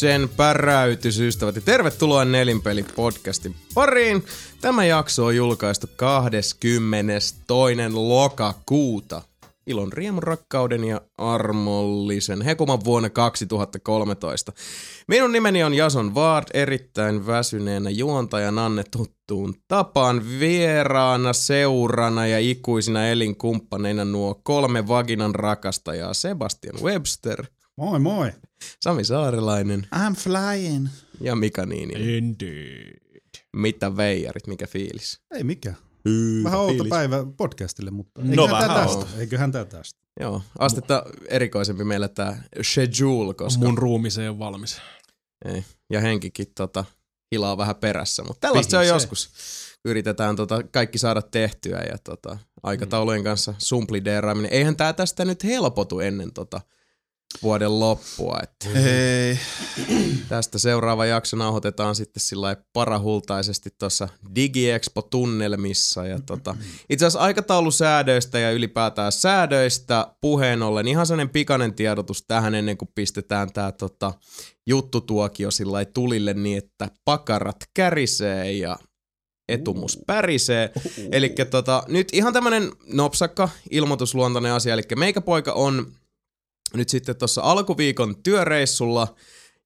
Tervehdyksen päräytys, ystävät, ja tervetuloa Nelinpeli podcastin pariin. Tämä jakso on julkaistu 22. lokakuuta. Ilon, riemun, rakkauden ja armollisen hekuman vuonna 2013. Minun nimeni on Jason Ward, erittäin väsyneenä juontajananne tuttuun tapaan, vieraana, seurana ja ikuisina elinkumppaneina nuo kolme vaginan rakastajaa Sebastian Webster, Moi moi. Sami Saarilainen I'm flying. ja Mika Niininen. Indeed. Mitä veijarit, mikä fiilis? Ei mikään. Vähän outo päivä podcastille, mutta No eiköhän vähän tää tästä. on. Eiköhän tää tästä. Joo, astetta erikoisempi meillä tämä schedule, koska Mun ruumiseen on valmis. ei. ja henkikin tota, hilaa vähän perässä, mutta tällaista se on joskus. Yritetään tota, kaikki saada tehtyä ja tota, aikataulujen kanssa sumplideeraaminen. Eihän tämä tästä nyt helpotu ennen tota, vuoden loppua. Että Ei. tästä seuraava jakso nauhoitetaan sitten sillä parahultaisesti tuossa DigiExpo-tunnelmissa. Ja tota, itse asiassa aikataulusäädöistä ja ylipäätään säädöistä puheen ollen ihan sellainen pikainen tiedotus tähän ennen kuin pistetään tämä tota, juttutuokio sillä tulille niin, että pakarat kärisee ja etumus pärisee. Eli tota, nyt ihan tämmönen nopsakka ilmoitusluontoinen asia, eli meikäpoika on nyt sitten tuossa alkuviikon työreissulla,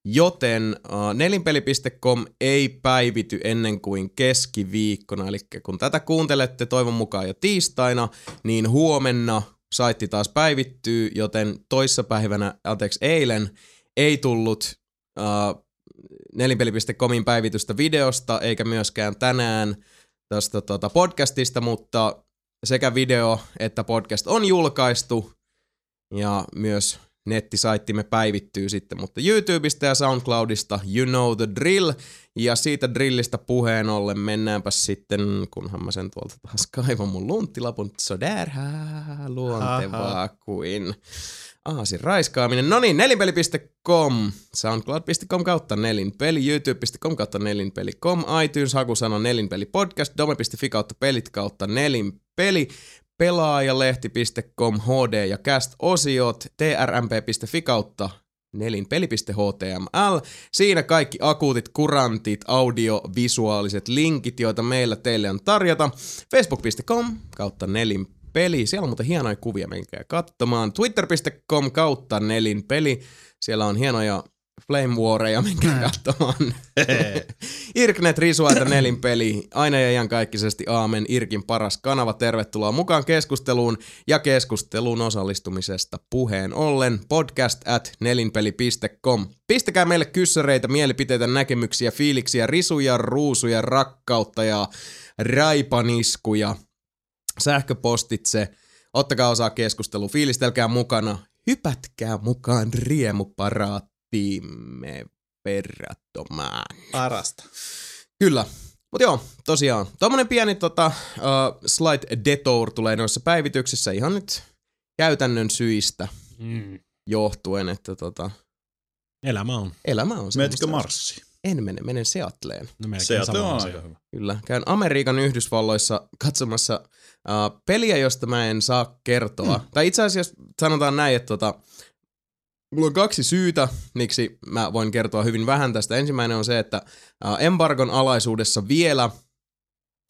joten uh, nelinpeli.com ei päivity ennen kuin keskiviikkona, eli kun tätä kuuntelette toivon mukaan jo tiistaina, niin huomenna saitti taas päivittyy, joten toissapäivänä, anteeksi eilen, ei tullut uh, nelinpeli.comin päivitystä videosta, eikä myöskään tänään tästä tota, podcastista, mutta sekä video että podcast on julkaistu, ja myös nettisaittimme päivittyy sitten, mutta YouTubesta ja SoundCloudista you know the drill, ja siitä drillistä puheen ollen mennäänpä sitten, kunhan mä sen tuolta taas kaivan mun lunttilapun, sodär luontevaa kuin aasin raiskaaminen. No niin, nelinpeli.com, soundcloud.com kautta nelinpeli, youtube.com kautta nelinpeli.com, iTunes hakusana nelinpeli podcast, dome.fi kautta pelit kautta nelinpeli, pelaajalehti.com HD ja cast-osiot, trmp.fi kautta nelinpeli.html. Siinä kaikki akuutit, kurantit, audiovisuaaliset linkit, joita meillä teille on tarjota. Facebook.com kautta nelinpeli. Siellä on muuten hienoja kuvia, menkää katsomaan. Twitter.com kautta nelinpeli. Siellä on hienoja Flame Wareja, menkää katsomaan. Irknet Risuaita nelinpeli, aina ja iankaikkisesti aamen, Irkin paras kanava, tervetuloa mukaan keskusteluun ja keskusteluun osallistumisesta puheen ollen podcast at nelinpeli.com. Pistäkää meille kyssäreitä, mielipiteitä, näkemyksiä, fiiliksiä, risuja, ruusuja, rakkautta ja raipaniskuja. Sähköpostitse. Ottakaa osaa keskusteluun, fiilistelkää mukana, hypätkää mukaan riemuparaattiimme verrattomaan. Parasta. Kyllä. Mutta joo, tosiaan, tuommoinen pieni tota, uh, slight detour tulee noissa päivityksissä ihan nyt käytännön syistä Mm. johtuen, että tota, Elämä on. elämä on Meetkö. Marssi? En mene, menen Seattleen. No melkein Se sama on aika hyvä. Kyllä, käyn Amerikan Yhdysvalloissa katsomassa uh, peliä, josta mä en saa kertoa. Mm. Tai itse asiassa sanotaan näin, että tota, mulla on kaksi syytä, miksi mä voin kertoa hyvin vähän tästä. Ensimmäinen on se, että uh, embargon alaisuudessa vielä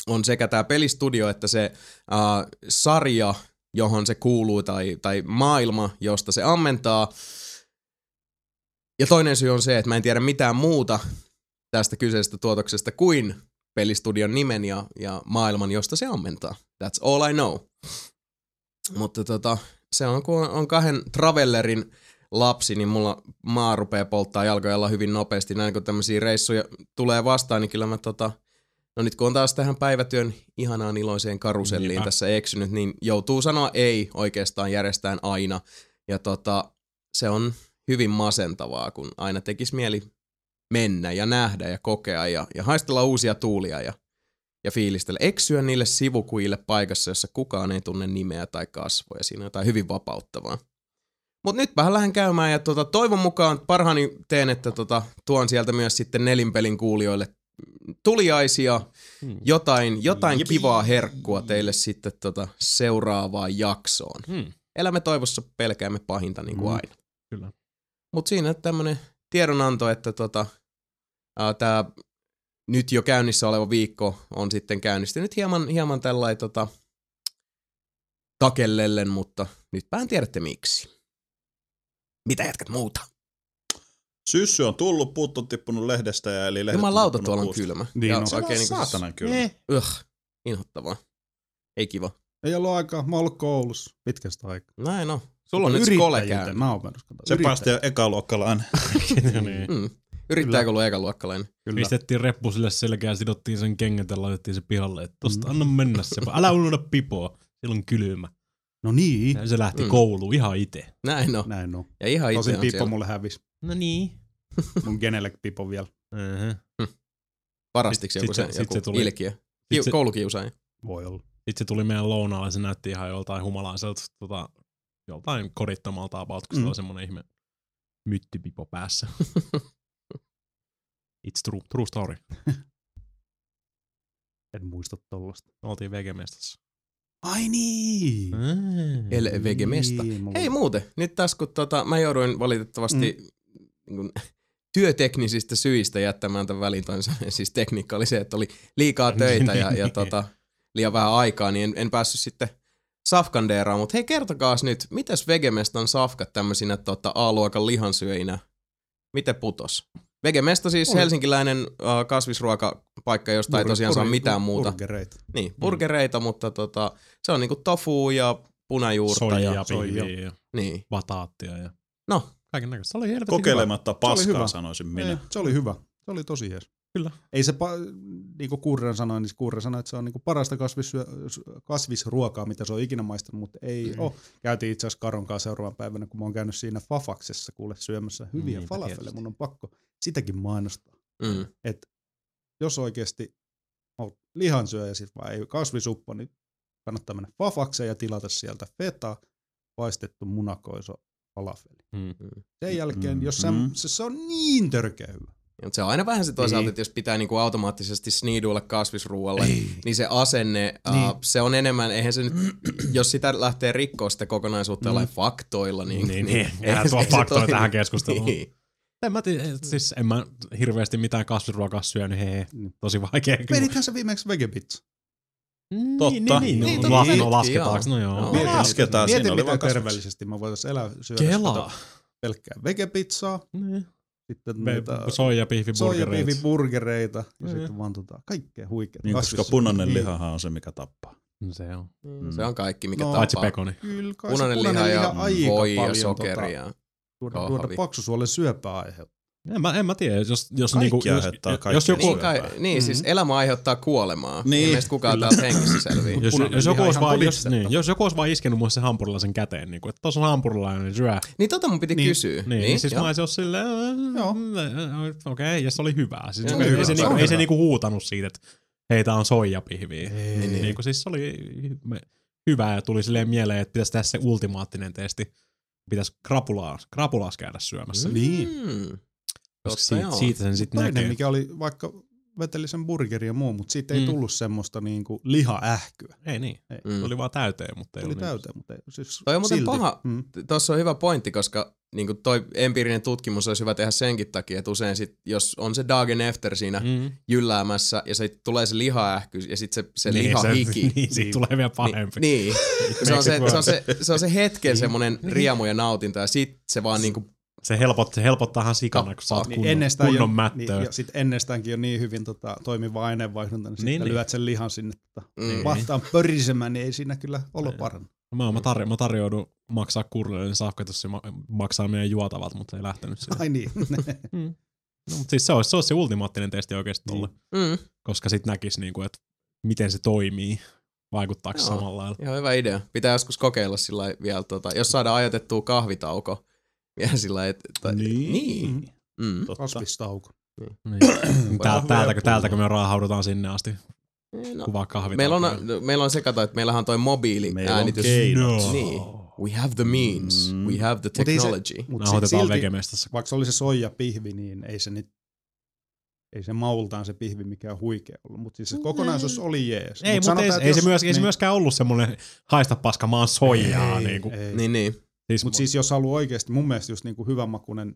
on sekä tämä pelistudio että se uh, sarja, johon se kuuluu, tai, tai maailma, josta se ammentaa. Ja toinen syy on se, että mä en tiedä mitään muuta tästä kyseisestä tuotoksesta kuin pelistudion nimen ja, ja maailman, josta se ammentaa. That's all I know. Mutta tota, se on, kun on kahden travellerin lapsi, niin mulla maa rupeaa polttaa jalkoja alla hyvin nopeasti. Näin kun tämmöisiä reissuja tulee vastaan, niin kyllä mä tota, no nyt kun on taas tähän päivätyön ihanaan iloiseen karuselliin Niinpä. tässä eksynyt, niin joutuu sanoa ei oikeastaan järjestään aina. Ja tota, se on hyvin masentavaa, kun aina tekisi mieli mennä ja nähdä ja kokea ja, ja haistella uusia tuulia ja, ja fiilistellä. Eksyä niille sivukuille paikassa, jossa kukaan ei tunne nimeä tai kasvoja. Siinä on jotain hyvin vapauttavaa. Mutta nyt vähän lähden käymään ja tota, toivon mukaan parhaani teen, että tota, tuon sieltä myös sitten nelinpelin kuulijoille tuliaisia, Hmm. jotain, jotain Jipi. kivaa herkkua teille sitten tota, seuraavaan jaksoon. Hmm. Elämme toivossa, pelkäämme pahinta niin kuin Mm. aina. Kyllä. Mutta siinä tämmönen tiedonanto, että tota, tämä nyt jo käynnissä oleva viikko on sitten käynnistynyt hieman, hieman tällainen tota, takellellen, mutta nytpä tiedätte miksi. Mitä jätkät muuta? Syssy on tullut, puut on tippunut lehdestä ja eli lehdet Jumalauta, tippunut tuolla on puusta. kylmä. Niin Ja on. Se on oikein niinku saatanan kylmä. Eh. Öh, inhottavaa. Ei kiva. Ei ollut aikaa. Mä oon ollut koulussa pitkästä aikaa. Näin on. Sulla on nyt skole käynyt. Mä oon. Se päästi ekaluokkalainen. niin. Mm. Yrittääkö olla ekaluokkalainen? Kyllä. Pistettiin reppu sille selkään, sidottiin sen kengät ja laitettiin se pihalle. Että tosta anna mennä se. Älä unohda pipoa. Silloin kylmä. No niin. Ja se lähti Mm. kouluun ihan itse. Näin on. Näin on. Ja ihan itse Tosin Pippo siellä. mulle hävisi. No niin. Mun Genelec Pippo vielä. Uh-huh. Varastiko Sit- joku sit se, se- joku se tuli- ilkiö? Kiu, se- koulukiusaaja. Voi olla. Sitten se tuli meidän lounaalle, se näytti ihan joltain humalaiselta tota, joltain kodittomalta about, kun mm. Se oli semmonen ihme myttipipo päässä. It's true, true story. En muista tollasta. Me oltiin vegemestassa. Ai niin. Mm. El Vegemesta. Niin, mulla- Ei muuten. Nyt tässä kun tota, mä jouduin valitettavasti mm. niin kun, työteknisistä syistä jättämään tämän välin, tai siis tekniikka oli se, että oli liikaa töitä ja, ja tota, liian vähän aikaa, niin en, en päässyt sitten safkandeeraan. Mutta hei, kertokaas nyt, mitäs Vegemestan safkat tämmöisinä tota, A-luokan lihansyöinä, miten putos? Vegemesta siis Oli. helsinkiläinen uh, kasvisruokapaikka, josta ei tosiaan saa bur- mitään muuta. Burgereita. Niin, burgereita, mutta tota, se on niinku tofu ja punajuurta Soija, ja... ja soija. pihviä ja Niin. bataattia ja No, kaiken näköistä. Se oli helvetin Kokeilematta oli paskaa, hyvä. sanoisin Ei, minä. se oli hyvä. Se oli tosi jees. Kyllä. Ei se, pa- niin kuin Kurren sanoi, niin Kurre sanoi, että se on niin kuin parasta kasvissyö- kasvisruokaa, mitä se on ikinä maistanut, mutta ei Mm. mm. ole. Käytiin itse asiassa Karon kanssa seuraavan päivänä, kun mä oon käynyt siinä Fafaksessa kuule syömässä hyviä Niinpä falafeleja. tietysti. Mun on pakko sitäkin mainostaa. mm. Että jos oikeasti oot lihansyöjä sit vai ei kasvisuppa, niin kannattaa mennä Fafakseen ja tilata sieltä feta, paistettu munakoiso, falafeli. Mm. Sen jälkeen, Mm, jos sä, mm. se, se on niin törkeä hyvä. Mutta se on aina vähän se toisaalta, Niin. että jos pitää niinku automaattisesti sniiduilla kasvisruualle, Ei. niin se asenne, Niin. uh, se on enemmän, eihän se nyt, jos sitä lähtee rikkoa sitä kokonaisuutta Mm. jollain faktoilla, niin, Niin, niin. Älä ei tuo se faktoja tähän keskusteluun. Niin. En mä, tiedä, siis en mä hirveästi mitään kasvisruokaa syönyt, hei, Mm. tosi vaikea kyllä. Vedithän se viimeksi vegepizza. Niin, Totta. Niin, niin, Niin, niin, totta. no, no lasketaanko? No joo. Joo. Mieti- Lasketaan, Mieti, siinä oli miten terveellisesti mä voitais elää syödä Kelaa. kato, pelkkää vegepizzaa, Niin. sitten Be- noita Soija, pihvi, burgereita. soijapiiviburgereita ja Mm. sitten vaan tota, kaikkea huikeaa. Niin, koska punainen niin. lihahan on se, mikä tappaa. No Se on. Mm. Se on kaikki, mikä No. no, Paitsi pekoni. Kyllä, kai se Punainen liha ja voi ja paljon sokeri. Tota. Tuoda, tuoda paksusuolen syöpää aiheuttaa. En mä, en mä tiedä, jos, jos, Kaikki niinku, jos, aiheuttaa jos, joku, Niin, kai, niin Mhm. siis elämä aiheuttaa kuolemaa. Niin, Ei meistä kukaan täältä hengissä selviä. jos, jos, joku olisi vaan, jos, niin, jos joku olisi vaan iskenut mulle sen hampurilaisen käteen, niin kuin, että tuossa on hampurilainen, niin syö. Niin tota mun piti Niin. kysyä. Niin, niin siis joo. mä olisin ollut silleen, Joo. "Äh, okei, okay, ja se oli hyvää. Siis Se ei, oli hyvä, se, se niinku, ei se niinku huutanut siitä, että hei, tää on soijapihviä. Niin. Niin kuin, siis se oli hy- hyvä ja tuli silleen mieleen, että pitäisi tehdä se ultimaattinen testi. Pitäisi krapulaas, krapulaas käydä syömässä. Mm. Niin. Koska Totta siitä, joo. siitä sen sitten Toinen, näkee. mikä oli vaikka veteli sen burgerin ja muu, mutta siitä ei Mm. tullut semmoista niinku lihaähkyä. Ei niin. Ei. Mm. Tuli vaan täyteen, mutta ei Tuli ollut täyteen, mutta ei, siis Toi on muuten silti. paha. Mm. Tuossa on hyvä pointti, koska niin toi empiirinen tutkimus olisi hyvä tehdä senkin takia, että usein sit, jos on se dagen after siinä mm. Jylläämässä ja sitten tulee se lihaähky ja sitten se, se Niin, lihahiki. Se, niin, siitä tulee vielä pahempi. Niin, niin. Se, on se, se, on se, se on se hetken Niin. semmoinen riemu ja nautinto ja sit se vaan niinku, Se, helpot, se helpottaahan sikana, kun saat Niin, kunnon, ennestään kunnon jo, mättöä. Niin, ja sit ennestäänkin on niin hyvin tota, toimiva aineenvaihdunta, niin, Niin, sitten niin. lyöt sen lihan sinne tota, Mm. mm. vahtaan pörisemään, niin ei siinä kyllä olo Niin. paranna. Mä, mä, tarjo, mä tarjoudun maksaa kurille, niin safkat, jos se ma- maksaa meidän juotavat, mutta ei lähtenyt siihen. Ai niin. Mm. No, mutta siis se olisi, se olisi se ultimaattinen testi oikeasti Niin. tolle, mm, koska sit näkisi, niinku, että miten se toimii, vaikuttaako se Joo. samalla lailla. ihan hyvä idea. Pitää joskus kokeilla sillä vielä, tota, jos saadaan ajatettua kahvitauko, vielä sillä lailla, että, tai, niin. Mm. Totta. Kasvistauko. Niin. Tää, täältäkö, täältäkö me raahaudutaan sinne asti No, kuvaa kahvit. meillä, on, meillä on se kato, että meillähän on toi mobiili Meillä on äänitys. keinot. No. Niin. We have the means. Mm. We have the Mut ei se- technology. Mutta Nauhoitetaan silti, vegemestassa. vaikka se oli se soijapihvi, niin ei se nyt ei se maultaan se pihvi mikään huikea ollut, mutta siis se kokonaisuus oli jees. Ei, mutta sanotaan, ei, ei, se jos- myös, ei se niin. myöskään ollut semmoinen haista paska maan soijaa. Ei, Niin kuin, ei. Niin, niin. Siis, Mutta siis jos haluaa oikeasti, mun mielestä just niinku hyvänmakuinen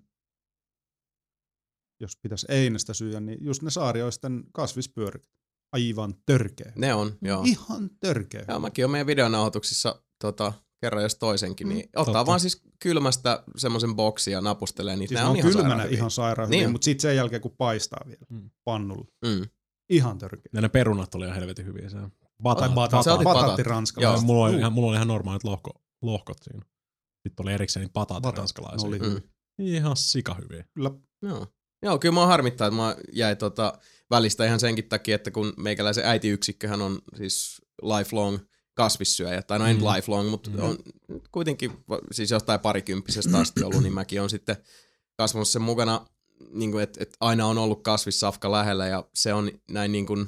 jos pitäisi Einestä syödä, niin just ne saarioisten kasvispyörykät. Aivan törkeä. Ne on, joo. Ihan törkeä. Joo, mäkin olen meidän videonauhoituksissa tota, kerran jos toisenkin, niin ottaa Totta. vaan siis kylmästä semmoisen boksin ja napustelee niitä. Siis ne on ihan kylmänä sairaan ihan sairaan Niin niin on. mutta sitten sen jälkeen kun paistaa vielä Mm. pannulla. Mm. Ihan törkeä. Ja ne perunat oli ihan helvetin hyviä. Se. Bata, Tai Sä bataatti, otit bataatti bataatti. ranskalaista. mulla, oli Juu. ihan, mulla oli ihan Sitten oli erikseen niitä pataatit Bataatti ranskalaisia. oli. Mm. Ihan sikahyviä. Kyllä Joo. Joo, kyllä mua harmittaa, että mä jäi tota välistä ihan senkin takia, että kun meikäläisen äitiyksikköhän on siis lifelong kasvissyöjä, tai no en Mm. lifelong, mutta Mm. on kuitenkin siis jostain parikymppisestä asti ollut, niin mäkin on sitten kasvanut sen mukana, niin kuin, että, että aina on ollut kasvissafka lähellä, ja se on näin niin kuin,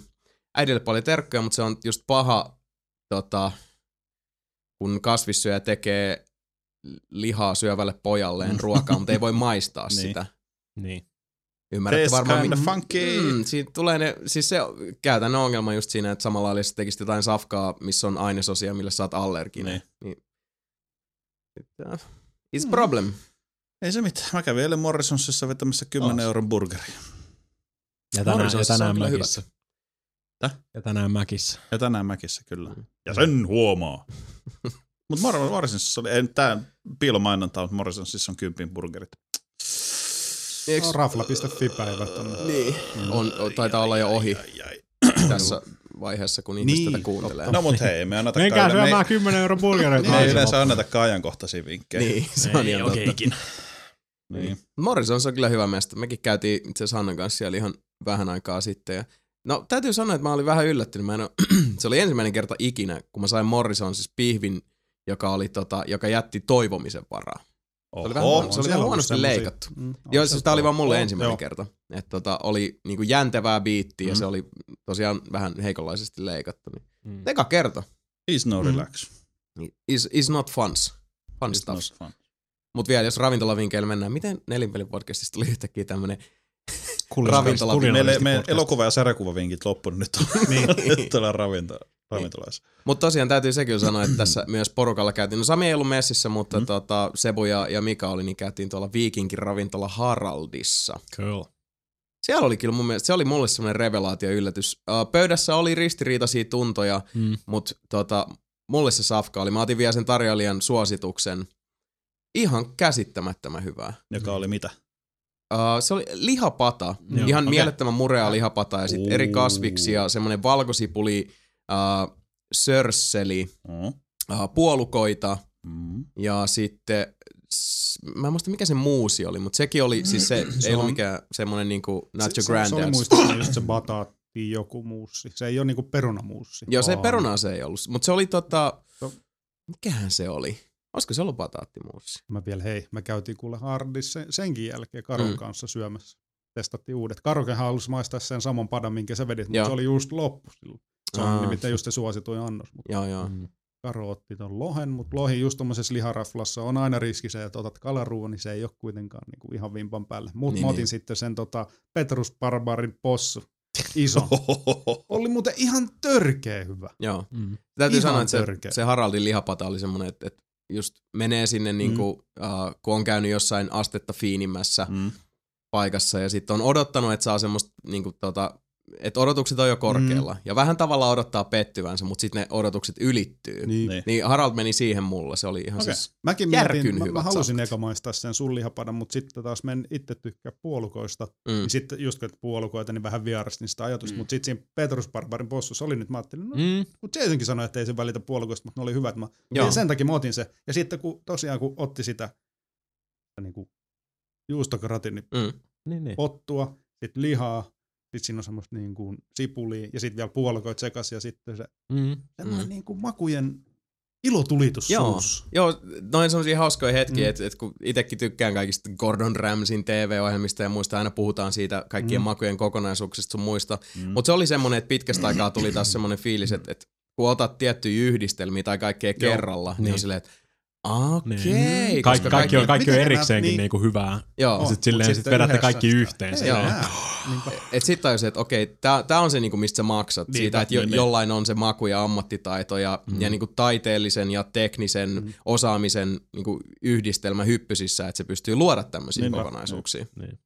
äidille paljon terkkoja, mutta se on just paha, tota, kun kasvissyöjä tekee lihaa syövälle pojalleen ruokaa, mutta ei voi maistaa Niin. sitä. Niin. Ymmärrätte Tastes varmaan, kinda mi- funky. Mm, siitä tulee ne, siis se käytännön ongelma just siinä, että samalla lailla jos tekisit jotain safkaa, missä on ainesosia, millä sä oot allerginen. Niin. Niin. uh, it's problem. Ei se mitään. Mä kävin eilen Morrisonsissa vetämässä 10 Oos. euron burgeri. Ja tänään, ja tänään Mäkissä. Ja tänään Mäkissä. Ja tänään Mäkissä kyllä. Mm. Ja sen huomaa. Mutta Mor- Morrisonsissa oli, ei tää piilomainonta, mutta Morrisonsissa on kympin burgerit. Eiks, No, rafla.fi päivät on. niin, on, on, taitaa olla jo ohi Ai, ai, tässä vaiheessa, kun ihmiset Niin, tätä kuuntelee. totta. No mut hei, me anneta Menkää me, syömään 10 euron burgereita. me ei Ai, yleensä annetakaan ajankohtaisia vinkkejä. Niin, se on ihan totta. ikinä. Niin. Morrisons on kyllä hyvä mesta. Mekin käytiin itse asiassa Hannan kanssa siellä ihan vähän aikaa sitten. Ja no täytyy sanoa, että mä olin vähän yllättynyt. Mä en ole, se oli ensimmäinen kerta ikinä, kun mä sain Morrisonsissa pihvin, joka, oli tota, joka jätti toivomisen varaa. Se oli vähän Oho, se oli vähän huonosti semmosia- leikattu. Mm, on Joo, se- siis tää oli vaan mulle Joo, ensimmäinen joo. kerta. Että tota, oli niinku jäntevää biittiä ja Mm. se oli tosiaan vähän heikonlaisesti leikattu. Niin. Mm. Eka kerta. Is no Mm. relax. Niin Is, is not funs. Fun Is stuff. not fun. Mut vielä, jos ravintolavinkeillä mennään, miten nelinpelin podcastista tuli yhtäkkiä tämmönen Kulinaristi- Ravintola- Meille, meidän elokuva- ja sarjakuvavinkit loppunut nyt. Niin. nyt ollaan ravinto, ravintolassa. Mutta tosiaan täytyy se kyllä sanoa, että tässä myös porukalla käytiin. No Sami ei ollut messissä, mutta Mm. tota, Sebu ja, ja Mika oli, niin käytiin tuolla Viikinkin ravintola Haraldissa. Cool. Siellä oli kyllä mun mielestä, se oli mulle semmoinen revelaatio yllätys. Uh, pöydässä oli ristiriitaisia tuntoja, Mm. mutta tota, mulle se safka oli. Mä otin vielä sen tarjoilijan suosituksen. Ihan käsittämättömän hyvää. Joka oli mitä? Uh, se oli lihapata, Joo, ihan okei. mielettömän murea lihapata ja sitten eri Ooh. kasviksia, semmoinen valkosipuli, uh, sörsseli, Mm. uh, puolukoita Mm. ja sitten, s- mä en muista mikä se muusi oli, mutta sekin oli, siis se, Se ei ollut on- mikään semmoinen niinku Nacho se, se, se oli muistaakseni just se bataatti joku muussi. Se ei ole niinku perunamuussi. Joo, se perunaa se ei ollut, mutta se oli tota, mikähän se oli? Olisiko se ollut bataattimuussi? Mä vielä, hei, mä käytiin kuule Hardissa sen, senkin jälkeen Karon Mm. kanssa syömässä. Testattiin uudet. Karokehan halusi maistaa sen saman padan, minkä sä vedit, mutta se oli just loppu silloin. Se on Aa. nimittäin just se suosituin annos. Mutta Joo, joo. Mm. Karo otti ton lohen, mutta lohi just tommosessa liharaflassa on aina riski se, että otat kalaruuan, niin se ei ole kuitenkaan niinku ihan vimpan päälle. Mutta Niin, mä otin niin. niin. sitten sen tota Petrus Barbarin possu. Iso. oli muuten ihan törkeä hyvä. joo. Mm. Täytyy Ihan sanoa, että se, törkeä. se Haraldin lihapata oli semmoinen, että, että just menee sinne, niinku, uh, kun on käynyt jossain astetta fiinimmässä Mm. paikassa ja sitten on odottanut, että saa semmoista, niinku, tota, että odotukset on jo korkealla. Mm. Ja vähän tavalla odottaa pettyvänsä, mutta sitten ne odotukset ylittyy. Niin. Niin. niin Harald meni siihen mulle, se oli ihan okay. siis, Mäkin Järkyn mietin, mä, mä halusin safkat. eka maistaa sen sun lihapadan, mutta sitten taas men itse tykkää puolukoista. mm. Niin sitten just kun puolukoita, niin vähän vierastin sitä ajatusta, Mm. mutta sitten siinä Petrus Barbarin possussa oli nyt, mä ajattelin, no, mm. Mutta Jasonkin sanoi, että ei se välitä puolukoista, mutta ne oli hyvät. Mä, ja sen takia mä otin se. Ja sitten kun tosiaan kun otti sitä niin kuin juustokratin, niin Mm. Niin, niin. pottua, sitten lihaa, sitten siinä on semmoista niin kuin sipulia ja sitten vielä puolukoit sekaisin ja sitten se Mm. semmoinen Mm. niin kuin makujen ilotulitus Joo, joo, noin semmosia hauskoja hetkiä, mm. Että et kun itsekin tykkään kaikista Gordon Ramsin TV-ohjelmista ja muista, aina puhutaan siitä kaikkien mm. Makujen kokonaisuuksista sun muista. Mm. Mutta se oli semmoinen, että pitkästä aikaa tuli taas semmoinen fiilis, että, että kun otat tiettyjä yhdistelmiä tai kaikkea Joo. kerralla, niin, Niin. on silleen, että okei. Niin. Okay, Kaikki, kaikki, on, kaikki on erikseenkin niin. niinku hyvää. Joo, Ja sit silleen sit sitten vedätte kaikki sitä. yhteen. Ei, silleen. nää. Niinpä. et sit tajusin, että okei, tää, tää on se, niinku, mistä sä maksat. Niin, siitä, että jo, niin, niin. jollain on se maku ja ammattitaito ja, Mm. ja niinku taiteellisen ja teknisen mm. Osaamisen niinku, yhdistelmä hyppysissä, että se pystyy luoda tämmöisiä Niinpä, kokonaisuuksia. Niin.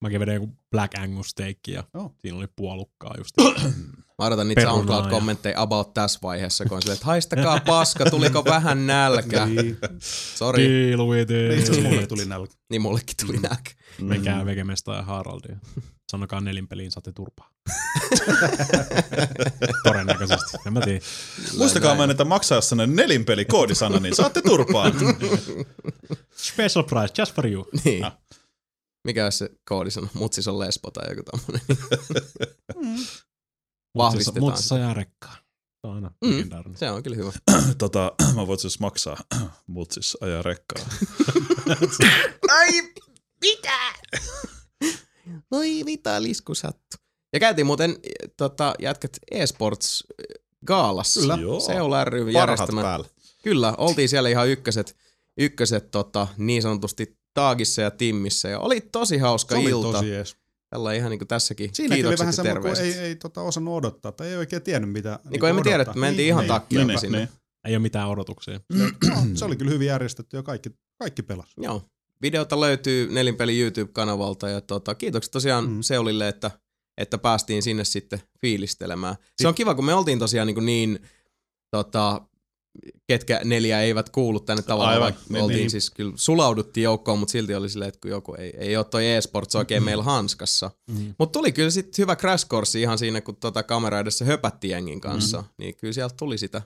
Mäkin vedin joku Black Angus steakki ja Joo. siinä oli puolukkaa just. Mä odotan niitä Perunaa SoundCloud-kommentteja about tässä vaiheessa, kun on silleen, että haistakaa paska, tuliko vähän nälkä. Niin. Sori, Deal with it. Itse asiassa mulle tuli nälkä. niin mullekin tuli nälkä. Menkää Vegemesta ja Haraldia. Sanokaa nelinpeliin saatte turpaa. Todennäköisesti. En mä tiedä. Muistakaa Näin. mainita maksaa sellainen nelinpeli koodisana, niin saatte turpaan. Special price just for you. Niin. Ah. Mikä olisi se koodisana? Mutsis on lesbo tai joku tommonen. Vahvistetaan. Se ajaa rekkaa. Se on aina Mm. Se on kyllä hyvä. tota, mä voin siis maksaa, mut siis ajaa rekkaa. Ai, mitä? Voi mitä liskusattu. Ja käytiin muuten tota, jätkät eSports Gaalassa. Kyllä. Joo. Seula ry järjestämä. päällä. Kyllä, oltiin siellä ihan ykköset, ykköset tota, niin sanotusti Taagissa ja Timmissä. Ja oli tosi hauska Se oli ilta. tosi jees. Tällä ihan niin kuin tässäkin. Siinä oli Kiitokset vähän ja semmoinen, kun ei, ei tota osannut odottaa tai ei oikein tiennyt mitä Niin kuin emme tiedä, että mentiin ihan takkiin niinpä. sinne. Niin. Ei ole mitään odotuksia. No, se oli kyllä hyvin järjestetty ja kaikki, kaikki pelas. Joo. Videota löytyy Nelinpeli YouTube-kanavalta ja tota, kiitokset tosiaan mm. Seulille, että, että päästiin sinne sitten fiilistelemään. Se on kiva, kun me oltiin tosiaan niin, niin tota, ketkä neljä eivät kuulu tänne tavallaan, Aivan, vaikka niin, oltiin niin. siis kyllä sulauduttiin joukkoon, mutta silti oli silleen, että kun joku ei, ei ole toi e-sports oikein meillä hanskassa. Mm. Mutta tuli kyllä sitten hyvä crash course ihan siinä, kun tota kamera edessä höpätti jengin kanssa, mm. niin kyllä sieltä tuli sitä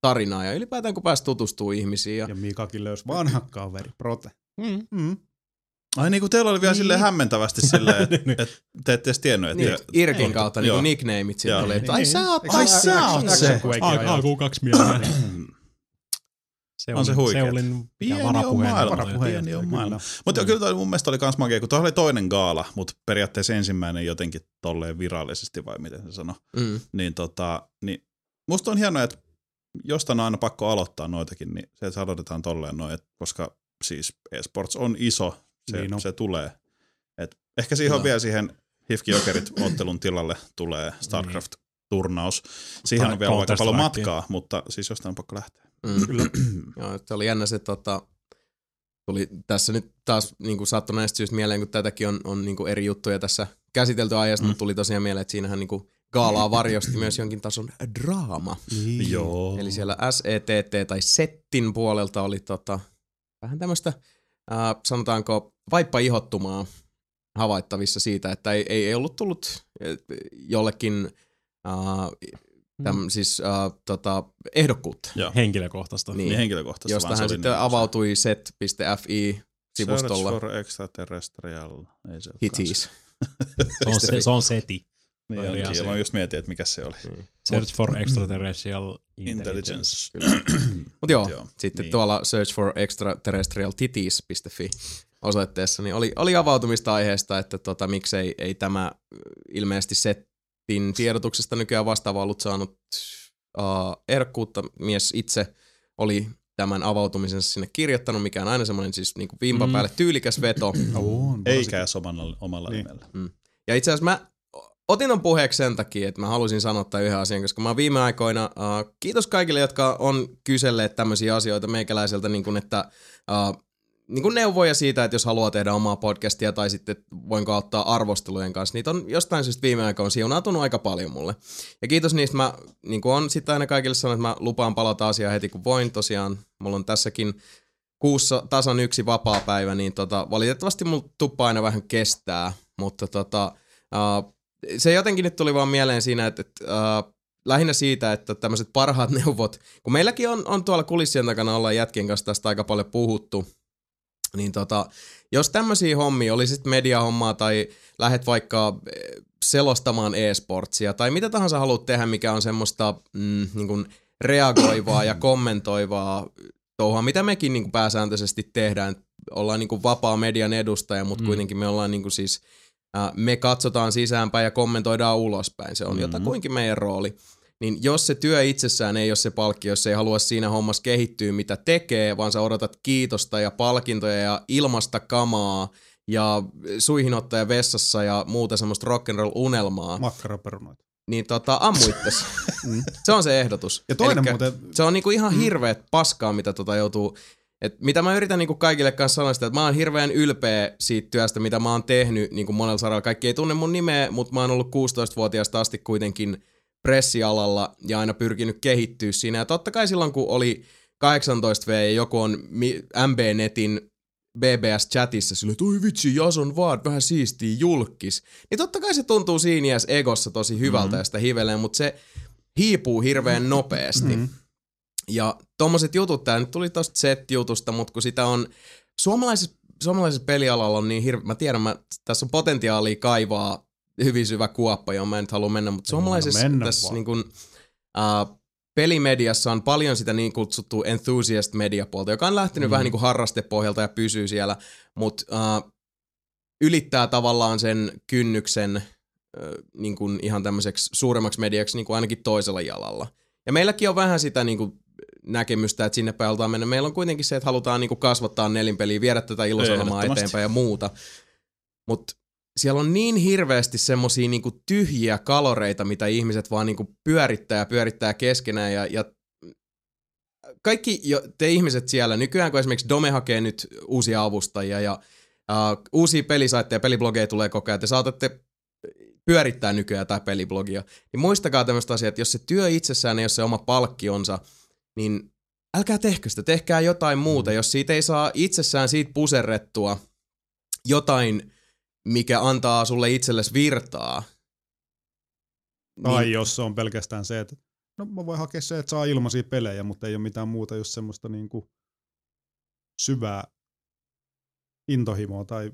tarinaa ja ylipäätään kun pääsi tutustumaan ihmisiin. Ja, Ja Mikakin löysi vanha kaveri, Prote. Mm. Ai niin kuin teillä oli vielä Niin. silleen hämmentävästi silleen, että Niin. et te ette edes tiennyt, että... niin, Irkin Ei. kautta niin Joo. nicknameit sitten Joo. oli, että Niin, ai niin. sä oot, ai se sä oot se. Ai, kaksi miestä. Se On se huikeet. Seulin Pieni on varapuheenjohtaja. maailma. Varapuheenjohtaja, Pieni on maailma. Mutta kyllä toi mun mielestä oli kans makea, kun tuossa oli toinen gaala, mutta periaatteessa ensimmäinen jotenkin tolleen virallisesti, vai miten se sanoi. Mm. Niin, tota, niin musta on hienoa, että jostain on aina pakko aloittaa noitakin, niin se, että aloitetaan tolleen noin, että koska siis esports on iso, se, Niin niin on. se tulee. Et ehkä siihen on Joo. vielä siihen Hifki Jokerit ottelun tilalle tulee StarCraft-turnaus. Siihen Tai on vielä aika paljon matkaa, mutta siis jostain on pakko lähteä. Mm. Kyllä. Joo, se oli jännä se, tota, tuli tässä nyt taas niin kuin sattui näistä syystä mieleen, kun tätäkin on, on niin kuin eri juttuja tässä käsitelty aiheesta, mm. mutta tuli tosiaan mieleen, että siinähän niin kuin gaalaa varjosti myös jonkin tason draama. Niin. Joo. Eli siellä SETT tai Settin puolelta oli tota, vähän tämmöistä, äh, sanotaanko, vaippa-ihottumaa havaittavissa siitä, että ei, ei, ei ollut tullut eh, jollekin äh, täm, siis äh, tota, ehdokkuutta. Joo. Henkilökohtaista. Niin. Niin henkilökohtaisesti. Josta vaan se hän sitten niin- avautui set.fi sivustolla. Search for extraterrestrial. Ei se. Se on, se, se on seti. Niin ja mä just mietin, että mikä se oli. Search for extraterrestrial intelligence. Intelligence. Mutta joo, Joo, sitten niin. tuolla search for extraterrestrialtitis.fi osoitteessa niin oli, oli avautumista aiheesta, että tota, miksei ei tämä ilmeisesti settin tiedotuksesta nykyään vastaava ollut saanut uh, ehdokkuutta. Mies itse oli tämän avautumisensa sinne kirjoittanut, mikä on aina semmoinen siis niin vimpan Mm. päälle tyylikäs veto. On, Eikä omalla, omalla Niin. nimellä. Ja itse asiassa mä otin ton puheeksi sen takia, että mä halusin sanoa tämän yhden asian, koska mä oon viime aikoina, uh, kiitos kaikille, jotka on kyselleet tämmöisiä asioita meikäläiseltä, niin kuin että uh, niin kuin neuvoja siitä, että jos haluaa tehdä omaa podcastia tai sitten voinko auttaa arvostelujen kanssa. Niitä on jostain syystä viime aikoina siunautunut aika paljon mulle. Ja kiitos niistä. Mä niin kuin on sitten aina kaikille sanonut, että mä lupaan palata asiaan heti kun voin. Tosiaan mulla on tässäkin kuussa tasan yksi vapaa päivä, niin tota, valitettavasti mulla tuppa aina vähän kestää, mutta tota, uh, se jotenkin nyt tuli vaan mieleen siinä, että, että uh, lähinnä siitä, että tämmöiset parhaat neuvot, kun meilläkin on, on tuolla kulissien takana ollaan jätkien kanssa tästä aika paljon puhuttu, niin tota, jos tämmöisiä hommia, oli sitten mediahommaa tai lähet vaikka eh, selostamaan e-sportsia tai mitä tahansa haluat tehdä, mikä on semmoista mm, niin kuin reagoivaa ja kommentoivaa touhua, mitä mekin niin kuin pääsääntöisesti tehdään. Ollaan niin kuin vapaa median edustaja, mutta Mm. kuitenkin me ollaan niin kuin siis, äh, me katsotaan sisäänpäin ja kommentoidaan ulospäin. Se on Mhm. jotakuinkin meidän rooli. Niin jos se työ itsessään ei ole se palkki, jos ei halua siinä hommassa kehittyä, mitä tekee, vaan sä odotat kiitosta ja palkintoja ja ilmasta kamaa ja suihinottaja vessassa ja muuta semmoista rock'n'roll-unelmaa, Makkaraperunoita. niin tota, ammu itses. Mm. se on se ehdotus. Ja toinen Elikkä muuten, Se on niinku ihan hirveet paskaa, mitä tota joutuu Et mitä mä yritän niinku kaikille kanssa sanoa sitä, että mä oon hirveän ylpeä siitä työstä, mitä mä oon tehnyt niinku monella saralla. Kaikki ei tunne mun nimeä, mutta mä oon ollut 16-vuotiaasta asti kuitenkin pressialalla ja aina pyrkinyt kehittyä siinä. Ja totta kai silloin, kun oli 18V ja joku on MB-netin BBS-chatissa sille, että oi vitsi, Jason Ward, vähän siistiä julkis. Niin totta kai se tuntuu siinä egossa tosi hyvältä mm-hmm. ja sitä hivelee, mutta se hiipuu hirveän nopeasti. Mm-hmm. Ja tommoset jutut, tää nyt tuli tosta set-jutusta, mutta kun sitä on suomalaisessa, suomalaisessa pelialalla on niin hirveä, mä tiedän, mä, tässä on potentiaalia kaivaa hyvin syvä kuoppa, johon mä en nyt halua mennä, mutta suomalaisessa mennä tässä niin kun, uh, pelimediassa on paljon sitä niin kutsuttua enthusiast mediapuolta, joka on lähtenyt mm. vähän niin kuin harrastepohjalta ja pysyy siellä, mutta uh, ylittää tavallaan sen kynnyksen uh, niin kuin ihan tämmöiseksi suuremmaksi mediaksi niin kuin ainakin toisella jalalla. Ja meilläkin on vähän sitä niin kuin näkemystä, että sinne päin halutaan mennä. Meillä on kuitenkin se, että halutaan niin kuin kasvattaa nelinpeliä, viedä tätä ilosanomaa eteenpäin ja muuta. Mutta siellä on niin hirveästi semmosia niinku tyhjiä kaloreita, mitä ihmiset vaan niinku pyörittää ja pyörittää keskenään ja, ja kaikki jo, te ihmiset siellä, nykyään kun esimerkiksi Dome hakee nyt uusia avustajia ja uh, uusia pelisaitteja, peliblogeja tulee koko ajan, te saatatte pyörittää nykyään tai peliblogia, niin muistakaa tämmöistä asiaa, että jos se työ itsessään ei ole se oma palkkionsa, niin älkää tehkö sitä, tehkää jotain muuta. Jos siitä ei saa itsessään siitä puserrettua jotain mikä antaa sulle itsellesi virtaa. Tai niin, jos se on pelkästään se, että no mä voin hakea se, että saa ilmaisia pelejä, mutta ei ole mitään muuta just semmoista niin kuin syvää intohimoa tai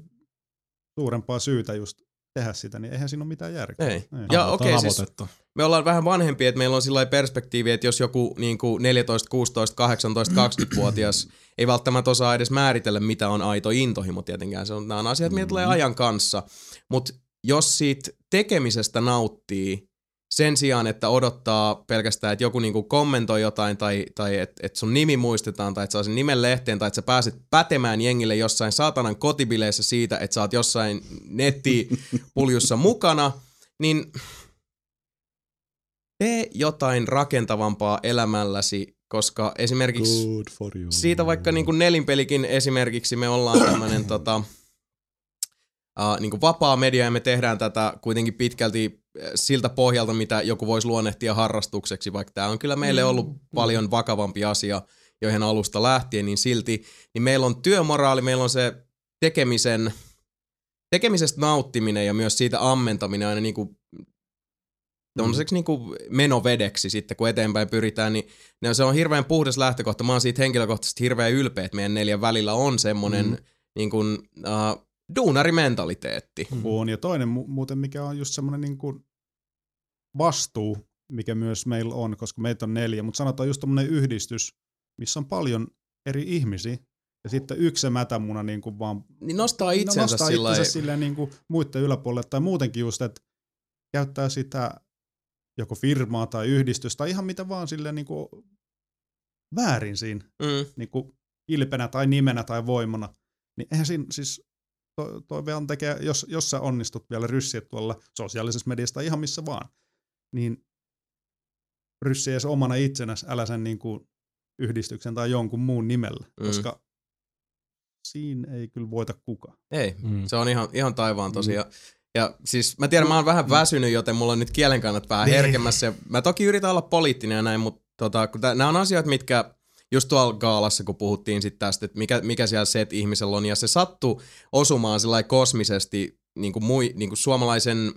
suurempaa syytä just tehdä sitä, niin eihän siinä ole mitään järkeä. Ei. ei. Ja okei, okay, siis me ollaan vähän vanhempia, että meillä on sillä perspektiivi, että jos joku niin kuin 14, 16, 18, 20-vuotias ei välttämättä osaa edes määritellä, mitä on aito intohimo tietenkään. Se on, nämä on asiat, mitä tulee mm-hmm. ajan kanssa. Mutta jos siitä tekemisestä nauttii, sen sijaan, että odottaa pelkästään, että joku niinku kommentoi jotain tai, tai että et sun nimi muistetaan tai että saa sen nimen lehteen tai että sä pääset pätemään jengille jossain saatanan kotibileissä siitä, että sä oot jossain nettipuljussa mukana, niin tee jotain rakentavampaa elämälläsi, koska esimerkiksi siitä vaikka niin kuin nelinpelikin esimerkiksi me ollaan tämmöinen tota, uh, niin kuin vapaa media ja me tehdään tätä kuitenkin pitkälti siltä pohjalta, mitä joku voisi luonnehtia harrastukseksi, vaikka tämä on kyllä meille ollut mm, paljon vakavampi asia, joihin alusta lähtien, niin silti niin meillä on työmoraali, meillä on se tekemisen, tekemisestä nauttiminen ja myös siitä ammentaminen aina niin kuin tuollaiseksi niin kuin menovedeksi sitten, kun eteenpäin pyritään, niin se on hirveän puhdas lähtökohta. Mä oon siitä henkilökohtaisesti hirveän ylpeä, että meidän neljän välillä on semmoinen mm. niin kuin, uh, duunarimentaliteetti. Mm. On, ja toinen mu- muuten, mikä on just semmoinen niin kuin vastuu, mikä myös meillä on, koska meitä on neljä, mutta sanotaan just tämmöinen yhdistys, missä on paljon eri ihmisiä, ja sitten yksi mätämuna niin kuin vaan... Niin nostaa itsensä, nostaa sillä itsensä silleen niin kuin muiden yläpuolelle, tai muutenkin just, että käyttää sitä joko firmaa tai yhdistystä tai ihan mitä vaan silleen niin kuin väärin siinä mm. niin kuin ilpenä tai nimenä tai voimana. Niin eihän siinä siis toi, toi vielä tekee, jos, jos sä onnistut vielä ryssiä tuolla sosiaalisessa mediassa ihan missä vaan, niin ryssiä edes omana itsenäs, älä sen niin kuin yhdistyksen tai jonkun muun nimellä, mm. koska siinä ei kyllä voita kukaan. Ei, mm. se on ihan, ihan taivaan tosiaan. Mm. Ja siis mä tiedän, mä oon vähän väsynyt, joten mulla on nyt kielenkannat vähän niin. herkemmässä. Mä toki yritän olla poliittinen ja näin, mutta tota, nämä on asioita, mitkä just tuolla gaalassa, kun puhuttiin sitten tästä, että mikä, mikä siellä set ihmisellä on, ja se sattuu osumaan sellainen kosmisesti niin kuin, mui, niin kuin suomalaisen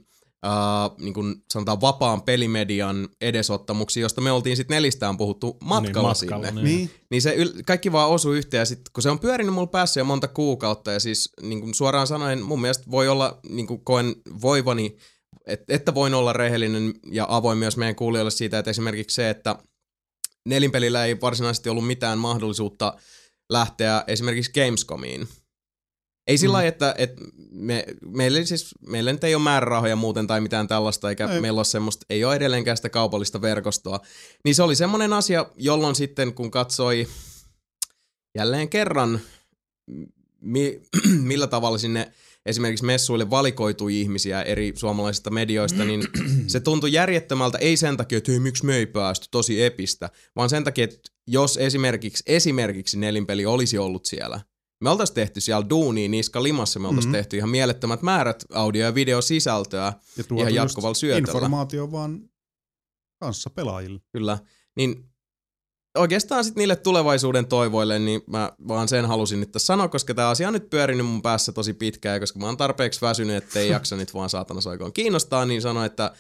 Uh, niin kuin sanotaan vapaan pelimedian edesottamuksia, josta me oltiin sitten nelistään puhuttu niin, matkalla, niin, matkalla sinne. Niin. niin se yl- kaikki vaan osui yhteen ja sitten kun se on pyörinyt mulla päässä jo monta kuukautta ja siis niin kuin suoraan sanoen mun mielestä voi olla, niin kuin koen voivani, et, että voin olla rehellinen ja avoin myös meidän kuulijoille siitä, että esimerkiksi se, että nelinpelillä ei varsinaisesti ollut mitään mahdollisuutta lähteä esimerkiksi Gamescomiin. Ei sillä mm. että, että me, meillä, siis, meillä nyt ei ole määrärahoja muuten tai mitään tällaista, eikä ei. meillä ole semmoista, ei ole edelleenkään sitä kaupallista verkostoa. Niin se oli semmoinen asia, jolloin sitten kun katsoi jälleen kerran, mi, millä tavalla sinne esimerkiksi messuille valikoitui ihmisiä eri suomalaisista medioista, niin se tuntui järjettömältä, ei sen takia, että hei, miksi me ei päästy, tosi epistä, vaan sen takia, että jos esimerkiksi, esimerkiksi nelinpeli olisi ollut siellä, me oltaisiin tehty siellä duunia niska limassa, me oltaisiin mm-hmm. tehty ihan mielettömät määrät audio- ja videosisältöä ja ihan jatkuvalla syötöllä. informaatio vaan kanssa pelaajille. Kyllä. Niin oikeastaan sitten niille tulevaisuuden toivoille, niin mä vaan sen halusin nyt tässä sanoa, koska tämä asia on nyt pyörinyt mun päässä tosi pitkään, ja koska mä oon tarpeeksi väsynyt, ettei jaksa nyt vaan saatana soikoon kiinnostaa, niin sanoin, että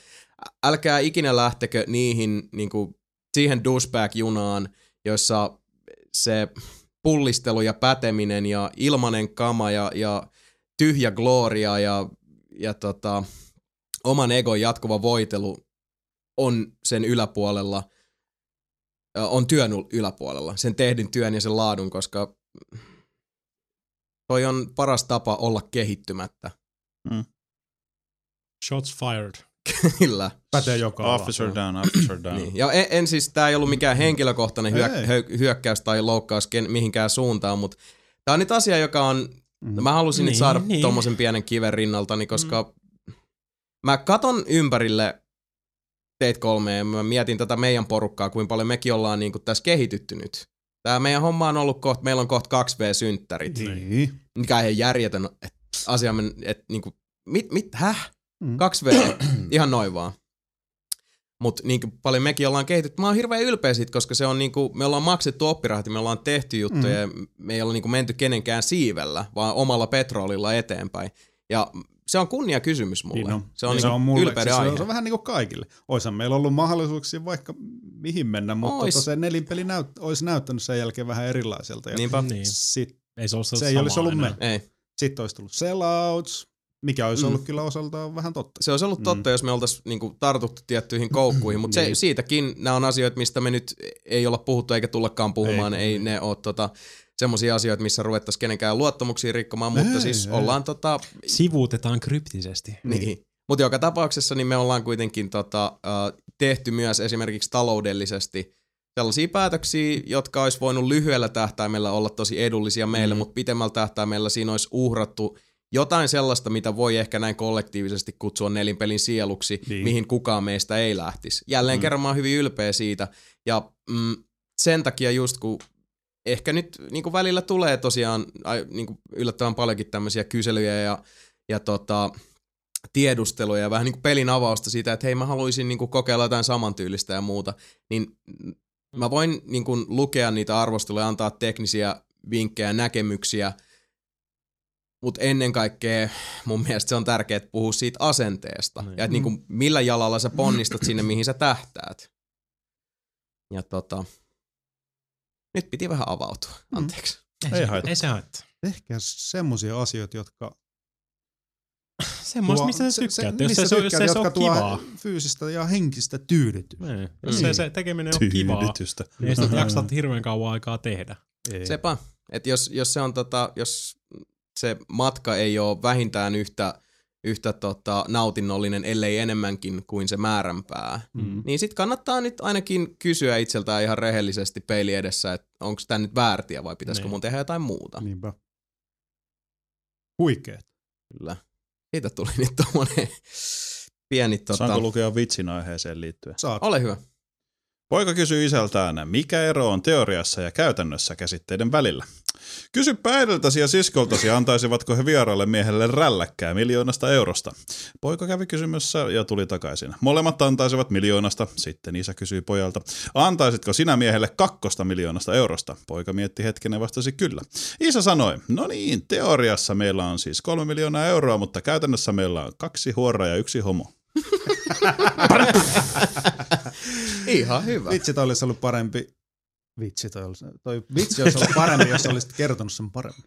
älkää ikinä lähtekö niihin, niin kuin, siihen douchebag-junaan, jossa se pullistelu ja päteminen ja ilmanen kama ja, ja tyhjä gloria ja, ja tota, oman egon jatkuva voitelu on sen yläpuolella, on työn yläpuolella, sen tehdyn työn ja sen laadun, koska toi on paras tapa olla kehittymättä. Mm. Shots fired. Kyllä. Pätee joka Officer ala. down, officer down. niin. Ja en, en siis, tää ei ollut mikään henkilökohtainen hyök- hyökkäys tai loukkaus ken, mihinkään suuntaan, mutta tää on nyt asia, joka on, mm. mä halusin niin, nyt saada niin. tommosen pienen kiven rinnaltani, koska mm. mä katon ympärille 3 ja mä mietin tätä meidän porukkaa, kuinka paljon mekin ollaan niin kuin tässä kehitytty nyt. Tää meidän homma on ollut kohta, meillä on kohta 2V-synttärit. Niin. Mikä ei järjetön että asia, että niin kuin, mit, mit, häh? Mm. 2V, ihan noin vaan. Mutta niin paljon mekin ollaan kehitytty. Mä oon hirveän ylpeä siitä, koska se on niinku, me ollaan maksettu oppirahat me ollaan tehty juttuja mm. ja me ei olla niinku menty kenenkään siivellä, vaan omalla petrolilla eteenpäin. Ja se on kunnia kysymys mulle. Niin on. Se on, niin se on mulle, ylpeyden siis Se on vähän niin kuin kaikille. Oishan meillä ollut mahdollisuuksia vaikka mihin mennä, mutta Ois. tota se nelinpeli näyt, olisi näyttänyt sen jälkeen vähän erilaiselta. Ja Niinpä. Niin. Sit, ei se, se ei olisi ollut me. Ei. Sitten olisi tullut sellouts, mikä olisi mm. ollut kyllä osaltaan vähän totta. Se olisi ollut mm. totta, mm. jos me oltaisiin niinku tartuttu tiettyihin koukkuihin, mutta niin. siitäkin nämä on asioita, mistä me nyt ei olla puhuttu eikä tullakaan puhumaan. Ei, ei ne ole tota, semmoisia asioita, missä ruvettaisiin kenenkään luottamuksia rikkomaan, mutta ei, siis ei. ollaan tota... Sivuutetaan kryptisesti. Niin. Mutta joka tapauksessa niin me ollaan kuitenkin tota, tehty myös esimerkiksi taloudellisesti sellaisia päätöksiä, jotka olisi voinut lyhyellä tähtäimellä olla tosi edullisia meille, mm. mutta pitemmällä tähtäimellä siinä olisi uhrattu jotain sellaista, mitä voi ehkä näin kollektiivisesti kutsua nelinpelin sieluksi, niin. mihin kukaan meistä ei lähtisi. Jälleen mm. kerran mä oon hyvin ylpeä siitä, ja mm, sen takia just kun ehkä nyt niin kuin välillä tulee tosiaan niin kuin yllättävän paljonkin tämmöisiä kyselyjä ja, ja tota, tiedusteluja ja vähän niin kuin pelin avausta siitä, että hei mä haluaisin niin kuin kokeilla jotain samantyylistä ja muuta, niin mä voin niin kuin lukea niitä arvosteluja, antaa teknisiä vinkkejä ja näkemyksiä, mutta ennen kaikkea mun mielestä se on tärkeää puhua siitä asenteesta mm. ja että niin kuin, millä jalalla sä ponnistat sinne, mihin sä tähtäät. Ja tota, nyt piti vähän avautua, mm. anteeksi. Mm. Ei, ei, haittaa. ei se haittaa. Ehkä semmoisia asioita, jotka... Semmoista, mistä sä tykkäät. Se, se, jos se, tykkäät, se, se on kivaa. fyysistä ja henkistä tyydytystä. Niin. Jos mm. se, se tekeminen on kivaa, niin ei sitä jaksat hirveän kauan aikaa tehdä. Ei. Sepä. Että jos, jos, se on tota, jos se matka ei ole vähintään yhtä yhtä tota, nautinnollinen, ellei enemmänkin kuin se määränpää. Mm. Niin sitten kannattaa nyt ainakin kysyä itseltään ihan rehellisesti peili edessä, että onko tämä nyt väärtiä vai pitäisikö niin. mun tehdä jotain muuta. Niinpä. Huikeet. Kyllä. Siitä tuli nyt tommonen pieni... Tota... Saanko lukea vitsin aiheeseen liittyen? Saat. Ole hyvä. Poika kysyy isältään, mikä ero on teoriassa ja käytännössä käsitteiden välillä. Kysypä äidiltäsi ja siskoltasi, antaisivatko he vieraalle miehelle rälläkkää miljoonasta eurosta. Poika kävi kysymässä ja tuli takaisin. Molemmat antaisivat miljoonasta. Sitten isä kysyi pojalta, antaisitko sinä miehelle kakkosta miljoonasta eurosta? Poika mietti hetken ja vastasi kyllä. Isä sanoi, no niin, teoriassa meillä on siis kolme miljoonaa euroa, mutta käytännössä meillä on kaksi huoraa ja yksi homo. Ihan hyvä. Vitsi, toi olisi ollut parempi. Vitsi, toi, olisi, toi vitsi olisi ollut parempi, jos olisit kertonut sen paremmin.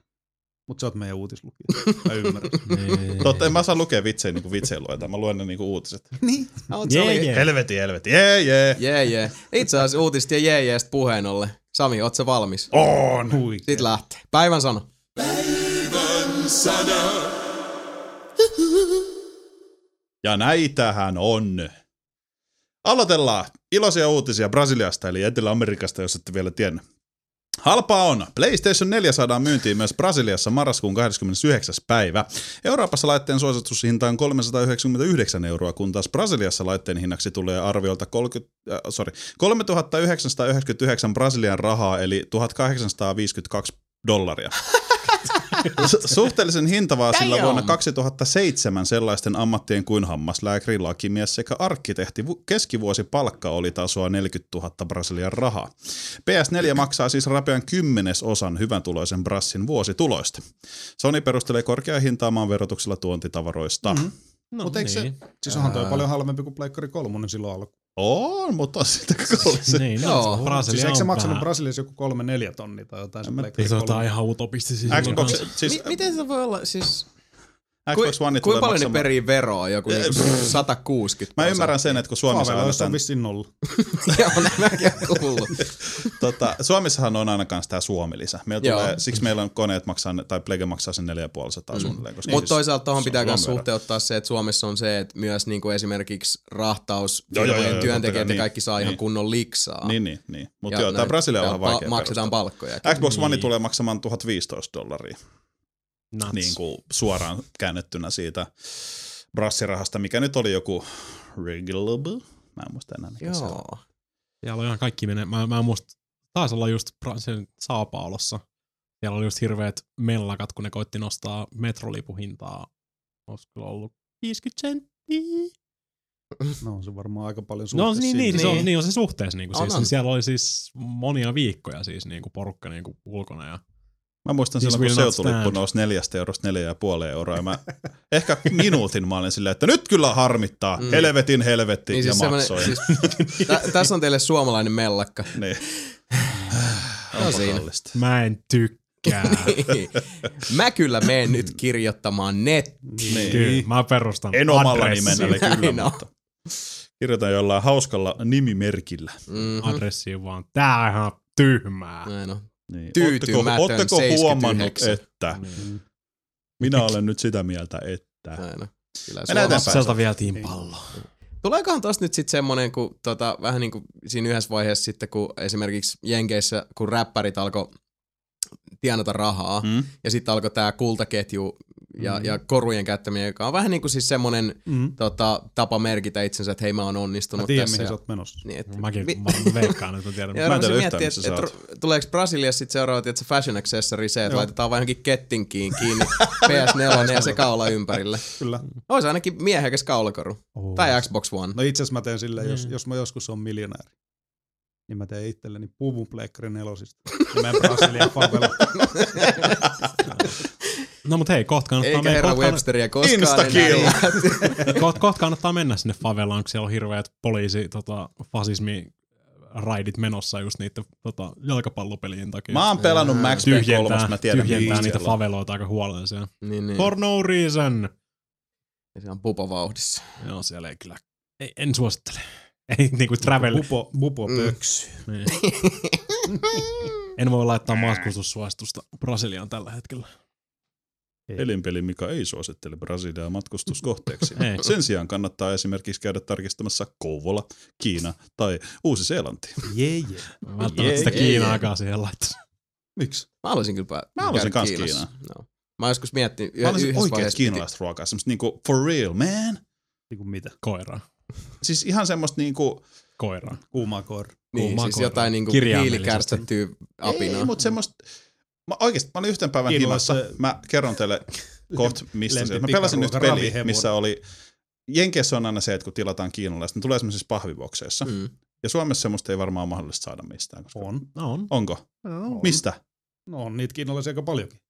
Mutta sä oot meidän uutislukija. Mä ymmärrän. Niin. Totta, en mä saa lukea vitsejä niin vitsejä luetaan. Mä luen ne niin uutiset. niin. Jee, jee. Helveti, helveti. Jee, jee. Jee, jee. Itse asiassa uutiset ja jee, jeestä puheen ollen. Sami, oot sä valmis? On. Sitten lähtee. Päivän sana. Päivän sana. Ja näitähän on. Aloitellaan iloisia uutisia Brasiliasta eli Etelä-Amerikasta, jos ette vielä tiennyt. Halpaa on. PlayStation 4 saadaan myyntiin myös Brasiliassa marraskuun 29. päivä. Euroopassa laitteen suositushinta on 399 euroa, kun taas Brasiliassa laitteen hinnaksi tulee arviolta 30, äh, sorry, 3999 Brasilian rahaa, eli 1852 dollaria. Su- Suhteellisen hintavaa sillä vuonna 2007 sellaisten ammattien kuin hammaslääkäri, lakimies sekä arkkitehti vu- keskivuosipalkka oli tasoa 40 000 Brasilian rahaa. PS4 maksaa siis rapean kymmenesosan hyvän tuloisen Brassin vuosituloista. Sony perustelee korkeaa hintaa maan verotuksella tuontitavaroista. Mm-hmm. No, Mut eikö se- Siis onhan toi paljon halvempi kuin Pleikkari 3 silloin alku. On, mutta on sitä kollisen. Niin, Joo. no, Brasilia Siis eikö se maksanut vähän- Brasiliassa joku 3-4 tonnia tai jotain se En mä Pleikkari Ei se on 3? jotain ihan utopistisia. Xbox, silloin siis Mi- miten se voi olla, siis... Xbox One tulee Kuinka paljon ne maksamaan. perii veroa? Joku niinku 160 Mä ymmärrän sen, että kun Suomessa on annetaan, vissiin nolla. Joo, näin mäkin oon kuullut. tota, Suomessahan on aina kanssa tää Suomi-lisä. Meillä tulee, siksi meillä on koneet maksaa, tai Plege maksaa sen 4,5 mm. suunnilleen. Koska Mutta siis toisaalta tuohon on pitää myös suhteuttaa se, että Suomessa on se, että myös niinku esimerkiksi rahtaus, Joo, joo, joo, työntekijät kai, ja niin, kaikki saa ihan niin. kunnon liksaa. Niin, niin, niin. Mutta joo, tää näin- Brasilia on vähän vaikea Maksetaan palkkoja. Xbox One Niin. tulee maksamaan 1015 dollaria Nuts. niin kuin suoraan käännettynä siitä brassirahasta, mikä nyt oli joku regulable. Mä en muista enää mikä se on. Joo. Siellä on ihan kaikki menee. Mä, mä en muista, taisi olla just sen Saapaolossa. Siellä oli just hirveät mellakat, kun ne koitti nostaa metrolipuhintaa. Olisiko kyllä ollut 50 senttiä? No on se varmaan aika paljon No suhteessa niin, niin, siinä. niin, se on, Niin. niin on se suhteessa. Niin kuin, siis, on. Niin siellä oli siis monia viikkoja siis niin kuin porukka niin kuin ulkona. Ja, Mä muistan This silloin, kun seutulippu nousi neljästä eurosta neljä ja puoli euroa. Ja mä ehkä minuutin mä olin silleen, että nyt kyllä harmittaa. Mm. Helvetin helvetti Niin ja siis maksoin. siis, tä, tässä on teille suomalainen mellakka. niin. No Onpa siinä. kallista. mä en tykkää. Mä kyllä menen nyt kirjoittamaan net. Niin. Kyllä, mä perustan En omalla nimellä kyllä, Näin mutta kirjoitan jollain hauskalla nimimerkillä. Mm-hmm. adressiin vaan. Tää on ihan tyhmää. Näin on. Niin. Tyytymätön Ootteko, ootteko huomannut, 79? että Niin. minä olen nyt sitä mieltä, että... Näin on. Kyllä Mennään vietiin pallo. Tuleekohan tosta nyt sitten semmonen, kun tota, vähän niin kuin siinä yhdessä vaiheessa sitten, kun esimerkiksi Jenkeissä, kun räppärit alkoi tienata rahaa. Mm? ja sitten alkoi tämä kultaketju ja, Mm. ja korujen käyttäminen, joka on vähän niin kuin siis semmonen Mm. tota, tapa merkitä itsensä, että hei mä oon Mä onnistunut tiedän, tässä. mihin ja, sä oot menossa. niin, et, Mäkin vi- varmaan veikkaan, että mä tiedän. ja Mä en tiedä rupesin yhtään, missä sä et, tuleeko Brasiliassa sitten seuraava, että se fashion accessory se, että Joo. laitetaan vain johonkin kettinkiin kiinni PS4 ja se kaula ympärillä. Kyllä. Olisi ainakin miehekäs kaulakoru. Oh. Tai Xbox One. No itse asiassa mä teen silleen, jos, Mm. jos mä joskus on miljonääri, niin mä teen itselleni puvun Pleikkari nelosista. Ja mä en Brasilia favela. No mut hei, kohta kannattaa, Eikä mennä, herra kohta, Websteria koskaan Instakill. enää. kohta, kohta kannattaa mennä sinne favelaan, kun siellä on hirveät poliisi, tota, fasismi raidit menossa just niiden tota, jalkapallopelien takia. Mä oon pelannut Max Payne 3, tyhjentää, mä tiedän, tyhjentää niitä siellä faveloita aika huolellisia. niin, niin. For no reason. Ja se on pupo vauhdissa. Joo, siellä ei kyllä. Ei, en suosittele. Ei niinku travel. Bupo, bupo Mm. pöksy. Niin. en voi laittaa matkustussuositusta Brasiliaan tällä hetkellä. Elinpeli, mikä ei suosittele Brasiliaa matkustuskohteeksi. Ei. Sen sijaan kannattaa esimerkiksi käydä tarkistamassa Kouvola, Kiina tai Uusi-Seelanti. Jee, jee. Välttämättä Jee, sitä Kiinaakaan siihen laittaa. Miksi? Mä haluaisin kyllä pää- Mä haluaisin kans Kiinassa. Kiinaan. No. Mä joskus miettinyt, Mä olisin yhdessä oikeat kiinalaista ruokaa, semmoista niinku for real, man. Niinku mitä? Koiraa. Siis ihan semmoista niinku, Koiraa. Kuumaa koira. Piti, niin, Kuumaa siis koiraa. jotain niinku hiilikärsättyä apinaa. ei, mutta semmoista, mä oikeesti, mä olin yhten päivän himassa, se- mä kerron teille kohta mistä se, mä pelasin nyt peli, missä oli, Jenkeissä on aina se, että kun tilataan kiinalaista, ne tulee semmoisissa pahvibokseissa. Mm. Ja Suomessa semmoista ei varmaan ole mahdollista saada mistään. Koska... On. No on. Onko? No, Mistä? No on niitä kiinalaisia aika paljonkin.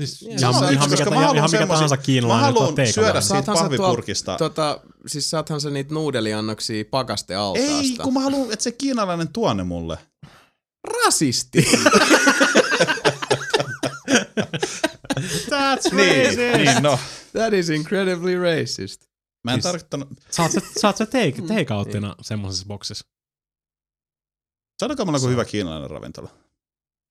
Siis Joo, ihan, sama, ihan, mikä, mä ihan, haluan ihan mikä tahansa Mä kiinalainen haluan tuo syödä siitä pahvipurkista. Tota, siis saathan sä niitä nuudeliannoksia Ei, pakastealtaasta. kun mä haluan, että se kiinalainen tuo ne mulle. Rasisti! That's Niin, niin no. That is incredibly racist. Mä en Siis- tarkoittanut, Saat sä, saat sä take, takeouttina semmoisessa boksissa? sanokaa mulla kuin hyvä kiinalainen ravintola.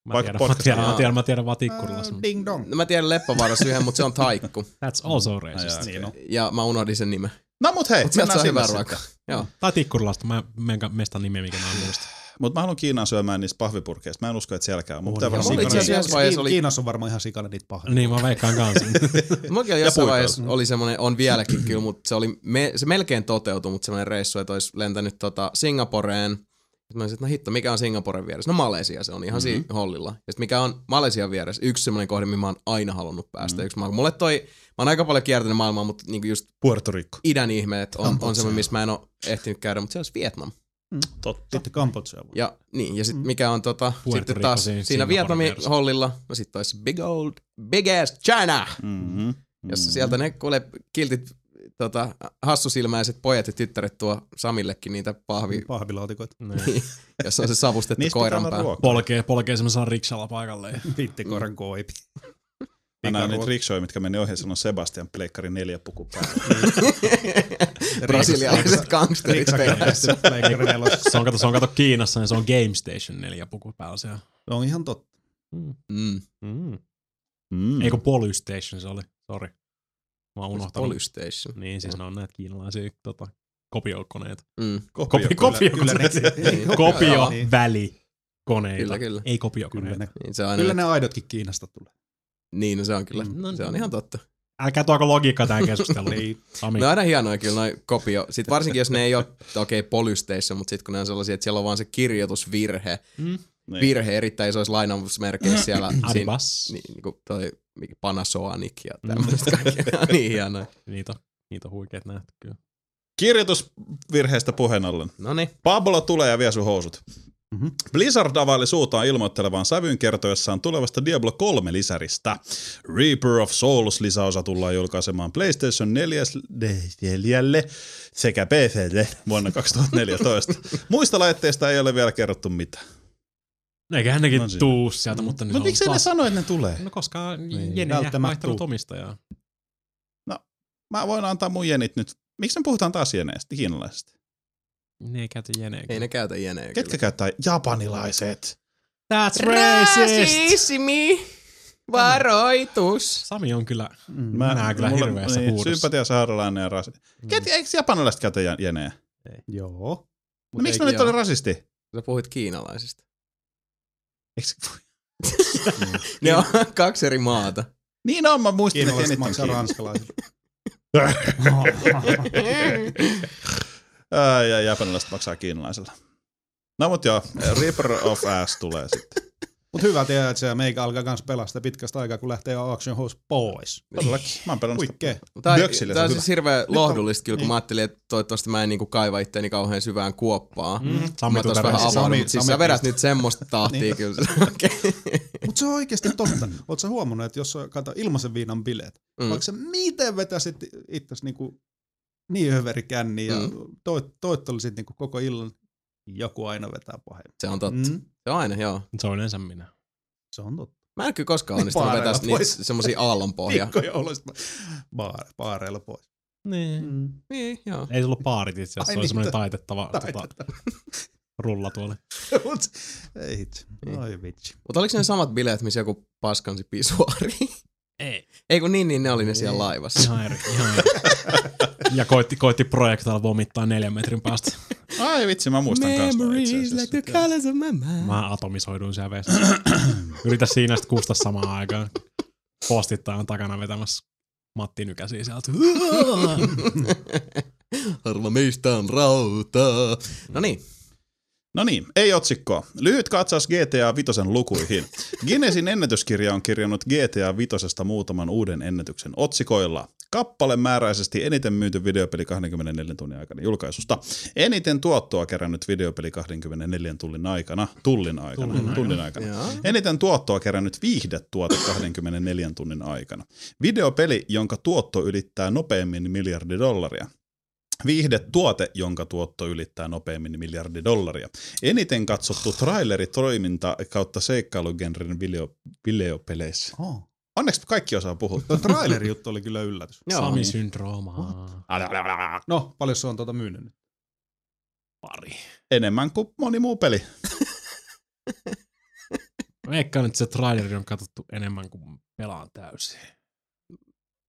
Mä Vaikka tiedän, mä tiedän, mä tiedän, mä tiedän vaan Tikkurilassa. Äh, Ding dong. No mä tiedän Leppävaarassa yhden, mutta se on taikku. That's also racist. Ai jaa. Niin on. Ja mä unohdin sen nimen. No mut hei, Mut mennään sinne hyvää sitten. ruokaa. Joo. Tai Tikkurilasta, mä menen mestan nimeä, mikä mä en muista. Mutta mä haluan Kiinaan syömään niistä pahvipurkeista. Mä en usko, että sielläkään on. Mutta pitää varmaan Itse asiassa vaiheessa oli- Kiinassa on varmaan ihan sikana niitä pahoja. Niin mä veikkaan kanssa. Mäkin jossain vaiheessa oli semmoinen, on vieläkin kyllä, mutta se, oli, me, se melkein toteutui, mutta semmoinen reissu, että olisi lentänyt tota Singaporeen. Mä olisin, että no hitto, mikä on Singaporen vieressä? No Malesia, se on ihan mm-hmm. siinä hollilla. Ja sitten mikä on Malesian vieressä? Yksi semmoinen kohde, mihin mä oon aina halunnut päästä. Mm-hmm. Yksi maa. Mulle toi, mä oon aika paljon kiertänyt maailmaa, mutta niinku just Puerto Rico. idän ihmeet on, on semmoinen, missä mä en ole ehtinyt käydä, mutta se olisi Vietnam. Totta. Sitten Kambodža voi. Ja niin, ja sitten mikä on tota, Puerto sitten Rico taas siinä siinä Vietnamin hollilla, no sitten olisi big old, big ass China. Mm-hmm. Jos sieltä ne kuule kiltit tota, hassusilmäiset pojat ja tyttäret tuo Samillekin niitä pahvi, Pahvilaatikoita. Niin. jos on se savustettu koiran pää. polkee, polkee semmoisella riksalla paikalle. Ja Vittikoiran koipi. Mä näin niitä riksoja, mitkä meni ohi, sanon Sebastian Pleikkari neljä puku päällä. Brasilialaiset gangsterit perässä. Se on, kato, se on kato Kiinassa, niin se on Game Station neljä puku päällä siellä. Se on ihan totta. Mm. Mm. Mm. Mm. Eikö Polystation se oli? Sori. Mä oon unohtanut. Polystation. Niin, siis ne on näitä kiinalaisia tota, kopiokoneita. Mm. Kopi, Kyllä, kopio, kyllä ne- Niin. kopio, Niin. väli, koneita. Kyllä, kyllä. Ei Kyllä kopiokoneita. ne, Niin se on aina, kyllä ne aidotkin Kiinasta tulee. Niin no se on kyllä, Mm. se on ihan totta. Älkää tuoko logiikkaa tähän keskusteluun. Niin. Sami. Ne on aina hienoja kyllä noin kopio. Sitten varsinkin jos ne ei ole, okei, okay, Polystation, mutta sitten kun ne on sellaisia, että siellä on vaan se kirjoitusvirhe, Mm. Niin. virhe erittäin isoissa lainausmerkeissä siellä. siinä, Adibas. niin, niin kuin toi mikä Panasonic ja tämmöistä kaikkea. Niin hienoja. Niitä, on- niitä on huikeet nähty kyllä. Kirjoitusvirheestä puheen ollen. No niin. Pablo tulee ja vie sun housut. Mhm. Blizzard availi suutaan ilmoittelevaan sävyyn kertoessaan tulevasta Diablo 3 lisäristä. Reaper of Souls lisäosa tullaan julkaisemaan PlayStation 4 4 sekä PClle vuonna 2014. Muista laitteista ei ole vielä kerrottu mitään. Eiköhän nekin No no, siinä. tuu sieltä, mutta Mutta on miksi ne sano, että ne tulee? No koska Niin, Jeni vaihtanut omistajaa. Mä voin antaa mun jenit nyt. Miksi me puhutaan taas jeneistä, kiinalaisista? Ne ei käytä Jeneä. Ei ne käytä jeneä Ketkä käyttää japanilaiset? That's racist! Rasismi! Varoitus! Sami on kyllä, Mm. mä näen kyllä mulla- hirveässä niin, huudossa. Sympatia saaralainen ja rasi. Ket, eikö japanilaiset käytä jeneä? Joo. No miksi ei- mä nyt olin rasisti? Sä puhuit kiinalaisista. Eikö, Ne on kaksi eri maata. niin on, mä muistin, että jenit on ranskalaisille. Ää, ja japanilaiset maksaa kiinalaisella. No mut joo, Reaper of Ass tulee sitten. Mutta hyvä tiedä, että se meikä alkaa kans pelaa sitä pitkästä aikaa, kun lähtee Action Horse pois. Todellakin, mä oon pelannut sitä. Tämä on siis hirveän lohdullista kyllä, kun niin. mä ajattelin, että toivottavasti mä en niinku kaiva itteeni kauhean syvään kuoppaan. Mm, Mä tos vähän avannut, mutta siis sä vedät nyt semmoista tahtia Niin. kyllä. Okei. Mutta se on oikeasti totta. Oletko sä huomannut, että jos sä kato ilmaisen viinan bileet, mm. Vaikka sä miten vetäisit itses niinku niin höverikänni ja Mm. mm. toit, toittolisit niinku koko illan, joku aina vetää pahemmin. Se on totta. Mm. Se on aina, joo. Se on yleensä minä. Se on totta. Mä en kyllä koskaan onnistunut Baareilla vetää niitä pois. semmosia aallonpohjia. Pikkujouluista baare, baareilla pois. Niin. Mm. Niin, joo. Ei se ollut paarit itse asiassa, se oli niin, semmoinen taitettava tota, Taitettava. rulla tuolla. Mut, ei hitse. Niin. Oi vitsi. Mutta oliko ne samat bileet, missä joku paskansi pisuari? Ei. Ei kun niin, niin ne oli ne siellä laivassa. Ihan eri, ihan eri. Ja koitti, koitti projektailla vomittaa neljän metrin päästä. Ai vitsi, mä muistan kanssa Memories like the colors of my mind. Mä atomisoiduin siellä vessassa. Yritä siinä sitten kuusta samaan aikaan. Postittaja on takana vetämässä Matti Nykäsiä sieltä. Harva meistä on rautaa. No niin. No niin, ei otsikkoa. Lyhyt katsaus GTA Vitosen lukuihin. Guinnessin ennätyskirja on kirjannut GTA Vitosesta muutaman uuden ennätyksen otsikoilla. Kappale määräisesti eniten myyty videopeli 24 tunnin aikana julkaisusta. Eniten tuottoa kerännyt videopeli 24 tunnin aikana. Tullin aikana. Tullin aikana. Tunnin aikana. Eniten tuottoa kerännyt viihdetuote 24 tunnin aikana. Videopeli, jonka tuotto ylittää nopeammin miljardi dollaria. Viihdetuote, jonka tuotto ylittää nopeammin miljardi dollaria. Eniten katsottu traileri toiminta kautta seikkailugenren video, videopeleissä. Oh. Onneksi kaikki osaa puhua. Tuo traileri juttu oli kyllä yllätys. Joo. Sami syndrooma. No, paljon se on tuota myynyt nyt? Pari. Enemmän kuin moni muu peli. Veikkaan, että se traileri on katsottu enemmän kuin pelaan täysin.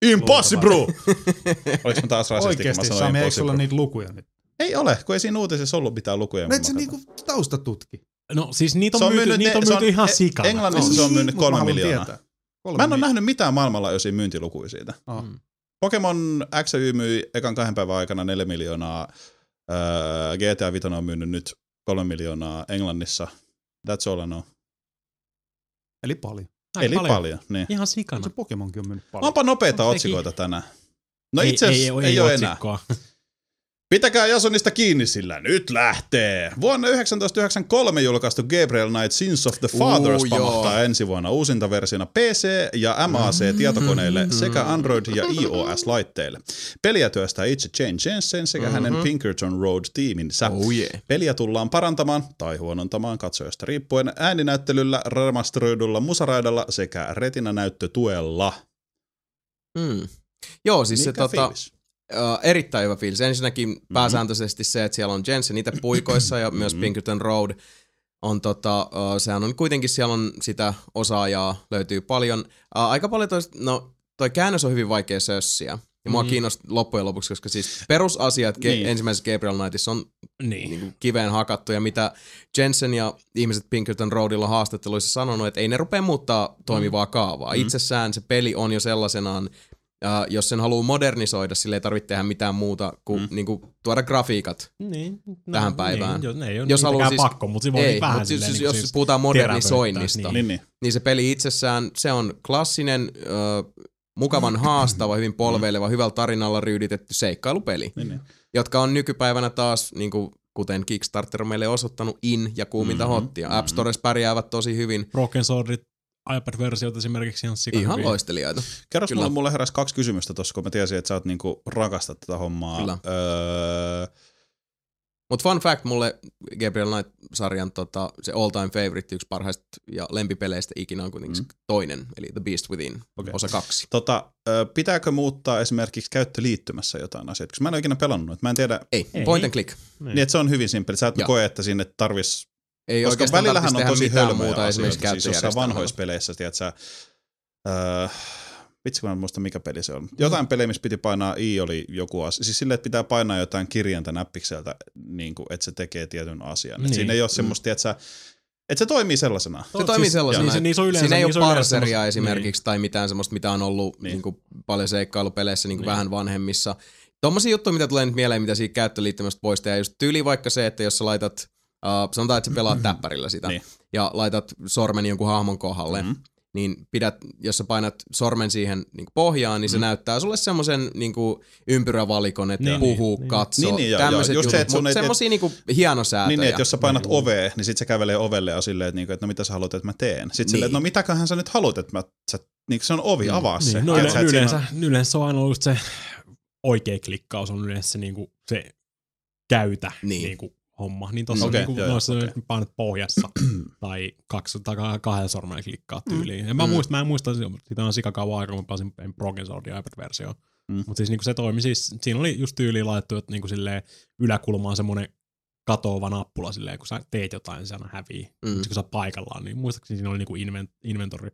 Impossible! Oliko mä taas rasisti, kun mä Oikeesti, sanoin Sami, eikö sulla niitä lukuja nyt? Ei ole, kun ei siinä uutisessa ollut mitään lukuja. No et se niinku taustatutki. No siis niitä on, on myyty, myynyt niitä on myyty on ihan e- sikana. Englannissa se on myynyt mä kolme haluan miljoonaa. tietää. Kolme Mä en ole nähnyt mitään maailmanlaajuisia myyntilukuja siitä. Ah. Mm. Pokemon X ja Y myi ekan kahden päivän aikana 4 miljoonaa. Öö, GTA 5 on myynyt nyt 3 miljoonaa Englannissa. That's all I know. Eli paljon. Aika Eli paljon. paljon niin. Ihan sikana. Se Pokemonkin on mennyt paljon. Onpa nopeita On otsikoita tänään. No ei, itse asiassa ei, ei, ei, ole ei enää. Pitäkää Jasonista kiinni sillä nyt lähtee. Vuonna 1993 julkaistu Gabriel Knight Sins of the Fathers Uu, pamahtaa joo. ensi vuonna uusinta versiona PC ja MAC-tietokoneille sekä Android- ja iOS-laitteille. Peliä työstää itse Jane Jensen sekä hänen Pinkerton Road-tiiminsä. Oh yeah. Peliä tullaan parantamaan tai huonontamaan katsojasta riippuen ääninäyttelyllä, remasteroidulla musaraidalla sekä retinanäyttötuella. Mm. Joo, siis se Mikä tota, fiilis? Erittäin hyvä fiilis. Ensinnäkin mm-hmm. pääsääntöisesti se, että siellä on Jensen itse puikoissa ja myös Mhm. Pinkerton Road on tota, sehän on kuitenkin siellä on sitä osaajaa, löytyy paljon. Aika paljon toista, no toi käännös on hyvin vaikea sössiä. Ja mua Mhm. kiinnosti loppujen lopuksi, koska siis perusasiat ge- Niin. ensimmäisessä Gabriel Knightissa on Niin. niin kuin kiveen hakattu ja mitä Jensen ja ihmiset Pinkerton Roadilla haastatteluissa sanonut, että ei ne rupea muuttaa toimivaa kaavaa. Mm. Itsessään se peli on jo sellaisenaan, ja jos sen haluaa modernisoida, sille ei tarvitse tehdä mitään muuta kuin, Mm. niin kuin tuoda grafiikat. Niin, no, Tähän päivään. Niin, jo, ne ei ole Jos jos haluaa siis, pakko, mutta se voi Ei, vähän mutta siis, silleen, siis, niin jos siis puhutaan terävöittää, modernisoinnista, niin. niin. Niin, niin. niin se peli itsessään, se on klassinen, ö, mukavan haastava, hyvin polveileva, hyvällä tarinalla ryyditetty seikkailupeli, niin, niin. jotka on nykypäivänä taas, niin kuin, kuten Kickstarter on meille osoittanut, in ja kuuminta Mhm, hottia. App Stores pärjäävät tosi hyvin. Broken Swordit, iPad-versiot esimerkiksi ihan sikana Ihan loistelijoita. Kerros Kyllä. mulle, mulle heräsi kaksi kysymystä tuossa, kun mä tiesin, että sä oot niinku rakastat tätä hommaa. Kyllä. Öö, Mutta fun fact, mulle Gabriel Knight-sarjan tota, se all time favorite, yksi parhaista ja lempipeleistä ikinä on kuitenkin Mm. toinen, eli The Beast Within, Okei. osa kaksi. tota, pitääkö muuttaa esimerkiksi käyttöliittymässä jotain asioita? Koska mä en ole ikinä pelannut. että Mä en tiedä, Ei, Ei. point and click. Niin. niin että se on hyvin simppeli. Sä et koe, että sinne tarvis Ei Koska oikeastaan välillähän on tosi hölmöjä muuta esimerkiksi asioita, siis jossain vanhoissa peleissä, tiedät sä, öö, vitsi kun mä en muista mikä peli se on. Jotain pelejä, missä piti painaa I oli joku asia. Siis silleen, että pitää painaa jotain kirjainta näppikseltä, niin kuin, että se tekee tietyn asian. Niin. Niin. Siinä ei ole semmoista, tiedät sä, että se toimii sellaisena. Se toimii sellaisena, Niin se, niin se on yleensä, Siinä ei niin ole parseria semmoista- esimerkiksi tai mitään semmoista, mitä on ollut Niin. niin. Niin kuin, paljon seikkailupeleissä niin kuin Niin. vähän vanhemmissa. Tuommoisia juttuja, mitä tulee nyt mieleen, mitä siitä käyttöliittymästä voisi tehdä. Just tyyli vaikka se, että jos sä laitat, uh, sanotaan, että sä pelaat täppärillä sitä, Niin. ja laitat sormen jonkun hahmon kohdalle, Mhm. niin pidät, jos sä painat sormen siihen niin kuin pohjaan, niin se Mm. näyttää sulle semmoisen niin kuin ympyrävalikon, että Niin, puhuu, niin, niin. katsoo, Niin, niin, tämmöiset jutut, se, mutta ei- semmosia niin kuin hienosäätöjä. Niin, niin, että jos sä painat Niin. ovea, niin sit se kävelee ovelle ja silleen, että, niinku, että no mitä sä haluat, että mä teen. Sitten niin. silleen, että no mitäköhän sä nyt haluat, että mä, sä, niin se on ovi, Mm. avaa se. Niin, no Tiedät sä, yle, että siinä yleensä, on- yleensä se on aina ollut se oikea klikkaus on yleensä se, niinku, se käytä Niin. niinku, homma. Niin Okei, okay, niinku, joo, noissa okay. painat pohjassa tai, kaksi, tai kahden sormella klikkaa tyyliin. Ja mä, Mm. muistan, mä en muista, siitä on sikakauan aikaa, kun mä pelasin Broken Swordin iPad-versio. Mm. Mutta siis niinku se toimi siis, siinä oli just tyyliin laitettu, että niinku silleen yläkulmaan semmonen katoava nappula silleen, kun sä teet jotain, niin se aina hävii. Mm. Mm. kun sä paikallaan, niin muistaakseni siinä oli niinku invent, inventori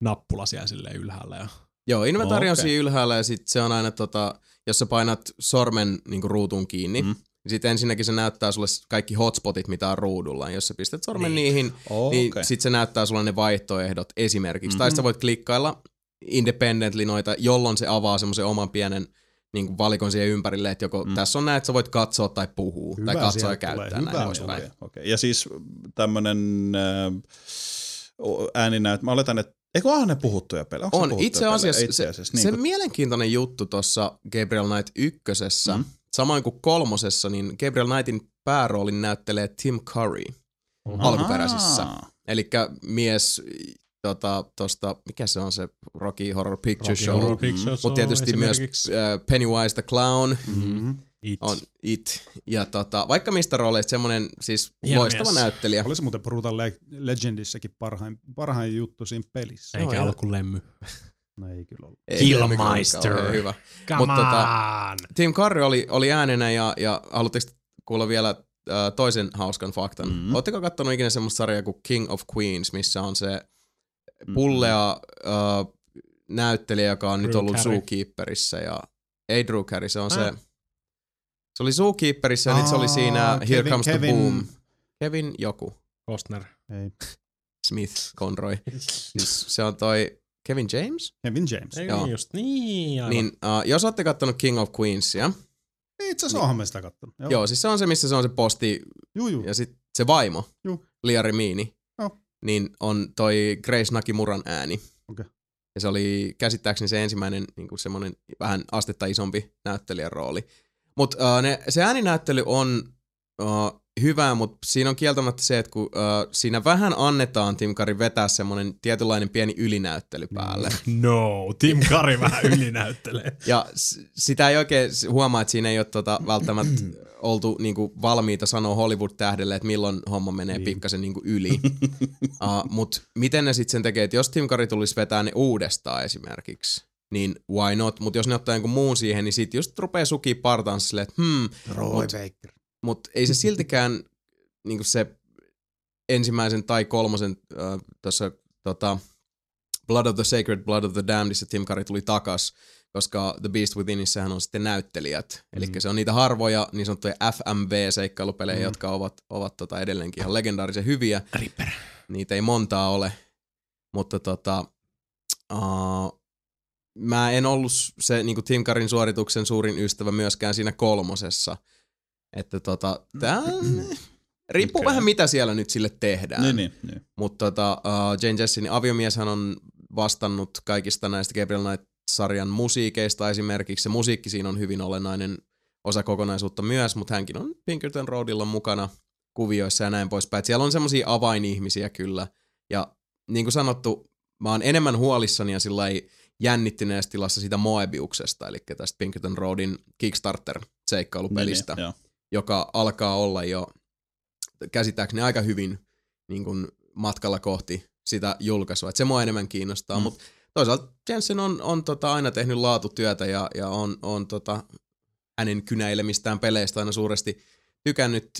nappula siellä silleen ylhäällä. Ja... Joo, inventaari on Okei. siinä ylhäällä ja sit se on aina tota, jos sä painat sormen niin ruutuun kiinni, Mm. Niin sitten ensinnäkin se näyttää sulle kaikki hotspotit, mitä on ruudulla. Jos sä pistät sormen Niin. niihin, Oh, niin okay. sit se näyttää sulle ne vaihtoehdot esimerkiksi. Mhm. Tai sä voit klikkailla independently noita, jolloin se avaa semmoisen oman pienen niin kuin valikon siihen ympärille, että joko Mm. tässä on näin, että sä voit katsoa tai puhua, Hyvä, tai katsoa ja käyttää Hyvä näin poispäin. Okei, okei. Ja siis tämmönen äh, ääninäyt, mä oletan, että eikö ole ne puhuttuja pelejä? Onko On, puhuttuja itse pelejä? asiassa, itse asiassa se, niin se kuin, mielenkiintoinen juttu tuossa Gabriel Knight ykkösessä, Mm. mm. Samoin kuin kolmosessa, niin Gabriel Knightin pääroolin näyttelee Tim Curry alkuperäisissä. Ahaa. Eli mies tota, tosta, mikä se on se Rocky Horror Picture Rocky Show, Horror Picture Show mutta tietysti myös äh, Pennywise the Clown Mm-hmm. It. on It. Ja tota, vaikka mistä rooleista semmoinen siis Hieno loistava mies. näyttelijä. Oli se muuten Brutal Le- Legendissäkin parhain, parhain juttu siinä pelissä. Eikä Joo, ollut kuin lemmy. No ei kyllä ollut. Ei Killmeister. kauhean Hyvä. Come Mut tota, on! Tim Curry oli, oli äänenä ja, ja haluatteko kuulla vielä äh, toisen hauskan faktan? Mhm. Mm-hmm. Oletteko kattonut ikinä semmoista sarjaa kuin King of Queens, missä on se Mm. pullea äh, näyttelijä, joka on nyt Drew ollut Carey. Zookeeperissä ja ei Drew Carey, se on Ah. se Se oli Zookeeperissa ja nyt se oli siinä Aa, Here Kevin- Comes Kevin- the Boom. Kevin joku. Costner. Ei. Smith Conroy. Se on toi Kevin James? Kevin James. Eikö Joo. niin just? Niin, aivan. Niin, uh, jos olette kattonut King of Queensia, Itse asiassa onhan me sitä kattonut. Joo. joo, siis se on se, missä se on se posti Juu, juu. ja sitten se vaimo, Juu. Liari Miini, Joo. niin on toi Grace Nakimuran ääni. Okei. Ja se oli käsittääkseni se ensimmäinen niin kuin semmoinen vähän astetta isompi näyttelijän rooli. Mutta uh, ne, se ääninäyttely on uh, hyvä, mutta siinä on kieltämättä se, että kun uh, siinä vähän annetaan Tim Curry vetää semmoinen tietynlainen pieni ylinäyttely päälle. No, Tim Kari vähän ylinäyttelee. Ja s- sitä ei oikein huomaa, että siinä ei ole tota, välttämättä oltu niinku valmiita sanoa Hollywood-tähdelle, että milloin homma menee Niin. pikkasen niinku yli. uh, Mutta miten ne sitten sen tekee, että jos Tim Curry tulisi vetää ne uudestaan esimerkiksi, niin why not? Mutta jos ne ottaa jonkun muun siihen, niin sit just rupeaa sukii partaan silleen, että hmm, Roy Mut- Baker. Mutta ei se siltikään niinku se ensimmäisen tai kolmosen äh, tuossa tota, Blood of the Sacred, Blood of the Damnedissa Tim Curry tuli takas, koska The Beast Withinissähän on sitten näyttelijät. Eli Mm. se on niitä harvoja niin sanottuja FMV-seikkailupelejä, Mm. jotka ovat, ovat tota edelleenkin ihan legendaarisen hyviä. Ripper. Niitä ei montaa ole, mutta tota, uh, mä en ollut se niin Tim Curryn suorituksen suurin ystävä myöskään siinä kolmosessa. Että tota, tää riippuu Okei. vähän mitä siellä nyt sille tehdään. Niin, niin, niin. Mutta tota, uh, Jane Jessin aviomieshän on vastannut kaikista näistä Gabriel Knight-sarjan musiikeista esimerkiksi. Se musiikki siinä on hyvin olennainen osa kokonaisuutta myös, mutta hänkin on Pinkerton Roadilla mukana kuvioissa ja näin poispäin. Et siellä on semmoisia avainihmisiä kyllä. Ja niin kuin sanottu, mä oon enemmän huolissani ja sillä ei jännittyneessä tilassa siitä Moebiuksesta, eli tästä Pinkerton Roadin Kickstarter-seikkailupelistä Niin, niin. Joka alkaa olla jo käsittääkseni aika hyvin niin kuin matkalla kohti sitä julkaisua. Et se mua enemmän kiinnostaa, Mm. mutta toisaalta Jensen on, on tota aina tehnyt laatutyötä ja, ja on, on tota hänen kynäilemistään peleistä aina suuresti tykännyt.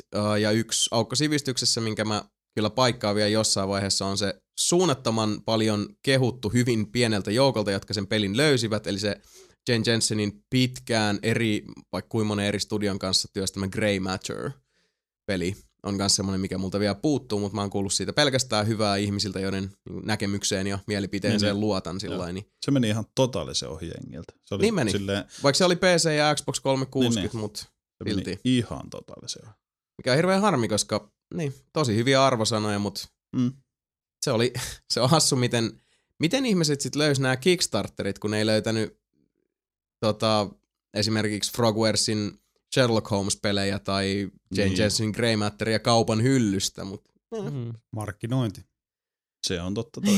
Ja yksi aukko sivistyksessä, minkä mä kyllä paikkaan vielä jossain vaiheessa, on se suunnattoman paljon kehuttu hyvin pieneltä joukolta, jotka sen pelin löysivät, eli se Jane Jensenin pitkään eri, vaikka kuinka monen eri studion kanssa työstämä Grey Matter-peli on myös semmoinen, mikä multa vielä puuttuu, mutta mä oon kuullut siitä pelkästään hyvää ihmisiltä, joiden niin näkemykseen ja mielipiteeseen Niin, luotan sillä niin, Se meni ihan totaalisen ohi jengiltä. Se oli Niin meni. Silleen, Vaikka se oli PC ja Xbox 360, Niin, niin, mutta meni Silti. ihan totaalisen ohi. mikä on hirveän harmi, koska niin, tosi hyviä arvosanoja, mutta Mm. se oli, se on hassu, miten, miten ihmiset sitten löysi nämä Kickstarterit, kun ne ei löytänyt tota, esimerkiksi Frogwaresin Sherlock Holmes-pelejä tai Jane Niin. Jensenin Grey Matteria kaupan hyllystä, mutta Mm. Markkinointi. Se on totta toi.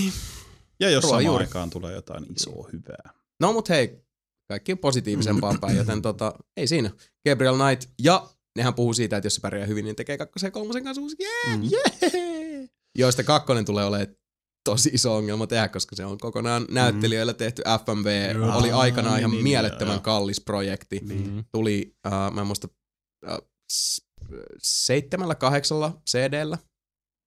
Ja jos samaan Ruojuuri. aikaan tulee jotain isoa hyvää. no mut hei, kaikki on positiivisempaan päin, joten tota, ei siinä. Gabriel Knight, ja nehän puhuu siitä, että jos se pärjää hyvin, niin tekee kakkosen ja kolmosen kanssa uusi, yeah, Mm. yeah. Joista kakkonen tulee olemaan tosi iso ongelma tehdä, koska se on kokonaan näyttelijöillä tehty FMV. Joo. Oli aikanaan Niin, ihan niin, mielettömän joo. kallis projekti. Mm. Tuli, uh, mä en muista, uh, seitsemällä, kahdeksalla CD-llä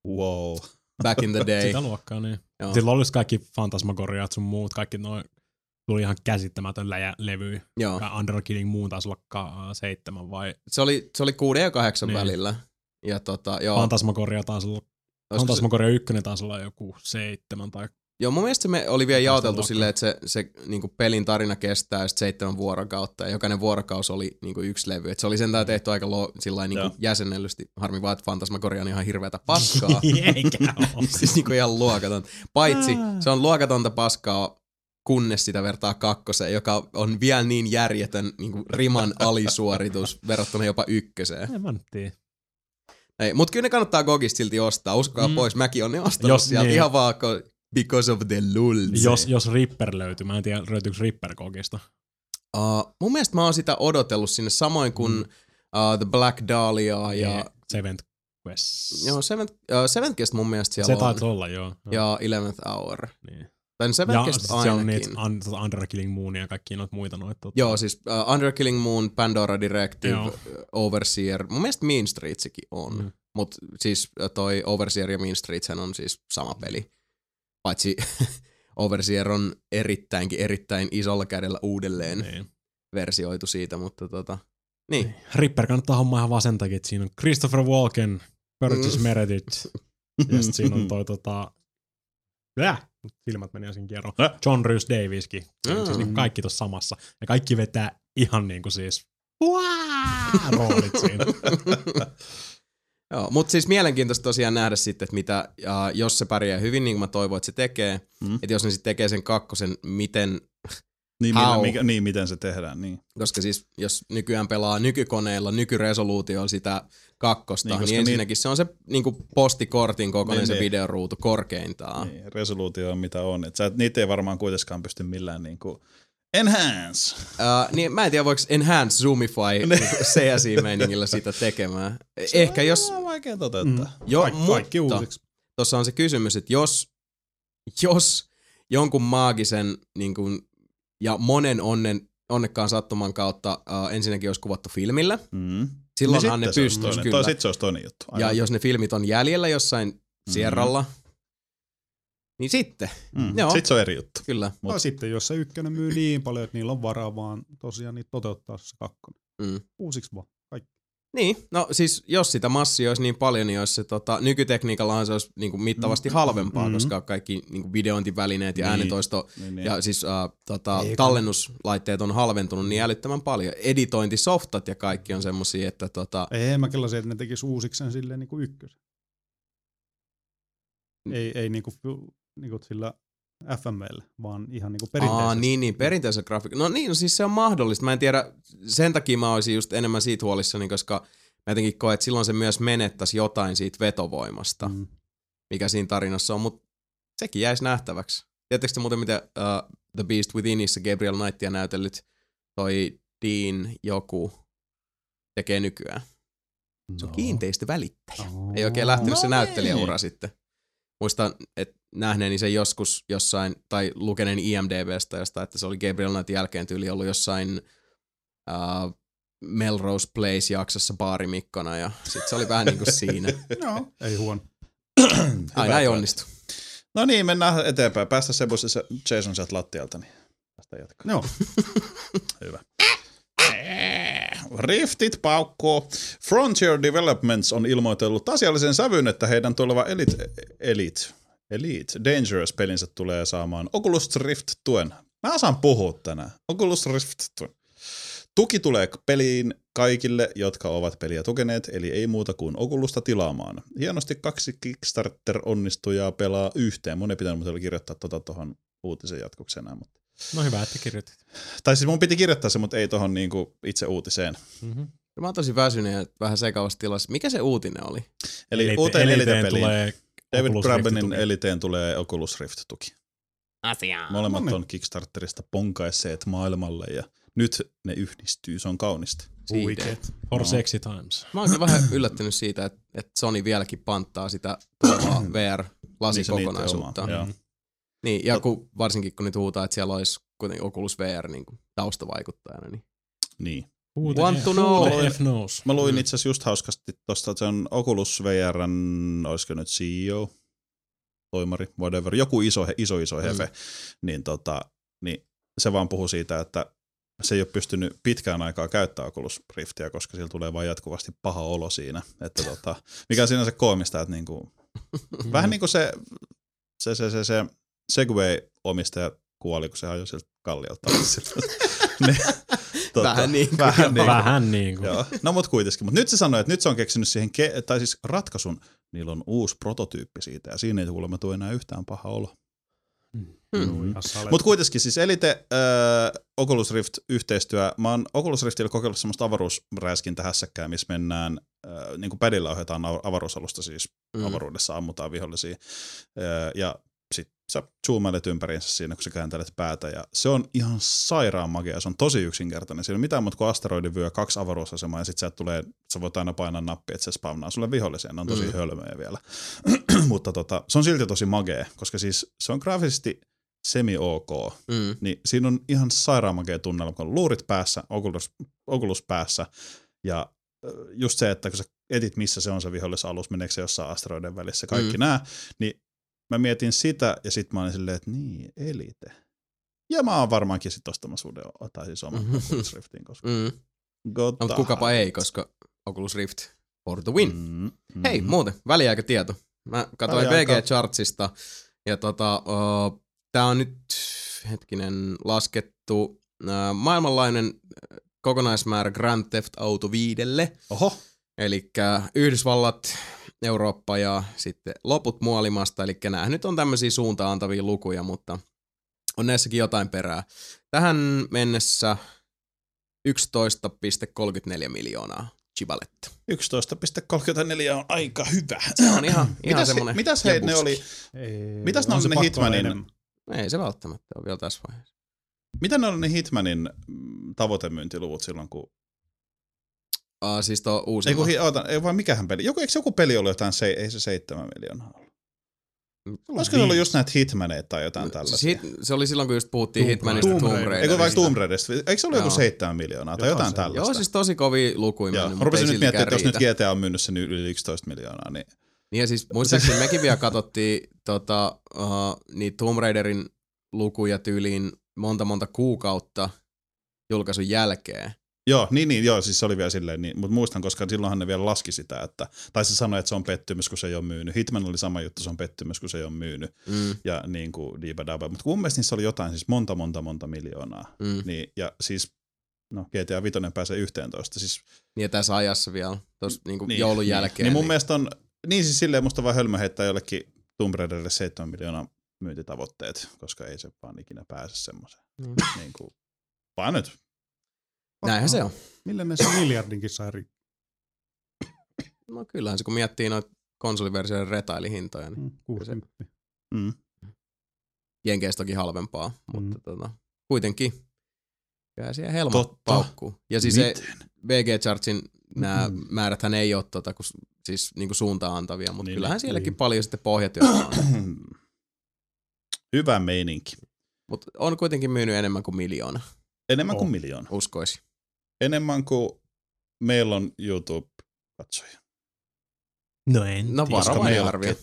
Wow. back in the day. Sitä luokkaa, niin. Joo. Silloin olisi kaikki Fantasmagoriat sun muut, kaikki noin tuli ihan käsittämätön läjä, levy. Joo. Ja Under Killing Moon taisi olla ka- seitsemän vai Se oli, se oli kuuden ja kahdeksan Niin. välillä. Ja tota, joo, Fantasmagoria olisiko se, Fantasmagoria ykkönen taisi olla joku seitsemän tai joo, mun mielestä me oli vielä jaoteltu silleen, että se, se niinku pelin tarina kestää just seitsemän vuorokautta ja jokainen vuorokausi oli niinku yksi levy. Et se oli sentään tehty aika lo, sillain niinku jäsennellysti. Harmi vaan, että Fantasmagoria on ihan hirveätä paskaa. Eikä ole. siis niinku ihan luokaton. Paitsi se on luokatonta paskaa, kunnes sitä vertaa kakkoseen, joka on vielä niin järjetön niinku riman alisuoritus verrattuna jopa ykköseen. En mä nyt tiedä. Ei, mut kyllä ne kannattaa Gogista silti ostaa. Uskokaa Mm. pois, mäkin on ne ostanut Jos- sieltä niin. ihan vaan because of the lulz. Jos, jos Ripper löytyy, mä en tiedä löytyykö Ripper kokista. Uh, mun mielestä mä oon sitä odotellut sinne samoin kuin Mm. uh, The Black Dahlia ja... Ja Seventh Quest. Joo, Seventh, uh, Seventh Guest mun mielestä siellä se on. taitaa olla, joo. Ja Eleventh Hour. Niin. Tai Ja Guest sit siellä on niitä ainakin. un, tota Under Killing Moonia ja kaikkia noita muita noita. Tota. Joo, siis uh, Under Killing Moon, Pandora Directive, Joo. uh, Overseer. Mun mielestä Mean Streetsikin on. Mm. Mm. Mut siis uh, toi Overseer ja Mean Streets on siis sama peli. Paitsi Overseer on erittäinkin erittäin isolla kädellä uudelleen Niin. versioitu siitä, mutta tota, Niin. Ripper kannattaa hommaa ihan vaan sen takia, että siinä on Christopher Walken, Burgess Mm. Meredith, ja sit siinä on toi tota... Äh, silmät meni äsken kierroon. Äh. John Rhys Davieskin. On siis Mm. niinku kaikki tuossa samassa. Ja kaikki vetää ihan niinku siis Uaa! roolit siinä. Joo, mutta siis mielenkiintoista tosiaan nähdä sitten, että mitä, ja jos se pärjää hyvin, niin kuin mä toivon, että se tekee, Mm. että jos ne sitten tekee sen kakkosen, miten, Niin, millä, mikä, niin, miten se tehdään, niin. koska siis jos nykyään pelaa nykykoneilla, nykyresoluutiolla sitä kakkosta, Niin, niin, koska niin ensinnäkin se on se niin kuin postikortin kokoinen Niin, se niin. videoruutu korkeintaan. niin. Resoluutio on mitä on. Et sä, et- niitä ei varmaan kuitenkaan pysty millään niinku enhance. Uh, niin mä en tiedä, voiko Enhance Zoomify niin CSI-meiningillä sitä tekemään. Ehkä jos, Se on vaikea toteuttaa. Mm. jo, Kaik, kaikki uusiksi. tuossa on se kysymys, että jos, jos jonkun maagisen niin kuin, ja monen onnen, onnekkaan sattuman kautta uh, ensinnäkin olisi kuvattu filmillä, Mm. silloinhan niin ne sitten pystyisi kyllä. Toi, sit se olisi toinen juttu. Ja Aivan. jos ne filmit on jäljellä jossain Mhm. Sierralla, niin sitten, mm. joo. Sitten se on eri juttu. kyllä. Mut. No sitten, jos se ykkönen myy niin paljon, että niillä on varaa vaan tosiaan niitä toteuttaa se kakkonen. Mm. Uusiksi vaan. Niin, no siis jos sitä massia olisi niin paljon, niin olisi se tota, nykytekniikallahan se olisi niin kuin mittavasti halvempaa, Mhm. koska kaikki niin kuin videointivälineet ja Niin. äänentoisto Niin, niin. ja siis äh, tota, tallennuslaitteet on halventunut niin älyttömän paljon. Editointisoftat ja kaikki on semmosia, että tota, Ei mä kellasin, että ne tekis uusiksi sen silleen niin kuin ykkösen. Ei, ei niin kuin, niin kuin sillä FML, vaan ihan niin kuin perinteisesti. Aa, niin, niin, perinteisellä grafiikalla. No niin, no siis se on mahdollista. Mä en tiedä, sen takia mä olisin just enemmän siitä huolissani, koska mä jotenkin koen, että silloin se myös menettäisi jotain siitä vetovoimasta, mm. Mikä siinä tarinassa on, mutta sekin jäisi nähtäväksi. Tiedättekö te muuten, miten uh, The Beast Withinissä Gabriel Knightia näytellyt toi Dean joku tekee nykyään? Se on No. kiinteistövälittäjä. Oh. Ei oikein lähtenyt No se näyttelijäura sitten. Muistan, että nähneeni sen joskus jossain, tai lukeneen IMDBstä josta, että se oli Gabriel Knightin jälkeen tyyli ollut jossain uh, Melrose Place-jaksossa baarimikkona, ja sitten se oli vähän niin kuin siinä. Joo, ei huono. Aina ei onnistu. No niin, mennään eteenpäin. Päästä se se Jason sieltä lattialta, niin päästään jatkaa. Joo. Hyvä. Riftit paukkuu. Frontier Developments on ilmoitellut asiallisen sävyn, että heidän tuleva Elite, Elite, Elite Dangerous-pelinsä tulee saamaan Oculus Rift-tuen. Mä saan puhua tänään. Oculus Rift-tuen. Tuki tulee peliin kaikille, jotka ovat peliä tukeneet, eli ei muuta kuin Oculusta tilaamaan. Hienosti kaksi Kickstarter-onnistujaa pelaa yhteen. Mun ei pitänyt kirjoittaa tuota tuohon uutisen jatkoksena, mutta No hyvä, että kirjoitit. tai siis mun piti kirjoittaa se, mutta ei tuohon niinku itse uutiseen. Mm-hmm. Mä oon tosi väsynyt ja vähän sekavassa tilassa. Mikä se uutinen oli? Eli Elite- uuteen Eliteen Elite-peliin. tulee David Rift-tuki. Eliteen tulee Oculus Rift-tuki. Asiaa. Molemmat No niin. on Kickstarterista ponkaisseet maailmalle ja nyt ne yhdistyy, se on kaunista. Huikeet. For No. sexy times. Mä oon vähän yllättynyt siitä, että, että Sony vieläkin panttaa sitä tulevaa Niin VR-lasikokonaisuutta. joo. Niin, ja kun, varsinkin kun nyt huutaa, että siellä olisi kuitenkin Oculus VR niin kuin taustavaikuttajana, niin Niin. Who Want to know. Who knows? Mä luin Mm. itse asiassa just hauskasti tosta, että se on Oculus VRn, olisiko nyt CEO, toimari, whatever, joku iso, iso, iso hefe, niin, tota, niin se vaan puhuu siitä, että se ei ole pystynyt pitkään aikaa käyttämään Oculus Riftiä, koska sillä tulee vain jatkuvasti paha olo siinä. Että tota, mikä on sinänsä koomista, että niinku, vähän niin kuin se, se, se, se, se Segway-omistaja kuoli, kun se ajoi sieltä kalliolta. niin, tota, Vähän niin kuin vähän niin kuin. Vähän niin kuin. Joo. No mut kuitenkin. Mutta nyt se sanoi, että nyt se on keksinyt siihen, ke- tai siis ratkaisun, niillä on uusi prototyyppi siitä, ja siinä ei kuulemma tule enää yhtään paha olo. Hmm. Mutta kuitenkin siis Elite äh, Oculus Rift yhteistyö. Mä oon Oculus Riftillä kokeillut semmoista avaruusräiskintä hässäkkää, missä mennään, äh, niin kuin pädillä ohjataan av- avaruusalusta siis Mm. avaruudessa, ammutaan vihollisia. Äh, ja sä zoomailet ympäriinsä siinä, kun sä kääntelet päätä. Ja se on ihan sairaan magia, se on tosi yksinkertainen. Siinä on mitään muuta kuin asteroidin vyö, kaksi avaruusasemaa ja sit sä tulee, sä voit aina painaa nappia, että se spawnaa sulle vihollisia. Ne on tosi Mm. hölmöjä vielä. Mutta tota, se on silti tosi magea, koska siis se on graafisesti semi-ok, Mm. niin siinä on ihan sairaan makea tunnelma, kun on luurit päässä, Oculus, Oculus päässä, ja just se, että kun sä etit, missä se on se vihollisalus, meneekö se jossain asteroiden välissä, kaikki mm. nämä, niin mä mietin sitä, ja sitten mä olin silleen, että niin, elite. Ja mä oon varmaankin sitten ostamassa uuden, tai siis oman Mhm. Oculus Riftin, koska Mm. No, mutta kukapa ei, koska Oculus Rift for the win. Mm, mm. Hei, muuten, väliaikatieto. Mä katsoin VG Chartsista, ja tota, uh, tää on nyt, hetkinen, laskettu uh, maailmanlainen kokonaismäärä Grand Theft Auto 5. Oho. Eli Yhdysvallat, Eurooppa ja sitten loput muolimasta. Eli nämä nyt on tämmöisiä suuntaan antavia lukuja, mutta on näissäkin jotain perää. Tähän mennessä 11,34 miljoonaa chivaletta. 11,34 on aika hyvä. Se on ihan, ihan mitäs, semmoinen Mitäs hei, ne oli, ei, mitäs ne oli ne Hitmanin, ei se välttämättä ole vielä tässä vaiheessa. Mitä ne oli ne Hitmanin mm, tavoitemyyntiluvut silloin, kun... Uh, siis tuo uusi. Ei, kun, oota, ei vaan mikähän peli. Joku, eikö joku peli ollut jotain, se, ei se seitsemän miljoonaa ollut? Olisiko se ollut just näitä Hitmaneita tai jotain tällaista? Siis hit, se oli silloin, kun just puhuttiin Tomb Hitmanista Tomb, Tomb Raiderista. Eikö vaikka Tomb Raiderista? Eikö se ollut joku seitsemän miljoonaa tai jotain, jotain tällaista? Joo, siis tosi kovia lukuja mennyt, Mä rupesin nyt miettimään, että jos nyt GTA on myynyt sen yli 11 miljoonaa, niin... Niin ja siis muistaakseni mekin vielä katsottiin tota, uh, niitä Tomb Raiderin lukuja tyyliin monta monta kuukautta julkaisun jälkeen. Joo, niin, niin, joo, siis se oli vielä silleen, niin, mutta muistan, koska silloinhan ne vielä laski sitä, että, tai se sanoi, että se on pettymys, kun se ei ole myynyt. Hitman oli sama juttu, se on pettymys, kun se ei ole myynyt. Mm. Ja niin kuin diibadaba. Mutta mun mielestä niissä oli jotain, siis monta, monta, monta miljoonaa. Mm. Niin, ja siis, no GTA 5 pääsee 11. Siis, niin ja tässä ajassa vielä, tuossa niin kuin niin, joulun niin, jälkeen. Niin, niin mun mielestä on, niin siis silleen musta vaan hölmö heittää jollekin Tomb Raiderille 7 miljoonaa myyntitavoitteet, koska ei se vaan ikinä pääse semmoiseen. Mm. Niin kuin, vaan nyt. Näinhän se on. Millä ne se miljardinkin sai rikki? No kyllähän se, kun miettii noita konsoliversioiden retailihintoja, niin mm, 60. Se, mm. Jenkeistä toki halvempaa, mm. mutta tota, kuitenkin kyllä siellä helma Totta. paukkuu. Ja siis Miten? se VG Chartsin nämä mm. määräthän ei ole tota, kun, siis niinku suuntaan antavia, mutta niin, kyllähän sielläkin niin. paljon sitten pohjat on. Hyvä meininki. Mutta on kuitenkin myynyt enemmän kuin miljoona. Enemmän oh. kuin miljoona. Uskoisi. Enemmän kuin meillä on YouTube-katsoja. No en No varovainen arvio.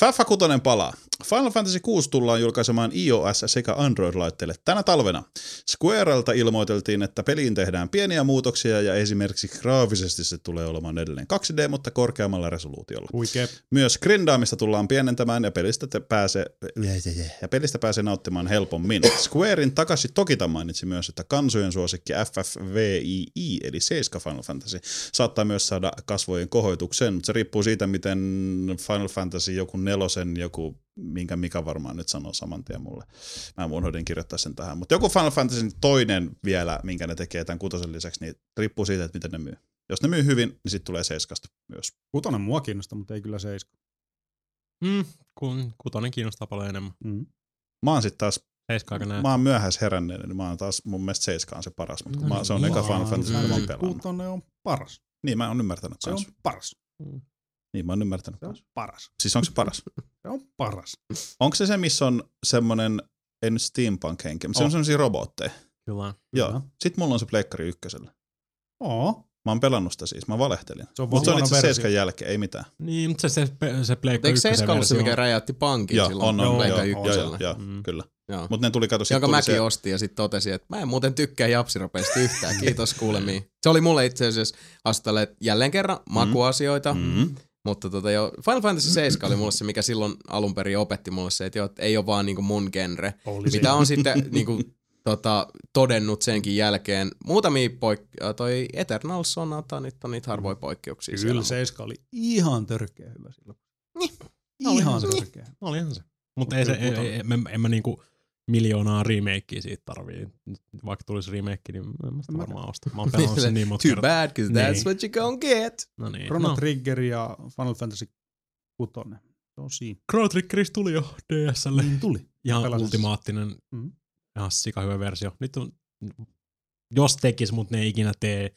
Faffa 6 palaa. Final Fantasy 6 tullaan julkaisemaan iOS- sekä Android-laitteille tänä talvena. Squarelta ilmoiteltiin, että peliin tehdään pieniä muutoksia ja esimerkiksi graafisesti se tulee olemaan edelleen 2D, mutta korkeammalla resoluutiolla. Huikee. Myös grindaamista tullaan pienentämään ja pelistä, te pääsee, ja pelistä pääsee nauttimaan helpommin. Squarein Takashi Tokita mainitsi myös, että kansojen suosikki FFVII, eli 7 Final Fantasy, saattaa myös saada kasvojen kohoituksen, mutta se riippuu siitä, miten Final Fantasy joku nelosen joku minkä Mika varmaan nyt sanoo saman tien mulle. Mä unohdin kirjoittaa sen tähän. Mutta joku Final Fantasy toinen vielä, minkä ne tekee tämän kutosen lisäksi, niin riippuu siitä, että miten ne myy. Jos ne myy hyvin, niin sitten tulee seiskasta myös. Kutonen mua kiinnostaa, mutta ei kyllä seiska. Mm, kun kutonen kiinnostaa paljon enemmän. Mm. Mä oon sitten taas Seiska Mä oon myöhäis heränneen, niin mä oon taas mun mielestä Seiska on se paras, mutta no, mä, se on eka Final Fantasy, mitä mä oon pelannut. On paras. Niin, mä oon ymmärtänyt Se kans. on paras. Mm. Niin, mä oon ymmärtänyt. Se on paras. Siis onko se paras? se on paras. Onko se se, missä on semmonen, en steampunk henki, se on semmoisia robotteja. Kyllä. Joo. Kyllä. Sitten mulla on se pleikkari ykkösellä. Oo. Mä oon pelannut sitä siis, mä valehtelin. Se on mutta se on itse seiskan jälkeen, ei mitään. Niin, mutta se, se, se Pleikka Eikö Seiska ollut se, mikä räjäytti pankin joo, silloin on, on, Pleikka ykkösellä? Joo, joo, mm. kyllä. Mutta ne tuli kato Jonka mäkin se... ostin ja sitten totesin, että mä en muuten tykkää japsiropeista yhtään. Kiitos kuulemiin. Se oli mulle itse asiassa astalle jälleen kerran mm. makuasioita. Mm. Mutta tota jo, Final Fantasy 7 oli mulle se, mikä silloin alun perin opetti mulle se, että, jo, että ei ole vaan niinku mun genre. Olisi. Mitä on sitten niinku, tota, todennut senkin jälkeen. Muutamia poik- toi Eternal Sonata, nyt on niitä harvoja poikkeuksia. Kyllä 7 oli ihan törkeä hyvä silloin. Niin. Ihan niin. törkeä. Olihan se. Mutta ei se, ei, ei, en, en mä niinku, miljoonaa remakea siitä tarvii. Vaikka tulisi remake, niin en mä sitä varmaan osta. Mä oon pelannut sen niin monta Too bad, cause that's niin. what you gonna get. No niin. Chrono no. Trigger ja Final Fantasy 6. Se on siinä. Chrono Triggerista tuli jo DSlle. Niin tuli. Ja ultimaattinen, mm. ihan sika hyvä versio. Nyt on, jos tekis, mutta ne ei ikinä tee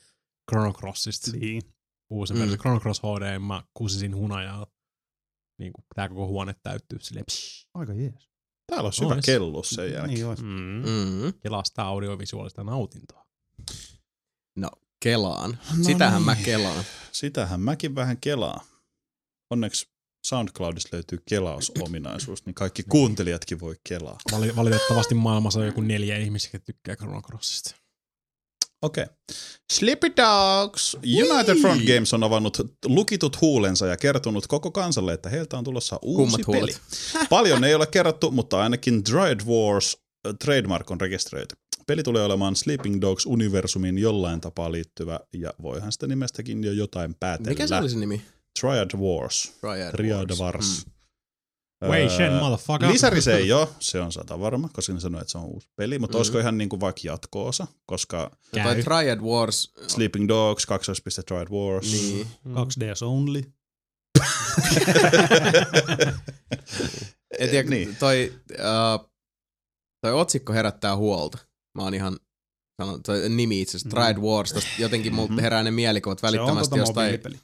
Chrono Crossista. Niin. Uusi mm. versio. Chrono Cross HD, mä kusisin hunajaa. Niin kuin tää koko huone täyttyy silleen. Psh. Aika jees. Täällä olisi hyvä kellus sen jälkeen. Niin olisi. Mm. Mm. Kelasta audiovisuaalista nautintoa. No, kelaan. No Sitähän niin. mä kelaan. Sitähän mäkin vähän kelaan. Onneksi SoundCloudissa löytyy kelausominaisuus, niin kaikki kuuntelijatkin voi kelaa. Valitettavasti maailmassa on joku neljä ihmisiä, jotka tykkää Chrono Crossista. Okei. Okay. Sleepy Dogs! United Front Games on avannut lukitut huulensa ja kertonut koko kansalle, että heiltä on tulossa uusi Kummat peli. huulet? Paljon ei ole kerrottu, mutta ainakin Dryad Wars äh, trademark on rekisteröity. Peli tulee olemaan Sleeping Dogs-universumin jollain tapaa liittyvä, ja voihan sitä nimestäkin jo jotain päätellä. Mikä se oli se nimi? Triad Wars. Triad, Triad Wars. Wars. Mm. Wei Shen, motherfucker. Lisäri se ei ole, se on sata varma, koska ne sanoi, että se on uusi peli, mutta Mm. mm. olisiko ihan niinku vaikka jatko-osa, koska Käy. Triad Wars, Sleeping Dogs, kaksoispiste Triad Wars. niin. 2DS only. En tiedä, niin. toi, uh, toi otsikko herättää huolta. Mä oon ihan sanon, toi nimi itse asiassa. Triad Wars, tosta jotenkin Mhm. herää ne mielikuvat on välittömästi tota jostain.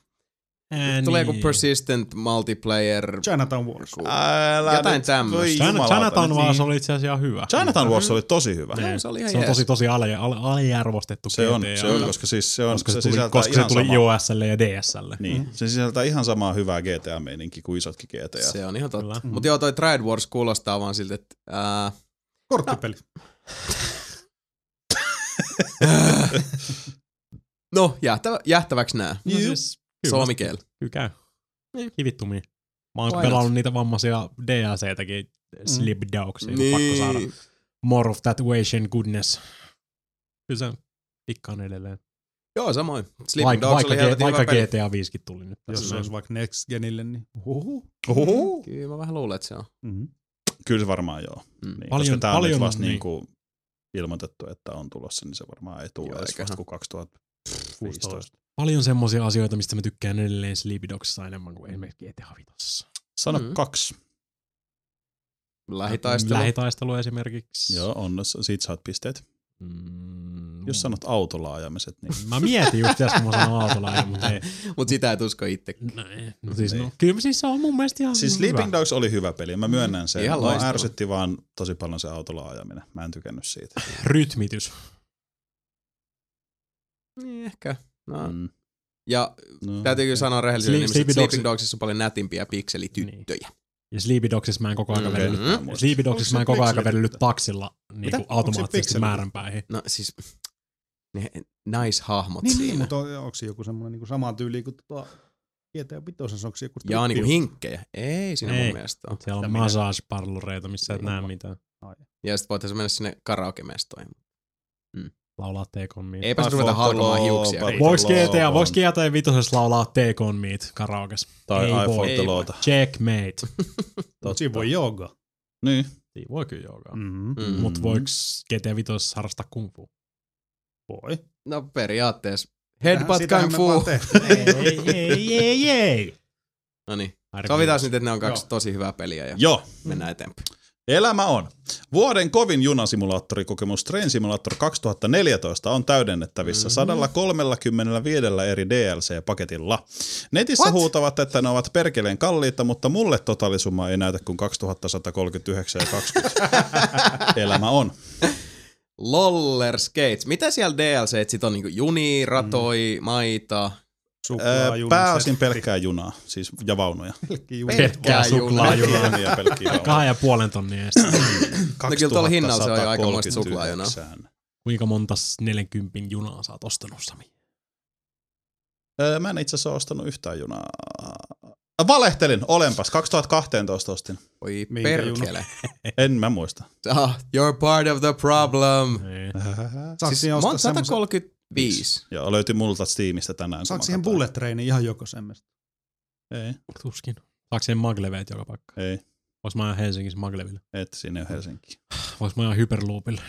Ää, Tulee joku niin. persistent multiplayer. Chinatown Wars. Älä Jotain nyt, tämmöstä. voi China- Chinatown. Wars oli itse asiassa ihan hyvä. Chinatown Wars oli tosi hyvä. Se oli ihan se on tosi, tosi ali, ali, aliarvostettu Se on, se on, koska siis se on, koska se, se tuli, sisältää koska se tuli iOSlle ja DSlle. Niin, se sisältää ihan samaa hyvää GTA-meininki kuin isotkin GTA. Se on ihan totta. Mutta joo, toi Triad Wars kuulostaa vaan siltä, että ää, Korttipeli. no, jähtävä, jähtäväksi nää. No siis, kyllä, Suomikeel. kyllä käy. Niin. Kivittumia. Mä oon Why pelannut niitä vammaisia DLC-täkin, Sleep Dogs, niin. pakko saada Niin. more of that Asian goodness. Kyllä se tikkaan edelleen. Joo, samoin. Sleeping Vaikka, Dogs vaikka, oli helvetin vaikka peli. GTA 5 tuli nyt. Jos tässä se olisi vaikka Next Genille, niin huhu. Oho. Kyllä mä vähän luulen, että se on. Mm-hmm. Kyllä se varmaan joo. Mm. Niin, Paljon- koska tää on paljon nyt on, vasta niin. niinku ilmoitettu, että on tulossa, niin se varmaan ei tule edes vasta kuin 2015. Paljon semmoisia asioita, mistä mä tykkään edelleen Sleepy Dogsissa enemmän kuin esimerkiksi GTA 5. Sano Mm. kaksi. Lähitaistelu. Lähitaistelu esimerkiksi. Joo, on, siitä saat pisteet. Mm, Jos sanot autolla ajamiset, niin Mä mietin just kun mä sanoin autolla, mutta ei. Mut sitä et usko itse. No, ei. no, siis, Niin. no, kyllä siis se on mun mielestä ihan Siis hyvä. Sleeping Dogs oli hyvä peli, mä myönnän sen. Ihan loistava. ärsytti vaan tosi paljon se autolla ajaminen. Mä en tykännyt siitä. Rytmitys. Niin ehkä. No. Mm. Ja No, täytyy kyllä sanoa rehellisesti, Sleep- että Sleeping Dogsissa on paljon nätimpiä pikselityttöjä. Ja Sleepy Dogsissa mä en koko ajan Mm, vedellyt. muistan. Sleepy Dogsissa mä en koko ajan vedellyt taksilla niin kuin automaattisesti määränpäihin. No siis, ne naishahmot Niin, siinä. niin, mutta on- onko se joku semmoinen niin sama tyyli kuin tuota GTA 5, onko se joku Jaa, niinku strippi- hinkkejä. Ei siinä Ei. mun mielestä ole. Siellä on massage-parloreita, missä et Ei näe olla. mitään. Ja sit voitaisiin mennä sinne karaoke-mestoihin. Laulaa Take on Me. Eipä se ruveta halkomaan hiuksia. Ei. Law GTA, voiks on- GTA 5 laulaa Take on Meet karaokes? Tai Ei I voi. Ei lawta. Checkmate. Siinä voi jooga. Niin. Siinä voi kyllä joogaa. Mm. Mm-hmm. Mm. Mut voiks GTA 5 harrastaa kung fu? Voi. No periaatteessa. Headbutt Kung Fu. ei, ei, ei, ei. No niin. Sovitaan nyt, että ne on kaksi tosi hyvää peliä ja Joo. mennään eteenpäin. Elämä on. Vuoden kovin junasimulaattorikokemus Train Simulator 2014 on täydennettävissä Mhm. 135 eri DLC-paketilla. Netissä What? huutavat, että ne ovat perkeleen kalliita, mutta mulle totaalisumma ei näytä kuin 2139 ja 20. Elämä on. Loller Skates. Mitä siellä DLC sit on? Niinku juni, ratoi, maita? Suklaajunasetti. Pääosin pelkkää junaa, siis ja vaunuja. Pelkkää suklaajunaa. junaa. pelkkiä vaunuja. Kahden ja puolen tonnin edestä. no kyllä tuolla hinnalla se on jo aikamoista suklaajunaa. Kuinka monta 40 junaa sä oot ostanut, Sami? Öö, mä en itse asiassa ostanut yhtään junaa. Valehtelin, olenpas. 2012 ostin. Oi perkele. en mä muista. Oh, you're part of the problem. Niin. Siis mä oon 130 Viisi. Joo, löytyi multa Steamista tänään. Saanko siihen bullet trainin ihan joko semmoista? Ei. Tuskin. Saanko siihen magleveet joka paikka? Ei. Vois mä ajan Helsingissä magleville. Et, siinä on Helsinki. Vois mä ajan Hyperloopille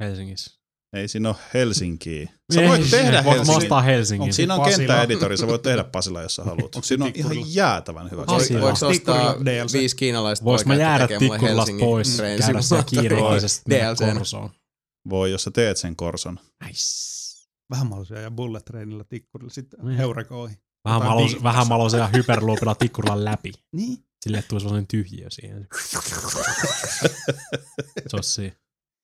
Helsingissä. Ei siinä on Helsinki. Sä voit ei, tehdä Helsingin. Helsingin. Siinä on kenttäeditori, sä voit tehdä Pasila, jos sä haluat. Onko siinä on ihan jäätävän hyvä. Voiko ostaa DLC. viisi kiinalaista Vois mä jäädä tikkulas pois, käydä siellä kiireellisesti DLC. Voi, jos sä teet sen korson. Nice. Vähän maluisia ja bullet trainilla tikkurilla sitten Niin. heureka ohi. Vähän viittasi. vähän ja hyperloopilla tikkurilla läpi. Niin. Sille tulee sellainen tyhjiö siihen. Siinä.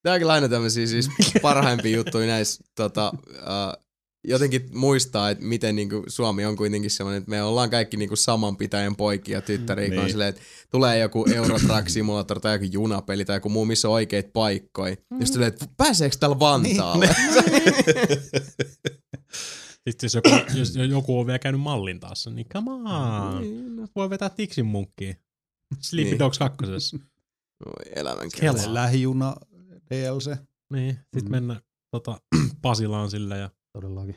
Tää on kyllä aina tämmöisiä siis parhaimpia juttuja näissä tota, uh, jotenkin muistaa, että miten niinku Suomi on kuitenkin semmoinen, että me ollaan kaikki niinku saman pitäjän poikia tyttäriä, niin. Niin. silleen, että tulee joku Euro Truck Simulator tai joku junapeli tai joku muu, missä on oikeita paikkoja. Mm. Ja sitten että pääseekö täällä Vantaalle? Sitten jos joku, jos joku on vielä käynyt mallin taas, niin come on. Niin, Voi vetää tiksin munkkiin. Sleepy Niin. Dogs kakkosessa. Voi elämän. Lähijuna DLC. Niin, sit Mhm. mennä tota, Pasilaan sillä ja Todellakin.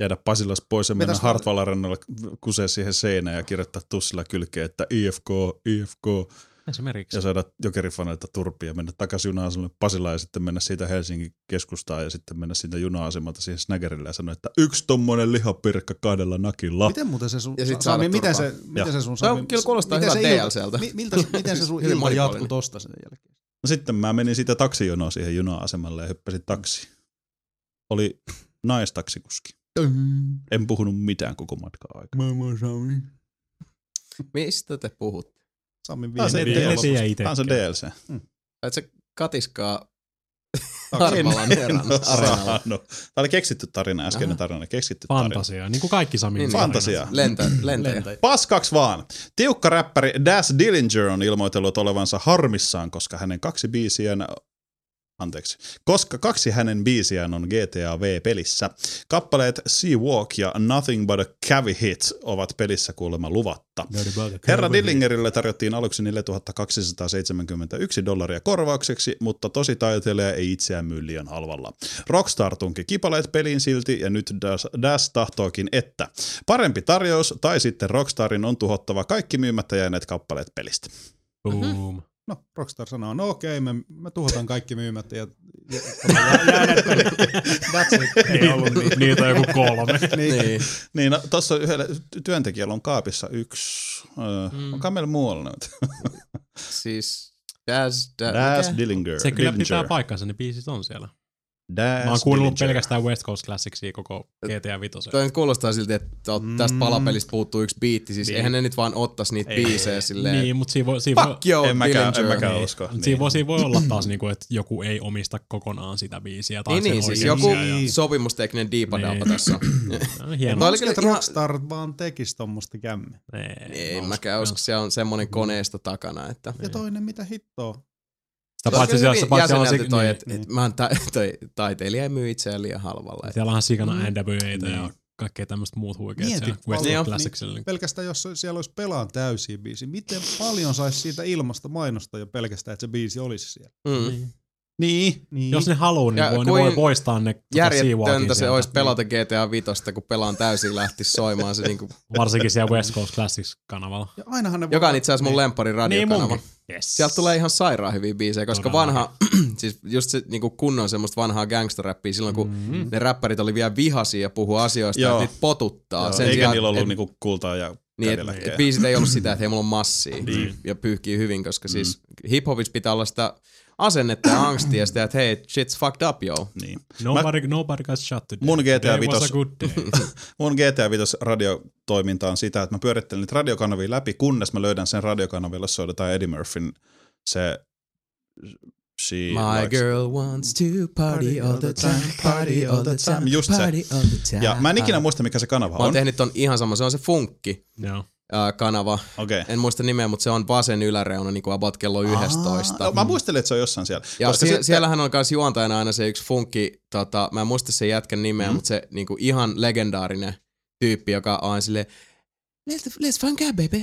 Jäädä Pasilas pois ja mennä Mitäs- rannalle kusee siihen seinään ja kirjoittaa tussilla kylkeen, että IFK, IFK. esimerkiksi. Ja saada jokerifaneilta turpia ja mennä takaisin juna-asemalle Pasilaan ja sitten mennä siitä Helsingin keskustaan ja sitten mennä siitä juna-asemalta siihen Snaggerille ja sanoa, että yksi tommonen lihapirkka kahdella nakilla. Miten muuten se sun, Ja sit Sami, saada miten se, miten se sun Sami, kyllä kuulostaa miten hyvältä se ilta- DLCltä. mi- Miltä, miten se sun ilta jatkuu tosta sen jälkeen? No sitten mä menin siitä taksijonoa siihen juna-asemalle ja hyppäsin taksiin. Oli naistaksikuski. En puhunut mitään koko matkan aikana. Maailman Sami. Mistä te puhutte? Sami Tää on se DLC. tiedä Tää on se. DLC. Et se katiskaa. Harmalan herran. No, Tää oli keksitty tarina, äskeinen Aha. tarina, keksitty tarina. Fantasia, niin kuin kaikki Samin Niin. Fantasia. Lentä, lentäjä. Lentäjä. Paskaks vaan. Tiukka räppäri Das Dillinger on ilmoitellut olevansa harmissaan, koska hänen kaksi biisiään Anteeksi. Koska kaksi hänen biisiään on GTA V-pelissä. Kappaleet Sea Walk ja Nothing But a Cavi Hit ovat pelissä kuulemma luvatta. Herra Dillingerille tarjottiin aluksi 4271 dollaria korvaukseksi, mutta tosi taiteilija ei itseään myy liian halvalla. Rockstar tunki kipaleet peliin silti ja nyt Das, Das tahtookin, että parempi tarjous tai sitten Rockstarin on tuhottava kaikki myymättä jääneet kappaleet pelistä. Boom. No, Rockstar sanoo, no okei, me, me tuhotaan kaikki myymättä ja, ja pelit. That's it. Ei ollut niin. Niitä on joku kolme. niin. Niin. Niin, no, tuossa yhdellä työntekijällä on kaapissa yksi. Mm. Onko meillä muualla nyt? Siis Daz, da, Das mikä? Dillinger. Se kyllä pitää Dillinger. paikkansa, ne biisit on siellä. Das Mä oon kuunnellut Dillinger. pelkästään West Coast Classicsia koko GTA 5. Toi nyt kuulostaa siltä, että tästä Mm. palapelistä puuttuu yksi biitti. Siis Niin. eihän ne nyt vaan ottais niitä Ei. biisejä silleen. Niin, mutta siinä voi, siinä voi, Fuck you, En mäkään, en mäkään Niin. usko. Niin. Siinä, voi, siinä voi olla taas, niinku, että joku ei omista kokonaan sitä biisiä. Tai Niin, sen niin, siis joku ja- sopimustekninen diipadapa Niin. tässä on. No, Hieno. Toi oli kyllä ihan- Rockstar vaan tekisi tommoista kämmiä? Ei, Ei, mä mäkään usko, siellä on semmonen koneisto takana, että... Ja toinen, mitä hittoa? Sitä on paitsi siellä, hyvin paitsi siellä on se, toi, niin, että et mä oon ta- toi taiteilija myy itseään liian halvalla. Et siellä onhan sikana NWAtä Niin. ja kaikkea tämmöistä muut huikeet Mieti siellä paljon. West Niin on. Classicsilla. Pelkästään jos siellä olisi pelaan täysiä biisi, miten paljon saisi siitä ilmasta mainosta jo pelkästään, että se biisi olisi siellä? Mm. Niin. Niin. Niin. Jos ne haluaa, niin Ja voi, ne voi poistaa ne Seawalkin Järjettöntä se olisi pelata GTA 5, kun pelaan täysin lähti soimaan se niinku, Varsinkin siellä West Coast Classics-kanavalla. Ja ainahan ne voi- joka on itse asiassa mun lempari Niin radiokanava. munkin. Yes. Sieltä tulee ihan sairaan hyviä biisejä, koska Todellakin. vanha, siis just se niinku kunnon semmoista vanhaa gangsterräppiä silloin, kun Mm. ne räppärit oli vielä vihaisia ja puhu asioista, Joo. että niitä potuttaa. Joo, Sen eikä sijaan, niillä ollut et- niinku kultaa ja Niin, et, et biisit ei ollut sitä, että hei, mulla on massia Niin. ja pyyhkii hyvin, koska siis hip-hopissa pitää olla sitä asennetta ja angstia sitä, että hei, shit's fucked up, yo. Niin. Nobody, nobody got shot today. Mun GTA Today was a vitos- good day. Mun GTA 5 radiotoiminta on sitä, että mä pyörittelen niitä radiokanavia läpi, kunnes mä löydän sen radiokanavilla, jossa soitetaan Eddie Murphyn se She My likes- girl wants to party all the time, party all the time, Just se. party all the time. Ja mä en ikinä muista, mikä se kanava Mä oon on. tehnyt ton ihan sama, se on se funkki Joo. Kanava. Okei. En muista nimeä, mutta se on vasen yläreuna niin kuin about kello 11. No, mä muistelin, että se on jossain siellä. Ja Koska sie- sitten- siellähän on myös juontajana aina se yksi funkki, tota, mä en muista sen jätkän nimeä, Mm. mm. mutta se niinku ihan legendaarinen tyyppi, joka on sille let's, let's funk out, baby.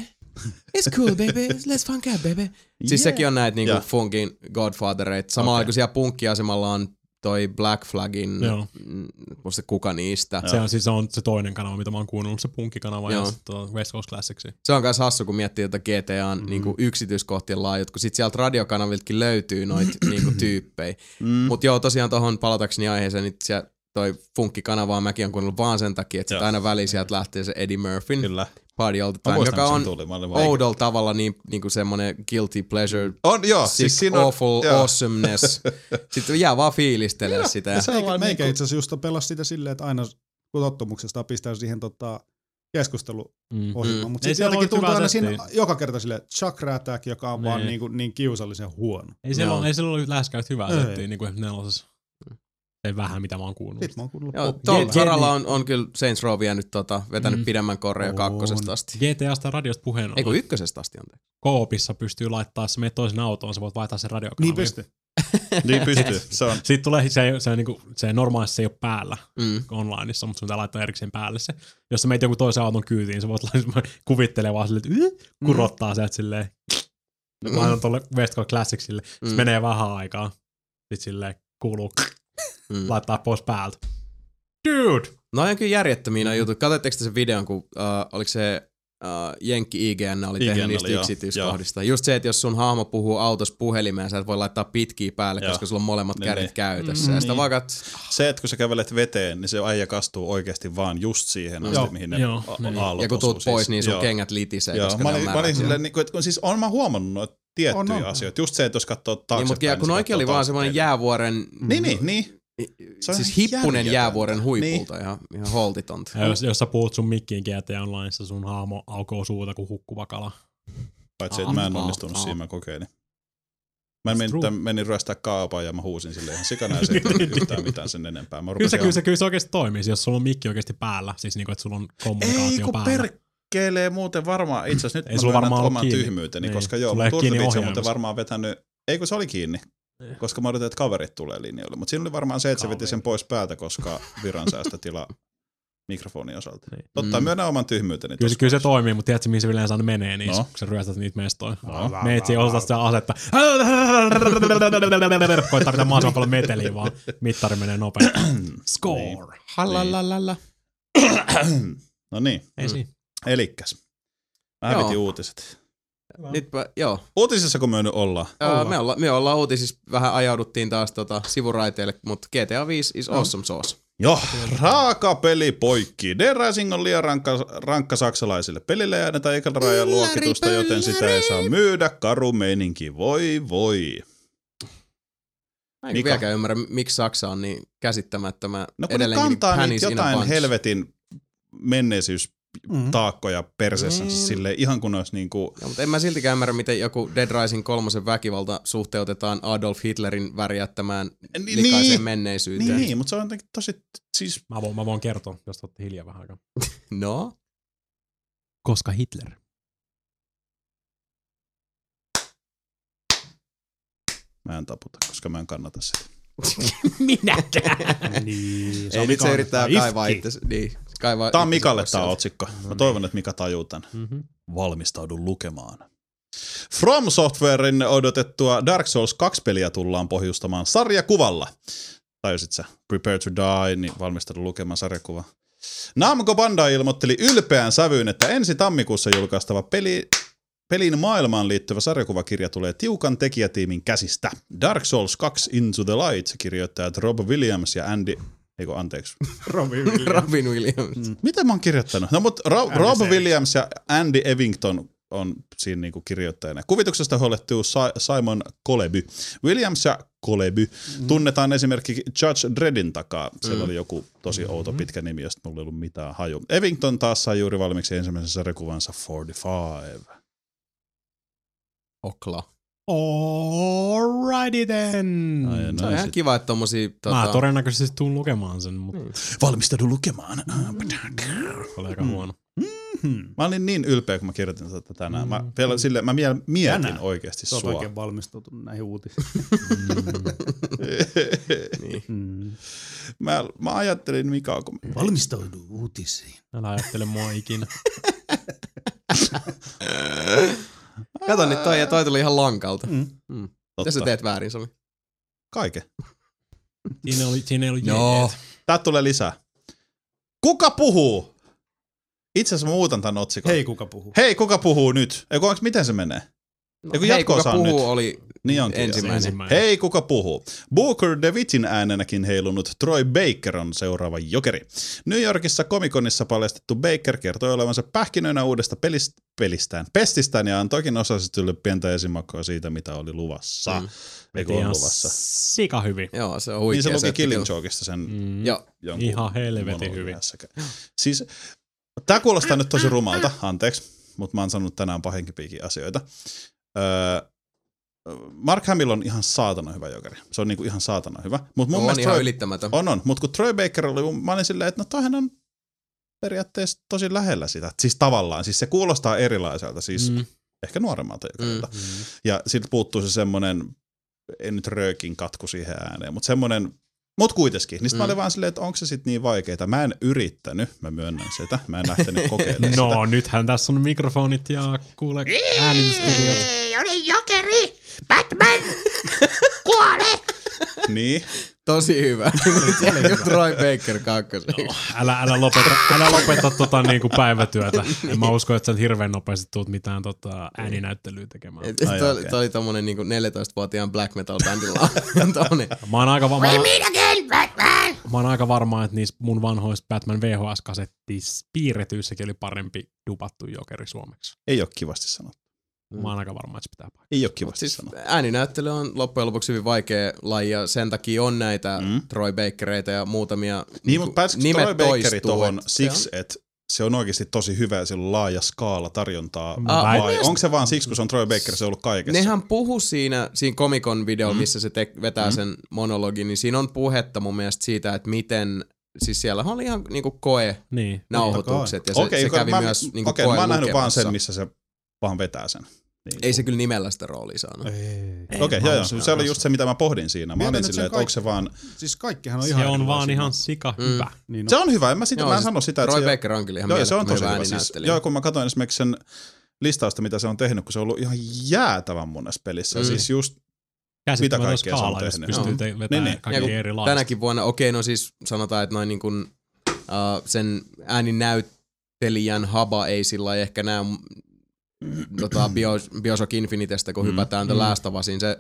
It's cool, baby. Let's funk out, baby. Siis Yeah. sekin on näitä niinku Ja. funkin godfathereita. Samalla okay. kun siellä punkkiasemalla on toi Black Flagin, Joo. mm, muista kuka niistä. Se on, siis se on se toinen kanava, mitä mä oon kuunnellut, se punkkikanava ja sitten West Coast Classicsi. Se on myös hassu, kun miettii tätä GTAn Mm. mm. niinku yksityiskohtien laajut, kun sit sieltä radiokanaviltakin löytyy noita niinku tyyppejä. Mm. Mut joo, tosiaan tohon palatakseni aiheeseen, niin siellä toi funkkikanavaa mäkin on kuunnellut vaan sen takia, että aina väliin sieltä lähtee se Eddie Murphyn Kyllä. Party All The Time, muistan, joka on tuli. Mä oudolla tavalla niin, niinku semmonen guilty pleasure, On, joo. sick, Siis siinä on, awful, joo. awesomeness. Sitten jää vaan fiilistelee sitä. Ja se on Meikä, meikä niinku- itse asiassa just pelasi sitä silleen, että aina kun tottumuksesta pistää siihen tota, keskusteluohjelmaan, Mm. mm. mutta sitten jotenkin tuntuu aina siinä joka kerta silleen chakra attack, joka on vaan Niin. niin, kuin, niin kiusallisen huono. Ei siellä, Joo. ole, ei siellä ole läheskään hyvää settiä niin kuin nelosessa. Se vähän, mitä mä oon kuullut. Sitten mä oon kuullut Joo, Gen- saralla on, on kyllä Saints Row vienyt tota, vetänyt Mm. pidemmän korren jo On. kakkosesta asti. GTAsta radiosta puheen ollen. ykkösestä asti on. Koopissa pystyy laittaa, jos sä menet toisen autoon, sä voit vaihtaa sen radiokanavan. Niin pystyy. Niin pystyy. Se on, Sitten tulee, se, ei- se, niinku, se normaalisti se ei ole päällä Mm. onlineissa, mutta sun pitää laittaa erikseen päälle se. Jos sä meet joku toisen auton kyytiin, sä voit laittaa- kuvittelee vaan silleen, että "Yh", kurottaa mm. sieltä silleen. Mm. Laitan tuolle West Coast Classicsille. Sitten Mm. menee vähän aikaa. Sitten silleen kuuluu, Mm. laittaa pois päältä. Dude! No on kyllä järjettömiä mm. jutut. Katsotteko te sen videon, kun uh, oliko se uh, Jenkki IGN oli IGN tehnyt niistä oli, joo, yksityiskohdista. Just se, että jos sun hahmo puhuu autossa puhelimeen, sä et voi laittaa pitkiä päälle, Joo. koska sulla on molemmat Niin, kädet niin. käytössä. Mm, ja sitä niin. vaan kat... se, että kun sä kävelet veteen, niin se äijä kastuu oikeasti vaan just siihen asti, Joo, mihin ne joo, a- niin. aallot Ja kun osuu. tuut pois, niin sun joo. kengät litisee, Joo, koska mä olin, mä olin silleen, niin kuin, että kun siis on mä huomannut noita tiettyjä On, on. asioita. Just se, että jos katsoo taaksepäin. Niin, mutta kun se oikein oli vaan semmoinen jäävuoren, Niin, niin, niin. Se on siis hippunen jäävuoren huipulta, ihan, ihan holtitonta. Ja jos, jos sä puhut sun mikkiin GTA Onlineissa, sun haamo aukoo suuta kuin hukkuva kala. Paitsi, että mä en onnistunut siinä, mä kokeilin. Mä menin, tämän- menin ryöstää kaapaa ja mä huusin sille ihan sikana ja se ei tehnyt yhtään mitään sen enempää. Mä Kyllä se, kyllä, se, kyllä se oikeasti toimii, jos sulla on mikki oikeasti päällä, siis niinku, että sulla on kommunikaatio Ei kun päällä. Perkelee muuten varmaan. Itse asiassa nyt Ei mä varmaan ollut oman kiinni. tyhmyyteni, Niin. koska joo, ei Turtlebeach on muuten varmaan vetänyt, ei kun se oli kiinni, Niin. koska mä odotin, että kaverit tulee linjoille. Mutta siinä oli varmaan se, että se veti sen pois päältä, koska viran säästötila mikrofonin osalta. Niin. Totta, Mm. myönnän oman tyhmyyteni. Kyllä, kyllä se toimii, mutta tiedätkö, mihin se yleensä aina menee, niin No. kun sä ryöstät niitä mestoja. No. Meet siihen osasta sitä asetta. Koittaa pitää mahdollisimman paljon meteliä, vaan mittari menee nopeasti. Score. Niin. Halalala. No niin, Ei siinä. Elikkäs. Mä Joo. hävitin uutiset. Nytpä, joo. Uutisissa kun me nyt ollaan. Öö, me, olla, me ollaan uutisissa, vähän ajauduttiin taas tota sivuraiteille, mutta GTA 5 is awesome sauce. Joo, raaka peli poikki. The Rising on liian rankka, rankka saksalaisille. Pelille ei anneta ekalla rajan luokitusta, joten sitä ei saa myydä. Karu meininki, voi voi. Mä en Mika? vieläkään ymmärrä, miksi Saksa on niin käsittämättömän No kun ne edelleenkin kantaa niin niitä jotain helvetin menneisyys Mm. taakkoja perseessänsä Niin. sille ihan kun olisi niinku, Joo, mutta en mä siltikään ymmärrä, miten joku Dead Rising kolmosen väkivalta suhteutetaan Adolf Hitlerin värjättämään Niin, likaiseen niin. menneisyyteen. niin, niin, mutta se on jotenkin tosi, siis Mä voin, mä voin kertoa, jos te olette hiljaa vähän aikaa. No, Koska Hitler. mä en taputa, koska mä en kannata sitä. Minäkään. Niin, ei nyt se yrittää kaivaa itse. Niin, kaivaa Tää on Mikalle sieltä. otsikko. Mä toivon, että Mika tajuu tän. Mm-hmm. Valmistaudu lukemaan. From Softwarein odotettua Dark Souls 2 peliä tullaan pohjustamaan sarjakuvalla. Tajusit sä? Prepare to die, niin valmistaudu lukemaan sarjakuva. Namco Bandai ilmoitteli ylpeän sävyyn, että ensi tammikuussa julkaistava peli, pelin maailmaan liittyvä sarjakuvakirja tulee tiukan tekijätiimin käsistä. Dark Souls 2 Into the Light kirjoittajat Rob Williams ja Andy... Eikö anteeksi. Robin Williams. Robin Williams. Mm. Mitä mä oon kirjoittanut? No mutta Ro- Andy Rob. Williams ja Andy Evington on siinä niinku kirjoittajana. Kuvituksesta huolehtuu Simon Koleby. Williams ja Koleby mm. tunnetaan esimerkiksi Judge Dreddin takaa. Siellä Mm. oli joku tosi outo pitkä nimi, josta mulla ei ollut mitään haju. Evington taas sai juuri valmiiksi ensimmäisen sarjakuvansa 45. Okla. Alrighty then. Ai, no Se on ja ihan sit- kiva, että tommosia... Mä Tota, todennäköisesti tuun lukemaan sen, mutta Niin. Valmistaudu lukemaan. oli aika Mm. huono. Hmm. Mä olin niin ylpeä, kun mä kirjoitin tätä tänään. Mä, Mm. vielä sille, mä miel- mietin Tänään? oikeasti Sä oot sua. oikein valmistautunut näihin uutisiin. niin. Mm. mä, mä ajattelin Mika, kun Valmistaudu uutisiin. Älä ajattele mua ikinä. Kato nyt toi, ja toi tuli ihan lankalta. Mm. Mm. Totta. sä teet väärin, Sami? Kaiken. Siinä oli, siinä Joo. jeet. Tää tulee lisää. Kuka puhuu? Itse asiassa mä muutan tän otsikon. Hei, kuka puhuu? Hei, kuka puhuu nyt? Eikö, miten se menee? No, Ja kun hei, kuka on puhuu nyt. oli Niin onkin. ensimmäinen. Ensimmäinen. Hei, kuka puhuu? Booker DeWittin äänenäkin heilunut Troy Baker on seuraava jokeri. New Yorkissa komikonissa paljastettu Baker kertoi olevansa pähkinöinä uudesta pelist- pelistään, pestistään ja antoikin osallistuille pientä esimakkoa siitä, mitä oli luvassa. Mm. Eikö ole Ihan luvassa? Sika hyvin. Joo, se on huikea. Niin se luki Killing. Jokeista sen Mm. Ihan helvetin hyvin. Siis, tää kuulostaa nyt tosi rumalta, anteeksi, mutta mä oon sanonut tänään pahenkipiikin asioita. Öö, Mark Hamill on ihan saatana hyvä jokeri. Se on niinku ihan saatana hyvä. Mut mun on ihan Troy, ylittämätön. on, on. Mutta kun Troy Baker oli, mä olin silleen, että no toihan on periaatteessa tosi lähellä sitä. Siis tavallaan, siis se kuulostaa erilaiselta, siis mm. Ehkä nuoremmalta jokerilta. Mm. Mm. Ja sitten puuttuu se semmonen, en nyt röökin katku siihen ääneen, mutta semmonen, mut kuitenkin. Niin sit mm. mä Mm. olin vaan silleen, että onko se sitten niin vaikeeta. Mä en yrittänyt, mä myönnän sitä. Mä en lähtenyt kokeilemaan sitä. No, nythän tässä on mikrofonit ja kuule äänitystudiot. Ei ole jokeri! Batman! Kuole! Niin. Tosi hyvä. Se oli kuin Troy Baker kakkosen. Älä, älä lopeta, älä lopeta tota niinku päivätyötä. En mä usko, että sä hirveän nopeasti tuut mitään tota ääninäyttelyä tekemään. Et, Ai, toi, okei. toi oli tommonen niinku 14-vuotiaan black metal bändillä. Mä oon aika, va- mä, oon- meet again, Batman! mä oon aika varma, että niissä mun vanhoissa Batman VHS-kasettis piirretyissäkin oli parempi dupattu jokeri suomeksi. Ei ole kivasti sanottu. Mä oon aika varma, että se pitää paikkaa. Ei ole kivasti Siis ääninäyttely on loppujen lopuksi hyvin vaikea laji ja sen takia on näitä Mm. mm. Troy Bakereita ja muutamia Niin, niinku mutta pääsikö nimet Troy Bakeri tuohon siksi, on- että se on oikeasti tosi hyvä ja sillä on laaja skaala tarjontaa, Mä vai onko se vaan siksi, kun se on Troy Baker, se on ollut kaikessa? Nehän puhu siinä, siinä Comic-Con videolla, Mm. missä se te- vetää Mm. sen monologin, niin siinä on puhetta mun mielestä siitä, että miten, siis siellä oli ihan niinku koe Niin. nauhoitukset ja se, Okei, se kävi mä, myös niinku okei, koe mä oon nähnyt vaan sen, missä se vaan vetää sen. Niin. Ei se kyllä nimellä sitä roolia saanut. Ei. Ei, Okei, mä joo, joo. Se oli just se, mitä mä pohdin siinä. Mä Mietin, olin että silleen, että onko se vaan... Siis kaikkihan on Se ihan on vaan erilaisia. ihan sika Mm. hyvä. Niin, Se on hyvä, en mä, sitä, Joo, mä en siis sano sitä, että Troy se... Baker on kyllä ihan Joo, se on tosi hyvä. Siis, joo, kun mä katsoin esimerkiksi sen listausta, mitä se on tehnyt, kun se on ollut ihan jäätävän monessa pelissä. Mm. Siis just, Käsittämätön kaikkea se on tehnyt. pystyy te- vetämään Niin, niin. Kaikki kun erilaista. tänäkin vuonna, okei, no siis sanotaan, että noin niin kuin, uh, sen ääninäyttelijän haba ei sillä lailla ehkä näe tota, Bio, Bioshock Infinitestä, kun Mm. mm. hypätään The Mm. Last of Usiin, se äh,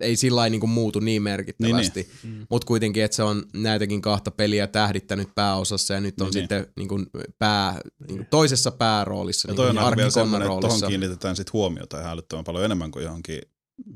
ei sillä lailla niin muutu niin merkittävästi. Niin, niin. Mutta kuitenkin, että se on näitäkin kahta peliä tähdittänyt pääosassa ja nyt on Niin, niin, sitten niin kuin pää, niin kuin toisessa pääroolissa, ja niin toi on kuin aina vielä Arkikonna semmoinen, että roolissa. tohon kiinnitetään sit huomiota ihan älyttömän paljon enemmän kuin johonkin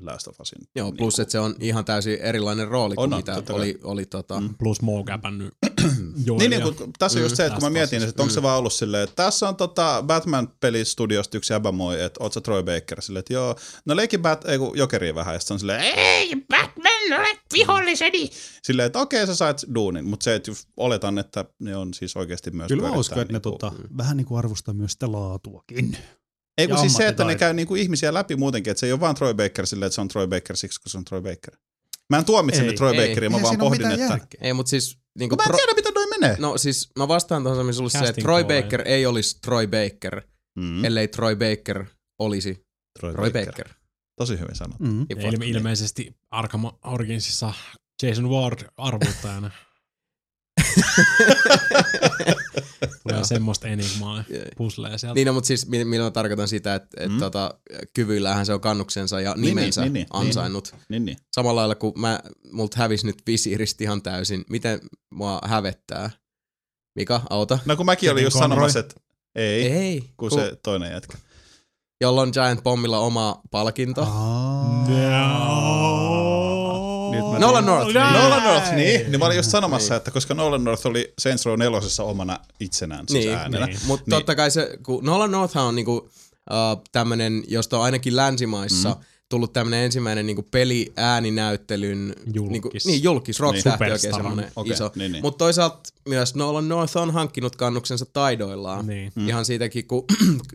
Last of Usin. Joo, Niin plus kuin- että se on ihan täysin erilainen rooli kuin On, mitä totta kai. oli, oli tota, Mm. Plus mowgapännyt Niin, niin kun, tässä on just Mm, se, että kun mä mietin, että onko se vaan ollut silleen, että tässä on tota Batman-pelistudiosta yksi jäbä moi, että oot sä Troy Baker, silleen, että joo, no leiki Bat, ei kun Jokeri vähän, ja on silleen, Ei, Batman, olet viholliseni! silleen, että okei, sä sait duunin, mutta se, että just oletan, että ne on siis oikeasti myös Kyllä mä uskon, että ne niinku- tota, vähän niin kuin arvostaa myös sitä laatuakin. Ei kun siis se, että ne käy niinku ihmisiä läpi muutenkin, että se ei ole vaan Troy Baker silleen, että se on Troy Baker siksi, kun se on Troy Baker. Mä en tuomitse Ei, nyt Troy ei. Bakeria, mä Eihän vaan pohdin, että... järkeä. ei, mutta siis niin Kun kuin mä en tiedä, miten toi menee. No siis mä vastaan tuohon sulle se, että Troy call, Baker ei olisi Troy Baker, Mm, ellei Troy Baker olisi Troy, Troy Baker. Baker. Tosi hyvin sanottu. Mm. Ja Ilme, ilmeisesti Arkham Originsissa Jason Ward arvuuttajana. Tulee semmoista enigmaa pusleja sieltä. Niin, no, mutta siis mi- millä mä tarkoitan sitä, että et, Mm. tota, kyvyillähän se on kannuksensa ja Niin, nimensä niin, niin, ansainnut. Niin, niin. Samalla lailla kun mä, multa hävisi nyt visiiristä ihan täysin. Miten mua hävettää? Mika, auta. No kun mäkin olin just sanomassa, että ei, Ei, kun kun, se toinen jätkä. jolla on Giant Bombilla oma palkinto. Aa. Nyt Nolan. North. Näin. Nolan North, niin. niin mä olin just sanomassa, että koska Nolan North oli Saints Row 4 omana itsenään, siis Niin, äänenä. niin. Mutta Niin. totta kai se, kun Nolan North on niinku, uh, tämmönen, josta on ainakin länsimaissa Mm. tullut tämmönen ensimmäinen niinku peli-ääninäyttelyn Julkis. Niinku, niin, julkis, rock-tähti Niin. oikein semmoinen Okei, iso. niin, niin. Mutta toisaalta myös Nolan North on hankkinut kannuksensa taidoillaan. Niin. Mm. Ihan siitäkin, kun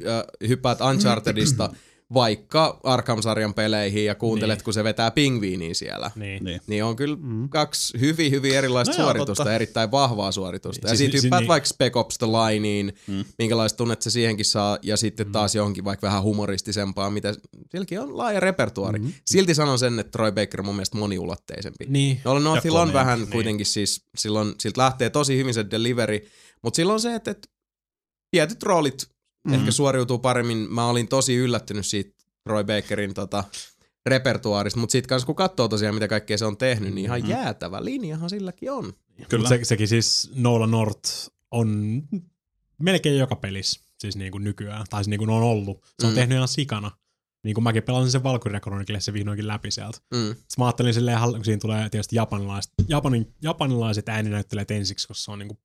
äh, hyppäät Unchartedista vaikka Arkham-sarjan peleihin ja kuuntelet, Niin. kun se vetää pingviiniin siellä. Niin. Niin. Niin on kyllä Mm. kaksi hyvin, hyvin erilaista No no joo, suoritusta, totta. erittäin vahvaa suoritusta. Ja Siis- sitten siis hyppäät niin- vaikka Spec Ops The Lineen, Mm. mm. minkälaista tunnetta se siihenkin saa, ja sitten taas johonkin vaikka vähän humoristisempaa, mitä silläkin on laaja repertuaari. Mhm. Mm-hmm. Silti sanon sen, että Troy Baker on mun mielestä moniulotteisempi. Niin. Nolan Northilla on vähän niin. kuitenkin siis, silloin, siltä lähtee tosi hyvin se delivery, mutta silloin se, että, että tietyt roolit. Mm. ehkä suoriutuu paremmin. Mä olin tosi yllättynyt siitä Troy Bakerin tota, repertuaarista, mutta sitten kanssa kun katsoo tosiaan, mitä kaikkea se on tehnyt, niin ihan Mhm. jäätävä linjahan silläkin on. Kyllä. Mut Se, sekin siis Nolan North on melkein joka pelissä, siis niin kuin nykyään, tai siis niin kuin on ollut. Se on Mm. tehnyt ihan sikana. Niin kuin mäkin pelasin sen Valkyria Chronicle se vihdoinkin läpi sieltä. Mm. Sitten mä ajattelin silleen, kun siinä tulee tietysti japanilaiset, Japanin, japanilaiset ääninäyttelijät ensiksi, koska se on niinku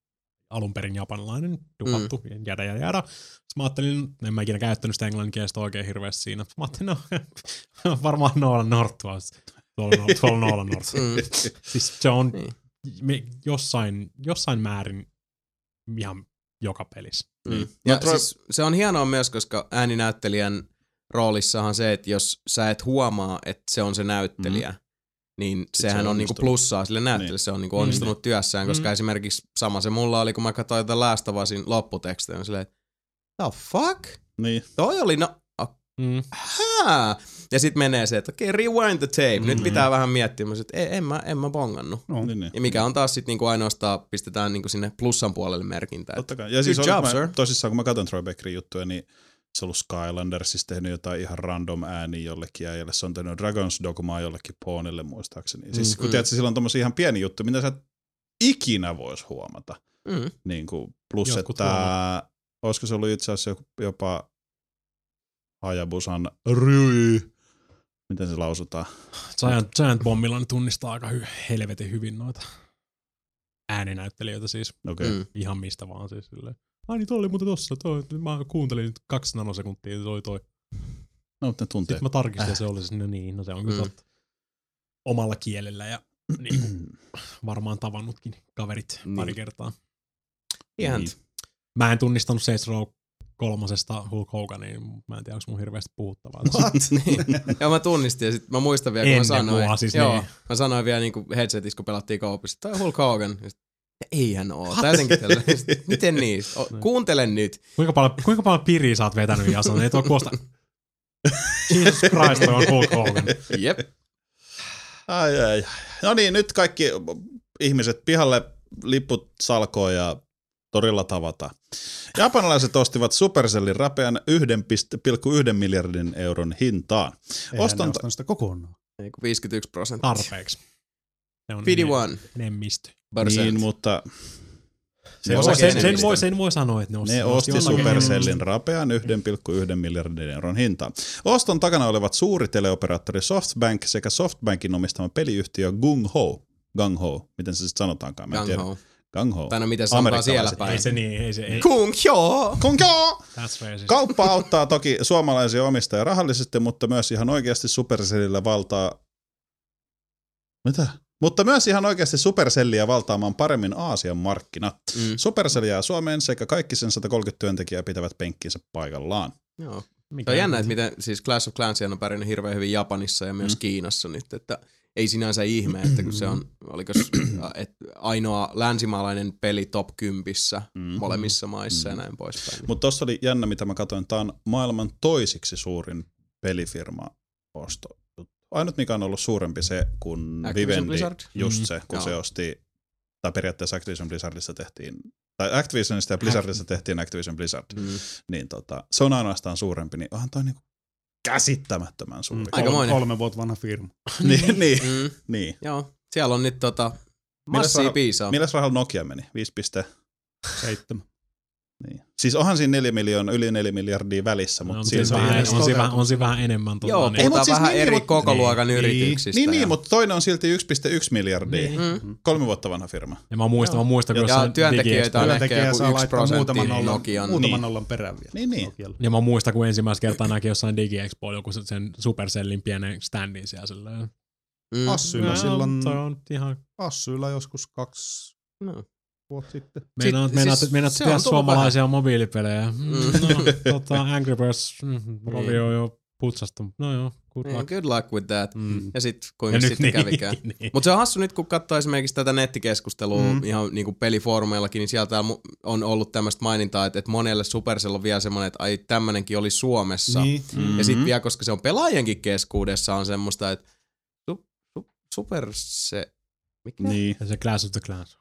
alun perin japanilainen, dupattu, mm. jäädä ja jäädä. Sitten mä ajattelin, en mä ikinä käyttänyt sitä englanninkielistä oikein hirveästi siinä. Mä ajattelin, no varmaan Nolan North tuolla, no- tuolla Nolan North. Mm. Siis se on Niin. me, jossain, jossain määrin ihan joka pelissä. Mm. Ja No, Troy- siis se on hienoa myös, koska ääninäyttelijän roolissahan se, että jos sä et huomaa, että se on se näyttelijä, mm. Niin sehän se on niinku onnistunut. plussaa sille näyttelijälle. Niin. Se on niinku onnistunut työssään, koska Mm. esimerkiksi sama se mulla oli, kun mä katsoin jotain Last of Usin lopputekstejä, silleen, että the fuck? Niin. Toi oli no... Mm. Hää! Ja sitten menee se, että okei, okay, rewind the tape. Nyt Mm. pitää vähän miettiä. Että en, en, mä, en mä bongannut. No, niin, niin. Ja mikä on taas sitten niinku ainoastaan, pistetään niinku sinne plussan puolelle merkintä. että Totta kai. Ja siis Good job, mä, sir. tosissaan, kun mä katson Troy Beckerin juttuja, niin se on ollut Skylandersissa tehnyt jotain ihan random ääniä jollekin äijälle. Se on tehnyt Dragons Dogmaa jollekin Pawnille muistaakseni. Siis kun Mm. tiedät, sillä on tommosia ihan pieni juttu, mitä sä ikinä vois huomata. Mm. Niin kuin, plus, Jotkut että huomaa. olisiko se ollut itse asiassa jopa Hayabusan Ryi. Miten se lausutaan? Giant, Giant Bombilla ne tunnistaa aika hy- helvetin hyvin noita ääninäyttelijöitä siis. Okay. Mm. Ihan mistä vaan siis silleen. Ai niin, toi oli muuten tossa. Toi, mä kuuntelin nyt kaksi nanosekuntia, toi toi. No, mutta ne tuntee. Sitten mä tarkistin, ja se oli siis, no niin, no se on kyllä Mm. Omalla kielellä ja niin kuin, varmaan tavannutkin kaverit Niin. pari kertaa. Ihan. Niin. Mä en tunnistanut Saints Row kolmosesta Hulk Hogania, mä en tiedä, onko mun hirveästi puhuttavaa. niin. Joo, mä tunnistin ja sit mä muistan vielä, kun mä Ennen sanoin. mua siis, joo, niin. mä sanoin vielä niinku headsetissä, kun pelattiin kaupissa, toi on Hulk Hogan. Ja sit, Eihän oo. Tai jotenkin tällä- sit, Miten niin? O, kuuntele nyt. Kuinka paljon, kuinka paljon piriä sä oot vetänyt Jason? Ei tuo kuosta. Jesus Christ, toi on Hulk Hogan. Jep. Ai, ai, ai. No niin, nyt kaikki ihmiset pihalle liput salkoon ja torilla tavata. Japanilaiset ostivat Supercellin rapean 1,1 miljardin euron hintaan. Eihän Ostan ne ostanut sitä kokonaan. Ei kun 51 prosenttia. Tarpeeksi. Se on 51 enemmistö. Niin, mutta Se ne voi, sen, sen, voi, sen voi sanoa, että ne osti, ne osti Supercellin rapean 1,1 miljardin euron hintaan. Oston takana olivat suuri teleoperaattori Softbank sekä Softbankin omistama peliyhtiö Gung Ho. Gung Ho, miten se sitten sanotaankaan, mä en Gang tiedä. ho. Gung Ho. Tai no miten sanotaan siellä päin. Ei se niin, ei se, ei. Kung. Gung Ho! That's racist. Kauppa auttaa toki suomalaisia omistajia rahallisesti, mutta myös ihan oikeasti Supercellillä valtaa... Mitä? Mutta myös ihan oikeasti Supercellia valtaamaan paremmin Aasian markkinat. Mm. Supercell jää Suomeen sekä kaikki sen 130 työntekijää pitävät penkkinsä paikallaan. Joo. Mikä Se on jännä, että miten siis Clash of Clans on pärjännyt hirveän hyvin Japanissa ja myös Mm. Kiinassa nyt, että ei sinänsä ihme, että kun se on, oliko ainoa länsimaalainen peli top 10 Mm. molemmissa maissa Mm. ja näin poispäin. Mutta tuossa oli jännä, mitä mä katsoin. Tämä on maailman toisiksi suurin pelifirma osto. Ainut, mikä on ollut suurempi se, kun Activision Vivendi, Blizzard? just Mm. se, kun Joo. se osti, tai periaatteessa Activision Blizzardissa tehtiin, tai Activisionista ja Blizzardissa tehtiin Activision Blizzard, Mm. niin tota, se on ainoastaan suurempi, niin onhan toi niinku käsittämättömän suuri. Mm, Aikamoinen. kolme, kolme vuotta vanha firma. niin, niin, Mm. niin. Joo, siellä on nyt tota massia piisaa. Milläs rahalla Nokia meni? 5 piste? Seitsemän. Niin. Siis onhan siinä 4 miljoonaa, yli 4 miljardia välissä, No, mutta on, siinä vähän, on, siinä vähän, on siinä vähän enemmän. Tota, Joo, niin. puhutaan siis vähän niin, eri mutta- kokoluokan niin. yrityksistä. Niin, niin, ja- mutta toinen on silti 1,1 miljardia. Niin. Mm. Kolme vuotta vanha firma. Ja mä muistan, Joo. mä muistan, kun Ja työntekijöitä on ehkä Työntekijä joku saa 1 laittaa prosentti muutaman nollan, Nokian. muutaman Niin. nollan perään vielä. Niin, niin. Nokialla. Ja mä muistan, kun ensimmäistä kertaa näki jossain DigiExpo joku sen- sen Supercellin pienen standin siellä silleen. Mm. Assyllä Joo, silloin, Toi on ihan... Assyllä joskus kaksi No. Vuotta sitten. Meinaat, Sit- meinaat, siis meinaat se tehdä suomalaisia mobiilipelejä. Mm. Mm. No, tota, Angry Birds, mm, Niin. on jo putsastu. No joo, good Niin, luck. good luck with that. Mm. Ja sitten kuinka sitten kävikään. niin. Mutta se on hassu nyt, kun katsoo esimerkiksi tätä nettikeskustelua mm. Ihan niin kuin pelifoorumeillakin, niin sieltä on- ollut tämmöistä mainintaa, että, että monelle Supercell on vielä semmoinen, että ai tämmönenkin oli Suomessa. Niin. Mm-hmm. Ja sitten vielä, koska se on pelaajienkin keskuudessa, on semmoista, että su, su, Super se... Mikä? Niin. Ja se Clash of the Clans.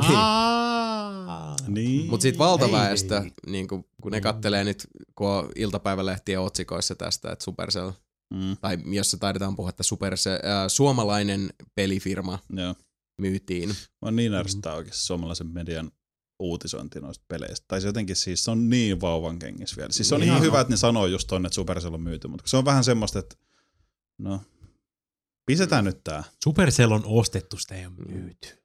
Niin. Aa. Niin. Mutta siitä valtaväestä, Ei. niin kun, kun ne kattelee nyt, kun on iltapäivälehtien otsikoissa tästä, että Supercell, Mm, tai jos se taidetaan puhua, että Supercell, äh, suomalainen pelifirma joo. myytiin. Mä oon niin ärsyttää oikeasti suomalaisen median uutisointi noista peleistä. Tai se jotenkin siis, se on niin vauvan kengissä vielä. Siis se on Niin ihan on. hyvä, että ne sanoo just tonne, että Supercell on myyty, mutta se on vähän semmoista, että no, pistetään nyt tää. Supercell on ostettu, sitä ei ole myyty.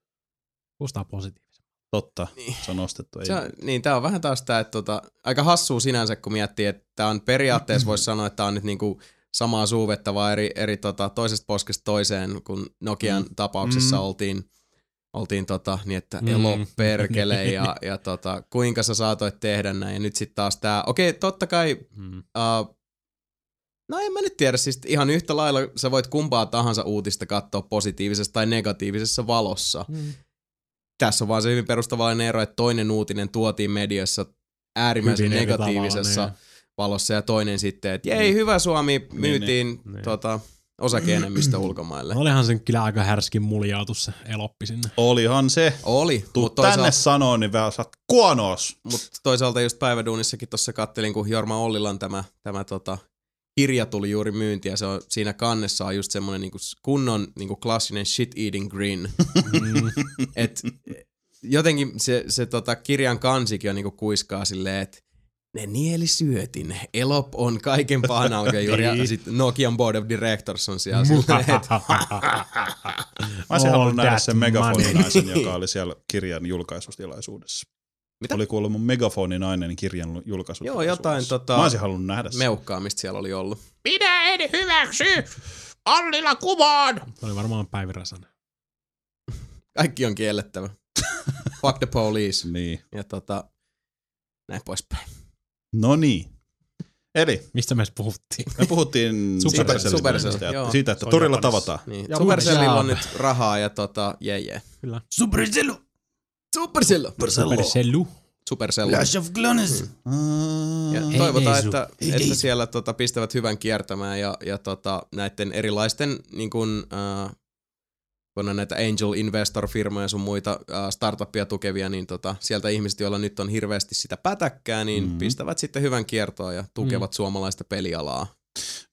Kuulostaa positiivisesti. Totta, Niin. se on nostettu. Ei. Se, on- niin, tää on vähän taas tää, että tota, aika hassua sinänsä, kun miettii, että tää on periaatteessa voisi sanoa, että tää on nyt niinku samaa suuvetta, vaan eri, eri tota, toisesta poskesta toiseen, kun Nokian Mm. tapauksessa Mm. oltiin, oltiin tota, niin, että Mm. elo perkele ja, ja tota, kuinka sä saatoit tehdä näin. Ja nyt sitten taas tää, okei, totta kai Mm. Uh, no en mä nyt tiedä, siis ihan yhtä lailla sä voit kumpaa tahansa uutista katsoa positiivisessa tai negatiivisessa valossa. Mm. Tässä on vaan se hyvin perustavallinen ero, että toinen uutinen tuotiin mediassa äärimmäisen Hyvin negatiivisessa tavalla, niin. valossa ja toinen sitten, että jei, hyvä Suomi, myytiin niin, niin. tota, osakeenemmistö ulkomaille. Olihan sen kyllä aika härskin muljautus se eloppi sinne. Olihan se. Oli, Tuu mutta tänne toisaalta, sanoa, niin vähän saat kuonoos. mut toisaalta just päiväduunissakin tuossa kattelin, kun Jorma Ollilan tämä, tämä tota, kirja tuli juuri myyntiin ja se on, siinä kannessa on just semmoinen niinku kunnon niinku klassinen shit eating grin. Mm. Et jotenkin se, se tota kirjan kansikin on niinku kuiskaa silleen, että ne nieli syötin. Elop on kaiken pahan alkuun juuri. ja Niin. sitten Nokian Board of Directors on siellä silleen, että Mä olisin halunnut nähdä sen megafoninaisen, joka oli siellä kirjan julkaisustilaisuudessa. Mitä? Oli kuullut mun megafoninainen kirjan julkaisustilaisuudessa. Joo, jotain tota- Mä olisin halunnut nähdä sen. meukkaamista siellä oli ollut. Minä en hyväksy Ollila kuvaan. Se oli varmaan Päivi Räsänen. Kaikki on kiellettävä. Fuck the police. Niin. Ja tota, näin poispäin. No niin. Eli Mistä me puhuttiin? me puhuttiin Supercell. Supercellin Supercell, joo. siitä, että torilla tavataan. Niin. Supercellilla on nyt rahaa ja tota, jee jee. Kyllä. Supercellu! Supercellu! Supercellu. Supercellu. of Clones. Ja Hei, toivotaan, Jeesu. että, että siellä tota, pistävät hyvän kiertämään ja, ja tota, näiden erilaisten niin kun, äh, kun on näitä angel investor-firmoja sun muita äh, startuppia tukevia, niin tota, sieltä ihmiset, joilla nyt on hirveästi sitä pätäkkää, niin mm. pistävät sitten hyvän kiertoon ja tukevat mm. suomalaista pelialaa.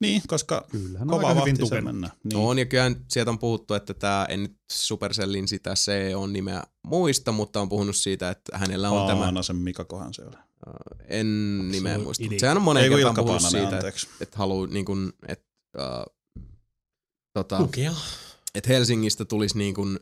Niin, koska Kyllähän on kova aika vahti hyvin se tukenut. mennä. Niin. Niin. On, ja kyllä sieltä on puhuttu, että tämä, en nyt Supercellin sitä CEO nimeä muista, mutta on puhunut siitä, että hänellä on tämä, Paanasen Mika kohan se oli. en nimeä Se on muista, mutta sehän on monen kertaan puhunut Paananen, siitä, että, anteeksi. että haluaa niin kuin, että, äh, tota, Tukea. että Helsingistä tulisi niin kuin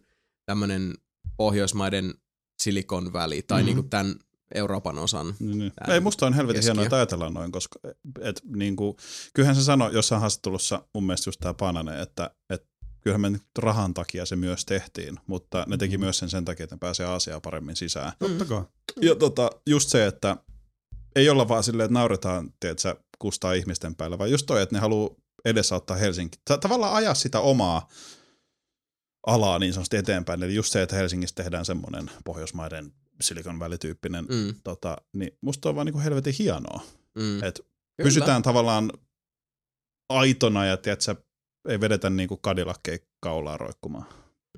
tämmöinen Pohjoismaiden Silikon väli, tai Mhm. mm-hmm. niin kuin tämän Euroopan osan. Niin, niin. Ei, musta on helvetin hienoa, että ajatellaan noin, koska et, niin kuin, kyllähän se sanoi jossain haastattelussa mun mielestä just tää Pananen, että et, kyllähän me nyt rahan takia se myös tehtiin, mutta ne teki myös sen sen takia, että ne pääsee Aasiaan paremmin sisään. Totta kai. Ja tota, just se, että ei olla vaan silleen, että nauretaan, tiedätkö, kustaa ihmisten päällä, vaan just toi, että ne haluaa edesauttaa Helsinki. Ta- tavallaan ajaa sitä omaa alaa niin sanotusti eteenpäin. Eli just se, että Helsingissä tehdään semmoinen Pohjoismaiden Silicon Valley-tyyppinen, Mm, tota, niin musta on vaan niin kuin helvetin hienoa. mm. Et Kyllä. pysytään tavallaan aitona ja tiedätkö, ei vedetä niin kuin kadilakkeja kaulaa roikkumaan.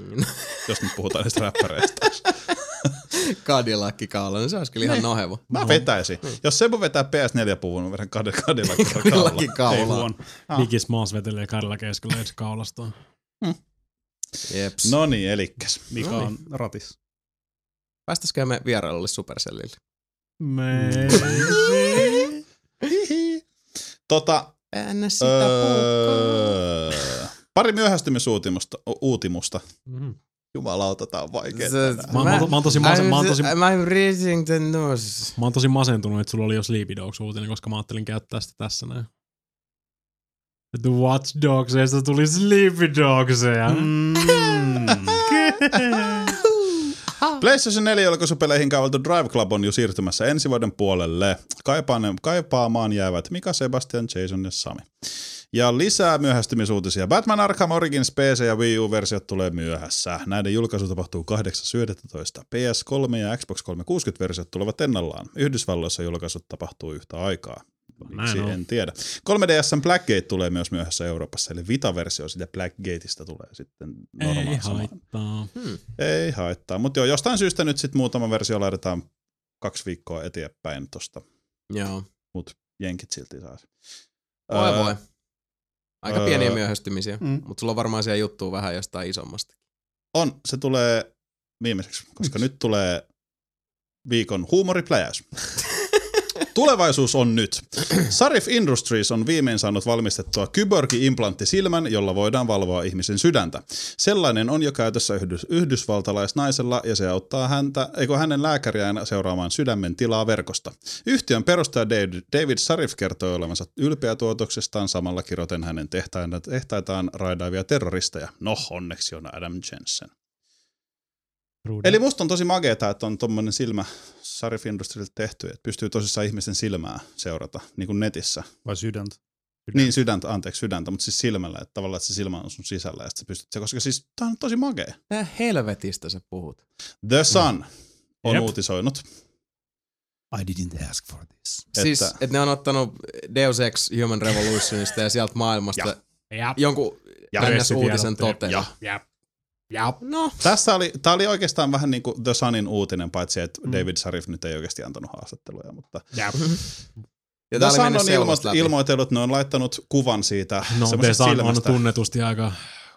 Mm. Jos nyt puhutaan niistä räppäreistä. Cadillac kaula, niin se olisi kyllä ihan nohevo. Mä vetäisin. Jos Sebu vetää PS4-puvun, mä vedän kad- kadillakkia Cadillac kaulaa. Ei kaula. Ah. Digis Smalls vetelee keskellä ensi kaulasta. Jeps. No niin, elikkäs. Mika No niin. on ratis. Päästäisikö me vierailulle Supercellille? Me. Tota, Äännä sitä öö, pari myöhästymisuutimusta. Uutimusta. Mm. Jumalauta, tää on vaikea. Se- tänään. Mä, mä, mä, oon tosi masen, mä, oon tosi, I'm reading the news. mä oon tosi masentunut, että sulla oli jo Sleepy Dogs uutinen, koska mä ajattelin käyttää sitä tässä näin. The Watch Dogsista tuli Sleepy Dogseja. Mm. PlayStation 4 julkaisupeleihin kaivaltu Drive Club on jo siirtymässä ensi vuoden puolelle. Kaipaan, kaipaamaan jäävät Mika, Sebastian, Jason ja Sami. Ja lisää myöhästymisuutisia. Batman Arkham Origins PC ja Wii U-versiot tulee myöhässä. Näiden julkaisu tapahtuu 8.11. PS3 ja Xbox 360-versiot tulevat ennallaan. Yhdysvalloissa julkaisut tapahtuu yhtä aikaa. Miksi Näin on. en tiedä. 3DSn Blackgate tulee myös myöhässä Euroopassa, eli Vita-versio siitä Blackgateista tulee sitten Ei normaali sama. haittaa. Hmm. Ei haittaa, mutta joo, jostain syystä nyt sitten muutama versio laitetaan kaksi viikkoa eteenpäin tosta, Joo. mutta jenkit silti saa. se. Voi Öö, voi. Aika öö, pieniä myöhästymisiä, Mm. mutta sulla on varmaan siellä juttua vähän jostain isommasta. On, se tulee viimeiseksi, koska nyt tulee viikon huumoripläjäys. Tulevaisuus on nyt. Sarif Industries on viimein saanut valmistettua kyborgi-implanttisilmän, jolla voidaan valvoa ihmisen sydäntä. Sellainen on jo käytössä yhdys- yhdysvaltalaisnaisella ja se auttaa häntä, eikö hänen lääkäriään seuraamaan sydämen tilaa verkosta. Yhtiön perustaja David, Sarif kertoi olevansa ylpeä tuotoksestaan samalla kiroten hänen tehtaita- tehtaitaan raidaavia terroristeja. No, onneksi on Adam Jensen. Eli musta on tosi mageeta, että on tommonen silmä Sarif Industries tehty, että pystyy tosissaan ihmisten silmää seurata, niin kuin netissä. Vai sydäntä? Niin, sydäntä, anteeksi, sydäntä, mutta siis silmällä, että tavallaan että se silmä on sun sisällä ja sit sä pystyt se, koska siis tää on tosi magea. Tää helvetistä sä puhut. The Sun on Jep. uutisoinut, I didn't ask for this. että Siis, että ne on ottanut Deus Ex Human Revolutionista ja sieltä maailmasta Ja. Ja, jonkun Ja uutisen toteen. Ja. ja, ja. No, tässä oli, tää oli oikeastaan vähän niin kuin The Sunin uutinen, paitsi että mm. David Sarif nyt ei oikeasti antanut haastatteluja, mutta ja. ja The Sun on ilmo- ilmoitellut, ne on laittanut kuvan siitä No, The semmoisesta Sun on tunnetusti aika...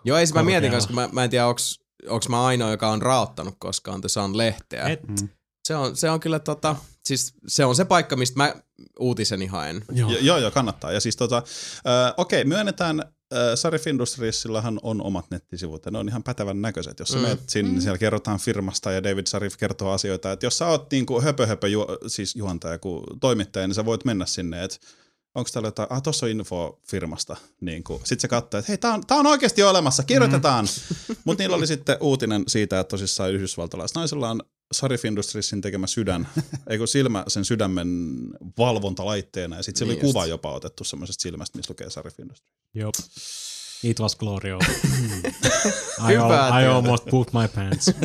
Joo, ei se mä mietin, koska mä, mä en tiedä, onks, onks mä ainoa, joka on raottanut koskaan The Sun-lehteä. Et, Mm. Se on, se on kyllä tota, siis se on se paikka, mistä mä uutiseni haen. joo. Jo- Joo, joo, kannattaa. Ja siis tota, äh, okei, myönnetään, Sarif Industriesillahan on omat nettisivut ja ne on ihan pätevän näköiset. Jos Mm. menet sinne, niin siellä kerrotaan firmasta ja David Sarif kertoo asioita, että jos sä oot niinku höpö höpö ju- siis juontaja kuin toimittaja, niin sä voit mennä sinne, että onko täällä jotain, ah tossa on info firmasta, niin kuin. Sitten se katsoo, että hei, tää on, tää on oikeasti olemassa, kirjoitetaan. Mm. Mutta niillä oli sitten uutinen siitä, että tosissaan yhdysvaltalaisnaisella on Sarif Industriesin tekemä sydän, eikö silmä sen sydämen valvontalaitteena, ja sitten se Niin oli kuva just. jopa otettu semmoisesta silmästä, missä lukee Sarif Industries. Jop. It was glorious. I, al- I almost pooped my pants.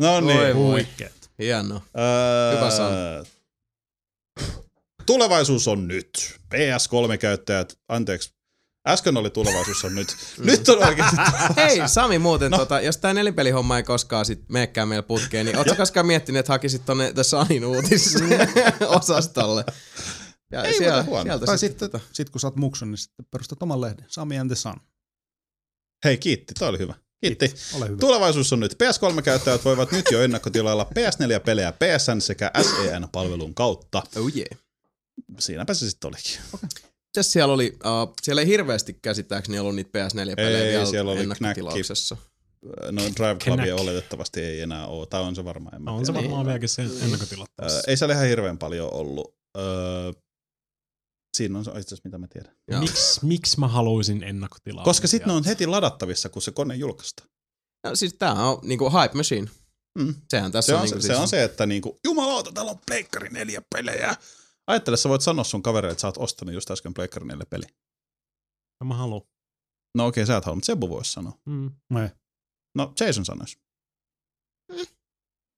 No niin. voi. Huikeet. Hieno. Öö, Hyvä Sam. Tulevaisuus on nyt. PS3-käyttäjät, anteeksi, äsken oli tulevaisuus on nyt. nyt on oikeasti. Hei Sami muuten, no. tota, jos tää nelipelihomma ei koskaan sit meekään meillä putkeen, niin ootko koskaan miettinyt, että hakisit tonne The Sunin uutisosastolle? Ja Ei muuten huono. sieltä Tai sitten, sitten, tota, sit kun sä oot muksun, niin sitten perustat oman lehden. Sami and the Sun. Hei, kiitti, toi oli hyvä. Kiitti. Ole hyvä. Tulevaisuus on nyt. PS3-käyttäjät voivat nyt jo ennakkotilailla PS4-pelejä PSN sekä SEN-palvelun kautta. oh yeah. Siinäpä se sitten olikin. Mitäs siellä oli? Uh, siellä ei hirveästi käsittääkseni ollut niitä PS4-pelejä Ei, vielä siellä oli ennakkotilauksessa. No Drive Clubia oletettavasti ei enää ole, tai on se varmaan. En mä on se varmaan vieläkin sen ennakkotilattu. Öö, ei siellä ihan hirveän paljon ollut. Öö, siinä on se itse asiassa mitä mä tiedän. Miksi miks mä haluaisin ennakkotilaa? Koska sitten ne on heti ladattavissa, kun se kone julkaistaan. No, siis tää on niinku hype machine. Mm. Sehän tässä Se on, on, se, niinku se, siis, on se, että niinku, jumalauta, täällä on Pleikkari neljä pelejä. Ajattele, sä voit sanoa sun kavereille, että sä oot ostanut just äsken Pleikkari neljä peli. Mä haluan. No okei, okay, sä et halua, mutta Sebu voisi sanoa. Mm. Ei. No, Jason sanoisi.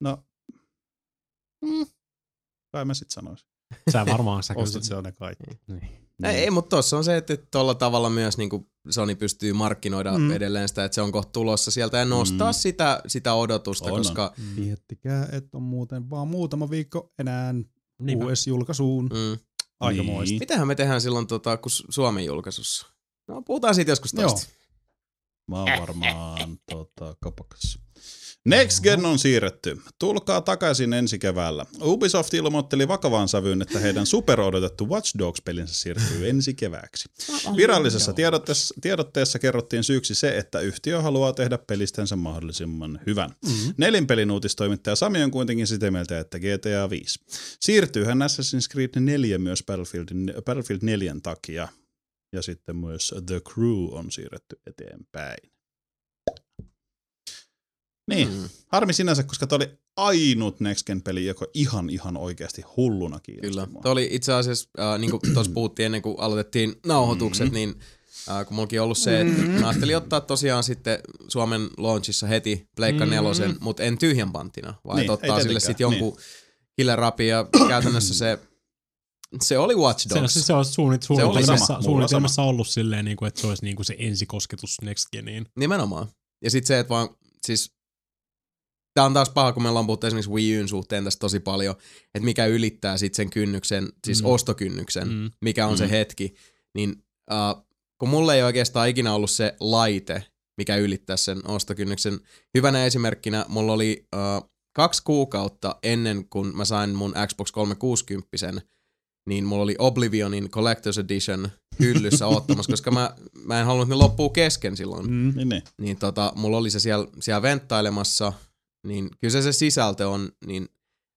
No. Mm. Kai mä sit sanoisin. Sä varmaan sä Ostat se on ne kaikki. Niin. Ei, ei mutta tossa on se, että tuolla tavalla myös niinku Sony pystyy markkinoida Mm. mm. edelleen sitä, että se on kohta tulossa sieltä ja nostaa Mm. mm. sitä, sitä odotusta, On, on. koska Miettikää, että on muuten vaan muutama viikko enää Niinpä. US-julkaisuun. mm. Aikamoista. Niin. mitähän me tehdään silloin, tota, kun Su- Suomen julkaisussa? No puhutaan siitä joskus Joo. toista. Mä oon varmaan tota, kapakassa. Next Gen on siirretty. Tulkaa takaisin ensi keväällä. Ubisoft ilmoitteli vakavaan sävyyn, että heidän superodotettu Watch Dogs-pelinsä siirtyy ensi kevääksi. Virallisessa tiedotteessa, tiedotteessa kerrottiin syyksi se, että yhtiö haluaa tehdä pelistensä mahdollisimman hyvän. Mm-hmm. Nelinpelin uutistoimittaja Sami on kuitenkin sitä mieltä, että GTA 5. Siirtyyhän Assassin's Creed 4 myös Battlefield, Battlefield 4 takia. Ja sitten myös The Crew on siirretty eteenpäin. Niin, mm. Mm. harmi sinänsä, koska tämä oli ainut Next Gen-peli, joka ihan ihan oikeasti hulluna kiinnosti Kyllä. mua. Tuo oli itse asiassa, äh, niin kuin tuossa puhuttiin ennen kuin aloitettiin nauhoitukset, Mhm. niin äh, kun mullakin ollut se, että mä ajattelin ottaa tosiaan sitten Suomen launchissa heti Pleikka Mhm. nelosen, mutta en tyhjän panttina, vaan Niin, niin, ottaa sille sitten jonkun killer rapi ja käytännössä se, se oli Watch Se on, Dogs. siis se on suunnit, oli suunnitelmassa, sama, suunnitelmassa ollut silleen, niin kuin, että se olisi niin kuin se ensikosketus Next Geniin. Nimenomaan. Ja sitten se, että vaan, siis Tämä on taas paha, kun me ollaan puhuttu esimerkiksi Wii Uyn suhteen tästä tosi paljon, että mikä ylittää sitten sen kynnyksen, siis Mm. ostokynnyksen, Mm. mikä on mm. Se hetki, niin uh, kun mulla ei oikeastaan ikinä ollut se laite, mikä ylittää sen ostokynnyksen. Hyvänä esimerkkinä mulla oli uh, kaksi kuukautta ennen kuin mä sain mun Xbox 360, niin mulla oli Oblivionin Collector's Edition hyllyssä ottamassa, koska mä, mä en halunnut, että ne loppuu kesken silloin. Mm. Niin, niin. Niin tota, mulla oli se siellä, siellä venttailemassa, niin kyllä se, se sisältö on, niin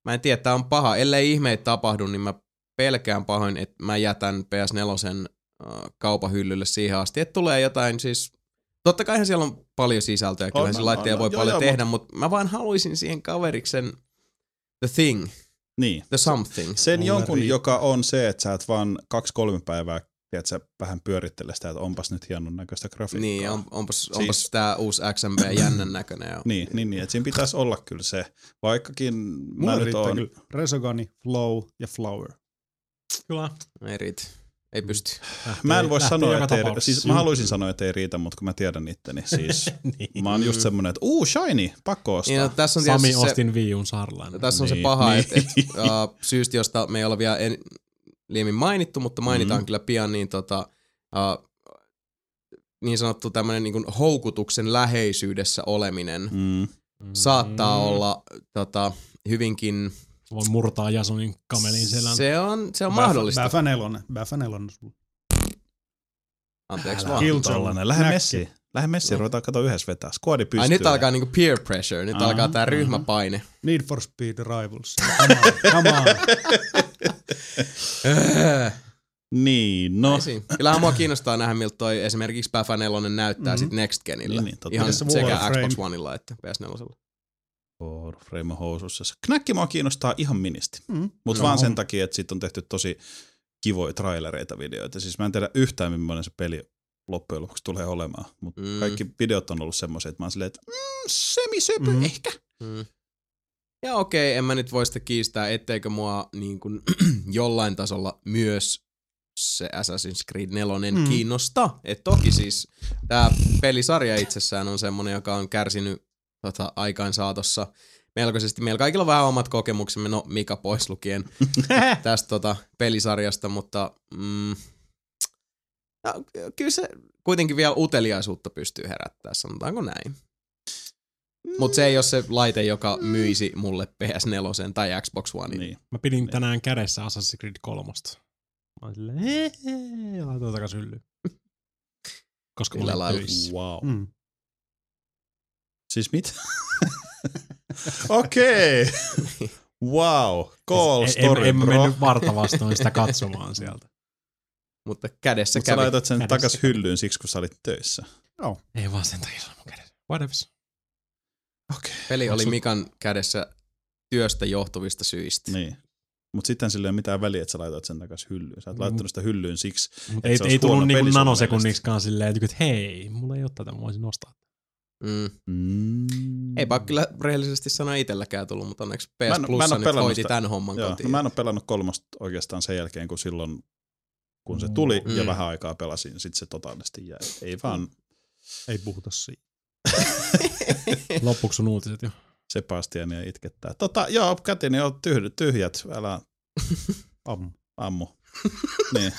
mä en tiedä, tää on paha. Ellei ihmeitä tapahdu, niin mä pelkään pahoin, että mä jätän PS4 äh, kaupan hyllylle siihen asti, että tulee jotain siis Totta kai siellä on paljon sisältöä, kyllä se on, voi joo, paljon joo, tehdä, mutta mä vaan haluaisin siihen kaveriksen The Thing, niin. The Something. Sen Mulle jonkun, riittää. joka on se, että sä et vaan kaksi-kolme päivää tiedät, sä vähän pyörittele sitä, että onpas nyt hienon näköistä grafiikkaa. Niin, on, onpas, Siis- onpas tää uusi XMB jännän näköinen. Ja, Niin, niin, niin että siinä pitäisi olla kyllä se, vaikkakin Mulle mä nyt kyllä Resogani, Flow ja Flower. Kyllä. ei riitä. Ei pysty. mä en voi Lähtee sanoa, että ei, tapauksessa. siis mä haluaisin sanoa, että ei riitä, mutta kun mä tiedän itteni, siis niin. mä oon just semmonen, että uu, shiny, pakko ostaa. Niin, no, tässä on Sami se, ostin Wii U'n saarlainen. tässä on se Niin, paha, niin. että et, uh, syystä, josta me ei olla vielä en, liiemmin mainittu, mutta mainitaan Mm. kyllä pian, niin tota, uh, niin sanottu tämmöinen niin houkutuksen läheisyydessä oleminen Mm. saattaa olla tota, hyvinkin, Voi murtaa Jasonin kamelin selän. se on, se on Bäfä- mahdollista. Bäfä nelonen. Bäfä nelonen. Anteeksi Älä. vaan. Tollanen. Lähde messiin. Lähde messiin, ruvetaan katsoa yhdessä vetää. Skuadi pystyy. Ai nyt alkaa niinku peer pressure, nyt Aha, alkaa tää aha. ryhmäpaine. Need for Speed Rivals. Come on, come on. Niin, no. Ei siinä. Kyllähän mua kiinnostaa nähdä, miltä toi esimerkiksi Bäfä 4 näyttää Mhm. sit Next Genillä. Niin, niin. Ihan sekä Warframe? Xbox Oneilla että PS4. Frame on housussa. Knäkki mua kiinnostaa ihan ministi. Mm. Mutta No. vaan sen takia, että siitä on tehty tosi kivoja trailereita videoita. Siis mä en tiedä yhtään, millainen se peli loppujen lopuksi tulee olemaan. Mutta Mm. kaikki videot on ollut semmoisia, että mä oon silleen, että mm, semisöpö Mhm. mm. ehkä. Mm. Ja okei, en mä nyt voi sitä kiistää, etteikö mua niin kuin, jollain tasolla myös se Assassin's Creed 4 Mm. kiinnosta. Et toki siis tämä pelisarja itsessään on semmonen, joka on kärsinyt tota, aikaan saatossa melkoisesti. Meillä kaikilla on vähän omat kokemuksemme, no Mika pois lukien tästä tota, pelisarjasta, mutta mm, no, kyllä se kuitenkin vielä uteliaisuutta pystyy herättää, sanotaanko näin. Mutta se ei ole se laite, joka myisi mulle PS4 tai Xbox One. Niin. Mä pidin tänään kädessä Assassin's Creed 3. Mä oon silleen, hei, hei, ja laitoin takas hyllyyn. Koska Millä mä olin töissä. Wow. Mm. Siis mitä? Okei. Wow. Call Siis en, story, en, en bro. mennyt varta vastoin sitä katsomaan sieltä. Mutta kädessä Mutta sä kävi. laitat sen Kädessä takas hyllyyn siksi, kun sä olit töissä. Ei vaan sen takia se on mun kädessä. Whatever. Okei. Peli oli Mikan kädessä työstä johtuvista syistä. Niin. Mutta sitten sillä ei ole mitään väliä, että sä laitat sen takas hyllyyn. Sä oot Mm. laittanut sitä hyllyyn siksi. Mut Et ei, ei tullut niinku nanosekunniksikaan silleen, että hei, mulla ei ole tätä, mä voisin nostaa. Mm. Mm. Ei kyllä rehellisesti sanoa itselläkään tullut, mutta onneksi Mä en- PS mä en Plus nyt hoiti sitä. tämän homman Joo, kotiin. no mä en ole pelannut kolmosta oikeastaan sen jälkeen, kun silloin, kun se tuli Mm. ja vähän aikaa pelasin, sitten se totaalisesti jäi. Ei vaan Ei puhuta siitä. Loppuksi on uutiset jo. Sebastiania itkettää. Tota, joo, käteni on tyhjät, tyhjät, älä Ammu. ammu. niin,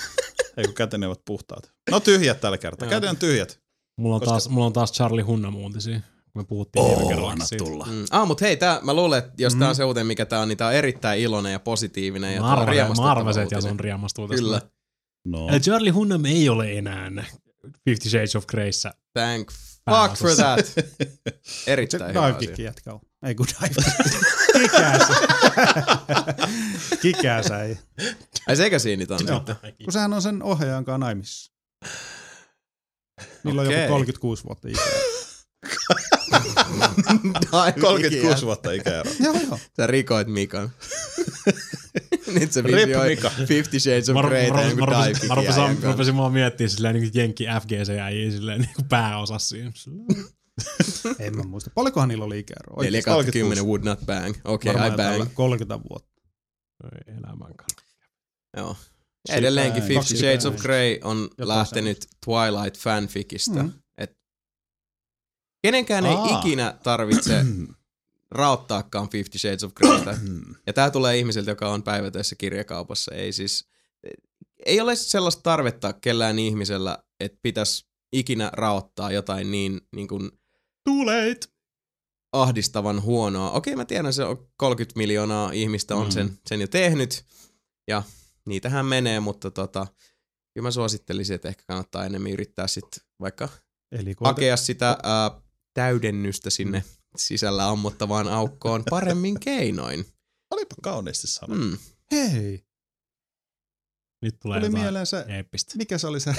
ei kun käteni ovat puhtaat. No tyhjät tällä kertaa, käteni on tyhjät. Mulla on, Koska- taas, mulla on taas Charlie Hunnam uutisia, kun me puhuttiin viime kerralla siitä. Mm. Ah, mutta hei, tää, mä luulen, että jos Mm. tää on se uutinen, mikä tää on, niin tää on erittäin iloinen ja positiivinen ja Mä on arvasin, mä riemastuttava arvasin, että. Jason riamastuu tästä. Kyllä, No, Charlie Hunnam ei ole enää Fifty Shades of Greyssä. thank fuck for that. Se Erittäin hyvä asia. jätkä on. Ei kun dive Kikäs. Kikäs ei. Ai sekä siinä niitä on sitten? Kun sehän on sen ohjaajan kanssa naimissa. Niillä on Okei. joku 36 vuotta ikää. Dive 36 kickia. vuotta ikäero. joo, joo. Sä rikoit Mikan. Nyt se Rip visioi Mika. Fifty Shades of Grey mä, tai rupesin- joku mä, dive rupesin, mä, rupesin, mä rupesin vaan miettimään silleen niin Jenkki FGC äijä silleen niin kuin pääosassa siinä. En mä muista. Paljonkohan niillä oli ikäero? 4 kautta 10 would not bang. Okei, okay, I bang. jotain 30 vuotta. Ei elämän kannalta. Joo. Edelleenkin Fifty Shades of Grey on lähtenyt Twilight fanficista. Mm. Kenenkään ei Aa. ikinä tarvitse rauttaakaan Fifty Shades of Greytä. Ja tää tulee ihmiseltä, joka on päivätöissä kirjakaupassa. Ei siis, ei ole sellaista tarvetta kellään ihmisellä, että pitäisi ikinä raottaa jotain niin, niin kuin Too late! ahdistavan huonoa. Okei, mä tiedän, se on 30 miljoonaa ihmistä on Mm. sen, sen jo tehnyt, ja niitähän menee, mutta tota, kyllä mä suosittelisin, että ehkä kannattaa enemmän yrittää sitten vaikka Eli hakea sitä ää, täydennystä sinne sisällä ammottavaan aukkoon paremmin keinoin. Olipa kauniisti sanottu. Mm. Hei, Nyt tulee tuli mieleen se, eeppistä. mikä se oli se,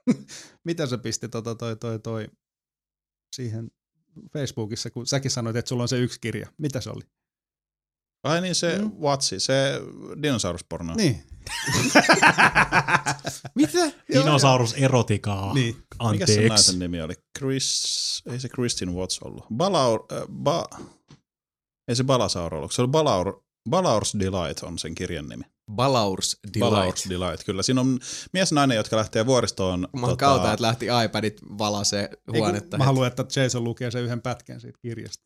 mitä se pisti tota, toi, toi, toi, siihen Facebookissa, kun säkin sanoit, että sulla on se yksi kirja. Mitä se oli? Ai niin se Mm. Watsi, se dinosaurusporno. Niin. Mitä? Dinosaurus erotikaa. Niin. Mikä se Anteeksi. naisen nimi oli? Chris, ei se Kristin Watts ollut. Balaur, äh, ba, ei se Balasaur ollut. Se oli Balaur, Balaur's Delight on sen kirjan nimi. Balaurs Delight. Balaur's Delight, kyllä. Siinä on mies ja nainen, jotka lähtee vuoristoon. tota, Mä oon kautta, että lähti iPadit valasee Ei, huonetta. mä haluan, että Jason lukee sen yhden pätkän siitä kirjasta.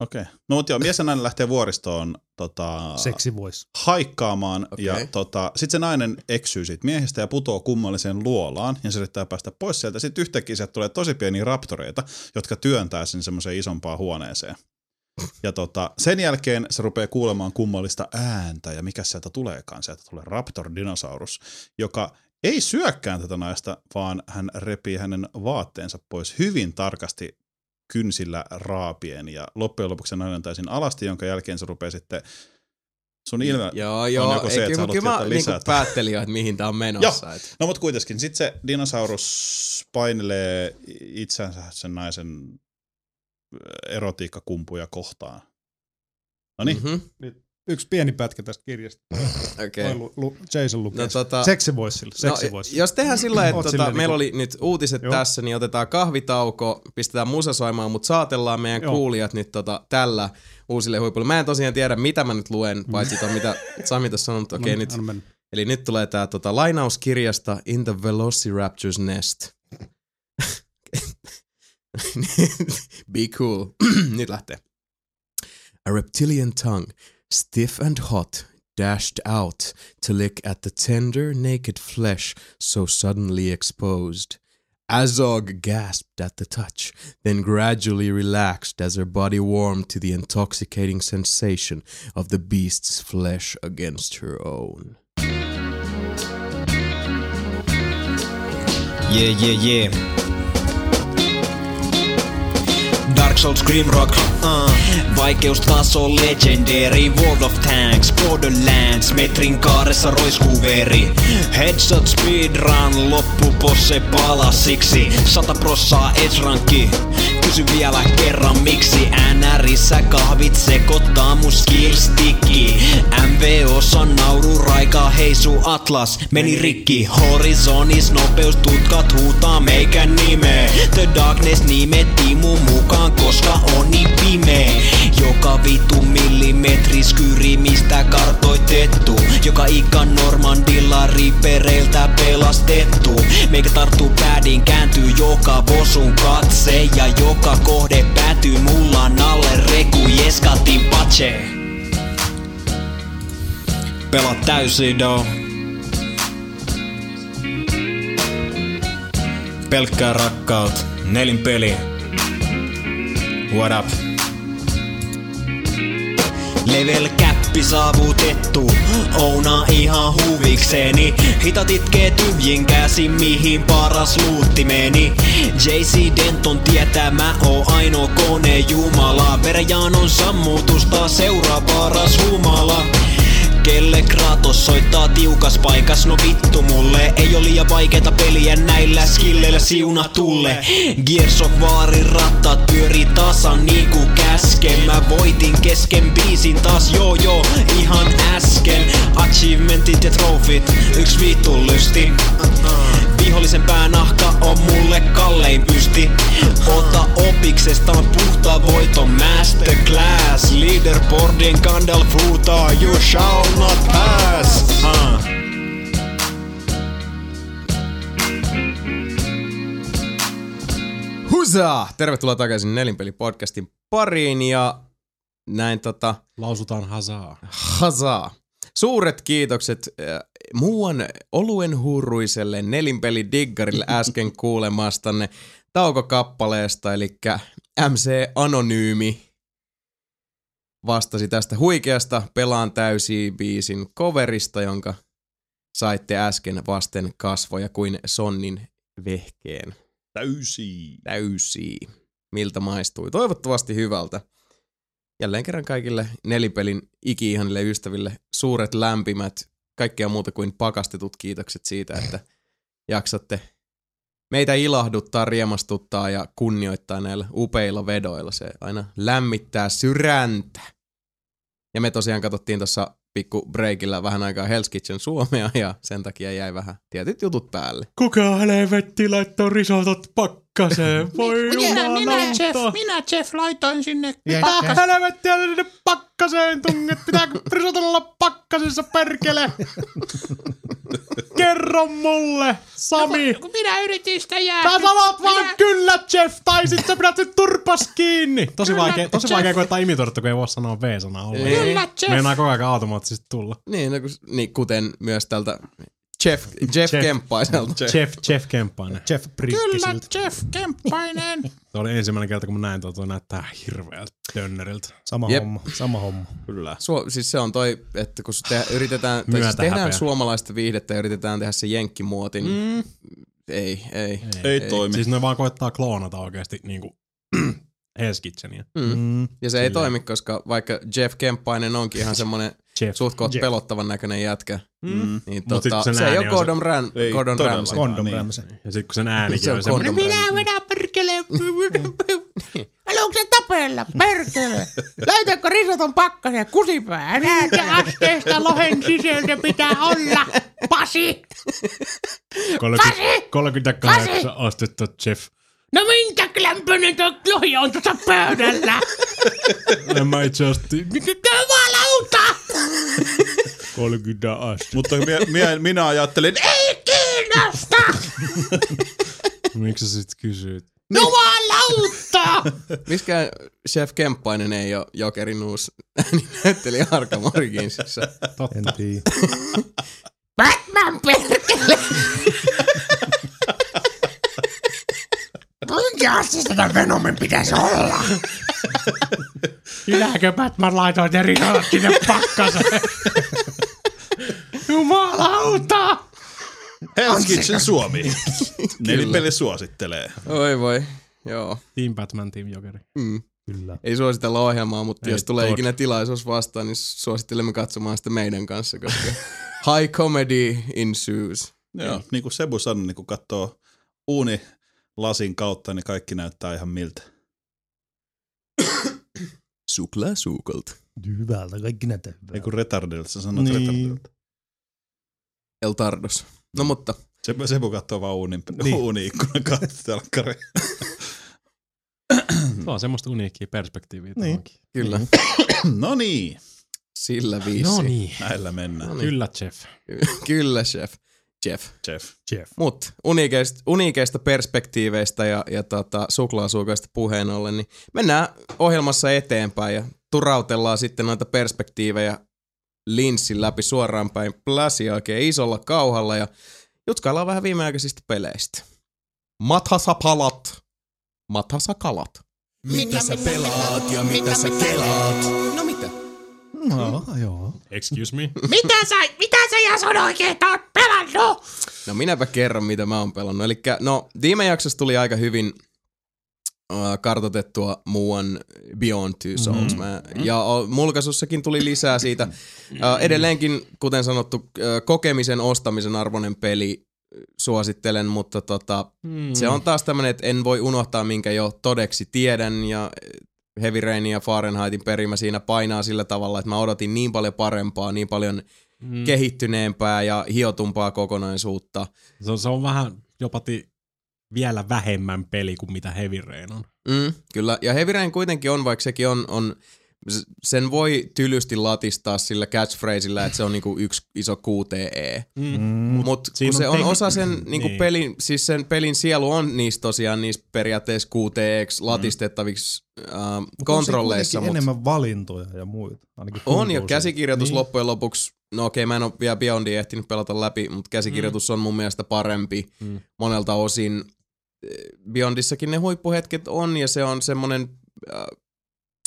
Okei. Okay. No mutta joo, mies ja nainen lähtee vuoristoon tota, Seksi voisi. haikkaamaan. Okei. Ja tota, sitten se nainen eksyy siitä miehestä ja putoo kummalliseen luolaan. Ja se yrittää päästä pois sieltä. Sitten yhtäkkiä sieltä tulee tosi pieniä raptoreita, jotka työntää sen semmoiseen isompaan huoneeseen. Ja tota, sen jälkeen se rupeaa kuulemaan kummallista ääntä, ja mikä sieltä tuleekaan. Sieltä tulee Raptor-dinosaurus, joka ei syökkään tätä naista, vaan hän repii hänen vaatteensa pois hyvin tarkasti kynsillä raapien, ja loppujen lopuksi se nainen on täysin alasti, jonka jälkeen se rupeaa sitten sun ilme... Joo, joo. joko se, Ei, että sä kyllä, haluat mä niinku lisää. päättelin jo, että mihin tää on menossa. et. No mutta kuitenkin, sitten se dinosaurus painelee itsensä sen naisen erotiikkakumpuja kohtaan. No niin, Mhm, Yksi pieni pätkä tästä kirjasta. Okei. Okay. Lu, Jason lukee. No, tota- Seksi voisi sille. Seksi No, voisi. jos tehdään sillä että tota, meillä niinku- oli nyt uutiset Joo. tässä, niin otetaan kahvitauko, pistetään musa soimaan, mutta saatellaan meidän Joo. kuulijat nyt tota, tällä uusille huipulle. Mä en tosiaan tiedä, mitä mä nyt luen, paitsi ton, mitä Sami tuossa sanoi, okei no, nyt. Eli nyt tulee tää tota, lainauskirjasta In the Velociraptor's Nest. Be cool. nyt lähtee. A reptilian tongue, stiff and hot, dashed out to lick at the tender, naked flesh so suddenly exposed. Azog gasped at the touch, then gradually relaxed as her body warmed to the intoxicating sensation of the beast's flesh against her own. Yeah, yeah, yeah. Dark Souls Grimrock, uh. Vaikeustaso Legendary World of Tanks Borderlands Metrin kaaressa roiskuu veri Headshot speedrun Loppuposse palasiksi Sata prossaa edge Kysy vielä kerran miksi NRissä kahvit sekoittaa mun skillsticki MVOssa nauru raika heisu atlas. Meni rikki. Horizonis nopeus tutkat huutaa meikä nimeä. The Darkness nimettiin mun mukaan koska on niin pimeä. Joka vitu millimetri skyrimistä kartoitettu. Joka ikan Normandilla ripereiltä pelastettu. Meikä tarttuu päädin kääntyy joka vosun katse. Ja joka kohde päätyy mulla alle reku jeskatin pache Pelaa täysin do Pelkkää rakkaut, nelin peli What up? Level käppi saavutettu, ouna ihan huvikseni. Hitat itkee tyhjin käsi, mihin paras luutti meni. JC Denton tietää, mä oon ainoa kone jumala. Verejaanon sammutusta seuraa paras humala Kelle Kratos soittaa tiukas paikas, no vittu mulle Ei oo liian vaikeeta peliä näillä skilleillä siunatulle. Gears of Warin rattaat pyörii tasan niinku käsken. Mä voitin kesken biisin taas joo joo ihan äsken. Achievementit ja trofit, yks vittu lysti Vihollisen päänahka on mulle kallein pysti Ota opiksestaan puhta voiton masterclass Leaderboardin Gandalf huutaa You shall not pass uh. Huza! Tervetuloa takaisin Nelinpeli-podcastin pariin ja näin tota, Lausutaan hazaa. hazaa. Suuret kiitokset äh, muuan oluen hurruiselle nelinpeli diggarille äsken kuulemastanne taukokappaleesta, eli MC Anonyymi vastasi tästä huikeasta Pelaan täysi biisin coverista, jonka saitte äsken vasten kasvoja kuin Sonnin vehkeen. Täysi. Täysi. Miltä maistui? Toivottavasti hyvältä. Jälleen kerran kaikille nelipelin iki-ihanille ystäville suuret lämpimät, kaikkea muuta kuin pakastetut kiitokset siitä, että jaksatte meitä ilahduttaa, riemastuttaa ja kunnioittaa näillä upeilla vedoilla. Se aina lämmittää sydäntä. Ja me tosiaan katsottiin tuossa pikku breakillä vähän aikaa Hell's Kitchen Suomea ja sen takia jäi vähän tietyt jutut päälle. Kuka helvetti laittoi risotot pakkaseen? Voi Minä, minä. Jeff, minä Jeff laitoin sinne Ja- Mitä helvettiä ne sinne pakkaseen tunget? Pitääkö risotella olla pakkasessa perkele? Kerro mulle, Sami. kun minä yritin sitä jää. Sä sanot vaan minä, kyllä, Jeff, tai sit sä pidät sen turpas kiinni. Tosi Kyllä, vaikea, tosi Jeff. vaikea koettaa imitoida, kun ei voi sanoa V-sanaa ollenkaan. Kyllä, Jeff. Meinaa koko ajan automaattisesti tulla. Niin, no, kun- niin kuten myös tältä Jeff, Jeff, Jeff. Kemppaiselta. Jeff, Jeff Kemppainen. Jeff Kyllä. Jeff Kemppainen. Se oli ensimmäinen kerta, kun mä näin tuo, tuo näyttää hirveältä dönneriltä. Sama Jep. homma, sama homma. Kyllä. Suo, siis se on toi, että kun te, yritetään, tai siis tehdään häpeä. suomalaista viihdettä ja yritetään tehdä se jenkkimuotin, mm. ei, ei. Ei toimi. Siis ne vaan koettaa kloonata oikeesti niinku Hell's Kitchenia. Mm. Mm. Ja se ei toimi, koska vaikka Jeff Kemppainen onkin ihan semmonen Jeff. suht koht Jeff. pelottavan näköinen jätkä, Mm. niin Mut sit tota, sen se ei ääni ole Gordon, Ram, Ei Gordon. Ramsay. Condom niin. Ramsey. Ja sit kun sen äänikin Se on. Gordon Minä Ramsay. vedän perkele. Haluatko se tapella? Perkele. Löytätkö risoton pakkaseen kusipää? Näet ja asteesta lohen sisältö pitää olla. Pasi. 30, 38 astetta Jeff. No minkä lämpöinen tuo lohi on tuossa pöydällä? En mä itse asiassa... Jumalauta! 30 astetta. Mutta minä, minä, minä ajattelin, Ei kiinnosta! Miksi sä sit kysyit? Jumalauta! Miskään Chef Kemppainen ei ole Jokerin uusi näyttelijä Arkham Originsissa. Totta. En tiedä. Batman perkele! Kuinka siis tätä Venomin pitäisi olla? Minäkö Batman laitoin risot sinne pakkaseen? Jumalauta! Hell's Kitchen Suomi. Nelipeli suosittelee. Oi voi, joo. Team Batman, Team Jokeri. Mm. Kyllä. Ei suositella ohjelmaa, mutta Ei jos tulee tod. ikinä tilaisuus vastaan, niin suosittelemme katsomaan sitä meidän kanssa, koska high comedy ensues. Joo, niin kuin Sebu sanoi, niin kun katsoo uuni lasin kautta, niin kaikki näyttää ihan miltä. Suklaa suukolta. Hyvältä, kaikki näyttää Ei hyvältä. kun retardilta, sä sanot Niin. niin. retardilta. El Tardos. No mutta, Sebu, Sebu katsoo vaan uunin, Niin. niin. uuni-ikkunan kautta telkkari. Se on semmoista uniikkiä perspektiiviä. Niin. tohonkin. kyllä, no niin, sillä viisi. No niin. näillä mennään. No niin. Kyllä, Jeff. Kyllä, chef. Jeff. Jeff. Jeff. Mut uniikeista, uniikeista perspektiiveistä ja, ja tota, suklaasuukoista puheen ollen, niin mennään ohjelmassa eteenpäin ja turautellaan sitten noita perspektiivejä linssin läpi suoraan päin pläsiä oikein isolla kauhalla ja jutkaillaan vähän viimeaikaisista peleistä. Mathasapalat. Mathasakalat. Mitä sä pelaat ja mitä sä kelaat? No mitä? Joo. Excuse me. Mitä sä, mitä sä Jason oikein oot pelannut? No minäpä kerron, mitä mä oon pelannut. Eli no, viime jaksossa tuli aika hyvin uh, kartotettua muuan Beyond Two Souls. Mä, ja mulkaisussakin tuli lisää siitä. Uh, edelleenkin, kuten sanottu, uh, kokemisen ostamisen arvoinen peli suosittelen, mutta tota, Mm. se on taas tämmönen, että en voi unohtaa, minkä jo todeksi tiedän, ja Heavy Rainin ja Fahrenheitin perimä siinä painaa sillä tavalla, että mä odotin niin paljon parempaa, niin paljon Mm. kehittyneempää ja hiotumpaa kokonaisuutta. Se on, se on vähän jopa ti, vielä vähemmän peli kuin mitä Heavy Rain on. Mm, kyllä, ja Heavy Rain kuitenkin on, vaikka sekin on, on sen voi tylysti latistaa sillä catchphraseillä, että se on niinku yksi iso QTE. Mm. Mutta siinä kun se on on tek- osa sen niinku niin. pelin, siis sen pelin sielu on niissä tosiaan niissä periaatteessa QTEksi latistettaviksi äh, kontrolleissa. On Mut enemmän valintoja ja muita. Ainakin on ja käsikirjoitus Niin. loppujen lopuksi, no okei mä en ole vielä Beyondia ehtinyt pelata läpi, mutta käsikirjoitus on mun mielestä parempi Mm. monelta osin. Beyondissakin ne huippuhetket on ja se on semmonen, äh,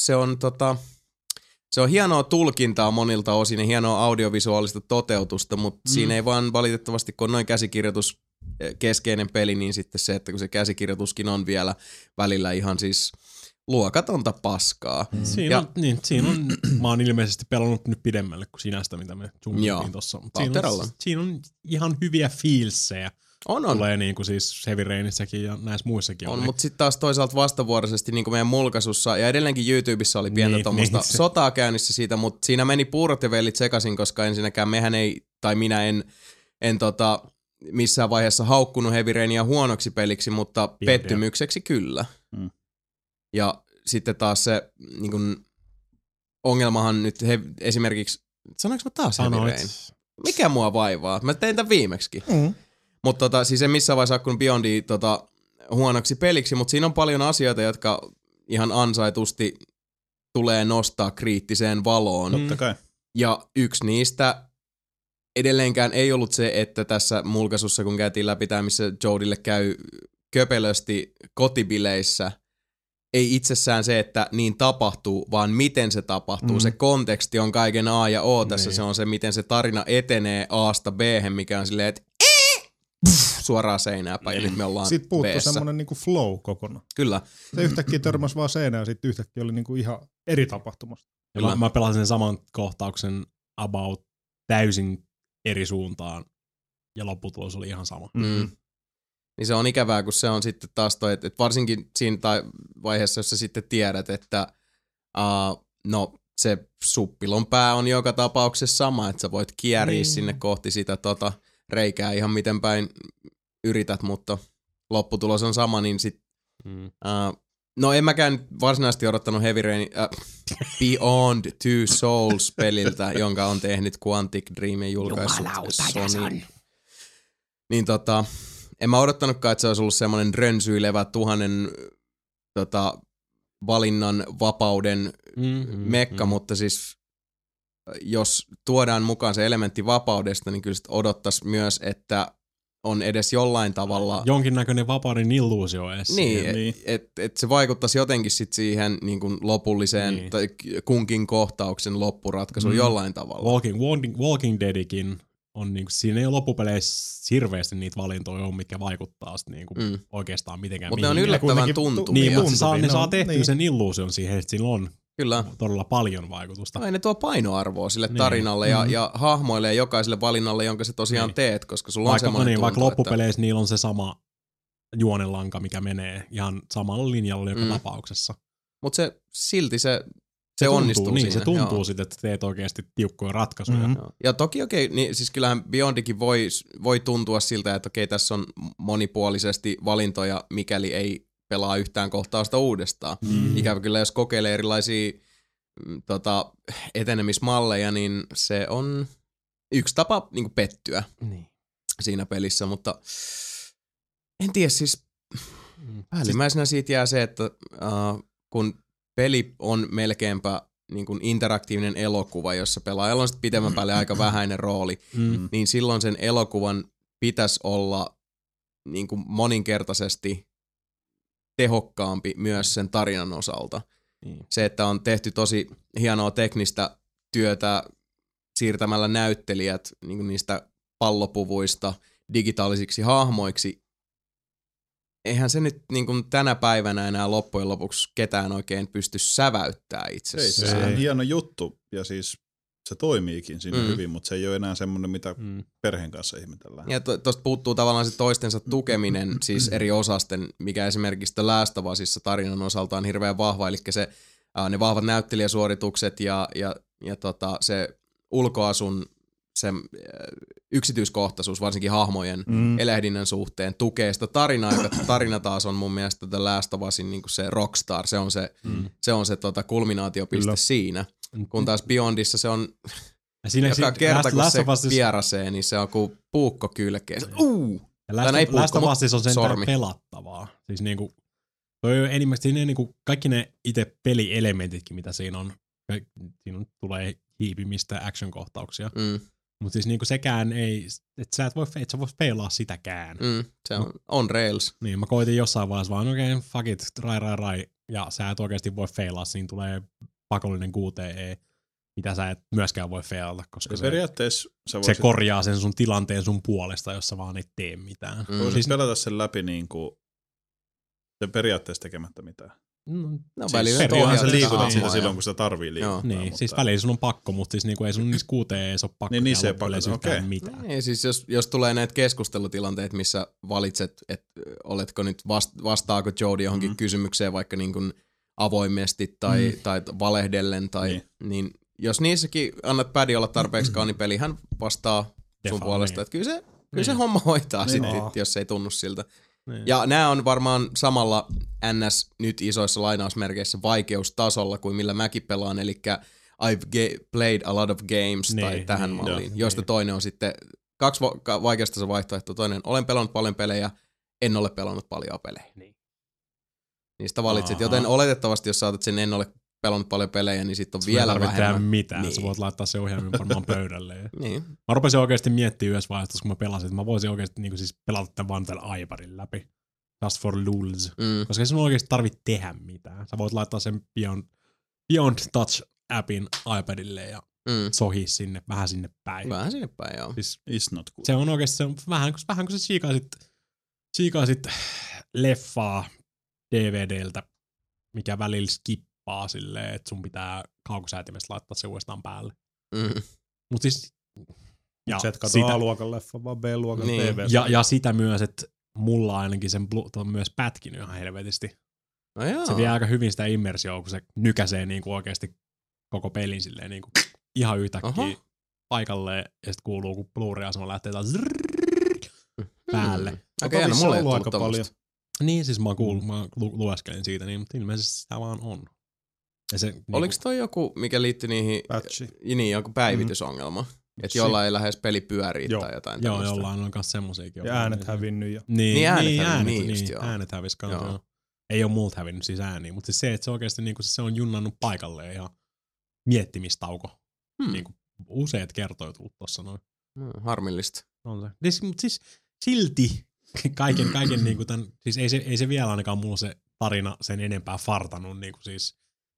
se on tota, se on hienoa tulkintaa monilta osin ja hienoa audiovisuaalista toteutusta, mutta mm. siinä ei vaan valitettavasti, kun on noin käsikirjoitus eh, keskeinen peli, niin sitten se, että kun se käsikirjoituskin on vielä välillä ihan siis luokatonta paskaa. Mm. Siinä, Ja- on, niin, siinä on, mä oon ilmeisesti pelannut nyt pidemmälle kuin sinä sitä, mitä me tossa. Mut Siinä on, siinä on ihan hyviä feelsejä. On, on. Tulee niin kuin siis Heavy Rainissäkin ja näissä muissakin. On, oli. mutta sitten taas toisaalta vastavuoroisesti niin kuin meidän mulkaisussa, ja edelleenkin YouTubessa oli pientä Niin, tuommoista niin, se- sotaa käynnissä siitä, mutta siinä meni puurot ja vellit sekaisin, koska ensinnäkään mehän ei, tai minä en, en tota, missään vaiheessa haukkunut Heavy Rainia huonoksi peliksi, mutta Pientä. pettymykseksi kyllä. Mm. Ja sitten taas se niin kuin, ongelmahan nyt he, esimerkiksi, sanoinko mä taas Heavy Sanoit. Rain? Mikä mua vaivaa? Mä tein tämän viimeksi. Mm. Mutta tota, siis en missään vaiheessa haukkunut Beyondia tota, huonoksi peliksi, mutta siinä on paljon asioita, jotka ihan ansaitusti tulee nostaa kriittiseen valoon. Totta kai. Ja yksi niistä edelleenkään ei ollut se, että tässä mulkaisussa, kun käytiin läpi tämä, missä Jodille käy köpelösti kotibileissä, ei itsessään se, että niin tapahtuu, vaan miten se tapahtuu. Mm. Se konteksti on kaiken A ja O tässä. Niin. Se on se, miten se tarina etenee Asta b mikä on silleen, että pff, suoraan seinää päin, ja nyt me ollaan Sitten puuttuu semmoinen niinku flow kokonaan. Kyllä. Se yhtäkkiä törmäsi vaan seinään ja sitten yhtäkkiä oli niinku ihan eri tapahtumasta. Ja mä, mä pelasin sen saman kohtauksen about täysin eri suuntaan. Ja lopputulos oli ihan sama. Mm. Niin se on ikävää, kun se on sitten taas toi, että et varsinkin siinä tai vaiheessa, jossa sitten tiedät, että uh, no se suppilon pää on joka tapauksessa sama, että sä voit kieriä Niin. sinne kohti sitä tota reikää ihan miten päin yrität, mutta lopputulos on sama, niin sit Mm. uh, No en mäkään varsinaisesti odottanut Heavy Rain äh, Beyond Two Souls peliltä, jonka on tehnyt Quantic Dreamin julkaissut Sony. Niin tota, en mä odottanutkaan, että se olisi ollut semmoinen rönsyilevä tuhannen tota, valinnan vapauden Mm, mekka, mutta siis jos tuodaan mukaan se elementti vapaudesta, niin kyllä sit odottaisi myös, että on edes jollain tavalla... Jonkinnäköinen vapauden illuusio edes. Niin, siihen. niin. että et, et se vaikuttaisi jotenkin sit siihen niin kuin lopulliseen Niin. niin. tai kunkin kohtauksen loppuratkaisuun Mm. jollain tavalla. Walking, Walking, Walking Deadikin on niinku, siinä ei ole loppupeleissä hirveästi niitä valintoja on, mitkä vaikuttaa sit niinku Mm. oikeastaan mitenkään Mutta ne on yllättävän tuntuvia. Niin, mutta saa, ne ne saa on- tehtyä niin. sen illuusion siihen, että sillä on Kyllä. todella paljon vaikutusta. Ei ne tuo painoarvoa sille Niin. tarinalle ja, ja hahmoille ja jokaiselle valinnalle, jonka sä tosiaan Niin. teet, koska sulla on vaikka, semmoinen niin, vaikka että... loppupeleissä niillä on se sama juonenlanka, mikä menee ihan samalla linjalla joka Mm. tapauksessa. Mutta se, silti se, se, Se onnistuu tuntuu, niin, siinä. se tuntuu sitten, että teet oikeasti tiukkoja ratkaisuja. Mhm. Joo. Ja toki okei, niin siis kyllähän Beyondikin voi, voi tuntua siltä, että okei tässä on monipuolisesti valintoja, mikäli ei pelaa yhtään kohtausta uudestaan. Mm. Ikävä kyllä, jos kokeilee erilaisia mm, tota, etenemismalleja, niin se on yksi tapa niin pettyä Niin. siinä pelissä, mutta en tiedä siis Mm. Päällimmäisenä siitä jää se, että uh, kun peli on melkeinpä niin kuin interaktiivinen elokuva, jossa pelaajalla on sitten pitemmän päälle aika vähäinen rooli, Mm. niin silloin sen elokuvan pitäisi olla niin kuin moninkertaisesti tehokkaampi myös sen tarinan osalta. Niin. Se, että on tehty tosi hienoa teknistä työtä siirtämällä näyttelijät niin niistä pallopuvuista digitaalisiksi hahmoiksi, eihän se nyt niin kuin tänä päivänä enää loppujen lopuksi ketään oikein pysty säväyttää Ei, itsessään. se on Ei. hieno juttu ja siis se toimiikin siinä Mm. mm. hyvin, mutta se ei ole enää semmoinen, mitä Mm. perheen kanssa ihmetellään. Ja to, tosta puuttuu tavallaan se toistensa tukeminen, siis eri osasten, mikä esimerkiksi The Last of Usissa tarinan osalta on hirveän vahva, eli se, ää, ne vahvat näyttelijäsuoritukset ja, ja, ja tota, se ulkoasun se ää, yksityiskohtaisuus, varsinkin hahmojen Mm. elehdinnän suhteen, tukee sitä tarinaa, joka tarina taas on mun mielestä The Last of Usin niin se rockstar, se on se, Mm. se, on se tota kulminaatiopiste Kyllä. siinä. Kun taas Beyondissa se on Ja siinä, joka siinä- kerta, kun Last se Us- vierasee, niin se on kuin puukko kylkeen. Uu! Ja Last, ei of, Last puukko, of on sen sormi. pelattavaa. Siis niinku, toi on enimmäkseen, siinä niinku, kaikki ne itse pelielementitkin, mitä siinä on, siinä on, tulee hiipimistä action-kohtauksia. Mm. Mutta siis niinku sekään ei, että sä et voi, et sä voi feilaa sitäkään. Mm. Mm, se on on rails. Niin, mä koitin jossain vaiheessa vaan, okei, okay, fuck it, rai, rai, rai, ja sä et oikeasti voi feilaa, siinä tulee pakollinen QTE, mitä sä et myöskään voi feilata, koska Ja se, periaatteessa sä se voisit, korjaa sen sun tilanteen sun puolesta, jos sä vaan et tee mitään. Mm. voisit pelata sen läpi niin kuin sen periaatteessa tekemättä mitään. Mm, No Siis välillä Onhan sä Periaatteessa liikutat sitä silloin, kun sitä tarvii liikuttaa. niin, mutta... siis välillä sun on pakko, mutta siis niinku ei sun niissä QTEs ole pakko Niin, tehdä niissä ei pakko, yhtään okei. mitään. Niin, siis jos, jos tulee näitä keskustelutilanteita, missä valitset, että oletko nyt vast, vastaako Jody johonkin mm. kysymykseen vaikka niin kuin avoimesti tai, mm. tai valehdellen, tai, Niin. niin. niin jos niissäkin annat pädi olla tarpeeksi kauni peli, hän vastaa sun Defa, puolesta, niin. että kyllä se, kyllä Niin. se homma hoitaa Niin. sitten, jos se ei tunnu siltä. Niin. Ja nämä on varmaan samalla NS nyt isoissa lainausmerkeissä vaikeustasolla kuin millä mäkin pelaan, eli I've ge- played a lot of games Niin, tai tähän niin, malliin, joo, josta niin. toinen on sitten kaksi va- ka- vaikeustason vaihtoehtoa. Toinen, olen pelannut paljon pelejä, en ole pelannut paljon pelejä. Niin. Niistä valitsit, Aha. joten oletettavasti jos saatat sen en ole pelannut paljon pelejä, niin sitten on ei vielä tarvitse tehdä vähemmän. mitään, Niin. sä voit laittaa se ohjelmin varmaan pöydälle. Ja Niin. Mä rupesin oikeasti miettimään yhdessä vaiheessa, kun mä pelasin, että mä voisin oikeasti niin siis pelata tämän vaan tällä iPadin läpi. Just for lulz. Mm. Koska ei sun oikeasti tarvitse tehdä mitään. Sä voit laittaa sen Beyond, Beyond Touch-appin iPadille ja Mm. sohi sinne, vähän sinne päin. Vähän sinne päin, joo. Siis It's not good. se on oikeasti se on vähän, vähän kuin sä siikaisit, siikaisit leffaa DVDltä, mikä välillä skippaa silleen, että sun pitää kaukosäätimestä laittaa se uudestaan päälle. Mm. Mut siis, ja, Sä et sitä, A-luokan leffa, vaan B-luokan Niin. TV. ja, ja sitä myös, että mulla ainakin sen Blu- on myös pätkinyt ihan helvetisti. No joo. Se vie aika hyvin sitä immersioa, kun se nykäsee niinku oikeasti koko pelin silleen niinku ihan yhtäkkiä Oho. paikalleen, ja sitten kuuluu, kun Blu-ray-asema lähtee taas zrrrr päälle. Mm. Mutta Okei, no vissiin mulla ei ollut aika paljon. Niin, siis mä, oon kuullut, mä lu- lueskelin siitä, niin, mutta ilmeisesti sitä vaan on. Ja se, niinku, Oliko toi joku, mikä liittyi niihin, Patchi. niin joku päivitysongelma? Mm. Että jollain ei lähes peli pyörii Joo. tai jotain Joo, tämmöistä. jollain on myös semmosiakin. Ja äänet hävinnyt. Ja... Niin, Niin, niin, äänet niin, hävinnyt, äänet, niin niin, joo. äänet hävis kanssa, Joo. joo. Ei ole muut hävinnyt siis ääniä, mutta siis se, että se oikeasti niinku, siis se on junnannut paikalle ihan se. Kaiken, kaiken niinku tämän, siis ei se, ei se vielä ainakaan mulla se tarina sen enempää fartanut, niinku siis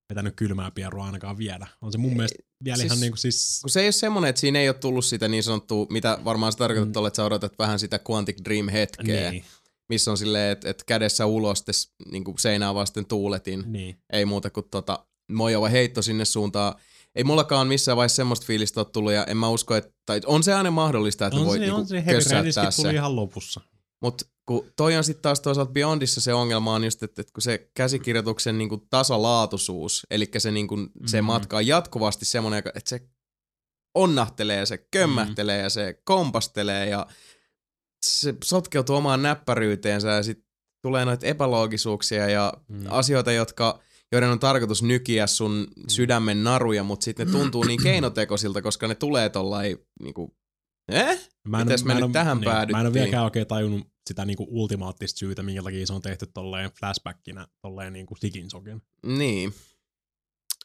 vetänyt kylmää pierua ainakaan viedä. On se mun Ei, mielestä vielä siis- ihan niinku siis, Kun se ei ole semmoinen, että siinä ei ole tullut sitä niin sanottua, mitä varmaan sä tarkoitat Mm. että sä odotat vähän sitä Quantic Dream hetkeä, niin, missä on silleen, että et kädessä ulos niin seinää vasten tuuletin. niin. Ei muuta kuin tota, mojava heitto sinne suuntaan. Ei mullakaan missään vaiheessa semmoista fiilistä ole tullut, ja en mä usko, että, tai on se aina mahdollista, että On voit se, niinku on se kössäyttää raidiskin tuli se. ihan lopussa. Mutta kun toi on sitten taas toisaalta Beyondissa se ongelma on just, että, että kun se käsikirjoituksen niinku tasalaatuisuus, eli se, niinku, se Mhm. matka on jatkuvasti semmoinen, että se onnahtelee, se kömmähtelee ja se kompastelee ja se sotkeutuu omaan näppäryyteensä ja sitten tulee noita epäloogisuuksia ja Mm. asioita, jotka, joiden on tarkoitus nykiä sun sydämen naruja, mutta sitten ne tuntuu niin keinotekoisilta, koska ne tulee tollain niinku, eh? Mä en, Mites me mä en nyt tähän Mä en ole päädyttiin? vieläkään oikein tajunnut sitä niinku ultimaattista syytä, minkä takia se on tehty tolleen flashbackina, tolleen niinku sikinsoken. Niin.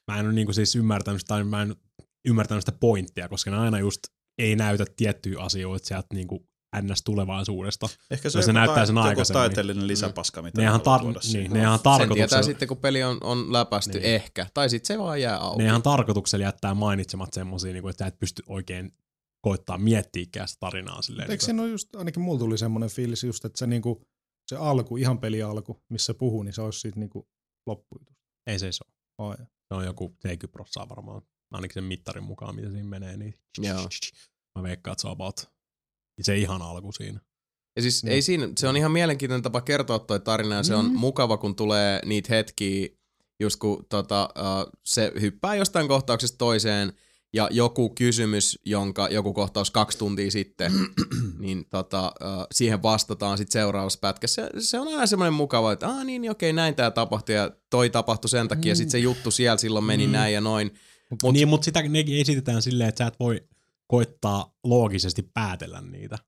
Mä en ole niinku siis ymmärtänyt sitä, tai mä en ymmärtänyt sitä pointtia, koska ne aina just ei näytä tiettyjä asioita sieltä niinku ns-tulevaisuudesta. Ehkä se, Ja on se näyttää sen joku aikaisemmin. taiteellinen lisäpaska, mitä Ne ihan, haluaa tar- tuoda niin, siihen. ne ihan Sen tietää tarkoituksella, sitten, kun peli on, on läpästy, Niin. niin. ehkä. Tai sitten se vaan jää auki. ne ihan tarkoituksella jättää mainitsemat semmosia, niinku, että sä et pysty oikein koittaa miettiäkään sitä tarinaa silleen. Eikö niinku- se ole just, ainakin mulla tuli semmoinen fiilis just, että se, niinku, se alku, ihan peli alku, missä puhuu, niin se olisi siitä niinku loppujutus. Ei se se ole. Oh, ja. Se on joku 70 prossaa varmaan, ainakin sen mittarin mukaan, mitä siinä menee, niin Joo. mä veikkaan, että se on about se ihan alku siinä. Ja siis Niin. ei siinä, se on ihan mielenkiintoinen tapa kertoa toi tarina ja se on Mm. mukava, kun tulee niitä hetkiä, just kun tota, uh, se hyppää jostain kohtauksesta toiseen ja joku kysymys, jonka joku kohtaus kaksi tuntia sitten, niin tota, siihen vastataan sitten seuraavassa pätkässä. Se, se on aina semmoinen mukava, että ah niin, okei, näin tämä tapahtui ja toi tapahtui sen takia, mm. sitten se juttu siellä silloin meni Mm. näin ja noin. Mut- niin, mutta sitä nekin esitetään silleen, että sä et voi koittaa loogisesti päätellä niitä.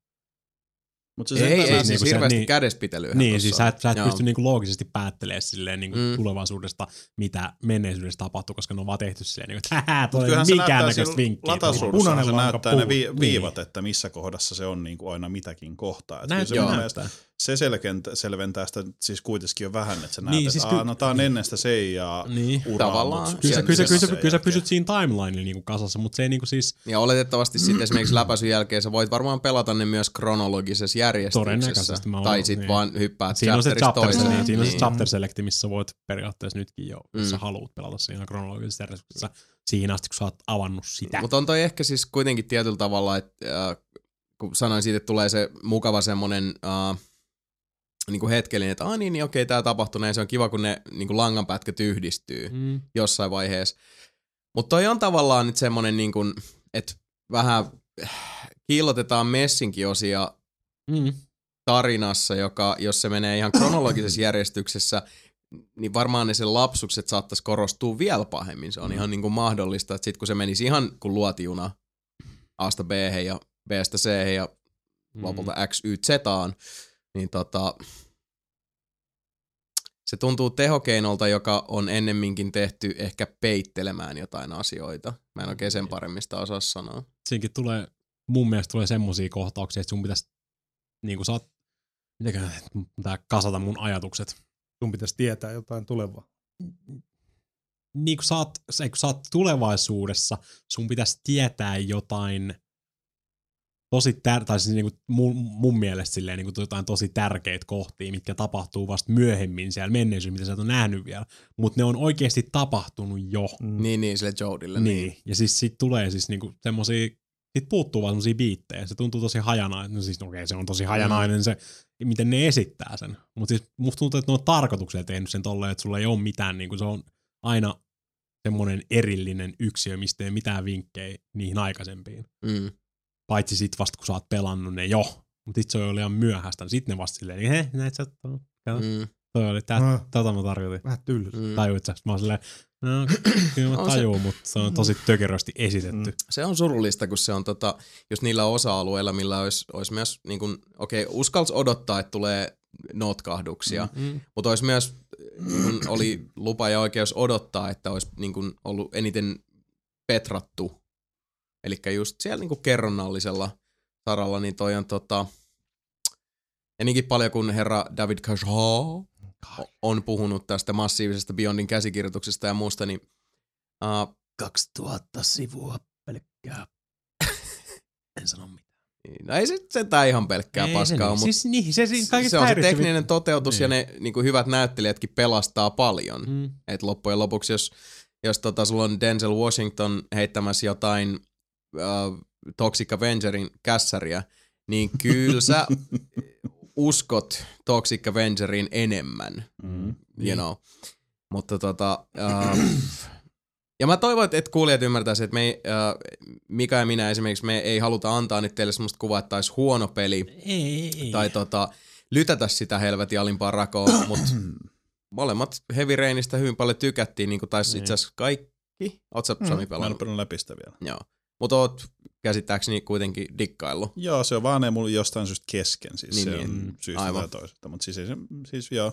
Mutta Ei, ei, ei niinku siis se- hirveästi niin. kädespitelyä. Niin, siis sä et, sä et Joo. pysty niinku loogisesti päättelemään silleen niinku Mm. tulevaisuudesta, mitä menneisyydessä tapahtuu, koska ne on vaan tehty silleen, niinku, että hähä, tuo ei se näyttää minkäännäköistä siinä vinkkiä. Punainen se näyttää ne vi- puhuu. viivat, että missä kohdassa se on niin kuin aina mitäkin kohtaa. Et Näyt, kyllä se joo, näyttää. mielestä se selkentää, selventää sitä siis kuitenkin jo vähän, että sä näet, Niin, että siis siis ky- no tää on ennen sitä Seijaa Niin. uraa, Tavallaan. Kyllä sä, sen- kyllä, sä, kyllä, sä, sen kyllä sä pysyt siinä timelineilla niinku kasassa, mutta se ei niinku siis Ja oletettavasti sitten esimerkiksi läpäisyn jälkeen sä voit varmaan pelata ne myös kronologisessa järjestyksessä. Todennäköisesti mä Tai oon- sit niin. vaan hyppäät Siinä on se chapterista chapter, toiseen. niin, siinä on se Niin. chapter selecti, missä voit periaatteessa nytkin jo, jos Mm. sä haluat pelata siinä kronologisessa järjestyksessä siihen asti, kun sä oot avannut sitä. Mutta on toi ehkä siis kuitenkin tietyllä tavalla, että äh, kun sanoin siitä, että tulee se mukava semmonen äh, niin kuin hetkellinen, että ah niin, niin okei, tää tapahtuu näin, se on kiva, kun ne niin kuin langanpätkät yhdistyy Mm. jossain vaiheessa. Mutta toi on tavallaan nyt semmonen, niin kuin, että vähän äh, kiillotetaan messinkiosia Mm. tarinassa, joka, jos se menee ihan kronologisessa järjestyksessä, niin varmaan ne sen lapsukset saattaisi korostua vielä pahemmin. Se on ihan niin kuin mahdollista, että sit kun se menisi ihan kun luotijuna Asta B ja Bstä C ja lopulta X, Y, Zaan, niin tota, se tuntuu tehokeinolta, joka on ennemminkin tehty ehkä peittelemään jotain asioita. Mä en oikein sen paremmin sitä osaa sanoa. Siinäkin tulee, mun mielestä tulee semmosia kohtauksia, että sun pitäisi, niin kuin sä oot, mitäkään, tää kasata mun ajatukset. Sun pitäisi tietää jotain tulevaa. Niin kuin sä oot, se, kun sä oot tulevaisuudessa, sun pitäisi tietää jotain tosi tär- tai siis niin kuin mun, mun mielestä silleen niin kuin jotain tosi tärkeitä kohtia, mitkä tapahtuu vasta myöhemmin siellä menneisyydessä, mitä sä et ole nähnyt vielä, mutta ne on oikeasti tapahtunut jo. Mm. Niin, niin, sille Jodille. Niin. niin. Ja siis siitä tulee siis niinku semmosia, siitä puuttuu vaan semmosia biittejä. Se tuntuu tosi hajanainen. No siis no okei, se on tosi hajanainen Mm. se, miten ne esittää sen. Mutta siis musta tuntuu, että ne on tarkoituksella tehnyt sen tolleen, että sulla ei ole mitään, niinku se on aina semmoinen erillinen yksilö, mistä ei ole mitään vinkkejä niihin aikaisempiin. Mm. Paitsi sit vasta, kun sä oot pelannut ne jo. Mutta sit se on jo liian myöhäistä. Sitten ne vasta silleen, he, näet sä, to, kato, Mm. toi oli, tää, Ah. tota mä tarkoitin. Vähän tylsä. Mm. Tajuit sä? Mä oon silleen, no kyllä mä On se- tajuun, mutta se on tosi tökerösti esitetty. Mm. Se on surullista, kun se on tota, jos niillä osa-alueilla, millä olisi, olisi myös, niin kuin, okei, okay, uskalls odottaa, että tulee notkahduksia, mm. Mm. mutta olisi myös, niin kuin oli lupa ja oikeus odottaa, että olisi niin kuin, ollut eniten petrattu. Eli just siellä niin kuin kerronnallisella saralla, niin toi on tota, ja niinkin paljon kuin herra David Cajal on puhunut tästä massiivisesta Beyondin käsikirjoituksesta ja muusta, niin uh, 2000 sivua pelkkää. en sano mitään. no ei se sentään ihan pelkkää Ei paskaa, se, mutta niin. Siis niin, se, siinä se on se tekninen toteutus ja Niin. ne niin kuin hyvät näyttelijätkin pelastaa paljon. Mm. Et loppujen lopuksi, jos, jos tota, sulla on Denzel Washington heittämässä jotain äh, Toxic Avengerin kässäriä, niin kyllä sä uskot Toxic Avengerin enemmän, Mm. you know. Mutta tota, äh, ja mä toivon, että kuulijat ymmärtäisivät, että me ei, äh, Mika ja minä esimerkiksi, me ei haluta antaa nyt teille semmoista kuvaa, että olisi huono peli, Ei, ei. tai tota, lytätä sitä helvetin alimpaa rakoa, mutta molemmat Heavy Rainista hyvin paljon tykättiin, niin kuin taisi Niin. itse asiassa kaikki. Oot sä, Sami, Mä en pelannut? pelannut läpi sitä vielä. Joo. Mutta oot käsittääkseni kuitenkin dikkaillut. Joo, se on vaan ne mulla jostain syystä kesken. Siis Niin, se niin. on syystä Aivan. tai toisesta. Mutta siis, ei se, siis joo.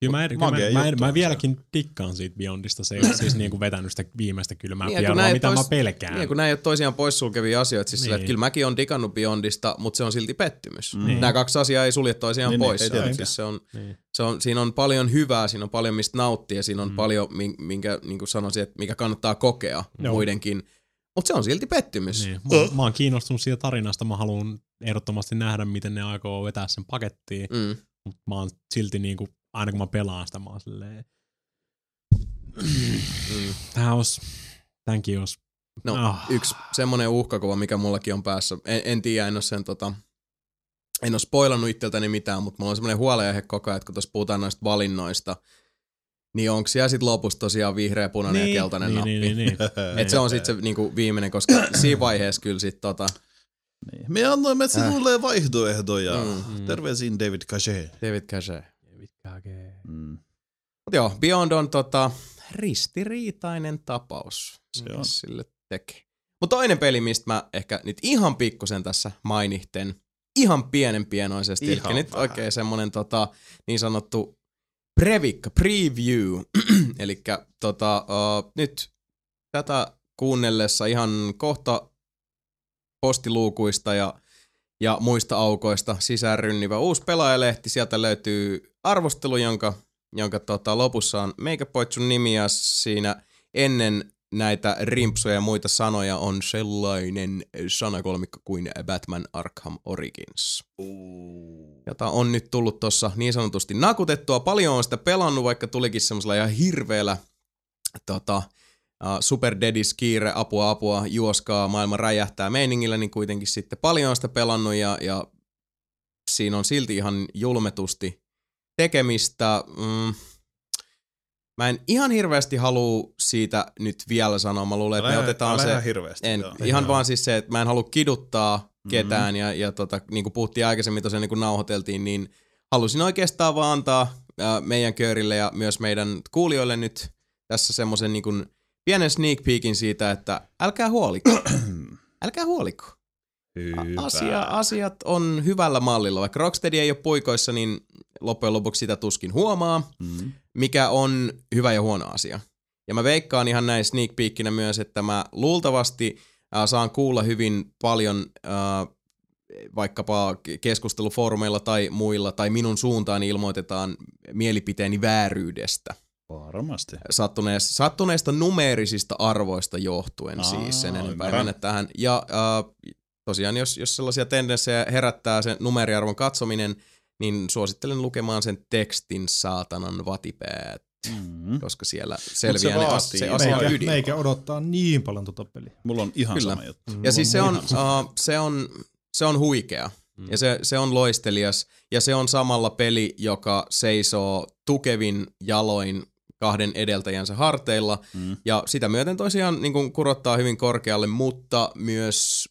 Kyllä mä, mä, mä, mä, on vieläkin dikkaan siitä Beyondista. Se ei ole siis niinku vetänyt sitä viimeistä kylmää Niin, niin, näet mitä tois- mä pelkään. Niin, kun nämä ei ole toisiaan poissulkevia asioita, siis niin. sillä, että Niin. kyllä mäkin on digannut Beyondista, mutta se on silti pettymys. Mm. Niin. Nämä kaksi asiaa ei sulje toisiaan Niin, niin, pois. ei se, on, tietenkään. siis se on, Niin. se on, siinä on paljon hyvää, siinä on paljon mistä nauttia, siinä on Mm. paljon, min- minkä niin kuin sanoisin, että mikä kannattaa kokea Joo. muidenkin. Mutta se on silti pettymys. Niin. Mä, oon- mä oon kiinnostunut siitä tarinasta. Mä haluan ehdottomasti nähdä, miten ne aikoo vetää sen pakettiin. Mm. Mutta mä oon silti niinku, aina kun mä pelaan sitä, mä oon silleen... Mm. Tää os, tämänkin os. No, Ah. yksi semmonen uhkakuva, mikä mullakin on päässä. En, en tiedä, en ole sen tota, en ole spoilannut itseltäni mitään, mutta mulla on semmoinen huoleaihe koko ajan, että kun tuossa puhutaan noista valinnoista, niin onko siellä sitten lopussa tosiaan vihreä, punainen ja keltainen niin, nappi? niin, niin, niin. Et se on sitten se niinku viimeinen, koska siinä vaiheessa kyllä sit tota, Niin. Me annoimme sinulle vaihtoehtoja. Mm. Terveisin David Cachet. David Cage. Mm. Mut joo, Beyond on tota, ristiriitainen tapaus. Se on. Sille tekee. Mutta toinen peli, mistä mä ehkä nyt ihan pikkusen tässä mainihten, ihan pienen pienoisesti. Ihan Eli nyt oikein semmonen tota, niin sanottu previkka, preview. Eli tota, uh, nyt tätä kuunnellessa ihan kohta postiluukuista ja, ja muista aukoista sisään rynnivä uusi pelaajalehti. Sieltä löytyy arvostelu, jonka, jonka tota, lopussa on Meikäpoitsun nimi ja siinä ennen näitä rimpsuja ja muita sanoja on sellainen sanakolmikko kuin Batman Arkham Origins. Jota on nyt tullut tuossa niin sanotusti nakutettua. Paljon on sitä pelannut, vaikka tulikin semmoisella ihan hirveellä tota, uh, Super Daddy's kiire, apua apua, juoskaa, maailma räjähtää meiningillä, niin kuitenkin sitten paljon on sitä pelannut ja, ja siinä on silti ihan julmetusti tekemistä. Mm, mä en ihan hirveästi halua siitä nyt vielä sanoa. Mä luulen, että me otetaan se... ihan hirveästi, En, joo. ihan Joo. vaan siis se, että mä en halua kiduttaa Mm-hmm. ketään ja, ja tota, niin kuin puhuttiin aikaisemmin tosiaan niin kuin nauhoiteltiin, niin halusin oikeastaan vaan antaa ää, meidän köörille ja myös meidän kuulijoille nyt tässä semmoisen niin kuin pienen sneak peekin siitä, että älkää huoliko. älkää huoliko. Hyvä. Asia, asiat on hyvällä mallilla. Vaikka Rocksteady ei ole puikoissa, niin loppujen lopuksi sitä tuskin huomaa, Mm. Mikä on hyvä ja huono asia. Ja mä veikkaan ihan näin sneak peekinä myös, että mä luultavasti äh, saan kuulla hyvin paljon äh, vaikkapa keskustelufoorumeilla tai muilla, tai minun suuntaan ilmoitetaan mielipiteeni vääryydestä Varmasti. sattuneesta, sattuneista numeerisista arvoista johtuen Aa, siis sen enempää mennä tähän. Ja äh, tosiaan, jos, jos sellaisia tendenssejä herättää sen numeriarvon katsominen, niin suosittelen lukemaan sen tekstin saatanan vatipäät, Mm. koska siellä selviää ne, vaatii- se asian Meikä, ydin. meikä odottaa niin paljon tota peliä. Mulla on ihan Kyllä. sama juttu. Ja siis se on, uh, se on, se on huikea. Mm. Ja se, se on loistelias. Ja se on samalla peli, joka seisoo tukevin jaloin kahden edeltäjänsä harteilla. Mm. Ja sitä myöten tosiaan niin kuin kurottaa hyvin korkealle, mutta myös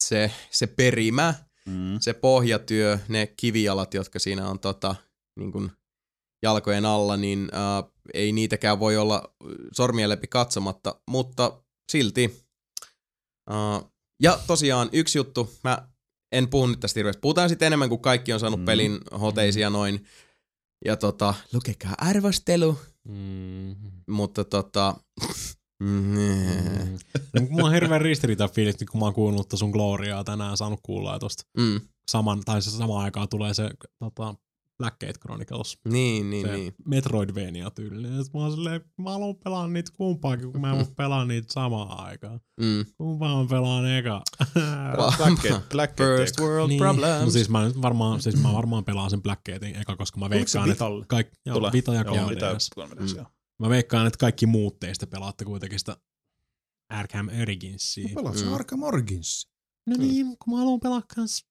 se, se perimä, Mm. se pohjatyö, ne kivijalat, jotka siinä on tota, niin kuin jalkojen alla, niin äh, ei niitäkään voi olla sormien läpi katsomatta, mutta silti. Äh, ja tosiaan yksi juttu, mä en puhu nyt tästä hirveästi. Puhutaan sitten enemmän, kun kaikki on saanut Mm. mm. pelin hoteisia noin. Ja tota, lukekaa arvostelu, Mm. mutta tota... mm, No, mulla on hirveän ristiriita fiilis, kun mä oon kuunnellut sun Gloriaa tänään, saanut kuulla ja tosta mm, saman, tai se samaan aikaan tulee se tota, Blackgate Chronicles. niin, niin, se niin. Metroidvania tyylinen. Mä oon silleen, mä haluan pelaa niitä kumpaakin, kun mä en pelaa niitä samaan aikaan. Mm. Kumpaa mä pelaan eka? Blackgate, Blackgate. First world Niin. problems. No siis mä, nyt varmaan, siis mä varmaan pelaan sen Blackgatein eka, koska mä veikkaan, että kaikki, joo. Vita ja Joo, 3DS. Mitä 3DS, joo. Mä veikkaan, että kaikki muut teistä pelaatte kuitenkin sitä Arkham Originsia. Pelaat se Mm. Arkham Origins. No niin, kun mä haluan pelaa kans.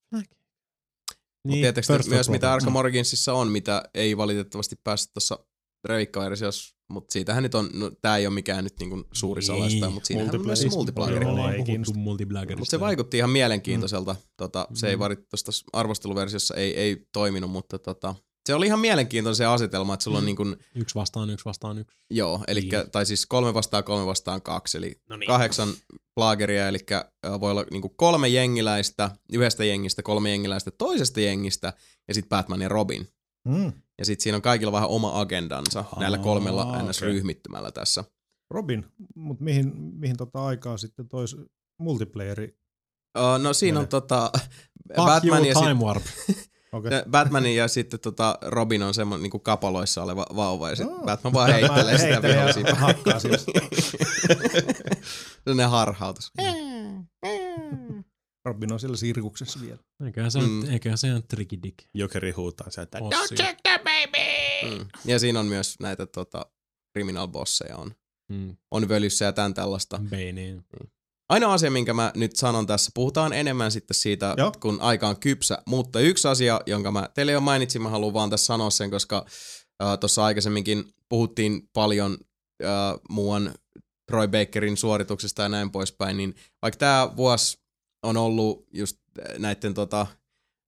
Niin, Tiedättekö myös, world mitä. Arkham Originsissa on, mitä ei valitettavasti päässyt tuossa revikkaversiossa, mutta siitähän nyt on, no, tää ei ole mikään nyt niinku suuri Niin. salaista, mutta siinähän on myös ei multiplagerista. Mutta se vaikutti ihan mielenkiintoiselta. Tota, se ei Mm. varit tuosta arvosteluversiossa ei, ei toiminut, mutta tota, se oli ihan mielenkiintoinen se asetelma, että sulla on Mm. niin kuin, Yksi vastaan yksi vastaan yksi. joo, eli, Niin. tai siis kolme vastaan kolme vastaan kaksi, eli No niin. kahdeksan plageria, eli voi olla niinku kolme jengiläistä, yhdestä jengistä, kolme jengiläistä toisesta jengistä, ja sitten Batman ja Robin. Mm. Ja sitten siinä on kaikilla vähän oma agendansa Ahaa, näillä kolmella okei. NS-ryhmittymällä tässä. Robin, mutta mihin, mihin tota aikaa sitten tois multiplayeri? Uh, no siinä on Menee. tota Fuck Batman you, ja, time sit, warp. Okay. se Batmanin ja sitten tota Robin on semmoinen niinku kapaloissa oleva vauva ja sitten Oh. Batman vaan heittelee sitä Heittelee ja vihollisia. hakkaa. Sellainen harhautus. Robin on siellä sirkuksessa vielä. Eiköhän se, Mm. mm. eiköhän se on tricky dick. Jokeri huutaa sieltä. Ossi. Check the baby! Mm. Ja siinä on myös näitä tota, criminal bosseja on, Mm. on völyssä ja tämän tällaista. Bane. Ainoa asia, minkä mä nyt sanon tässä, puhutaan enemmän sitten siitä, Joo. kun aika on kypsä, mutta yksi asia, jonka mä teille jo mainitsin, mä haluan vaan tässä sanoa sen, koska äh, tuossa aikaisemminkin puhuttiin paljon äh, muuan Troy Bakerin suorituksesta ja näin poispäin, niin vaikka tämä vuosi on ollut just äh, näiden tota,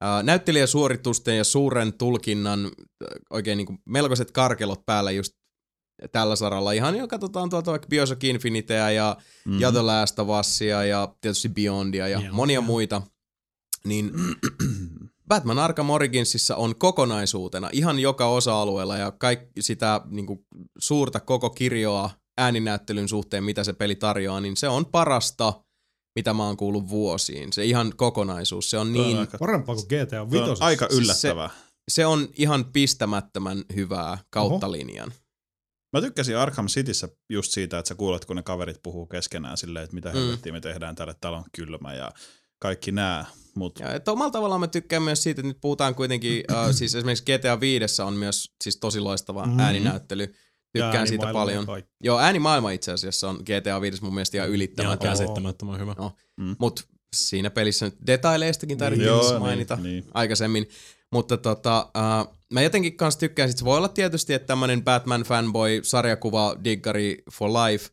äh, näyttelijäsuoritusten ja suuren tulkinnan äh, oikein niin kuin melkoiset karkelot päällä just tällä saralla. Ihan jo katsotaan tuolta vaikka Bioshock Infinitea ja Mm. ja The Last of Usia ja tietysti Beyondia ja Joo, monia joo. muita, niin Batman Arkham Originsissa on kokonaisuutena ihan joka osa-alueella ja kaikki sitä niin kuin, suurta koko kirjoa ääninäyttelyn suhteen, mitä se peli tarjoaa, niin se on parasta, mitä mä oon kuullut vuosiin. Se ihan kokonaisuus, se on Toi on niin, aika, Parempaa kuin GTA toi on 5. aika Siis yllättävää. se on ihan pistämättömän hyvää kautta Oho. linjan. Mä tykkäsin Arkham Cityssä just siitä, että sä kuulet, kun ne kaverit puhuu keskenään silleen, että mitä Mm. helvettiä me tehdään tälle talon kylmä ja kaikki nää. Mut Ja että omalla tavallaan mä tykkään myös siitä, että nyt puhutaan kuitenkin, äh, siis esimerkiksi GTA 5 on myös siis tosi loistava Mhm. ääninäyttely. Tykkään siitä paljon. kaikki. Joo, äänimaailma itse asiassa on GTA 5 mun mielestä ihan Ihan ylittämätön. käsittämättömän hyvä. No. Mm. Mutta siinä pelissä nyt detaileistakin tarvitsee Joo, niin, niin, mainita niin. aikaisemmin. Mutta tota, uh, mä jotenkin kanssa tykkään, sit se voi olla tietysti, että tämmönen Batman fanboy, sarjakuva, diggari for life,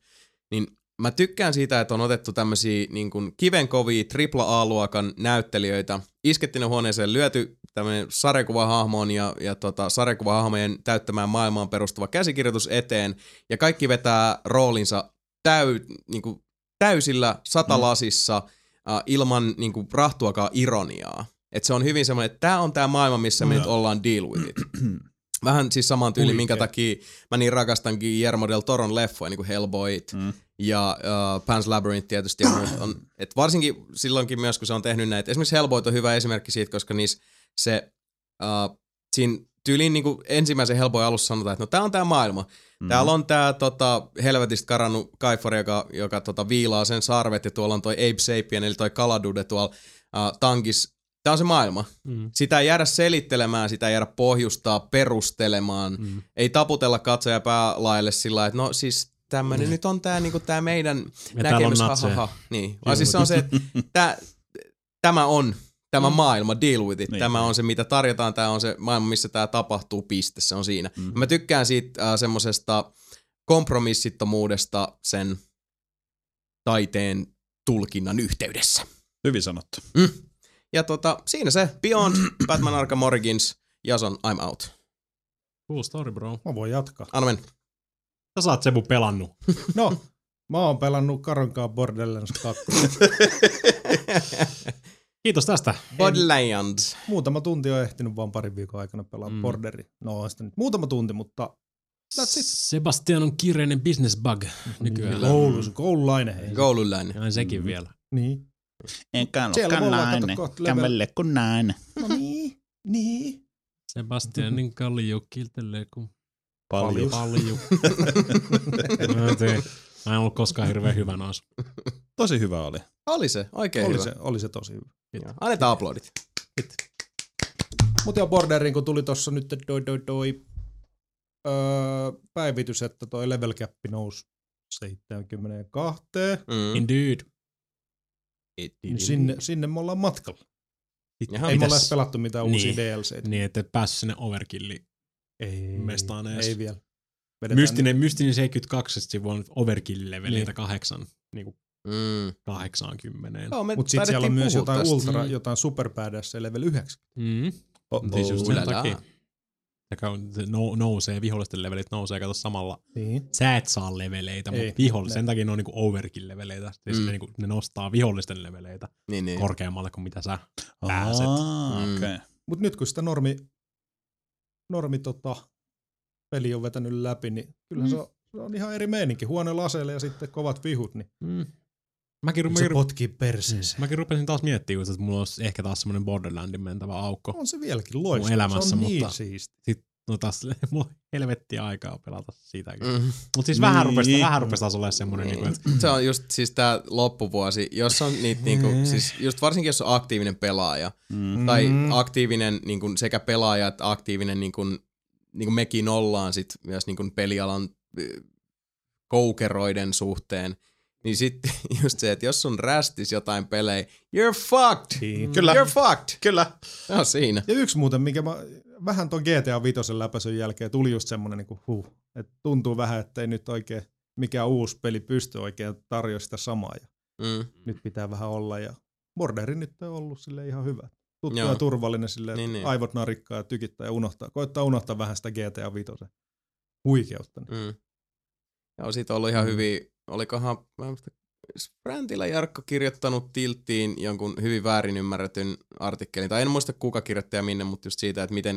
niin mä tykkään siitä, että on otettu tämmöisiä niin kuin kivenkovia AAA-luokan näyttelijöitä, isketty ne huoneeseen, lyöty tämmöinen sarjakuvahahmoon ja, ja tota, sarjakuvahahmojen täyttämään maailmaan perustuva käsikirjoitus eteen, ja kaikki vetää roolinsa täy, niin kuin täysillä satalasissa mm. uh, ilman niin kuin, rahtuakaan ironiaa. Et se on hyvin semmoinen, että tämä on tämä maailma, missä me nyt ollaan deal with it. Vähän siis saman tyyli, minkä takia mä niin rakastankin Guillermo del Toron leffoja, niin kuin Hellboyt Mm. ja uh, Pan's Labyrinth tietysti. On, on, et varsinkin silloinkin myös, kun se on tehnyt näitä. Esimerkiksi Hellboyt on hyvä esimerkki siitä, koska niissä se, uh, siinä tyyliin niin ensimmäisen Hellboy alussa sanotaan, että no tää on tää maailma. Mm. Täällä on tää tota, helvetistä karannut kaifari, joka, joka tota, viilaa sen sarvet ja tuolla on toi Abe Sapien, eli toi Kaladude tuolla uh, tankis. Tää on se maailma. Mm. Sitä ei jäädä selittelemään, sitä ei jäädä pohjustaa, perustelemaan. Mm. Ei taputella katsoja päälaille sillä lailla, että no siis tämmönen nyt on tää, niinku, tää meidän Ja täällä on näkemys. ha, ha, ha. Niin. Vaan siis se on se, että tää, tämä on tämä maailma, deal with it. Niin. Tämä on se, mitä tarjotaan, tämä on se maailma, missä tämä tapahtuu, piste, se on siinä. Mm. Mä tykkään siitä äh, semmosesta kompromissittomuudesta sen taiteen tulkinnan yhteydessä. Hyvin sanottu. Mm. Ja tota, siinä se Beyond Batman Arkham Origins, Jason, I'm out. Cool story, bro. Mä voin jatkaa. Anna mennä. Sä saat Sebu pelannut. No, mä oon pelannut Karonkaan Borderlands 2. Kiitos tästä. Borderlands. Muutama tunti on ehtinyt vaan parin viikon aikana pelaa Mm. mm. Borderi. No on sitä nyt muutama tunti, mutta that's it. Sebastian on kiireinen business bug nykyään. Niin, Koulus, koululainen. Hei. Koululainen. Ja sekin vielä. Niin. Enkä kohta level- Kävelle kun näin. No niin, niin. Sebastianin kallio kiltelee kuin Paljon. paljon. Mä en tiedä. Mä en ollut koskaan hirveän hyvä noissa. Tosi hyvä oli. Oli se, oikein Oli hyvä. se, oli se tosi hyvä. Joo. Annetaan aplodit. Mutta joo, Borderiin kun tuli tossa nyt doi doi doi öö, päivitys, että toi level cap nousi 72, Mm. Indeed. Niin sinne, sinne me ollaan matkalla. Jaha, Ei me mitäs- olla edes pelattu mitään Niin. uusia DLCitä. Niin, että et päässyt sinne overkilliin. Ei, mestaan edes. ei vielä. Vedetään Mystinen, mystinen 72 sivu on overkill-leveleitä Niin. niin. kahdeksan, niin kuin Mm. 80. Joo, me Mutta sitten siellä on myös jotain tästä. ultra, Mm. jotain super badass level 9. Mm. Oh, Siis just sen takia. Nou- nousee, vihollisten levelit nousee, kato samalla. Niin. Sä et saa leveleitä, Ei, mutta vihollisen, ne- sen takia ne on niinku overkill-leveleitä. Siis Mm. ne, niinku, ne nostaa vihollisten leveleitä Niin, niin. korkeammalle kuin mitä sä pääset. Aa, Mm. Mutta nyt kun sitä normi, normi tota, peli on vetänyt läpi, niin kyllä mm. se, on, se on ihan eri meininki. Huonoilla aseilla ja sitten kovat vihut, niin Mm. Mäkin, se mäkin, potkii perseeseen. mäkin rupesin taas miettimään, että mulla olisi ehkä taas semmoinen Borderlandin mentävä aukko. On se vieläkin loistava. elämässä, se on niin mutta- siisti. No taas mulla on helvettiä aikaa pelata siitäkin. Mm. Mm. Mutta siis vähän Niin. rupesi, vähän rupesi taas olemaan semmoinen, Niin. niin. että Se on just siis tää loppuvuosi, jos on niitä niinku, siis just varsinkin jos on aktiivinen pelaaja, Mm. tai Mm. aktiivinen niin sekä pelaaja että aktiivinen niin kuin, niin kuin mekin ollaan sit myös niin kuin pelialan koukeroiden suhteen, niin sitten just se, että jos sun rästis jotain pelejä, you're fucked! Niin. Kyllä. You're fucked! Kyllä. On siinä. Ja yksi muuten, mikä mä, vähän ton GTA 5 läpäisyn jälkeen tuli just semmonen niinku huh, että tuntuu vähän, että ei nyt oikein mikään uusi peli pysty oikein tarjoamaan sitä samaa ja Mm. nyt pitää vähän olla ja Borderi nyt on ollut sille ihan hyvä. Tuttu Joo. ja turvallinen silleen, Niin, niin, aivot narikkaa ja tykittää ja unohtaa. Koittaa unohtaa vähän sitä GTA 5 huikeutta. Niin. Mm. Joo, siitä on ollut ihan hyviä, olikohan, mä en muista, Sprantilla Jarkko kirjoittanut Tilttiin jonkun hyvin väärin ymmärretyn artikkelin, tai en muista kuka kirjoitti ja minne, mutta just siitä, että miten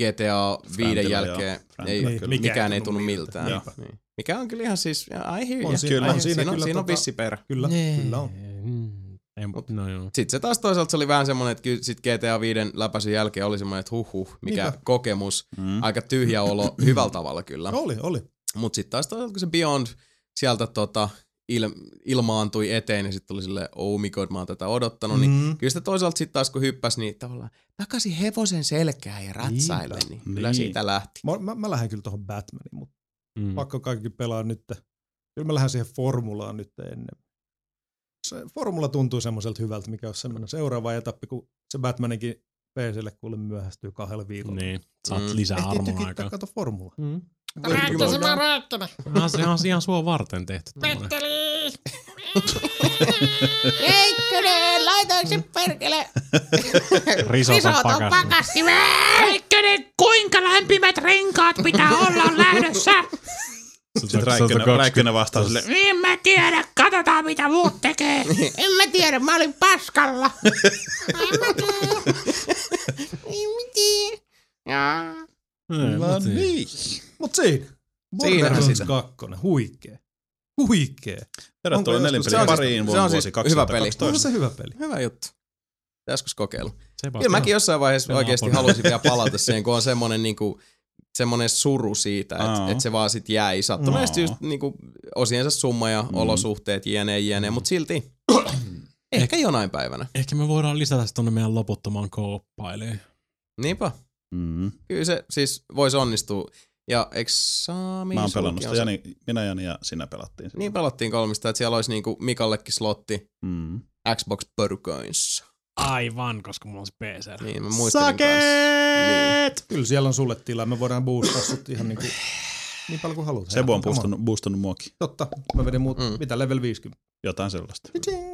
GTA 5 Frantilla, jälkeen ei, kyllä. mikään, ei tunnu miltään. Niin. Mikä on kyllä ihan siis, ja, I hear On you. siinä- on hear- siinä siinä, on, kyllä siinä on tota- vissi perä. Kyllä, kyllä on. No joo. Sitten se taas toisaalta se oli vähän semmoinen, että kyllä sit GTA 5 läpäisyn jälkeen oli semmoinen, että huh huh, mikä Niinpä. kokemus. Mm. Aika tyhjä olo hyvällä tavalla kyllä. Oli, oli. Mutta sitten taas toisaalta, kun se Beyond sieltä tota, il, ilmaantui eteen, niin sitten tuli silleen, oh my god, mä oon tätä odottanut. Niin Mm. kyllä sitä toisaalta sitten taas kun hyppäs, niin tavallaan takaisin hevosen selkään ja ratsaille, Niinpä. niin kyllä Niin. siitä lähti. Mä, mä, mä lähden kyllä tuohon Batmaniin, mutta Mm. pakko kaikki pelaa nyt. Kyllä mä lähden siihen formulaan nyt ennen. Se formula tuntuu semmoiselta hyvältä, mikä on semmoinen seuraava etappi, kun se Batmaninkin PClle kuule myöhästyy kahdella viikolla. Niin, saat Mm. lisää Ehtii armoa tykittää, aikaa. kato formula. Mm. Rääkkäsen mä rääkkänä. Se on ihan sua varten tehty. Petteli! Leikkönen, laitoinko se perkele? Risoton Risoton pakastimeen. Leikkönen, kuinka lämpimät renkaat pitää olla lähdössä? Sitten Räikkönen, Räikkönen vastaa sille, En mä tiedä, katsotaan mitä muut tekee. En mä tiedä, mä olin paskalla. En mä tiedä. En mä tiedä. Jaa. no niin. Mut siinä. Siinähän Borderlands sitä. 2, huikee. Huikee. Tervetuloa nelinpelin pariin se on vuonna siis vuosi hyvä peli. On 2012. se hyvä peli. Hyvä juttu. Kokeilu. Sebastian. Kyllä mäkin jossain vaiheessa oikeasti haluaisin vielä palata siihen, kun on semmoinen niinku, semmoinen suru siitä, että et se vaan sit jäi. Sattuneesti Aa. just niinku, osiensa summa ja Mm. olosuhteet, jne, jne, mutta silti ehkä jonain päivänä. Ehkä me voidaan lisätä se tonne meidän loputtomaan kooppaileen. Niinpä. Mm. Kyllä se siis voisi onnistua. Ja eikö Sami Mä oon pelannut sitä. Jani, minä, Jani ja sinä pelattiin sitä. Niin pelattiin kolmista, että siellä olisi niinku Mikallekin slotti Mm. Xbox Porukoins. Aivan, koska mulla on se PC. Niin, mä muistelin kanssa. Niin. Kyllä siellä on sulle tilaa. Me voidaan boostaa sut ihan niinku, niin paljon kuin haluat. Sebu on boostannut, boostannut muokin. Totta. Mä vedin muut, Mm. mitä, level 50. Jotain sellaista.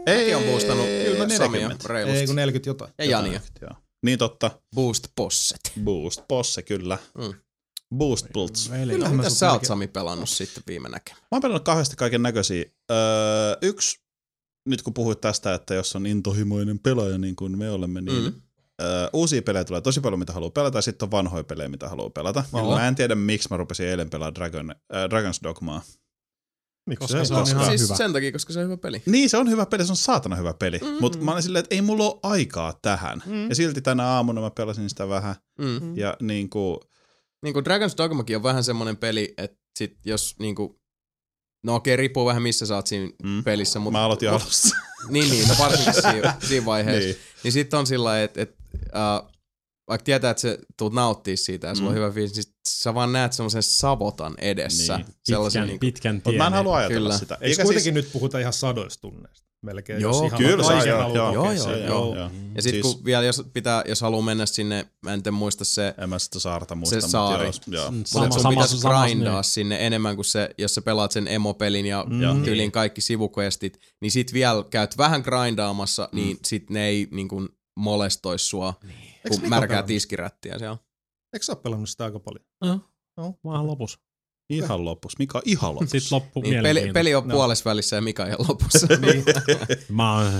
Mäkin on boostannut Kyllä Samia 40. reilusti. Ei kun 40 jotain. ja Jania. Joo. Niin totta. Boost Posset. Boost Posse, kyllä. Mm. Boost Pults. Mä mä Mitä sä oot Sami pelannut sitten viime näkemään? oon pelannut kahdesti kaiken näköisiä. Öö, yksi, nyt kun puhuit tästä, että jos on intohimoinen pelaaja niin kuin me olemme, niin Mm. öö, uusia pelejä tulee tosi paljon, mitä haluaa pelata, ja sitten on vanhoja pelejä, mitä haluaa pelata. Joo. mä en tiedä, miksi mä rupesin eilen pelaamaan Dragon, äh, Dragon's Dogmaa. Miksi Koska se, se on on ihan siis hyvä. sen takia, koska se on hyvä peli. Niin, se on hyvä peli, se on saatana hyvä peli. Mm. Mm. Mutta mä olin silleen, että ei mulla ole aikaa tähän. Mm. Mm. Ja silti tänä aamuna mä pelasin sitä vähän. Mm. Ja niin kuin, Niin kuin Dragon's Dogmakin on vähän semmoinen peli, että sit jos niinku, no okei, riippuu vähän missä sä oot siinä mm. pelissä, mutta... mä aloitin alussa. Niin, niin, no varsinkin siinä, siinä vaiheessa. niin. niin. niin sitten on sillä lailla, että et, uh, vaikka tietää, että sä tulet nauttia siitä ja sulla on Mm. hyvä fiilis, niin sä vaan näet semmoisen savotan edessä. Niin. Sellaisen Pitkän, niinku, pitkän Mutta tien. mä en halua ajatella Kyllä. sitä. Eikö Eikä kuitenkin nyt puhuta ihan sadoista tunneista? Melkein. Joo, jos ihan Kyllä, saa, kaiken joo, haluaa joo, joo, sen. joo, joo. Ja sitten Siis- kun vielä jos, pitää, jos haluaa mennä sinne, mä en nyt muista se, En mä sitä saarta muista. Se mutta saari. Joo, joo. Mm, mutta Sama- sun sama- pitäisi sama- grindaa niin. sinne enemmän kuin se, jos sä pelaat sen emopelin ja Mm. tyylin kaikki sivuquestit, niin sit vielä käyt vähän grindaamassa, Mm. niin sit ne ei niin kuin molestois sua, Eikö märkää pelannut? tiskirättiä siellä. Eikö sä ole pelannut sitä aika paljon? Vähän lopussa. Ihan loppus. Mikä on ihan loppus? Sitten loppu Niin peli, peli on No. puolessa välissä ja Mika ihan lopussa. Niin. Mä oon...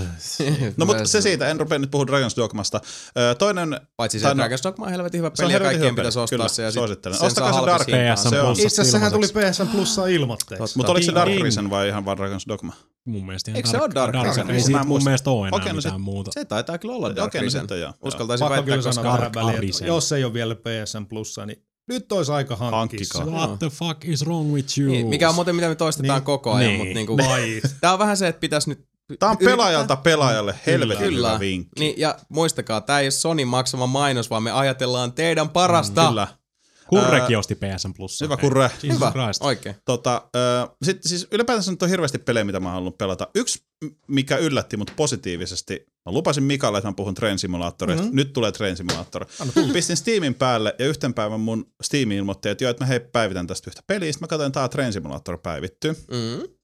No mutta se siitä, en rupea nyt puhua Dragon's Dogmasta. Öö, toinen, Paitsi se no- Dragon's Dogma on helvetin hyvä Se peli ja kaikkien pitäisi ostaa kyllä, se. Ja sit suosittelen. Ostakaa se Dark. PSN Se on-. Itse asiassa sehän tuli. PSN Plussa ilmatteeksi. mutta oliko se Ding, Dark. Risen vai ihan vaan Dragon's Dogma? Mun mielestä ihan Eikö se oo Dark Risen? Ei Mä siitä mun mielestä ole enää no mitään muuta. Se taitaa kyllä olla Dark no sitten joo. Uskaltaisin Pakko väittää, kyllä koska... Dark jos ei ole vielä PSN Plussa, niin nyt olisi aika hankkia Hankkikaa. What the fuck is wrong with you? Niin, mikä on muuten mitä me toistetaan Niin. koko ajan, Niin. mutta niinku, tää on vähän se, että pitäisi nyt Tää on pelaajalta pelaajalle helvetin Kyllä. hyvä vinkki. Niin, ja muistakaa, tämä ei ole Sony maksama mainos, vaan me ajatellaan teidän parasta. Kyllä. Kurrekin osti PSN Plus. Hyvä kurre. Jesus Hyvä, Christ. oikein. Tota, Sitten siis ylipäätänsä nyt on hirveästi pelejä, mitä mä oon halunnut pelata. Yksi, mikä yllätti mut positiivisesti, mä lupasin Mikalle, että mä puhun Train Simulatorista. Mhm. Nyt tulee Train Simulator. Pistin Steamin päälle ja yhten päivän mun Steam ilmoitti, että joo, että mä hei päivitän tästä yhtä peliä. Sitten mä katsoin, että tää Train Simulator päivitty. Mm.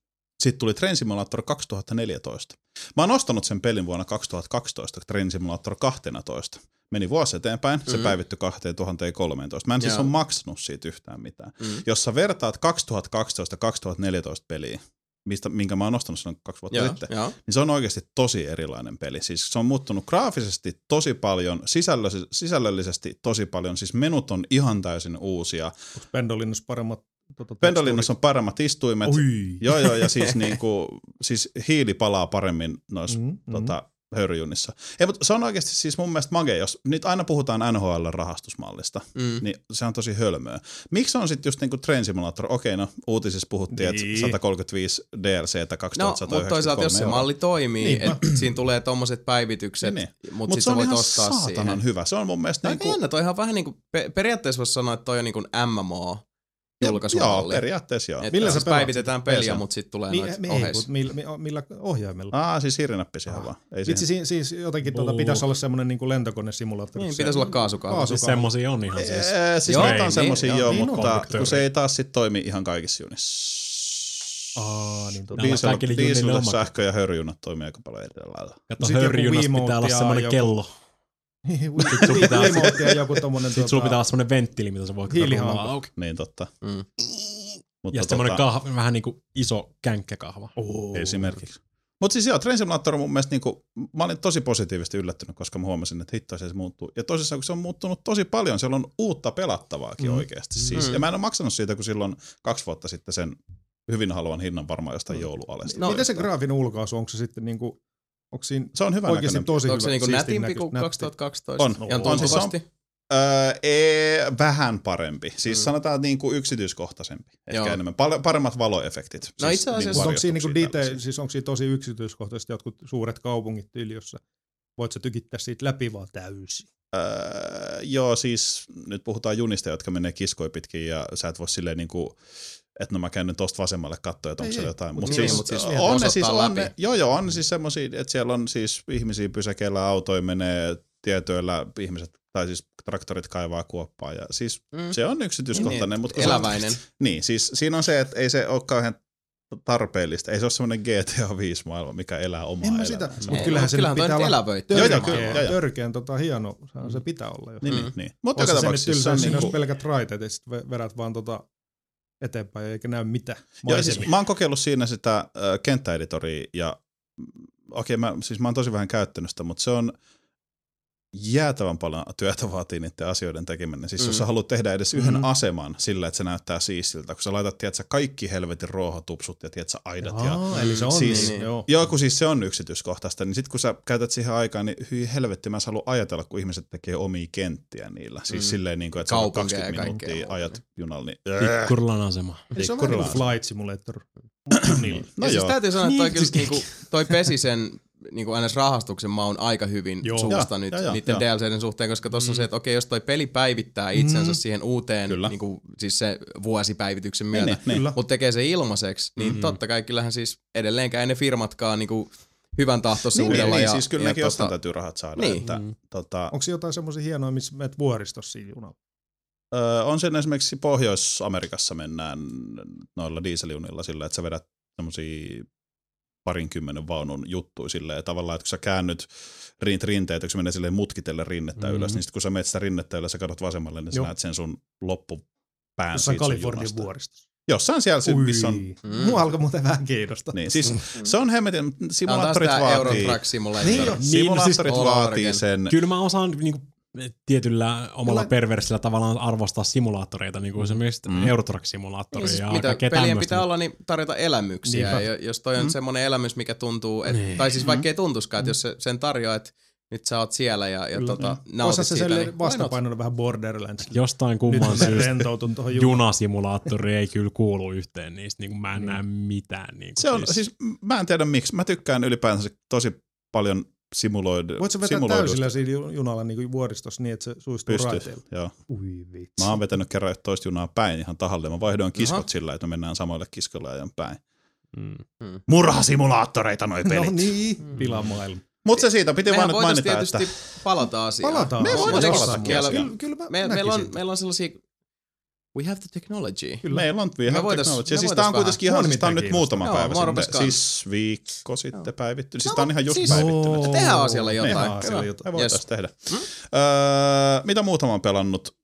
Sitten tuli Train Simulator 2014. Mä oon ostanut sen pelin vuonna 2012, Train Simulator 12. Meni vuosi eteenpäin, se Mhm. päivittyi 2013. Mä en siis ole maksanut siitä yhtään mitään. Mm. Jos sä vertaat 2012-2014 peliä, mistä, minkä mä oon ostanut silloin kaksi vuotta Joo, sitten, joo. niin se on oikeasti tosi erilainen peli. Siis se on muuttunut graafisesti tosi paljon, sisällöllisesti, sisällöllisesti tosi paljon, siis menut on ihan täysin uusia. Onko paremmat tota, Pendolinnassa on paremmat istuimet. Oi. Joo, joo, ja siis, niinku, siis hiili palaa paremmin noissa Mm, mm, mm. tota, höyryjunissa. Ei, mutta se on oikeasti siis mun mielestä mage, jos nyt aina puhutaan NHL-rahastusmallista, Mm. niin se on tosi hölmöä. Miksi on sitten just niinku Train Simulator? Okei, no uutisissa puhuttiin, Niin. että 135 DLCtä No, 2193 mutta toisaalta jos se euroa. malli toimii, Niinpä. että siinä tulee tommoset päivitykset, Niin, mutta Mut sit se sä on voit ihan ostaa saatanan siihen. hyvä. Se on mun mielestä Aika niinku, jännä, toi ihan vähän niinku, pe- periaatteessa voisi sanoa, että toi on niinku MMO joo, julkaisumalli. periaatteessa joo. Että Millä siis päivitetään peliä, PC? mutta sitten tulee Niin, noit ei, ohes. mut millä, mi- millä ohjaimella? Aa, siis hiirinäppi siihen vaan. Ei Vitsi, siihen. si- siis jotenkin tuota, pitäisi olla semmoinen niin lentokonesimulaattori. Niin, pitäisi olla kaasukaava. Kaasu- Siis semmosia on ihan siis. Ee, siis Joo, joo, ei, on semmosia niin, joo, niin mutta kun se ei taas sit toimi ihan kaikissa junissa. Aa, niin. Nämä Diesel, diesel sähkö- ja höyryjunat toimii aika paljon eri lailla. Kato, hörjunassa Wiimote pitää olla ja semmoinen kello. Sitten sun pitää- ja joku tommonen Sitten sulla pitää olla semmoinen venttiili, mitä sä voit rullaa auki. Niin totta. Mm. Mutta Ja semmoinen kahva, vähän niinku iso känkkäkahva. Oh. Esimerkiksi. Mutta siis joo, Train Simulator on mun mielestä, niinku, mä olin tosi positiivisesti yllättynyt, koska mä huomasin, että hitto se muuttuu. Ja tosissaan, kun se on muuttunut tosi paljon, siellä on uutta pelattavaakin Mm. mm. oikeasti. Siis, Mm. Ja mä en ole maksanut siitä, kun silloin kaksi vuotta sitten sen hyvin haluan hinnan varmaan jostain Mm. joulualesta. No, Miten se graafinen ulkaisu, onko se sitten niinku, onko siinä se on hyvä oikeasti näköinen. tosi Onko se hyvä, niinku siistin nätimpi kuin Nätti. 2012? On. Ihan On, siis se on-? Öö, ee, vähän parempi. Siis Mm. sanotaan niin kuin yksityiskohtaisempi. Ehkä Joo. enemmän. Pal- paremmat valoefektit. No itse asiassa- Mutta onko siinä niinku varjostuksia detail, siis onko siinä tosi yksityiskohtaisesti jotkut suuret kaupungit tyyli, jossa voit sä tykittää siitä läpi vaan täysin? Öö, joo, siis nyt puhutaan junista, jotka menee kiskoja pitkin ja sä et voi silleen niin kuin, että no mä käyn nyt tosta vasemmalle katsoa, että onko siellä ei. jotain. Mut Mutta niin, siis, mut siis on vielä ne siis, on ne, läpi. joo joo, on ne siis semmosia, että siellä on siis ihmisiä pysäkeillä, autoja menee tietyillä ihmiset, tai siis traktorit kaivaa kuoppaa ja siis Mm. se on yksityiskohtainen. Niin, mutta se on- eläväinen. Niin, siis siinä on se, että ei se ole kauhean tarpeellista. Ei se ole semmoinen GTA 5 maailma, mikä elää omaa elämää. sitä, Ei, mutta kyllähän se kyllähän nyt pitää nyt olla törkeän tota, hieno, sehän se pitää olla jo. Niin, Mm. niin, niin. Mutta joka se nyt tapauksessa tylsää, se on jos siinä niinku, olisi pelkät raiteet, ja sitten vedät vaan tota eteenpäin, eikä näy mitä. Joo, siis mä oon kokeillut siinä sitä äh, kenttäeditoria ja mm, okei, mä, siis mä oon tosi vähän käyttänyt sitä, mutta se on jäätävän paljon työtä vaatii niiden asioiden tekeminen. Siis mm. jos Mm. sä haluat tehdä edes yhden Mm. aseman sillä, että se näyttää siistiltä, kun sä laitat, tiedätkö, kaikki helvetin ruohotupsut ja tiedätkö, aidat ja Aa, eli se on Siis- niin. niin, joo. Joo, kun siis se on yksityiskohtaista, niin sitten kun sä käytät siihen aikaa, niin hyi helvetti, mä en halua ajatella, kun ihmiset tekee omia kenttiä niillä. Siis Mm. mm. silleen, niin kuin, että sä Kaupunkeja ja 20 kaikkea minuuttia ajat junalla, niin Pikkurilan asema. Eli se on vähän niin kuin. Flight Simulator. niin. No ja siis joo. täytyy sanoa, että toi, Niin, kyllä, siis- niinku, toi pesi sen niinku aina rahastuksen maun aika hyvin Joo. suusta Joo, nyt joo, joo, niiden joo. DLCiden suhteen, koska tuossa on se, että okei, jos toi peli päivittää itsensä Mm. siihen uuteen, Kyllä. niinku, siis se vuosipäivityksen Niin, myötä, niin, niin. Mutta tekee se ilmaiseksi, niin Mhm. totta kai kyllähän siis edelleenkään ei ne firmatkaan niinku hyvän Niin, tahtoisuudella. niin, niin, ja, siis kyllä ja nekin jostain tota, täytyy rahat saada. Niin. Että, Mm. tota, Onko se jotain semmoisia hienoja, missä menet vuoristossa siinä junalla? Öö, on sen esimerkiksi Pohjois-Amerikassa mennään noilla dieseljunilla sillä, että sä vedät semmosia parinkymmenen vaunun juttuja silleen, ja tavallaan, että kun sä käännyt rint rinteet, kun se menee silleen mutkitelle rinnettä Mhm. ylös, niin sit kun sä menet sitä rinnettä ylös ja katsot vasemmalle, niin sä Joo. näet sen sun loppupään Jossain siitä sun Kalifornian junasta. vuoristossa. Jossain siellä, missä on. Mm. Mua alkoi muuten vähän kiinnostaa. niin, siis se on hemmetin, Tää on taas simulaattorit tää vaatii, Euro Truck Simulator. Niin jo. simulaattorit All vaatii Oregon. sen, Kyllä mä osaan niinku, tietyllä omalla Kyllä- perversillä tavallaan arvostaa simulaattoreita, niin kuin esimerkiksi Mm. mm. Eurotrack-simulaattori Niin, siis ja mitä pelien tämmöistä. pitää olla, niin tarjota elämyksiä. Niinpä. Ja jos toi on Mm. semmoinen elämys, mikä tuntuu, et, Niin. tai siis vaikka ei Mm. tuntuskaan, että jos se, sen tarjoaa, että nyt sä oot siellä ja, ja Kyllä. tota, Osa nautit se siitä, niin vastapainona vähän Borderlands. Jostain kumman syystä junasimulaattori ei kyllä kuulu yhteen niistä, niin kuin mä en Mm. näe mitään. Niin kuin se on, siis mä en tiedä miksi, mä tykkään ylipäänsä tosi paljon simuloida, Voit sä vetää simuloidusta. täysillä siinä ju- junalla niin kuin vuoristossa niin, että se suistuu Pystyy, raiteille? joo. Ui vitsi. Mä oon vetänyt kerran toista junaa päin ihan tahalle. Mä vaihdoin kiskot Aha. sillä, että me mennään samoille kiskoille ja ajan päin. Mm. Murhasimulaattoreita noi pelit. No niin, Mm. pilamaailma. Mutta se siitä piti vaan nyt mainita, tietysti että palata asiaan. Palataan. Me voidaan vielä- asiaan. Kyllä, kyllä mä Me, meillä, on, meillä on sellaisia, we have the technology. Kyllä. meillä on we Me have voitais- technology. me Ja siis tää on kuitenkin ihan, On siis tää on nyt muutama päivä Joo, mä sitten. rupesin Siis viikko sitten päivittynyt. Siis No, tää on ihan just siis- päivittynyt. Tehdään asialle jotain. Tehdään asialle jotain. Me voitais Yes. tehdä. Mm? Öö, mitä muuta mä oon pelannut?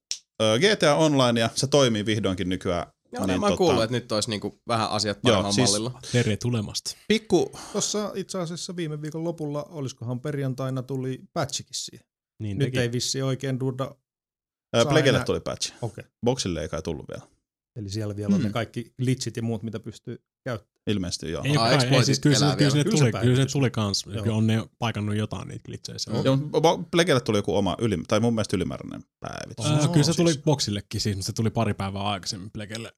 Öö, GTA Online, ja se toimii vihdoinkin nykyään Joo, Niin, niin, mä oon tota- kuullut, että nyt olisi niinku vähän asiat Joo, paremmalla siis- mallilla. Terve tulemasta. Pikku, Tuossa itse asiassa viime viikon lopulla, olisikohan perjantaina, tuli patchikin siihen. Niin Nyt teki. ei vissi oikein duuda. Ää, enää- tuli patch. Okei. Okay. Boxille ei kai tullut vielä. Eli siellä vielä on Hmm. ne kaikki glitchit ja muut, mitä pystyy käyttämään. Ilmeisesti joo. Ei, Ah, kai, ei siis kyllä, kyllä, sinne tuli, kyllä se tuli kans. Joo. On ne paikannut jotain niitä glitchejä. Joo, tuli joku oma, yli, tai mun mielestä ylimääräinen päivitys. Ää, Oo, kyllä se tuli siis. boksillekin, siis, mutta se tuli pari päivää aikaisemmin Plegelle.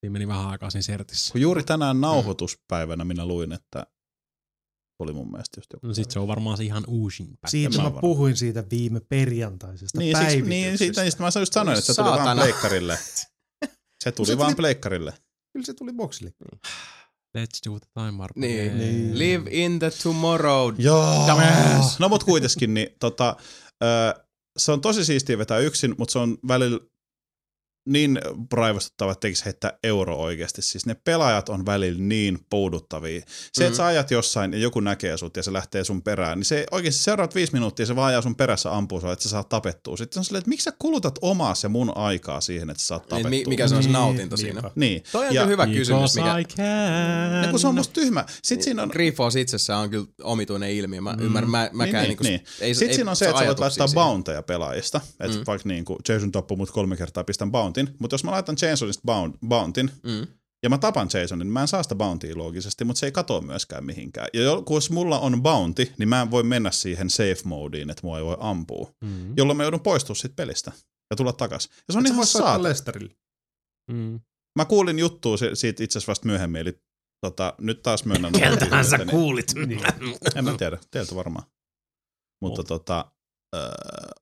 Siinä meni vähän aikaa siinä sertissä. Kun juuri tänään nauhoituspäivänä minä luin, että oli mun mielestä just joku. No sit se on varmaan se ihan uusin päivä. Siitä mä mä puhuin siitä viime perjantaisesta Niin, päivityksestä. niin siitä, niistä mä just sanoin, että se tuli vaan pleikkarille. Se tuli Se vaan tuli- pleikkarille. Kyllä se tuli boksille. Let's do the time warp. Niin. Niin. Live in the tomorrow. Joo. Dumbass. No mut kuitenkin, niin tota, ö, se on tosi siistiä vetää yksin, mutta se on välillä niin raivostuttava, että tekisi heittää euro oikeasti. Siis ne pelaajat on välillä niin pouduttavia. Se, että sä ajat jossain ja joku näkee sut ja se lähtee sun perään, niin se oikeasti seuraavat viisi minuuttia se vaan ajaa sun perässä ampuu sua, että sä saat tapettua. Sitten on silleen, että miksi sä kulutat omaa ja mun aikaa siihen, että sä saat tapettua. Niin, mi- mikä se on se Niin, nautinto niinpä. siinä? Niin. Toi on ja, kyllä hyvä kysymys, mikä... I can. ja kun se on musta tyhmä. Sitten siinä on, Grifoos itsessään on kyllä omituinen ilmiö. Mä ymmärrän, mä, mäkään niin, niinku, niin. ei, Sitten ei, siinä on se, että sä voit laittaa bounteja pelaajista. Että mm. vaikka niin kuin Jason tappuu mut kolme kertaa, pistän bountin. Mutta jos mä laitan Jasonista bound, bountin, Mm. ja mä tapan Jasonin, niin mä en saa sitä bountia loogisesti, mutta se ei katoa myöskään mihinkään. Ja jos mulla on bounty, niin mä en voi mennä siihen safe modeen, että mua ei voi ampua. Mm. Jolloin mä joudun poistua siitä pelistä ja tulla takas. Ja se on Et ihan saata. Lesterille. Mm. Mä kuulin juttua si- siitä itse asiassa vasta myöhemmin, eli tota, nyt taas myönnän. Keltähän sä kuulit? En mä tiedä, teiltä varmaan. Mutta tota, öö,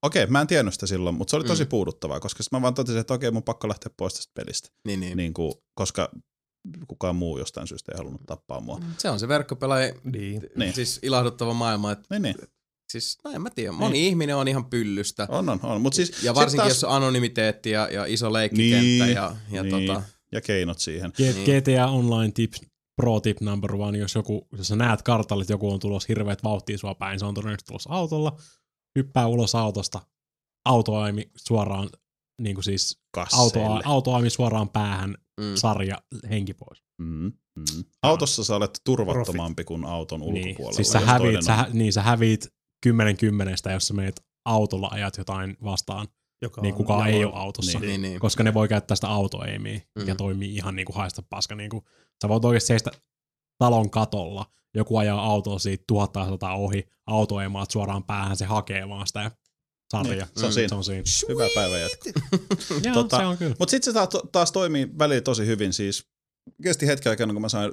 okei, mä en tiennyt sitä silloin, mutta se oli tosi Mm. puuduttavaa, koska mä vaan totesin, että okei, mun pakko lähteä pois tästä pelistä. Niin, niin. Niin kuin, koska kukaan muu jostain syystä ei halunnut tappaa mua. Se on se verkkopelaaja, Niin. Niin. siis ilahduttava maailma. Että, Niin, niin. siis, no en mä tiedä, moni niin. ihminen on ihan pyllystä. On, on, on. Mut siis, Ja varsinkin, taas, jos on anonymiteetti ja, ja iso leikkikenttä Niin, ja, ja niin. tota, ja keinot siihen. G- Niin. GTA Online tips, pro tip number one, jos, joku, jos sä näet kartalle, että joku on tulossa hirveät vauhtia sua päin, se on todennäköisesti tulossa autolla, hyppää ulos autosta, autoaimi suoraan, niin kuin siis autoa, autoaimi suoraan päähän, mm. sarja, henki pois. Mm, mm. Autossa sä olet turvattomampi kuin auton ulkopuolella. Niin, siis sä häviit, sä, on- niin, sä häviit kymmenen kymmenestä, jos sä meet autolla ajat jotain vastaan, Joka niin on kukaan ei ole autossa. Niin. niin, niin. Koska ne voi käyttää sitä autoeimiä, mikä Mhm. toimii ihan niin kuin haista paska. Niin kuin, sä voit oikeasti seistä talon katolla, joku ajaa autoa siitä tuhatta sataa ohi, autoeimaat suoraan päähän, se hakee vaan sitä sarja. Niin, se on Mm. siinä. Se on siinä. Hyvää päivää jatko. Joo, Tota, se on kyllä. Mutta sitten se taas, taas toimii välillä tosi hyvin. Siis kesti hetken aikaa, kun mä sain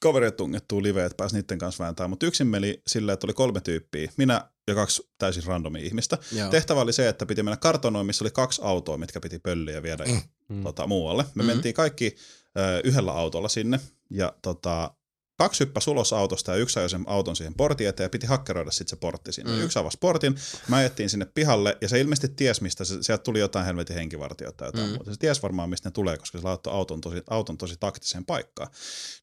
kavereet tungettua liveen, että pääsin niiden kanssa vääntämään. Mutta yksin meni silleen, että oli kolme tyyppiä. Minä ja kaksi täysin randomia ihmistä. Joo. Tehtävä oli se, että piti mennä kartonoin, missä oli kaksi autoa, mitkä piti pölliä ja viedä Mm. tota, muualle. Me Mhm. mentiin kaikki ö, yhdellä autolla sinne ja tota, kaksi hyppäsi ulos autosta ja yksi ajoi sen auton siihen portin eteen ja piti hakkeroida sitten se portti sinne. Mm. Yksi avasi portin, mä ajettiin sinne pihalle ja se ilmeisesti ties, mistä se, sieltä tuli jotain helvetin henkivartiota tai jotain Mm. muuta. Se ties varmaan, mistä ne tulee, koska se laittoi auton tosi, auton tosi taktiseen paikkaan.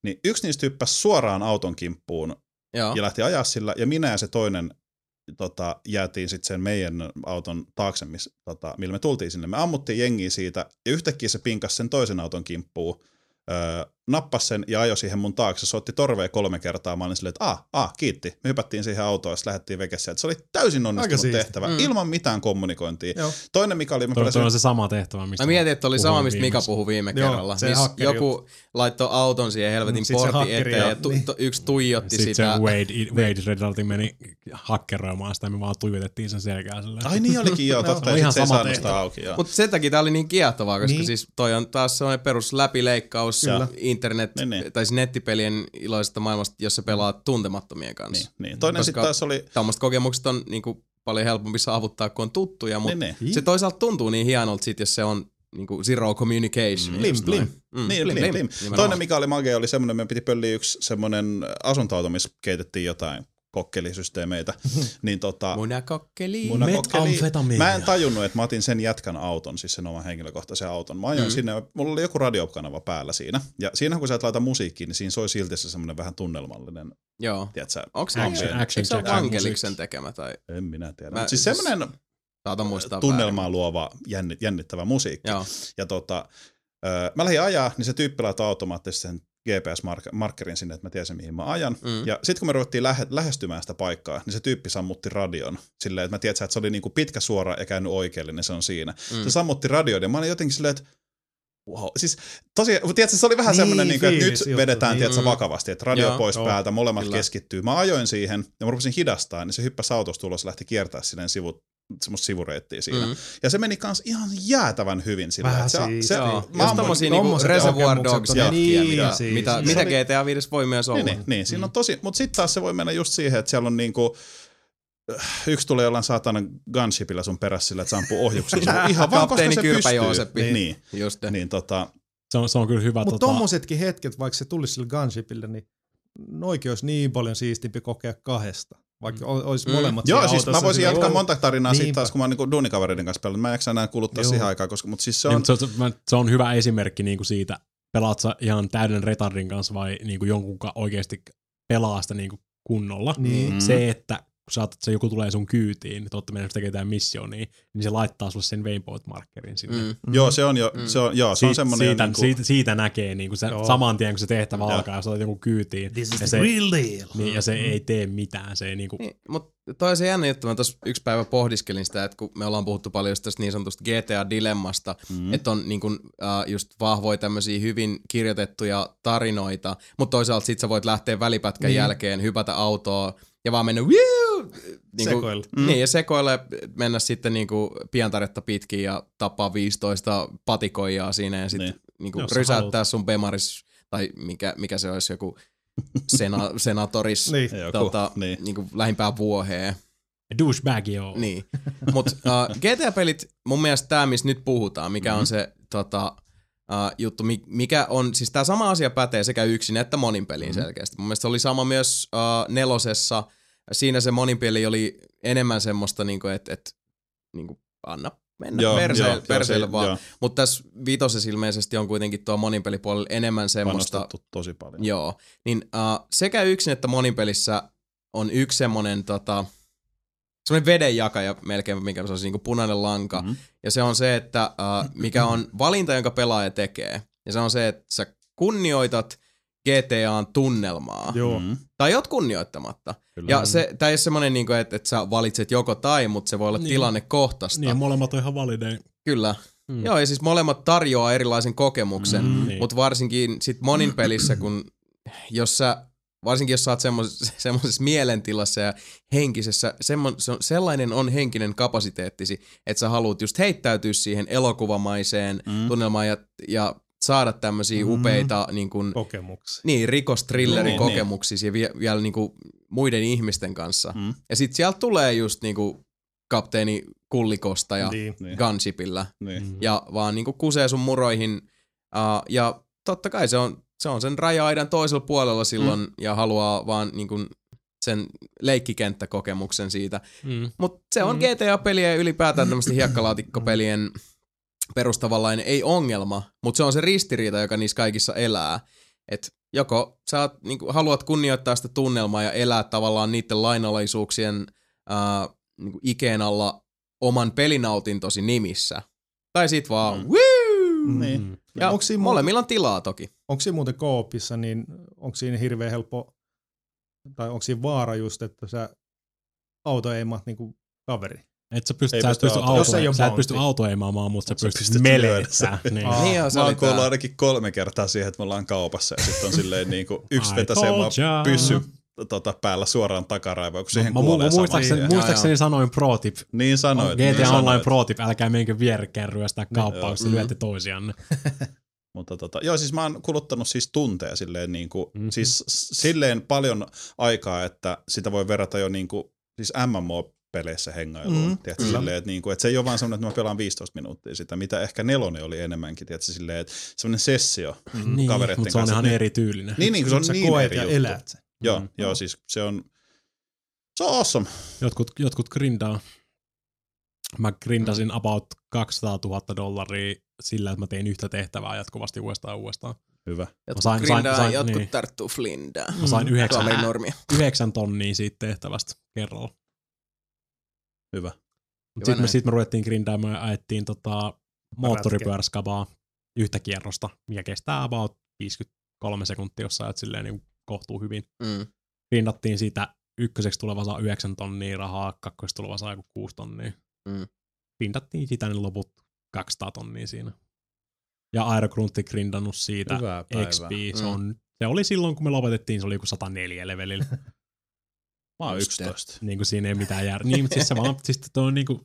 Niin yksi niistä hyppäsi suoraan auton kimppuun Joo. ja lähti ajaa sillä, ja minä ja se toinen tota, jäätiin sitten sen meidän auton taakse, miss, tota, millä me tultiin sinne. Me ammuttiin jengiä siitä, ja yhtäkkiä se pinkas sen toisen auton kimppuun, öö, nappasi sen ja ajoi siihen mun taakse, soitti torvea kolme kertaa, mä olin silleen, että ah, ah, kiitti. Me hypättiin siihen autoon ja sitten lähdettiin vekessä. Et se oli täysin onnistunut tehtävä, Mm. ilman mitään kommunikointia. Joo. Toinen, mikä oli, mä Toi, toi on se sama tehtävä, mistä Mä mietin, että oli sama, mistä Mika puhui viime Joo, kerralla. se joku laittoi auton siihen helvetin Mm, sit portin eteen ja- ja tu, niin. tu, yksi tuijotti Sitten sitä. se Wade, Wade Redalti meni hakkeroimaan sitä, me vaan tuijotettiin sen selkää silleen. Ai niin olikin, joo, totta. ja ihan sit sama saanut sitä tehtävä. auki. Mutta sen takia tää oli niin kiehtovaa, koska Niin. siis toi on taas sellainen perus läpileikkaus Kyllä. Internet, Niin, niin. tai siis nettipelien iloisesta maailmasta, jossa pelaat tuntemattomien kanssa. Niin, niin. Toinen Koska- sitten taas oli, Tämmöiset kokemukset on niinku paljon helpompi saavuttaa, kun on tuttuja, mutta niin, niin. se toisaalta tuntuu niin hienolta sit, jos se on niinku zero communication. Blim, just blim. noin. Mm, Niin, blim, blim. nimenomaan. Toinen, mikä oli magea, oli semmoinen, me piti pölliä yksi semmoinen asuntoauto, missä keitettiin jotain kokkelisysteemeitä. niin tota, Munakokkeli. Muna- kokkeli. Metamfetamiinia. mä en tajunnut, että mä otin sen jätkän auton, siis sen oman henkilökohtaisen auton. Mä ajoin Mm. sinne, mulla oli joku radiokanava päällä siinä. Ja siinä kun sä et laita musiikkiin, niin siinä soi silti se semmoinen vähän tunnelmallinen, Joo. tiedätkö Onko se, Action- action, se musiikki. tekemä? Tai en minä tiedä. Mä- Mut siis semmoinen tunnelmaa luova, jännit, jännittävä musiikki. Joo. Ja tota, mä lähdin ajaa, niin se tyyppi laittoi automaattisesti sen GPS-markkerin sinne, että mä tiesin mihin mä ajan. Mm. Ja sitten kun me ruvettiin lähe- lähestymään sitä paikkaa, niin se tyyppi sammutti radion. Silleen, että mä tiedän, että se oli niinku pitkä suora ja käynyt oikealle, niin se on siinä. Mm. Se sammutti radion ja mä olin jotenkin silleen, että Wow. Siis tosiaan, mutta tiedätkö, se oli vähän Niin, semmoinen, niin kuin, että nyt juttu, vedetään niin. tiedätkö, Mm. vakavasti, että radio Joo. pois Joo. päältä, molemmat Kyllä. keskittyy. Mä ajoin siihen ja mä rupesin hidastaa, niin se hyppäsi autosta ulos ja lähti kiertää silleen sivu, semmoista sivureittiä siinä. Mm. Mm. Ja se meni kans ihan jäätävän hyvin sillä. Vähän se, siis, se, joo. Joo, mä ammuin- tommosia niinku Reservoir Dogs on- jätkiä, Niin, mitä, siis. mitä, Se mitä oli- GTA 5 voi myös olla. Niin, niin, niin siinä on tosi, mutta sitten taas se voi mennä just siihen, että siellä on niinku, yksi tulee jollain saatana gunshipillä sun perässä sillä, että se ampuu ohjuksia. sun- Ihan vaan, koska Kapteeni se Kyrpä pystyy. Jooseppi. Niin, niin, Just ne. niin tota, Se on, se on kyllä hyvä. Mutta tota, tommosetkin hetket, vaikka se tulisi sille gunshipille, niin noikin olisi niin paljon siistimpi kokea kahdesta. Vaikka mm. olisi Mm. molemmat Joo, siinä siis mä voisin jatkaa "Oh." monta tarinaa sitten Niinpä. taas, kun mä oon niinku duunikavereiden kanssa pelannut. Mä en jaksa enää kuluttaa Joo. siihen aikaan, koska, mutta siis se niin, on... mutta se, on, se on hyvä esimerkki niinku siitä, pelaat sä ihan täyden retardin kanssa vai niinku jonkun, joka oikeasti pelaa sitä niinku kunnolla. Niin. Mm. Se, että saatat, että se joku tulee sun kyytiin, niin totta mennä tekee jotain missionia, niin se laittaa sulle sen waypoint-markerin sinne. Mm. Joo, se on jo, Mm. se on, joo, se on Siitä, semmoinen siitä, niinku, siitä, siitä, näkee niin kuin se, Joo. saman tien, kun se tehtävä Joo. alkaa, jos otat joku kyytiin. This is ja se, real deal. niin, ja se ei tee mitään. Se ei niinku, Niin, mutta toi se jännä juttu, mä tuossa yksi päivä pohdiskelin sitä, että kun me ollaan puhuttu paljon tästä niin sanotusta GTA-dilemmasta, Mm. mm. että on niin kun, uh, just vahvoja tämmöisiä hyvin kirjoitettuja tarinoita, mutta toisaalta sit sä voit lähteä välipätkän Niin. niin. jälkeen, hypätä autoa ja vaan mennä Wiu! Niin Sekoilla. Mm. Niin, ja sekoille mennä sitten niinku pientaretta pitkin ja tappaa 15 patikoijaa siinä ja sitten Niin. niin. niinku sä rysäyttää haluat. sun bemaris, tai mikä, mikä se olisi, joku sena, senatoris Niin. Joku, tota, niin. niin. niinku lähimpään vuoheen. douchebag joo. Niin. Mutta uh, GTA-pelit, mun mielestä tämä, missä nyt puhutaan, mikä mm-hmm. on se tota, uh, juttu, mi- mikä on, siis tämä sama asia pätee sekä yksin että monin peliin mm-hmm. selkeästi. Mun mielestä se oli sama myös uh, nelosessa. Siinä se monin peli oli enemmän semmoista, niinku, että et, niinku, anna mennä Joo, perse- joo, perseelle joo, vaan. joo. Mutta tässä viitosessa ilmeisesti on kuitenkin tuo monin pelipuolella enemmän semmoista, panostettu tosi paljon. Joo, niin uh, sekä yksin että monin pelissä on yksi semmonen tota, semmoinen vedenjakaja melkein, mikä se on niinku punainen lanka. Mhm. Ja se on se, että uh, mikä on valinta, jonka pelaaja tekee. Ja se on se, että sä kunnioitat GTAn tunnelmaa. Joo. Mm. Tai oot kunnioittamatta. Kyllä. Ja se, tää ei ole semmonen, niinku, että, että sä valitset joko tai, mutta se voi olla Niin. niin. tilannekohtaista. Niin, ja molemmat on ihan valideja. Kyllä. Mm. Mm. Joo, ja siis molemmat tarjoaa erilaisen kokemuksen. Mm, niin. Mutta varsinkin sit monin pelissä, kun jos sä, varsinkin jos sä oot semmos- semmoisessa mielentilassa ja henkisessä, semmo, se on, sellainen on henkinen kapasiteettisi, että sä haluat just heittäytyä siihen elokuvamaiseen Mm. tunnelmaan ja, ja saada tämmöisiä Mm. upeita niin kun, Kokemuksia. niin, rikostrillerin Niin, kokemuksia niin. vie, vielä niin kuin muiden ihmisten kanssa. Mm. Ja sit sieltä tulee just niin kuin kapteeni Kullikosta ja Niin. Niin. Gunshipillä Niin. Ja vaan niinku kusee sun muroihin. Uh, ja totta kai se on, se on sen raja-aidan toisella puolella silloin mm. ja haluaa vaan niinku sen leikkikenttäkokemuksen siitä. Mm. Mutta se on Mm. GTA-peliä ja ylipäätään tämmöisten hiekkalaatikkopelien perustavanlainen ei ongelma, mutta se on se ristiriita, joka niissä kaikissa elää. Et joko sä oot, niinku, haluat kunnioittaa sitä tunnelmaa ja elää tavallaan niiden lainalaisuuksien ää, niinku ikeen alla oman pelinautintosi nimissä. Tai sit vaan Mm. mm. Woo! Niin. Mm. Ja Onko siinä, molemmilla on tilaa toki. Onko siinä muuten koopissa, niin onko siinä hirveän helppo, tai onko siinä vaara just, että sä autoeimat niinku kaveri? Et sä pysty, Ei sä et pysty pysty, auto- auto, ei oo sä et pysty mutta sä Sä pystyt pystyt lyödä Niin. Aa. Niin joo, se Mä oon kuullut ainakin kolme kertaa siihen, että me ollaan kaupassa ja sitten on silleen niin kuin yksi ya. pyssy tota, päällä suoraan takaraivoon, kun siihen Mä, kuolee mä muistaakseni, tien. muistaakseni sanoin pro tip. Niin sanoit. niin GTA Online sanoit. pro tip, älkää menkö vierekkäin ryöstää kauppaa, kun te lyötte toisianne. Mutta tota, joo, siis mä oon kuluttanut siis tunteja silleen, niin kuin, Mhm. mm-hmm. siis silleen paljon aikaa, että sitä voi verrata jo niin kuin, siis MMO-peleissä hengailuun. Mhm, Mm, tiedätkö, silleen, että, niin kuin, että se ei ole vaan semmoinen, että mä pelaan 15 minuuttia sitä, mitä ehkä nelonen oli enemmänkin, tiedätkö, silleen, että semmoinen sessio Niin, kavereiden mutta se on ihan niin, erityylinen. Niin, niin, kun se on sä niin koet eri ja juttu. elät sen. Joo, Mm. joo, siis se on, se on awesome. Jotkut, jotkut grindaa. Mä grindasin about 200 000 dollaria sillä, että mä tein yhtä tehtävää jatkuvasti uudestaan ja uudestaan. Hyvä. Jotkut sain- sain- grindaa, sain- jotkut niin. tarttuu flindaa. Mä sain yhdeksän, yhdeksän tonnia siitä tehtävästä kerralla. Hyvä. Sitten me, sit me ruvettiin grindaamaan ja ajettiin tota moottoripyöräskabaa yhtä kierrosta, mikä kestää about 53 sekuntia, jos sä ajat silleen niin kohtuu hyvin. Mm. Grindattiin siitä ykköseksi tuleva saa 9 tonnia rahaa, kakkoseksi tuleva saa joku 6 tonnia. Mm. Grindattiin sitä ne loput 200 tonnia siinä. Ja Aerogruntti grindannut siitä Hyvää päivää. XP. Se, Mm. on, se oli silloin, kun me lopetettiin, se oli joku 104 levelillä. Mä oon Just 11. niin kuin siinä ei mitään järkeä. Niin, mutta siis se vaan, siis tuo on niin kuin,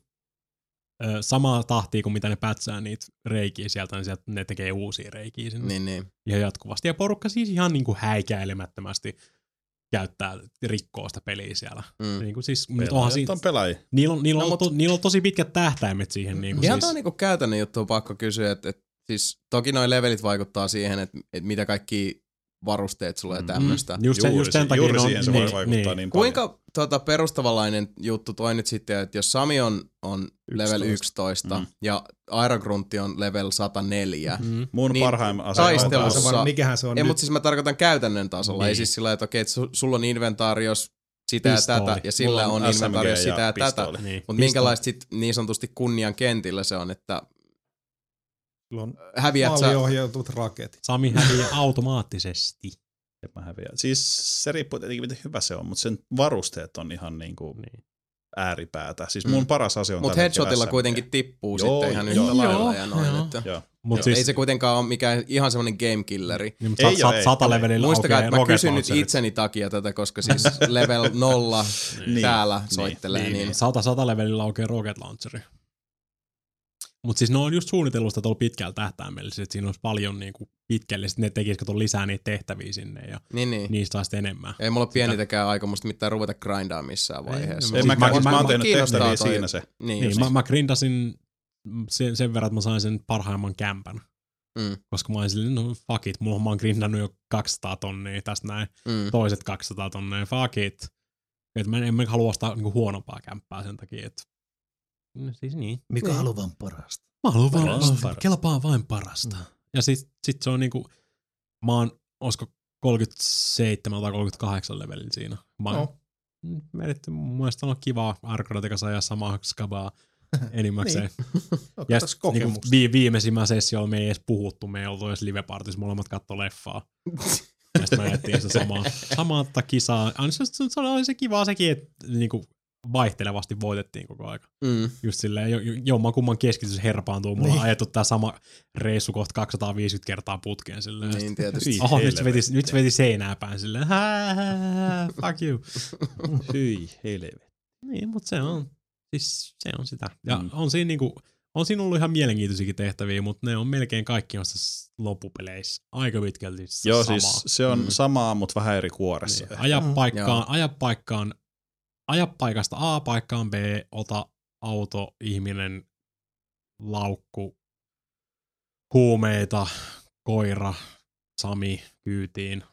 ö, samaa tahtia kuin mitä ne pätsää niitä reikiä sieltä, niin sieltä ne tekee uusia reikiä sinne. Niin, niin. Ihan jatkuvasti. Ja porukka siis ihan niin kuin häikäilemättömästi käyttää, rikkoo sitä peliä siellä. Mm. Niin kuin siis, mutta onhan Pelaajat siinä, on pelaajia. niillä, on, niillä, No, on, to, niillä on tosi pitkät tähtäimet siihen. Niin kuin Ihan siis, tää on niinku käytännön juttu on pakko kysyä, että et, siis toki noi levelit vaikuttaa siihen, että et mitä kaikki varusteet sulle ja Mm. tämmöistä. Just, se, Juuri just sen takia juuri ne on, siihen se voi vaikuttaa niin, paljon. Kuinka tota, perustavalainen juttu toi nyt sitten, että jos Sami on, on level 11 Mm. ja Aerogruntti on level 104, Mm. Mun Niin, parhain ase taistelussa- on Se taas- var- mikähän se on ei, nyt? mutta siis mä tarkoitan käytännön tasolla, ei Niin. siis sillä, että okei, että su, sulla on inventaarios sitä Pistooli. ja tätä, ja sillä Mulla on, on inventaarios sitä ja tätä, pistooli. Niin. mutta minkälaista sit niin sanotusti kunnian kentillä se on, että Sulla on häviät sä, maaliohjautuvat raketit. Sami häviää automaattisesti. Mä häviän. Siis se riippuu tietenkin miten hyvä se on, mutta sen varusteet on ihan niinku Niin. ääripäätä. Siis Mm. mun paras ase on mutta headshotilla SMG. kuitenkin tippuu Joo, sitten ihan joo, yhtä joo, lailla ja noin. joo. Että, Joo. Mut Joo, siis, ei se kuitenkaan ole mikään ihan semmoinen game killeri. niin, mutta Ei sat, sat, ei, sata ei. levelillä Muistakaa, että mä kysyn nyt itseni takia tätä, koska siis level nolla Niin. täällä Niin. soittelee. Niin, Niin, niin. Sata, sata levelillä aukeaa rocket launcheri. Mutta siis ne on just suunnitellut sitä tuolla pitkällä tähtäimellä, siis että siinä olisi paljon niinku pitkälle, sitten ne tekisikö tuon lisää niitä tehtäviä sinne ja niin, niin. niistä saisi mitään. Ei mulla ole pienintäkään aikomusta mitään ruveta grindaa missään vaiheessa. Ei, En no, Siis siis mä- mä, oon mä- tehnyt kiinnostaa tehtäviä toi- siinä se. Niin, Niin, mä, mä grindasin sen, sen verran, että mä sain sen parhaimman kämpän. Mm. Koska mä olin silleen, no fuck it, mulla mä oon grindannut jo 200 tonnia tästä näin, Mm. toiset 200 tonnia, fuck it. Että mä en, en mä halua ostaa niinku huonompaa kämppää sen takia, että no, siis niin. Mikä haluaa vaan parasta? Mä haluan Parasta, vaan parasta. kelpaa vain parasta. Mm. Ja sit, sit se on niinku, mä oon, olisiko 37 tai 38 levelin siinä. Mä oon No. no. vedetty, mun mielestä on kivaa Arkrotikassa ja samaa skabaa enimmäkseen. No, Ja sit niinku vi- viimeisimmällä sessiolla me ei edes puhuttu, me ei oltu edes live-partissa, molemmat katto leffaa. Ja sitten me ajettiin sitä samaa, samatta kisaa. Aina Se, se, se oli se kiva sekin, että niinku vaihtelevasti voitettiin koko aika. Mm. Just silleen, jo, kumman keskitys herpaantuu. Mulla on Niin. ajettu tää sama reissu kohta 250 kertaa putkeen silleen. Niin tietysti. Oho, nyt se, veti, nyt se veti seinää päin silleen. Hää, hää, hää, fuck you. Hyi helvetti. Niin, mutta se on, siis se on sitä. Ja Mm. mm. on siinä niinku, on siinä ollut ihan mielenkiintoisiakin tehtäviä, mutta ne on melkein kaikki noissa loppupeleissä aika pitkälti Joo, samaa. siis se on Mm. samaa, mutta vähän eri kuoressa. Niin, aja Mm. paikkaan, Joo. aja paikkaan, aja paikasta A paikkaan B, ota auto, ihminen, laukku, huumeita, koira, Sami kyytiin.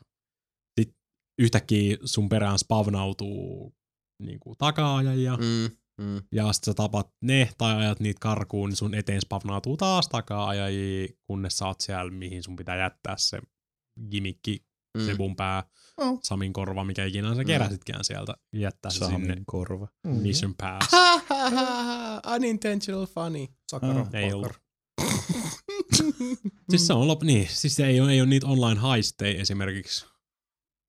Sitten yhtäkkiä sun perään spavnautuu niin kuin taka-ajajia, mm. Mm. Ja sitten sä tapat ne tai ajat niitä karkuun, niin sun eteen spavnautuu taas taka-ajajia, kunnes sä oot siellä, mihin sun pitää jättää se gimikki, Mm. Sebun pää, Oh. Samin korva, mikä ikinä sä Mm. keräsitkään sieltä, jättää se sinne Samin korva. Mm. mission pass. Unintentional funny. Sakara. Ah, ei ollut. Siis se on lop, niin, siis ei ole, ei ole niitä online heisteja esimerkiksi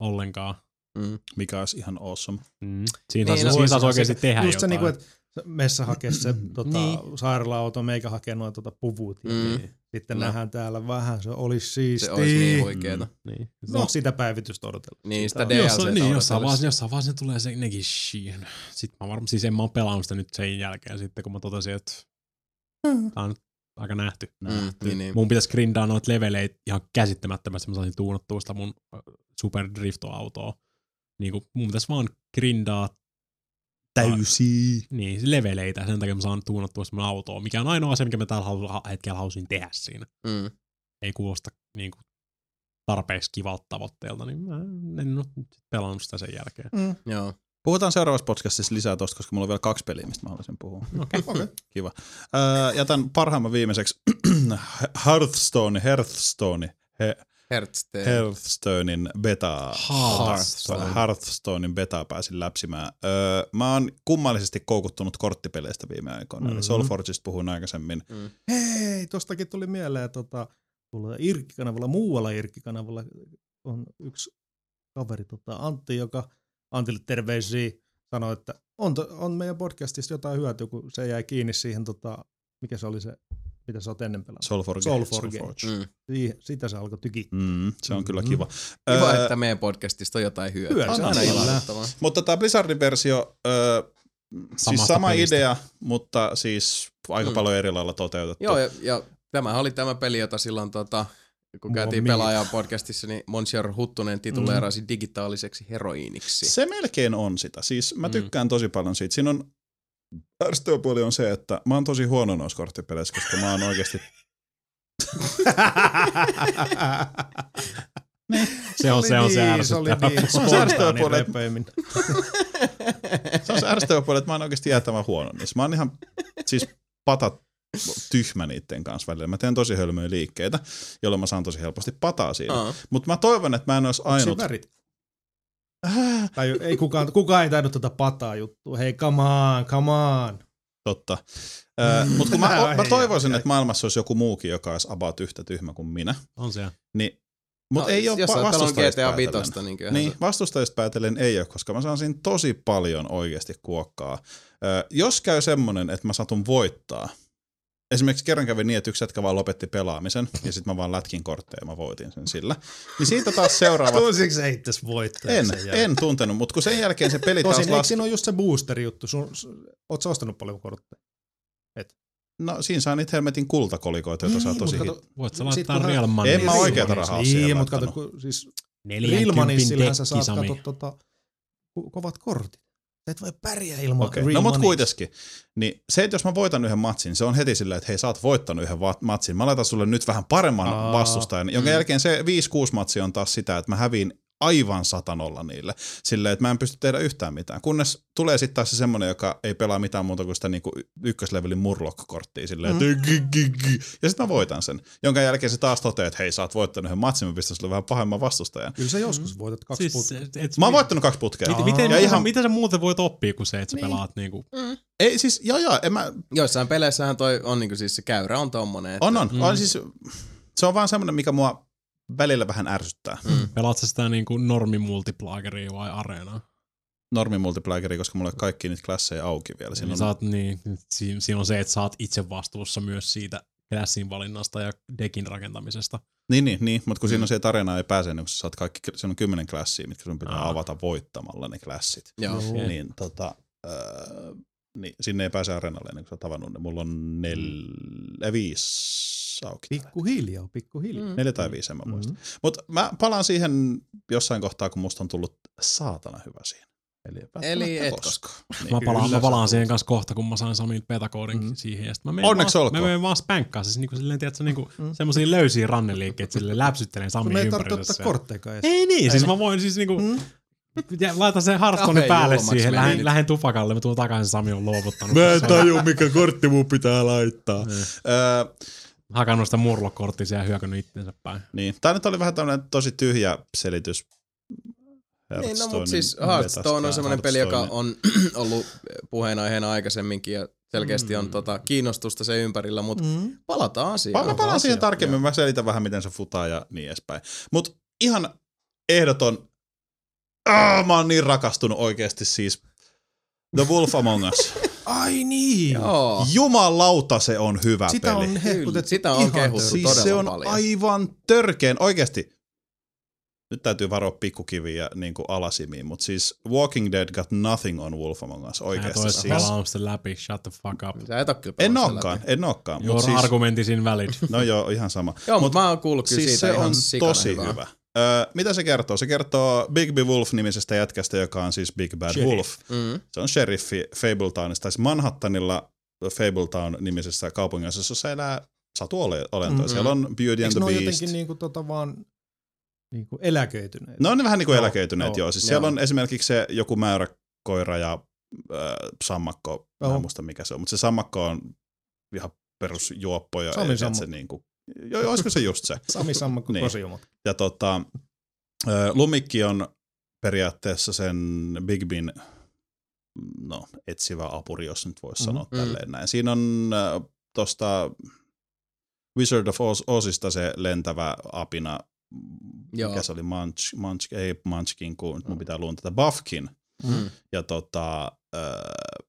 ollenkaan. Mm. Mikä olisi ihan awesome. Mm. Siinä Niin, saisi, no saisi olla oikeasti se- tehdä Just se, jotain. niinku, että se messa hakee se tota, Niin. sairaala-auto, meikä hakee noin tota, puvut. Ja Mm. niin. Sitten Kyllä. nähdään täällä vähän, se olisi siistiä. Se olisi niin huikeeta. niin. No, sitä päivitystä odotellaan. Niin, sitä on- DLC Jossain, niin, jossain vaiheessa, jossain vaiheessa tulee se Negishin. Sitten mä varmaan, siis en mä pelannut sitä nyt sen jälkeen sitten, kun mä totesin, että tää on nyt aika nähty. Mm, niin, niin. Mun pitäisi grindaa noita leveleitä ihan käsittämättömästi, mä saisin tuunattua sitä mun ö, Super Drifto-autoa. Niin kuin, mun pitäisi vaan grindaa Täysi. niin, leveleitä, sen takia mä saan tuunattua mun autoa, mikä on ainoa asia, mikä mä tällä halu- hetkellä halusin tehdä siinä. Mm. Ei kuulosta niin kuin, tarpeeksi kivalta tavoitteelta, niin mä en ole nyt pelannut sitä sen jälkeen. Mm. Joo. Puhutaan seuraavassa podcastissa lisää tosta, koska mulla on vielä kaksi peliä, mistä mä haluaisin puhua. Okei. Okay. Kiva. Öö, jätän parhaimman viimeiseksi Hearthstone, Hearthstone, he, Hearthstone. Hearthstonein beta. Hearthstone. Hearthstonein beta pääsin läpsimään. Öö, mä oon kummallisesti koukuttunut korttipeleistä viime aikoina. Mhm. Mm-hmm. Soulforgeista puhuin aikaisemmin. Mm. Hei, tostakin tuli mieleen, tota, tuolla Irkki-kanavalla, muualla Irkki-kanavalla on yksi kaveri, tota Antti, joka Antille terveisiä sanoi, että on, to, on meidän podcastista jotain hyötyä, kun se jäi kiinni siihen, tota, mikä se oli se, mitä sä oot ennen pelannut. Soulforge. Soulforge. Soulforge. Mm. Siihen, sitä se alkoi tykittää. Mm, se on kyllä Mm. kiva. Kiva, Öö, että meidän podcastista on jotain hyötyä. Hyötyä, Se on aina ilahduttavaa. Mutta tämä Blizzardin versio, öö, siis sama pelistä. idea, mutta siis aika Mm. paljon eri lailla toteutettu. Joo, ja, ja tämä oli tämä peli, jota silloin tota, kun käytiin pelaajan podcastissa, niin Monsieur Huttunen tituleerasi mm. digitaaliseksi heroiiniksi. Se melkein on sitä. Siis mä Mm. tykkään tosi paljon siitä. Siinä on, ärsyttävä on se, että mä oon tosi huono noissa korttipeleissä, koska mä oon oikeasti Se on se, on se niin, se ärsyttävä. niin, Se on se ärsyttävä spontaani puoli. repeäminen. Se on se ärsyttävä puoli, että mä oon oikeasti jäätävän huono niissä. Mä oon ihan siis patat tyhmä niiden kanssa välillä. Mä teen tosi hölmöjä liikkeitä, jolloin mä saan tosi helposti pataa siinä. Aa. Mutta mä toivon, että mä en olisi Onko ainut. värit? Äh, Tai ei kukaan, kukaan ei tainnut tuota pataa juttua. Hei, come on, come on. totta. Mutta kun mä, mä toivoisin, että maailmassa olisi joku muukin, joka olisi about yhtä tyhmä kuin minä. On se. Niin, mutta ei ole pelannut vastustajista GTA päätellen. 5, niin Niin, se- vastustajista päätellen ei ole, koska mä saan siinä tosi paljon oikeasti kuokkaa. Ö, jos käy semmonen, että mä satun voittaa, esimerkiksi kerran kävi niin, että yksi jätkä vaan lopetti pelaamisen, ja sitten mä vaan lätkin kortteja ja mä voitin sen sillä. Niin siitä taas seuraava... Tunsitko sä itses voittajaksi en, en tuntenut, mutta kun sen jälkeen se peli taas Tosin eikö laski... siinä ole just se booster-juttu? Sun, oot sä ostanut paljon kortteja? No siinä saa niitä helmetin kultakolikoita, joita saa Niin, tosi mut hit... kato, Voit sä laittaa Real En Money. mä oikeeta rahaa siihen Niin, mutta kato, kun, siis 40 Realmanissillähän sä saat kato, tota, ko- kovat kortit. Sä et voi pärjää ilman Real no mut kuitenkin. Niin se, että jos mä voitan yhden matsin, se on heti silleen, että hei sä oot voittanut yhden va- matsin. Mä laitan sulle nyt vähän paremman Aa, vastustajan, jonka mm. jälkeen se 5-6 matsi on taas sitä, että mä häviin aivan satanolla niille. Silleen, että mä en pysty tehdä yhtään mitään. Kunnes tulee sitten taas se semmonen, joka ei pelaa mitään muuta kuin sitä niinku ykköslevelin murlock-korttia. Silleen, mm. ja sitten mä voitan sen. Jonka jälkeen se taas toteaa, että hei sä oot voittanut yhden matsin, mä pistän sulle vähän pahemman vastustajan. Kyllä sä joskus voitat kaksi Siis, et, et, Mä oon voittanut kaksi putkea. Miten, miten, Ja ihan- sä, miten sä muuten voit oppia kuin se, että sä Niin. pelaat niinku... Ei siis, joo joo, en mä, Joissain peleissähän toi on niinku siis se käyrä on tommonen. Että, on on, Mm. on siis, se on vaan semmoinen, mikä mua välillä vähän ärsyttää. Mm. Pelaat sä sitä niinku normimultiplageria vai areenaa? normi multiplayeri, koska mulla ole kaikki niitä klasseja auki vielä. Siinä Niin on, oot, niin, siinä, siinä on se, että sä oot itse vastuussa myös siitä klassin valinnasta ja dekin rakentamisesta. niin, niin, niin, mutta kun Mm. siinä on se, että areenaan ei pääse, niin kun sä saat kaikki, siinä on kymmenen klassia, mitkä sun pitää Aa. avata voittamalla ne klassit. Joo. Okei. Niin, tota, öö, niin, sinne ei pääse areenalle ennen kuin sä oot tavannut ne. Mulla on nel, äh, viisi auki. Pikkuhiljaa, pikkuhiljaa. Mm. Neljä tai viisi, en mä muista. Mm. Mutta mä palaan siihen jossain kohtaa, kun musta on tullut saatana hyvä siinä. Eli, Eli et koskaan. Niin. Mä palaan, mä palaan siihen kanssa kohta, kun mä sain Samilta betakoodin Mm. siihen. Ja mä menen Onneksi vaan, olkoon. Mä menen vaan spankkaan. Siis niinku silleen, tiedätkö, niinku Mm. semmosia löysiä ranneliikkeitä sille läpsyttelen Sun Samin ei tarvitse ympärillä. ottaa kortteja. Ei niin, siis mä voin siis niinku, Mm. Ja laitan sen Kauhean päälle julmaksi siihen, lähden, lähden tupakalle, mä tuun takaisin, Sami on luovuttanut. Mä en Se on taju, mikä kortti mun pitää laittaa. Öö, Hakannut sitä murlokorttisia ja hyökännyt itsensä päin. niin. Tämä nyt oli vähän tämmöinen tosi tyhjä selitys. Niin, no mutta siis Hearthstone on semmoinen peli, joka on ollut puheenaiheena aikaisemmin ja selkeästi on Mm. tota, kiinnostusta sen ympärillä, mutta Mm. palataan Pa- asiaan. Mä palaan siihen tarkemmin, mä selitän vähän, miten se futaa ja niin edespäin. Mutta ihan ehdoton, ah, mä oon niin rakastunut oikeasti siis The Wolf Among Us. Ai niin. Joo. Jumalauta se on hyvä Sitä peli. on hehkutettu Sitä on ihan kehuttu. Siis todella se on paljon. aivan törkeen, oikeasti. Nyt täytyy varoa pikkukiviä niin kuin alasimiin, mutta siis Walking Dead got nothing on Wolf Among Us Mä oikeasti. ois Siis. pelannut sitä läpi, shut the fuck up. Sä et oo kyllä En läpi. en ookaan. Your Mut siis, argument is invalid. no joo, ihan sama. Joo, Mut mutta mä oon kuullut kyllä siis siitä se ihan on tosi hyvää. hyvä. Öö, mitä se kertoo? Se kertoo Big B Wolf-nimisestä jätkästä, joka on siis Big Bad Sheriff. Wolf. Mm. Se on sheriffi Fabletownista, tai siis Manhattanilla Fabletown-nimisessä kaupungissa, jossa elää satuolentoja. Mhm. Siellä on Beauty and Eikö the Beast. jotenkin niinku tota vaan niinku eläköityneet? No on ne vähän niin kuin Joo, eläköityneet, joo. joo, Siis joo. siellä on esimerkiksi se joku mäyräkoira ja äh, sammakko, mä Joo. en muista mikä se on, mutta se sammakko on ihan perusjuoppo ja Sami et se sammakko. Joo, olisiko se just se. Sami Sammakko Niin. niin. Kosiomat. Ja tota, Lumikki on periaatteessa sen Big Bin no, etsivä apuri, jos nyt voisi Mhm. sanoa Mm. tälleen näin. Siinä on äh, tosta Wizard of Oz, Ozista se lentävä apina, Joo. mikä se oli, Munch, Munch, ei Munchkin, kun nyt mun pitää luuntata, Buffkin. Mm. Ja tota, äh,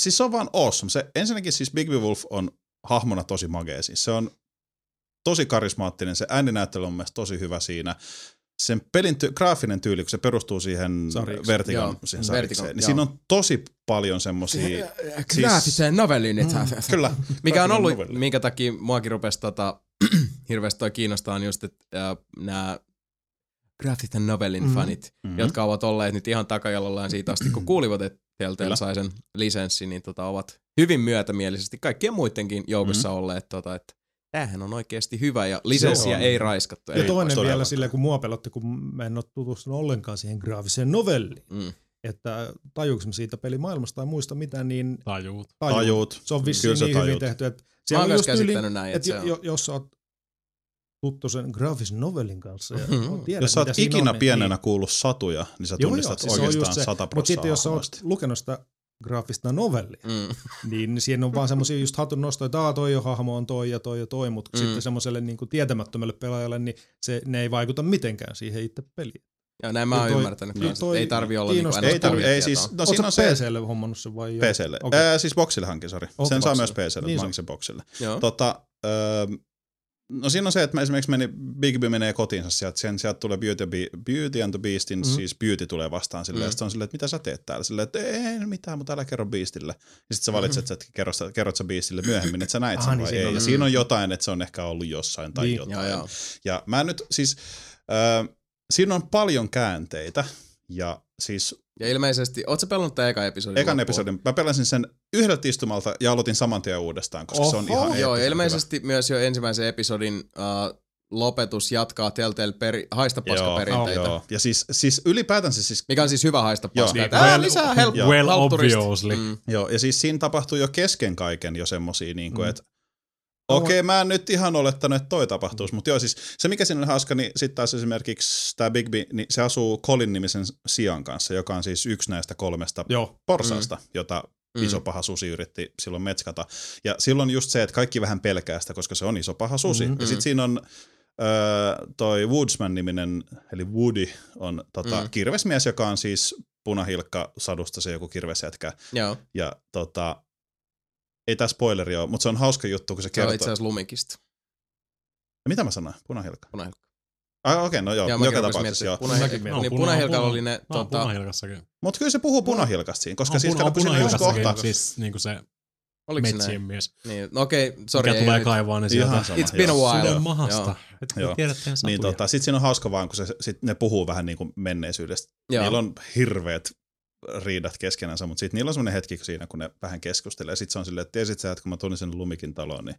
siis se on vaan awesome. Se, ensinnäkin siis Big Wolf on hahmona tosi magea. Siis se on tosi karismaattinen, se ääninäyttely on mielestäni tosi hyvä siinä. Sen pelin ty- graafinen tyyli, kun se perustuu siihen vertikon, Joo, siihen sarjikseen, niin joo. siinä on tosi paljon semmosia... Graafisen novellin, että Kyllä. Mikä on ollut, novelli. minkä takia muakin rupesi tota, hirveästi toi kiinnostaa, on just, että äh, nämä graafisen novellin Mhm. fanit, Mhm. jotka ovat olleet nyt ihan takajalollaan siitä asti, kun kuulivat, että Telltale sai sen lisenssin, niin tota, ovat hyvin myötämielisesti kaikkien muidenkin joukossa Mhm. olleet, tota, että tämähän on oikeasti hyvä ja lisenssiä ei raiskattu. Ja toinen vielä silleen, kun mua pelotti, kun mä en ole tutustunut ollenkaan siihen graafiseen novelliin, mm, että tajuuko mä siitä pelimaailmasta tai muista mitään, niin Tajuut. tajuu. Tajuut. Se on vissiin niin hyvin tajuut. tehty, että Mä oon on myös just yli, käsittänyt näin, että että se jo, on. jos sä oot tuttu sen graafisen novellin kanssa ja Mhm. tiedät, Jos sä oot ikinä on, pienenä niin, kuullut satuja, niin sä Joo, tunnistat joo, siis oikeastaan se. 100 Mutta sitten jos sä oot lukenut sitä graafista novellia, mm, niin siinä on vaan semmoisia just hatun nostoja, että "Aa, toi jo hahmo on toi ja toi ja toi, mutta Mm. sitten semmoiselle niin tietämättömälle pelaajalle, niin se, ne ei vaikuta mitenkään siihen itse peliin. ja näin mä oon Ja toi- ymmärtänyt niin toi että ei tarvi olla niinku aina Ei, tarvi, ei siis, tietoa. no siinä on se PClle hommannut sen vai? PClle. Okei. Ää, siis Boxille hankin, sori. Okei, Sen saa Boxille. myös PClle, Niin mä se hankin sen Boxille. Joo. Tota, öö, no siinä on se, että mä esimerkiksi meni, Bigby menee kotiinsa sieltä, sen, sieltä tulee Beauty, Beauty and the Beastin, mm. Mhm. siis Beauty tulee vastaan silleen, Mm. mm. ja sitten on silleen, että mitä sä teet täällä? Silleen, että ei mitään, mutta älä kerro Beastille. Ja sitten sä valitset, että kerrot, kerrot sä Beastille myöhemmin, että sä näit Ah, sen niin vai siinä ei. on- Ja siinä on jotain, että se on ehkä ollut jossain tai Niin. jotain. Joo, joo. Ja mä nyt siis, öö, siinä on paljon käänteitä, ja siis Ja ilmeisesti, oot sä pelannut tämän eka episodin ekan loppuun? episodin, mä pelasin sen yhdeltä istumalta ja aloitin saman tien uudestaan, koska se on Oho. ihan Joo, ilmeisesti myös jo ensimmäisen episodin uh, lopetus jatkaa Telltale peri, haista hyvä. paskaperinteitä. Joo, joo. Ja siis, siis ylipäätänsä siis, Mikä on siis hyvä haista Joo. paskaa. Niin, well- lisää help, Joo. Well haltturista. obviously. Mm. joo, ja siis siinä tapahtuu jo kesken kaiken jo semmosia, niin kuin, Mm. että okei, okay, mä en nyt ihan olettanut, että toi tapahtuisi, mutta joo, siis se mikä siinä oli hauska, niin sitten taas esimerkiksi tämä Bigby, niin se asuu Colin nimisen sian kanssa, joka on siis yksi näistä kolmesta Joo. porsaasta, mm. jota Mm. iso paha susi yritti silloin metskata. Ja silloin just se, että kaikki vähän pelkää sitä, koska se on iso paha susi. Mhm. Mm-hmm. Ja sitten siinä on öö, toi Woodsman-niminen, eli Woody, on tota, mm. kirvesmies, joka on siis punahilkka sadusta se joku kirvesjätkä. Joo, Ja tota, ei tää spoileri ole, mutta se on hauska juttu, kun se se on kertoo. itse asiassa lumikista. Mitä mä sanoin? Punahilkka. Punahilkka. Ah, okei, okay, no joo, joka tapauksessa joo. niin No, punahilkalla puna- oli ne, Mä oon tota, punahilkassakin. Mutta kyllä se puhuu punahilkasta siinä, koska On siis puna- kato, on kun siinä on kohta. Siis niinku se oliko se metsien näin? mies. Niin, no okei, sorry. Mikä ei tulee nyt- kaivaa ne Ihan sieltä. sama. It's been a joo. while. Suden mahasta. Joo. Et Joo. Niin tota, sit siinä on hauska vaan, kun se, sit ne puhuu vähän niin kuin menneisyydestä. Joo. Niillä on hirveät riidat keskenänsä, mutta sitten niillä on semmoinen hetki siinä, kun ne vähän keskustelee. Sitten se on silleen, että tiesit sä, että kun mä tulin sen Lumikin taloon, niin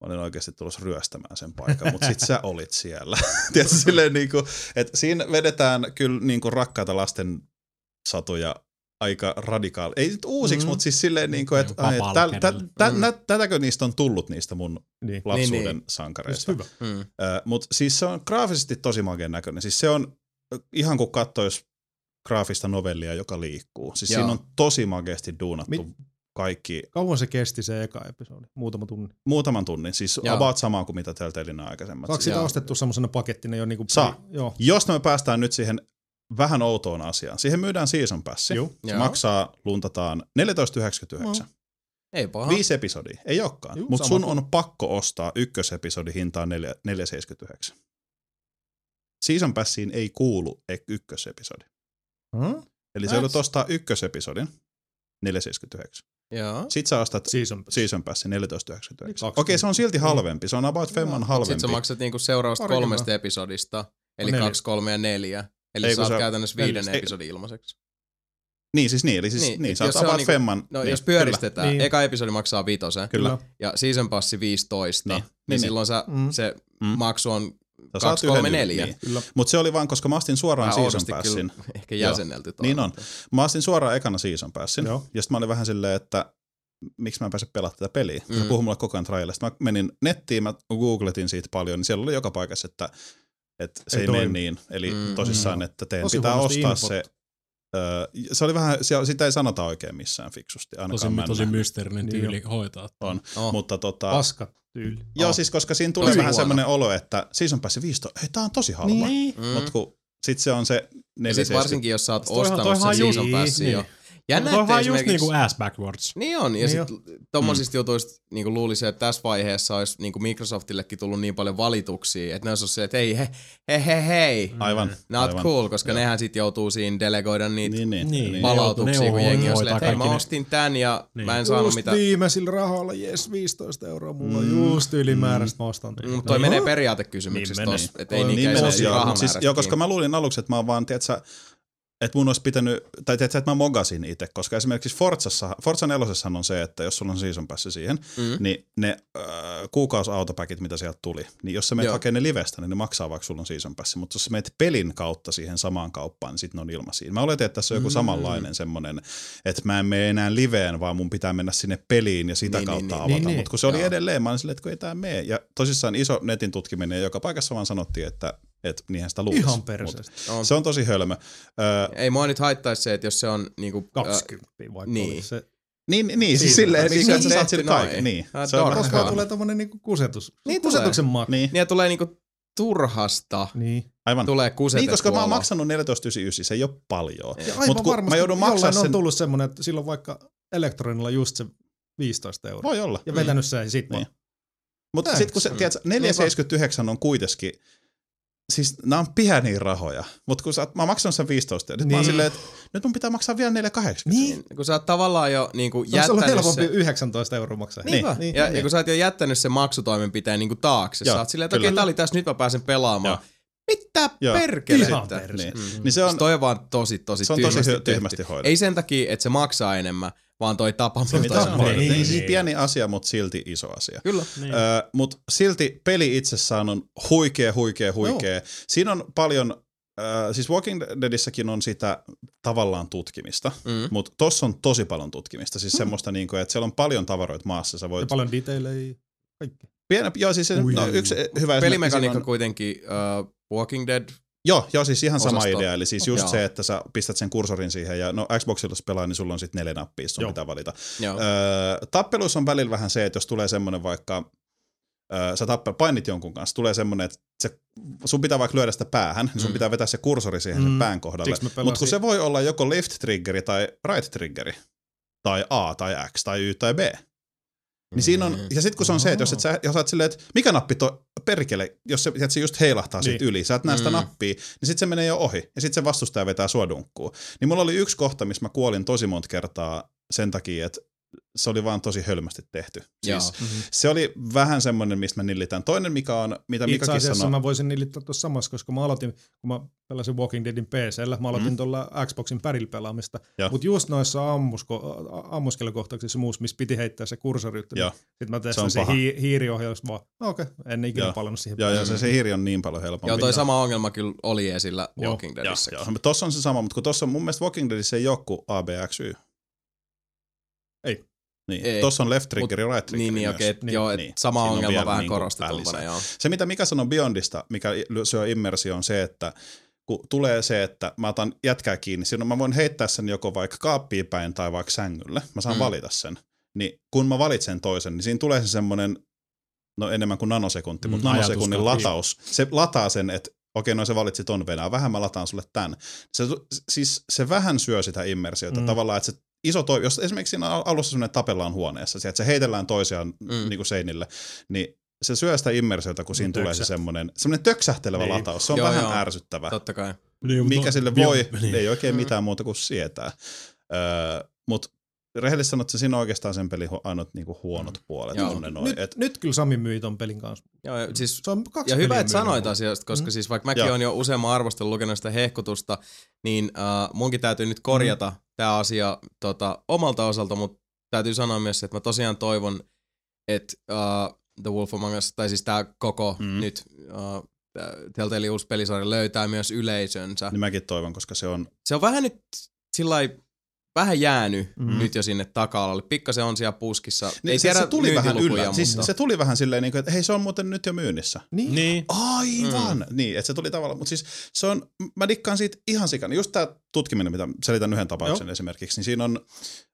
mä olin oikeasti tulossa ryöstämään sen paikan, mutta sit sä olit siellä. Tiedätkö, silleen niin kuin, että siinä vedetään kyllä niin kuin rakkaita lasten satuja aika radikaali. Ei nyt uusiksi, Mm. mm. mutta siis silleen, niin kuin, että Niin, ai, tä, tä, tä, Mm. tä, tätäkö niistä on tullut niistä mun Niin. lapsuuden Niin, niin. sankareista. Just hyvä. Mm. Mutta siis se on graafisesti tosi makeen näköinen. Siis se on ihan kuin katsoisi graafista novellia, joka liikkuu. Siis Joo. siinä on tosi makeasti duunattu Mi- kaikki Kauan se kesti se eka episodi? Muutama tunti. muutaman tunnin. Siis Joo. Joo. about samaa kuin mitä Telltalein on aikaisemmat. Saako sitä ostettu semmoisena pakettina jo niinku... Saa. Joo. jos me päästään nyt siihen vähän outoon asiaan. Siihen myydään season passi. Joo. Se Joo. maksaa, luntataan 14,99. No. Ei paha. Viisi episodia. Ei olekaan. Juu, Mutta sun kuin- on pakko ostaa ykkösepisodi hintaan 4 4,79. Season passiin ei kuulu e- ykkösepisodi. Hmm? Eli se joudut ostaa ykkösepisodin 4,79. Joo. Sitten sä ostat Season pass. season passin 14,99. Eli Okei, se on silti halvempi. Se on about femman halvempi. Sitten sä maksat niinku seuraavasta Parikymmentä. kolmesta episodista, eli neljä. kaksi, kolme ja neljä. Eli Ei, sä saat se- käytännössä neljä. viiden Ei- episodin ilmaiseksi. Niin, siis niin. Eli siis Niin, niin, niin sä jos oot se on about niinku- femman. No niin, jos pyöristetään, Niin. eka episodi maksaa viitosen Kyllä. ja season passi 15, Niin. niin, Niin, niin. silloin sä, Mm. se Mm. maksu on Sä saat 2, yhden 3, yli, 4. Niin. Mutta se oli vaan, koska mä astin suoraan Vähän season passin. ehkä Joo. jäsennelty. toi, Niin on. Mä astin suoraan ekana season passin. Joo. Ja sitten mä olin vähän silleen, että miksi mä en pääse pelaamaan tätä peliä. Mm. Se Mm. puhui mulle koko ajan trialista. Mä menin nettiin, mä googletin siitä paljon, niin siellä oli joka paikassa, että, että se Ei ei, mene niin. Eli Mm. mm. tosissaan, että teidän Tosi pitää ostaa infot. se Öö, se oli vähän, sitä ei sanota oikein missään fiksusti, ainakaan Tosi, tosi mysteerinen Niin tyyli hoitaa. on. Oh. Mutta tota, Paskat tyyli. joo Oh. siis koska siinä tulee Tosi vähän huono. semmoinen olo, että season passi 15, hei tää on tosi halpa. Niin. Mm. Mutta kun sit se on se Ja sit 470. varsinkin, jos sä oot ostanut sen season passin jo. Niin. Jännä, Toihan että on just esimerkiksi... niinku ass backwards. Niin on, ja Niin sitten tommosista jutuista niin luulisin, että tässä vaiheessa olisi niin Microsoftillekin tullut niin paljon valituksia, että ne olisi että hei, he, he, he, hei, Aivan. not aivan. cool, koska Joo. nehän sitten joutuu siinä delegoida niitä Niin, niin. Niin. niin. palautuksia, Ne kun jengi on silleen, että hei, mä ostin tän ja Niin. mä en saanut Just mitään. viimeisillä rahalla, jes 15 euroa, mulla on Mm. just ylimääräistä, mä ostan. Mm, toi No menee periaatekysymyksestä Niin tossa, että ei niinkään niin se mut siis, rahamäärästä joo, koska mä luulin aluksi, että mä oon vaan, tiedätkö, että mun olisi pitänyt, tai tiedätkö, että mä mogasin itse, koska esimerkiksi Forzassa, Forza 4 on se, että jos sulla on season passi siihen, Mm. niin ne äh, kuukausautopäkit, mitä sieltä tuli, niin jos sä menet hakemaan ne livestä, niin ne maksaa vaikka sulla on season passi, mutta jos sä menet pelin kautta siihen samaan kauppaan, niin sitten ne on ilmaisia. Mä oletin, että tässä on joku Mm. samanlainen semmoinen, että mä en mene enää liveen, vaan mun pitää mennä sinne peliin ja sitä Niin, kautta niin, avata. niin, niin. Mutta kun se oli Joo. edelleen, mä olin silleen, että kun ei tää mene. Ja tosissaan iso netin tutkiminen, joka paikassa vaan sanottiin, että, että niinhän sitä luulisi. Ihan Mut perseestä. On. Se on tosi hölmö. Öö, Ei mua nyt haittaisi se, että jos se on niinku... 20 vaikka niin. se. niin, niin siis silleen, niin, on että sä saat sille kaiken. noin? Niin. Se on Koska tulee tommonen niinku kusetus. Niin kusetuksen maku. Niin, Niin tulee niinku turhasta, Niin. aivan. tulee kusetettua. Niin, koska mä oon maksanut 14,99, se ei ole paljon. Ja aivan Mut kun varmasti mä joudun maksaa jollain on sen- tullut semmonen, että silloin vaikka elektronilla just se 15 euroa. Voi olla. Ja vetänyt sen ja sit Niin. Mutta sitten kun se, Mm. tiedätkö, 4,79 on kuitenkin, siis nämä on pieniä rahoja, mutta kun sä, oot- mä oon maksanut sen 15, ja nyt mä oon Niin. silleen, että nyt mun pitää maksaa vielä 4,80. Niin. Kun sä oot tavallaan jo niinku Se olisi ollut jättänyt helpompi se... 19 euroa maksaa. Niinpä. Niin, ja, niin. ja kun sä oot jo jättänyt sen maksutoimenpiteen niinku taakse, Joo, sä oot silleen, että okei, tää oli tässä, nyt mä pääsen pelaamaan. Joo. Mitä Joo. perkelettä? Ihan perse. Niin. Mm. Niin se on, Siis toi on vaan tosi, tosi se on tosi tyhmästi hy- tehty. tyhmästi hoidettu. Ei sen takia, että se maksaa enemmän, vaan toi tapa, se, mitä. Niin, Niin, niin. niin pieni asia, mutta silti iso asia. Kyllä. Niin. Öö, mutta silti peli itsessään on huikea, huikea, huikea. Siinä on paljon, öö, siis Walking Deadissäkin on sitä tavallaan tutkimista, Mm. mutta tossa on tosi paljon tutkimista. Siis semmoista, niin kuin, että siellä on paljon tavaroita maassa. Sä Ja voit paljon detaileja. Kaikki. Pieni, joo, siis se, Ui. no, yksi hyvä Pelimekaniikka on, kuitenkin uh, Walking Dead. Joo, joo, siis ihan sama osasto. idea. Eli siis just Joo. se, että sä pistät sen kursorin siihen ja no Xboxilla jos pelaa, niin sulla on sitten neljä nappia, sun Joo. pitää valita. Joo. Öö, tappeluissa on välillä vähän se, että jos tulee semmoinen vaikka, öö, sä tappel, painit jonkun kanssa, tulee semmoinen, että se, sun pitää vaikka lyödä sitä päähän, niin sun Mm. pitää vetää se kursori siihen sen Mm. pään kohdalle. Mutta kun se voi olla joko left triggeri tai right triggeri, tai A tai X tai Y tai B. Niin siinä on, ja sitten kun se on se, että jos, et sä, jos sä oot silleen, että mikä nappi to perkele, jos se, että se just heilahtaa siitä Niin. yli, sä et näe sitä Mm. nappia, niin sitten se menee jo ohi, ja sitten se vastustaja vetää sua dunkkuun. Niin mulla oli yksi kohta, missä mä kuolin tosi monta kertaa sen takia, että se oli vaan tosi hölmästi tehty. Joo. Siis se oli vähän semmoinen, mistä mä nillitän. Toinen, mikä on, mitä Itse Mikakin asiassa sanoi, mä voisin nilittää tuossa samassa, koska mä aloitin, kun mä pelasin Walking Deadin PCllä, mä aloitin Mm. tuolla Xboxin pärillä pelaamista. Mutta just noissa ammusko, ammuskelukohtauksissa muus, missä piti heittää se kursori, niin sitten mä Se testin se paha. hi- hiiriohjaus vaan, no okei, en ikinä Joo. palannut siihen. joo, joo, se, se hiiri on niin paljon helpompi. Joo, toi sama ongelma kyllä oli esillä Walking Deadissä. Joo, tossa on se sama, mutta kun tossa on mun mielestä Walking Deadissä ei kuin ABXY. Ei. Niin, Ei. tossa on left triggeri ja right triggeri Niin, niin myös. okei, okay, Niin. joo, Niin. sama Siinä on ongelma vielä vähän niinku korostetumpana, joo. Se, mitä Mika sanoi Beyondista, mikä syö immersio, on se, että kun tulee se, että mä otan jätkää kiinni, silloin mä voin heittää sen joko vaikka kaappiin päin tai vaikka sängylle, mä saan Mm. valita sen. Niin kun mä valitsen toisen, niin siinä tulee se semmoinen, no enemmän kuin nanosekunti, Mm, mutta nanosekunnin lataus. Se lataa sen, että okei, no se valitsi ton venää, vähän mä lataan sulle tän. Se, siis se vähän syö sitä immersiota Mm. tavallaan, että se iso toi, jos esimerkiksi siinä al- alussa semmoinen tapellaan huoneessa, että se heitellään toisiaan Mm. niin kuin seinille, niin se syö sitä immersiota, kun siinä tulee se semmoinen, semmoinen töksähtelevä Niin. lataus. Se on Joo, vähän joo. ärsyttävä. Totta kai. Niin, Mikä mutta- sille voi, niin. ei oikein Mm. mitään muuta kuin sietää. Öö, Mutta rehellisesti että siinä on oikeastaan sen pelin hu- ainut niinku huonot puolet. Joo. Ne noi. Nyt, Et, nyt kyllä Sami myi ton pelin kanssa. Joo, ja siis Se on kaksi Ja hyvä, että sanoit asiasta, koska Mm. siis vaikka mäkin olen jo useamman arvostelun lukenut sitä hehkutusta, niin uh, munkin täytyy nyt korjata mm. tämä asia tota, omalta osalta, mutta täytyy sanoa myös, että mä tosiaan toivon, että uh, The Wolf Among Us, tai siis tämä koko mm. Mm. nyt uh, Telltale uusi pelisarja löytää myös yleisönsä. niin mäkin toivon, koska se on, Se on vähän nyt sillä vähän jäänyt Mm. nyt jo sinne taka-alalle. Pikkasen on siellä puskissa. Niin Ei se, tiedä se tuli vähän yllä. Siis mutta... se tuli vähän silleen, niin kuin, että hei se on muuten nyt jo myynnissä. Niin. Niin. Aivan! Mm. Niin, että se tuli tavallaan, mutta siis se on, mä dikkaan siitä ihan sikana. Just tämä tutkiminen, mitä selitän yhden tapauksen Joo. esimerkiksi, niin siinä on,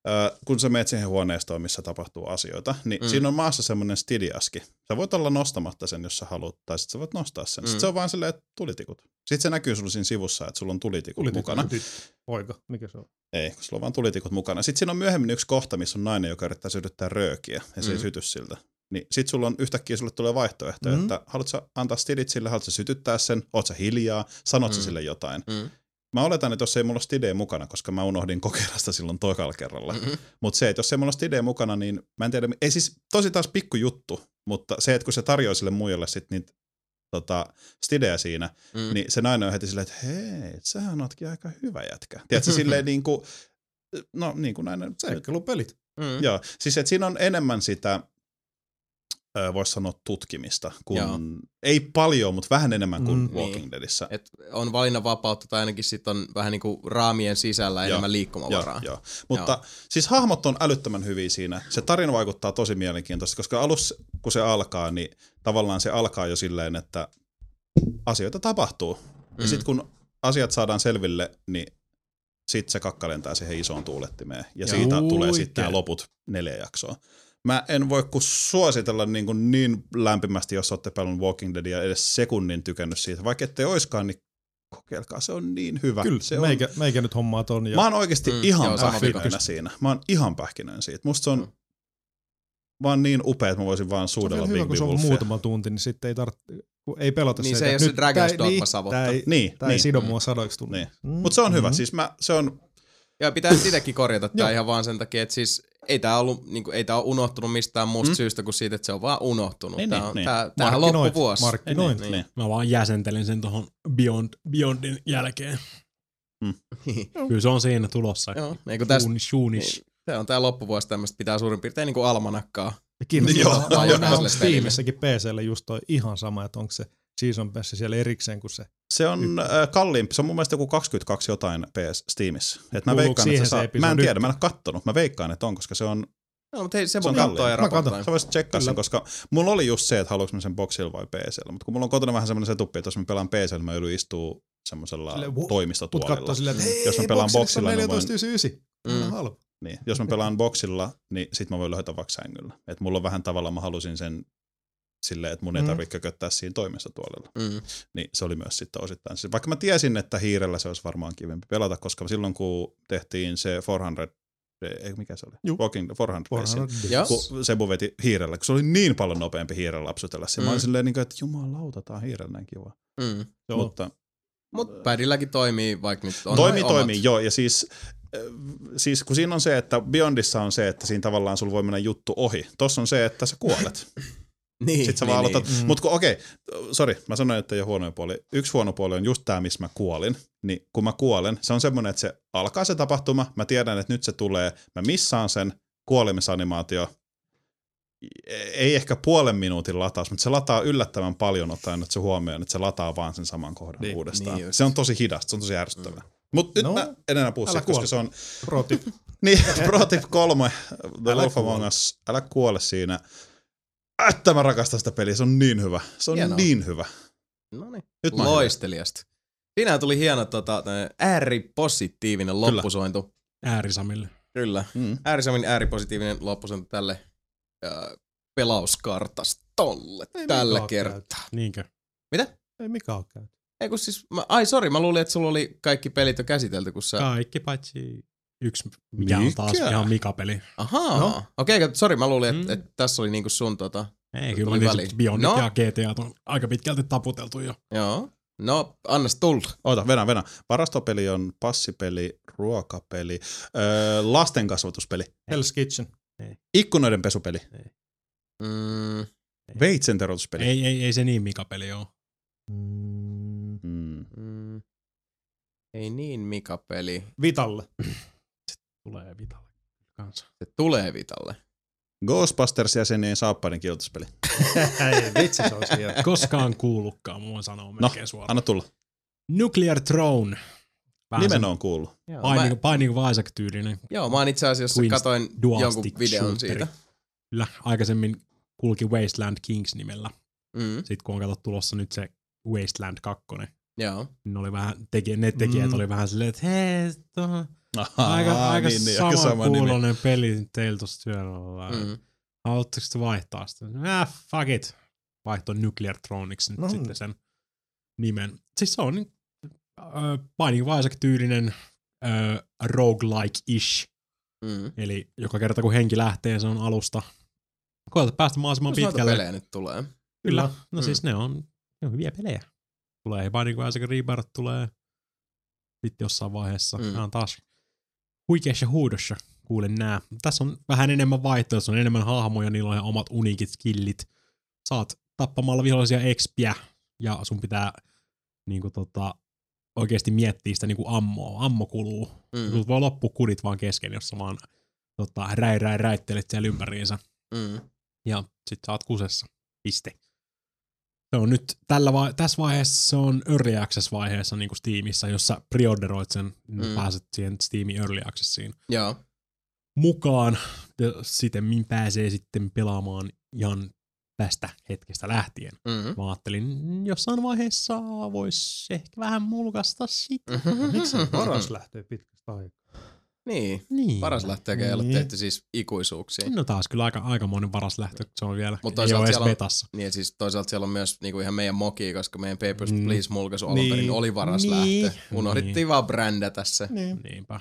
äh, kun sä menet siihen huoneistoon, missä tapahtuu asioita, niin mm. Siinä on maassa semmoinen stidiaski. Sä voit olla nostamatta sen, jos sä haluat, tai sitten sä voit nostaa sen. Mm. Sitten se on vaan silleen, että tulitikut. Sitten se näkyy sulla siinä sivussa, että sulla on tulitikut, Tulitikut. mukana. Tyt- Poika, mikä se on? Ei, kun sulla on vaan tulitikut mukana. Sitten siinä on myöhemmin yksi kohta, missä on nainen, joka yrittää sytyttää röökiä, ja se mm. ei syty siltä. Niin sit sulla on yhtäkkiä sulle tulee vaihtoehtoja, Mm. että haluatko antaa stidit sille, haluatko sytyttää sen, oot sä hiljaa, sanot mm. sä sille jotain. Mm. Mä oletan, että jos ei mulla ole stidejä mukana, koska mä unohdin kokeilla sitä silloin toikalla kerralla. Mm-hmm. Mutta se, että jos ei mulla ole stidejä mukana, niin mä en tiedä, ei siis tosi taas pikku juttu, mutta se, että kun se tarjoaa sille muijalle sit niitä tota, stidejä siinä, Mm. niin se nainen on heti silleen, että hei, sähän ootkin aika hyvä jätkä. Tiedätkö, silleen niin kuin, no niin kuin näin. Seikkailupelit. Mm. Joo, siis että siinä on enemmän sitä, voisi sanoa tutkimista, kuin, Joo. ei paljon, mutta vähän enemmän kuin Mm. Walking Niin. Deadissä. Et on valinnanvapautta tai ainakin sit on vähän niinku raamien sisällä Joo, enemmän liikkumavaraa. joo. Mutta joo. siis hahmot on älyttömän hyviä siinä. Se tarina vaikuttaa tosi mielenkiintoisesti, koska alussa kun se alkaa, niin tavallaan se alkaa jo silleen, että asioita tapahtuu. Mm. Ja sitten kun asiat saadaan selville, niin sitten se kakka lentää siihen isoon tuulettimeen. Ja Joo. siitä tulee Huikea. sitten nämä loput neljä jaksoa. Mä en voi kuin suositella niin, kuin niin lämpimästi, jos olette pelannut Walking Deadia edes sekunnin tykännyt siitä. Vaikka ettei oiskaan, niin kokeilkaa, se on niin hyvä. Kyllä, se on, meikä, meikä nyt hommaa ton. Ja Mä oon oikeasti Mm, ihan joo, pähkinöinä siinä. Mä oon ihan pähkinöin siitä. Musta se on Mm. Vaan niin upea, että mä voisin vaan se on suudella vielä hyvä, Big kun se on Wolfia. muutama tunti, niin sitten ei tarvitse, kun ei pelota Niin se, se ei että ole se nyt Dragon's ei- Dogma niin, savottaa. Tää ei, Niin, ei niin. sido Mm. mua sadoiksi tunnin. Niin. Mm. Mutta se on hyvä. Mm. Siis mä, se on, Ja pitää sitäkin korjata Joo. ihan vaan sen takia, että siis ei tää ollut, niinku, ei tää ole unohtunut mistään muusta Mm. mm. syystä kuin siitä, että se on vaan unohtunut. Niin, tää niin, on, niin. Tää, tämähän loppuvuosi. markkinoit. niin, niin. Mä vaan jäsentelin sen tuohon Beyond, Beyondin jälkeen. Niin. Kyllä se on siinä tulossa. Joo, niin kuin tästä, niin, se on tää loppuvuosi tämmöistä, pitää suurin piirtein niinku almanakkaa. Ja kiinnostaa, Joo, Steamissäkin PClle just toi ihan sama, että onko se Season Pass siellä erikseen kuin se. Se on äh, kalliimpi. Se on mun mielestä joku 22 jotain PS Steamissa. Et mä veikkaan, että se saa, mä en tiedä, mä en ole kattonut. Mä veikkaan, että on, koska se on, No, mutta hei, se Se voi on katsoa ja raportoida. sä voisit tsekkaa sen, koska mulla oli just se, että haluanko mä sen boxilla vai PCllä. Mutta kun mulla on kotona vähän semmoinen setup, että jos mä pelaan PCllä, mä joudun istuu semmoisella Silleen, wo- toimistotuolilla. silleen, että hei, Jos mä pelaan boksilla, niin mä voin- 14,99. Mm. Mm. halpa. Niin, jos mä pelaan boxilla, niin sit mä voin löhötä vaikka sängyllä. Et mulla on vähän tavallaan, mä halusin sen silleen, että mun ei Mm. tarvitse kököttää siinä toimistotuolilla. Mm. Niin se oli myös sitten osittain. Siis Vaikka mä tiesin, että hiirellä se olisi varmaan kivempi pelata, koska silloin kun tehtiin se 400, ei mikä se oli? Juu. Walking 400, 400 400 Joo. kun Sebu veti hiirellä, kun se oli niin paljon nopeampi hiirellä lapsutella. Mm. Mä olin Mm. silleen, niin kuin, että jumalauta, tää on hiirellä näin kiva. Mm. Joo. Mutta Mut pädilläkin toimii, vaikka nyt on toimii, omat. toimii, joo. Ja siis, siis kun siinä on se, että Beyondissa on se, että siinä tavallaan sulla voi mennä juttu ohi. Tossa on se, että sä kuolet. Niin, Sitten sä niin, vaan niin. aloitat. Mm. Mutta okei, sori, mä sanoin, että ei ole huonoja puolia. Yksi huono puoli on just tämä, missä mä kuolin. Niin kun mä kuolen, se on semmoinen, että se alkaa se tapahtuma, mä tiedän, että nyt se tulee, mä missaan sen kuolemisanimaatio. Ei ehkä puolen minuutin lataus, mutta se lataa yllättävän paljon ottaen nyt se huomioon, että se lataa vaan sen saman kohdan Niin, uudestaan. niin just. se on tosi hidasta, se on tosi ärsyttävää. Mm. Mutta nyt No, mä en enää puhu siitä, koska se on Pro tip. niin, Pro Tip 3, The Älä Wolf Among kuole. Us, älä kuole siinä. Että mä rakastan sitä peliä, se on niin hyvä. Se on Hienoa. niin hyvä. No niin. Nyt mä Loisteliasta. Siinä tuli hieno tota, ääripositiivinen Kyllä. loppusointu. Äärisamille. Kyllä. Mm. Äärisemmin ääripositiivinen loppusointu tälle äh, pelauskartastolle Ei tällä kertaa. Niinkö? Mitä? Ei mikä ole käynyt. Ei kun siis, mä, ai sori, mä luulin, että sulla oli kaikki pelit jo käsitelty, kun sä... Kaikki paitsi yksi, mikä on taas Mikä? ihan Mika-peli. Ahaa, No. okei, okay, sori, mä luulin, että, Mm. että tässä oli niinku sun tota, Ei, kyllä mä Beyondit No. ja GTA on aika pitkälti taputeltu jo. joo. No, annas tulla. Oota, venä, venä. Varastopeli on passipeli, ruokapeli, öö, lastenkasvatuspeli, Hell's Kitchen. ikkunoiden pesupeli, Mm, veitsen terotuspeli. Ei, ei, ei se niin Mika-peli ole. Mm. Mm. Ei niin Mika-peli. Vitalle. Tulee Vitalle kanssa. Se tulee Vitalle. Ghostbusters-jäsenien saappaiden kiltuspeli. Ei, vitsi se olisi hieno. Koskaan kuullutkaan, voin sanoa melkein suoraan. Anna tulla. Nuclear Throne. Vähän Nimen se on kuullut. Joo, Binding, mä, Binding of Isaac-tyylinen. joo, mä oon itse asiassa Twin katoin jonkun videon shooteri. siitä. Kyllä, aikaisemmin kulki Wasteland Kings nimellä. Mm, Sitten kun on kato tulossa nyt se Wasteland 2, joo. niin oli vähän, teki, ne tekijät Mm. oli vähän silleen, että hei, tuo on Ahaa, aika, aika niin, niin, sama, sama nimi. kuulonen peli teillä tuossa työllä. Mm. Haluatteko te vaihtaa sitä? Äh, fuck it. Vaihto Nuclear Thronics nyt No. sitten sen nimen. Siis se on niin, äh, Binding of Isaac-tyylinen äh, roguelike-ish. Mm. Eli joka kerta kun henki lähtee, se on alusta. Koeta päästä mahdollisimman noita pitkälle. pelejä nyt tulee. Kyllä. No Mm. siis ne on, ne on hyviä pelejä. Tulee Binding of Isaac Rebirth tulee sitten jossain vaiheessa. Mm. Nämä on taas huikeassa huudossa kuulen nää. Tässä on vähän enemmän vaihtoehtoja, on enemmän hahmoja, niillä on ihan omat uniikit skillit. Saat tappamalla vihollisia expiä ja sun pitää niinku tota, oikeasti miettiä sitä niinku ammoa. Ammo kuluu. Mm. Sulta voi loppua kudit vaan kesken, jos sä vaan tota, räi, räi, räittelet siellä ympäriinsä Mm. ja sit sä oot kusessa. Piste. Se on nyt tällä vai- tässä vaiheessa se on Early Access-vaiheessa niin kuin Steamissa, jossa preorderoit sen, mm. Mm. pääset siihen Steamin Early Accessiin Joo. mukaan. Ja sitten min pääsee sitten pelaamaan ihan tästä hetkestä lähtien. Mm. Mä ajattelin, jossain vaiheessa voisi ehkä vähän mulkasta sitä. Miksi paras lähtee pitkästä aikaa? Niin. Niin. Paras lähteekö ei ole Niin. tehty siis ikuisuuksiin. No taas kyllä aika, aikamoinen paras lähtö, se on vielä. Mut ei toisaalta ole edes siellä on- betassa. Niin, siis toisaalta siellä on myös niinku ihan meidän moki, koska meidän Papers, Mm. Please mulkaisu alun Niin. perin oli varas Niin. lähtö. Unohdittiin Niin. vaan brändätä se. Niin. Niinpä.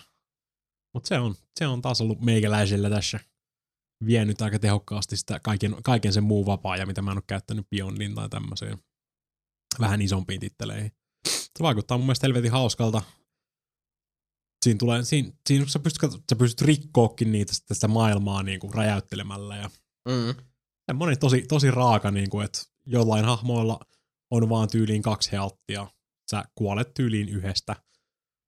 Mutta se on, se on taas ollut meikäläisellä tässä vienyt aika tehokkaasti sitä kaiken, kaiken sen muun vapaa ja mitä mä en ole käyttänyt Beyondin tai tämmöiseen vähän isompiin titteleihin. Se vaikuttaa mun mielestä helvetin hauskalta. Siinä tulee, siinä, siinä sä pystyt, sä pystyt rikkookin niitä sitä, sitä maailmaa niin kuin räjäyttelemällä ja Mm. semmoinen tosi, tosi raaka, niin kuin, että jollain hahmoilla on vaan tyyliin kaksi healttia. Sä kuolet tyyliin yhdestä,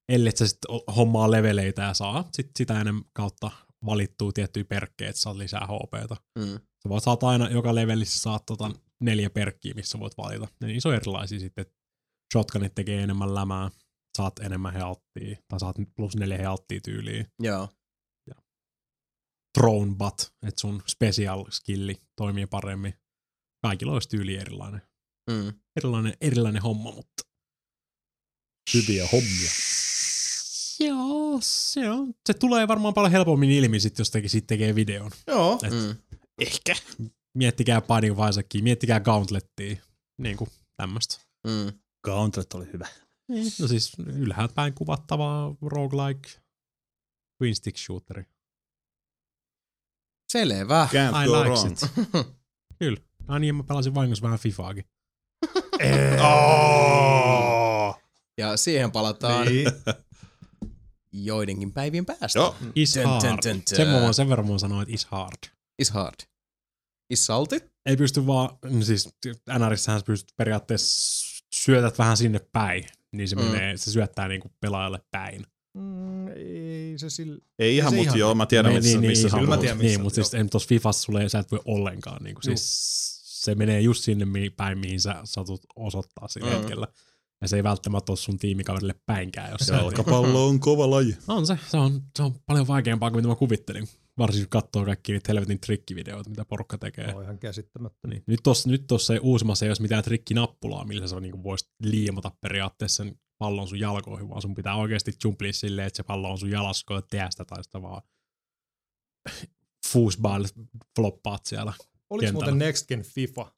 ellei sä sitten hommaa leveleitä ja saa sit sitä enemmän kautta valittua tiettyjä perkkejä, että saat lisää HPta. Mm. Sä voit saat aina joka levelissä saat tota neljä perkkiä, missä voit valita. Ja niissä on erilaisia sitten, että shotgunit tekee enemmän lämää, saat enemmän healttia, tai saat plus neljä healttia tyyliin Joo. thrown butt, että sun special skilli toimii paremmin. Kaikilla olisi tyyli erilainen. Mm. Erilainen, erilainen homma, mutta Hyviä hommia. joo, se on. Se tulee varmaan paljon helpommin ilmi sit, jos teki, sit tekee videon. Joo. Et Mm. Ehkä. Miettikää Binding of Isaacia, miettikää Gauntlettia, niin kuin tämmöstä. Mm. Gauntlet oli hyvä. No siis ylhäältä päin kuvattavaa roguelike twin stick shooteri. Selvä. Can't I go likes wrong. it. Kyllä. No niin, mä pelasin vahingossa vähän Fifaakin. Oh! Ja siihen palataan Niin. joidenkin päivien päästä. Joo. Is Dun, dun, hard. dun, dun. Sen, mä voin, sen verran voin sanoa, että is hard. Is hard. Is salty? Ei pysty vaan, siis NRissähän sä pystyt periaatteessa syötät vähän sinne päin, niin se, Mm. menee, se syöttää niinku pelaajalle päin. Mm, ei se sillä... Ei ihan, se mutta ihan- joo, mä tiedän, Niin, missä, niin, missä niin, se kyllä mä tiedän, missä Niin, mutta siis ei tuossa Fifassa sulle, sä et voi ollenkaan. Niinku, Juu. siis se menee just sinne mi- päin, mihin sä satut osoittaa sillä Mm. hetkellä. Ja se ei välttämättä ole sun tiimikaverille päinkään, jos Jalkapallo on kova laji. On se, se on, se on paljon vaikeampaa kuin mitä mä kuvittelin. Varsinkin kun katsoo kaikki niitä helvetin trikkivideoita, mitä porukka tekee. On ihan käsittämättä. Niin. Nyt tuossa nyt tossa ei uusimmassa ei olisi mitään trikkinappulaa, millä sä niin voisit liimata periaatteessa sen pallon sun jalkoihin, vaan sun pitää oikeasti jumplia silleen, että se pallo on sun jalassa, kun tehdä sitä tai sitä vaan foosball floppaat siellä. Oliko kentällä. muuten Next Gen FIFA?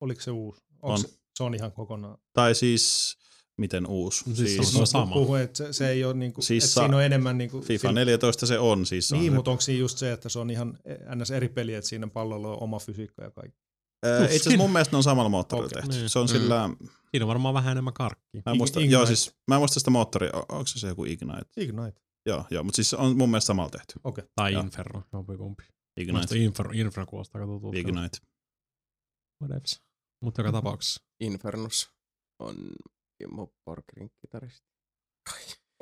Oliko se uusi? Onko On. Se, se on ihan kokonaan. Tai siis, miten uusi? No siis siis, se on sama. Puhun, että se, se ei ole niinku, Siis siis että siinä on enemmän niinku... FIFA sillä- 14 se on siis. se on Niin, se- mutta onko siinä just se, että se on ihan ns. eri peli, että siinä pallolla on oma fysiikka ja kaikki. Ää, Itse asiassa mun mielestä ne on samalla moottorilla Okei. tehty. Niin. Se on Mm. sillä, Siinä on varmaan vähän enemmän karkkia. mä en muista, Ignite. joo siis, mä en muista sitä moottoria, onko se se joku Ignite? Ignite. Joo, joo, mutta siis se on mun mielestä samalla tehty. Okei. Tai Joo. Inferno, jompikumpi. Ignite, Inferno, Inferno kuulostaa tutulta. Ignite. Whatevs. Mutta joka tapauksessa. Infernus on Kimmo Porkerin kitaristi.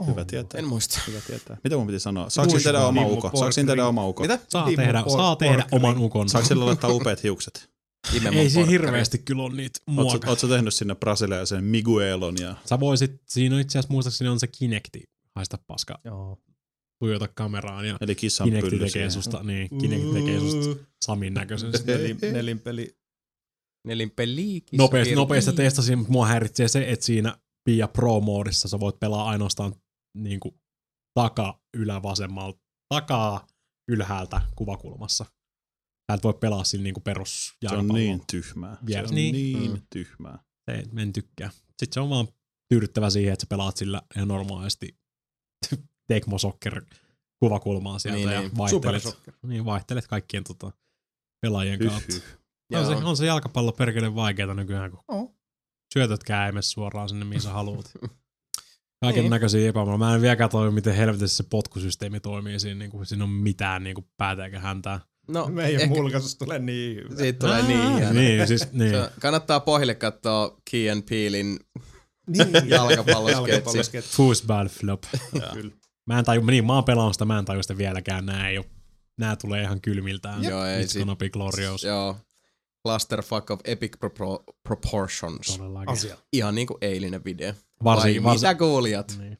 Hyvä tietää. Oh. En muista. Hyvä tietää. Mitä mun piti sanoa? Saako tehdä oma uko? Saako tehdä oma uko? Mitä? Saa Timo tehdä, Por- saa tehdä oman ukon. Saako sillä laittaa upeat hiukset? Imemon Ei siinä hirveästi kyllä ole niitä Oletko muokaa. ootko tehnyt sinne brasilialaisen Miguelon ja Sä voisit, siinä on itse asiassa muistaakseni on se Kinecti, haista paska, Joo. tuijota kameraan ja eli kissan Kinecti tekee susta, niin, Kinecti tekee susta Samin näköisen. Nelin, nelinpeli. Nelinpeli. kissa Nopeasti, nopeasti testasin, mutta mua häiritsee se, että siinä Pia Pro-moodissa sä voit pelaa ainoastaan niin kuin, taka ylävasemmalta, takaa ylhäältä kuvakulmassa. Sä et voi pelaa siinä niin kuin perus Se on niin tyhmää. Se Vielä. on Niin. niin, Mm. tyhmää. Se, mä en tykkää. Sitten se on vaan tyydyttävä siihen, että sä pelaat sillä ihan normaalisti Tecmo Soccer kuvakulmaa sieltä Niin, ja niin. vaihtelet, niin, vaihtelet kaikkien tota, pelaajien kautta. Hyh. On se, Joo. on se jalkapallo perkele vaikeeta nykyään, kun Oh. syötötkään ei mene suoraan sinne, mihin sä haluat. Kaiken Niin. näköisiä epämääräisiä. Mä en vieläkään toimi, miten helvetissä se potkusysteemi toimii siinä, niin kuin siinä on mitään niin kuin päätä eikä häntää. No, Meidän ehkä mulkaisusta tulee niin hyvä. siitä tulee niin hieno. Niin, siis, niin. Se- Kannattaa pohjille katsoa Key and Peelin Niin. jalkapallosketsi. Foosball flop. Kyllä. Mä en taju, niin mä oon pelannut sitä, mä en taju sitä vieläkään. Nää ei oo, nää tulee ihan kylmiltään. Joo, ei It's sit- gonna be glorious. Joo. Clusterfuck of epic propro- proportions. Todellakin. Asia. Ihan niinku eilinen video. Varsinkin, Vai varsin, mitä kuulijat? niin.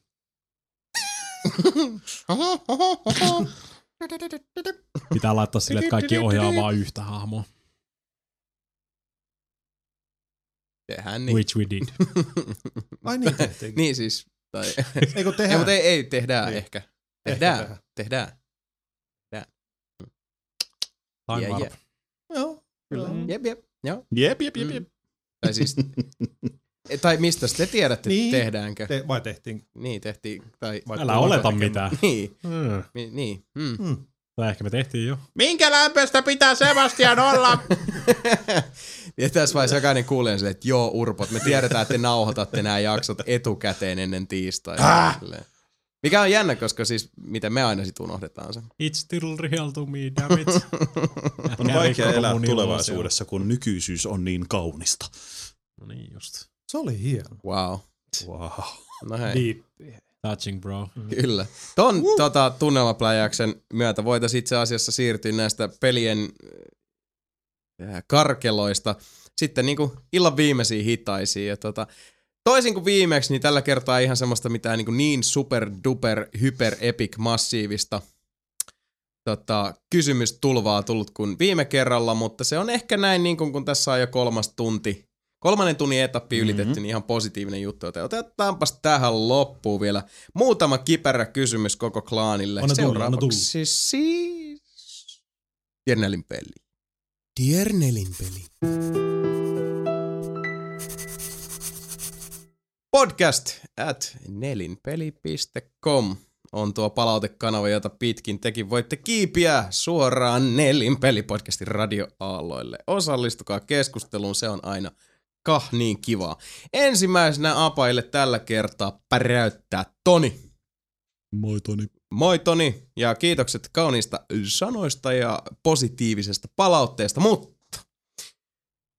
Pitää laittaa sille, että kaikki ohjaa vaan yhtä hahmoa. Tehdään niin. Which we did. Ai niin tehtiin. niin siis. Tai, ei, tehdään? mutta ei, ei tehdään Niin. ehkä. Ehkä Tehdään. tehdään. Tehdään. Time Yeah, warp. yeah. Kyllä. Mm. Jep, jep. Joo. Jep, jep, jep, jep. Tai siis, tai mistä te tiedätte, Niin. tehdäänkö? Te, vai tehtiin? Niin, tehtiin. Tai, Vai Älä oleta tekemään? mitään. niin, Mm. mi- niin. Mm. Hmm. Tai ehkä me tehtiin jo. Minkä lämpöistä pitää Sebastian olla? Ja tässä vaiheessa jokainen kuulee silleen, että joo urpot, me tiedetään, että te nauhoitatte nämä jaksot etukäteen ennen tiistaita. Ah! Mikä on jännä, koska siis miten me aina sit unohdetaan se. It's still real to me, damn it. On vaikea elää tulevaisuudessa, kun nykyisyys on niin kaunista. No niin just. Se oli hieno. Wow. Wow. No hei, Deep. Touching bro. kyllä. Ton tota, tunnelmapläjäyksen myötä voitaisiin itse asiassa siirtyä näistä pelien äh, karkeloista sitten niinku illan viimeisiin hitaisiin. Ja tota, toisin kuin viimeksi, niin tällä kertaa ihan semmoista mitään niin, niin super duper hyper epic massiivista tota, kysymystulvaa tullut kuin viime kerralla, mutta se on ehkä näin niin kuin, kun tässä on jo kolmas tunti, kolmannen tunnin etappi ylitetty, mm-hmm. niin ihan positiivinen juttu. Joten otetaanpas tähän loppuun vielä muutama kiperä kysymys koko klaanille. Anna tulla, anna Seuraavaksi siis... Tiernelin peli. Tiernelin peli. Podcast at nelinpeli.com on tuo palautekanava, jota pitkin tekin voitte kiipiä suoraan Nelin pelipodcastin radioaalloille. Osallistukaa keskusteluun, se on aina kah niin kivaa. Ensimmäisenä apaille tällä kertaa päräyttää Toni. Moi Toni. Moi Toni, ja kiitokset kauniista sanoista ja positiivisesta palautteesta, mutta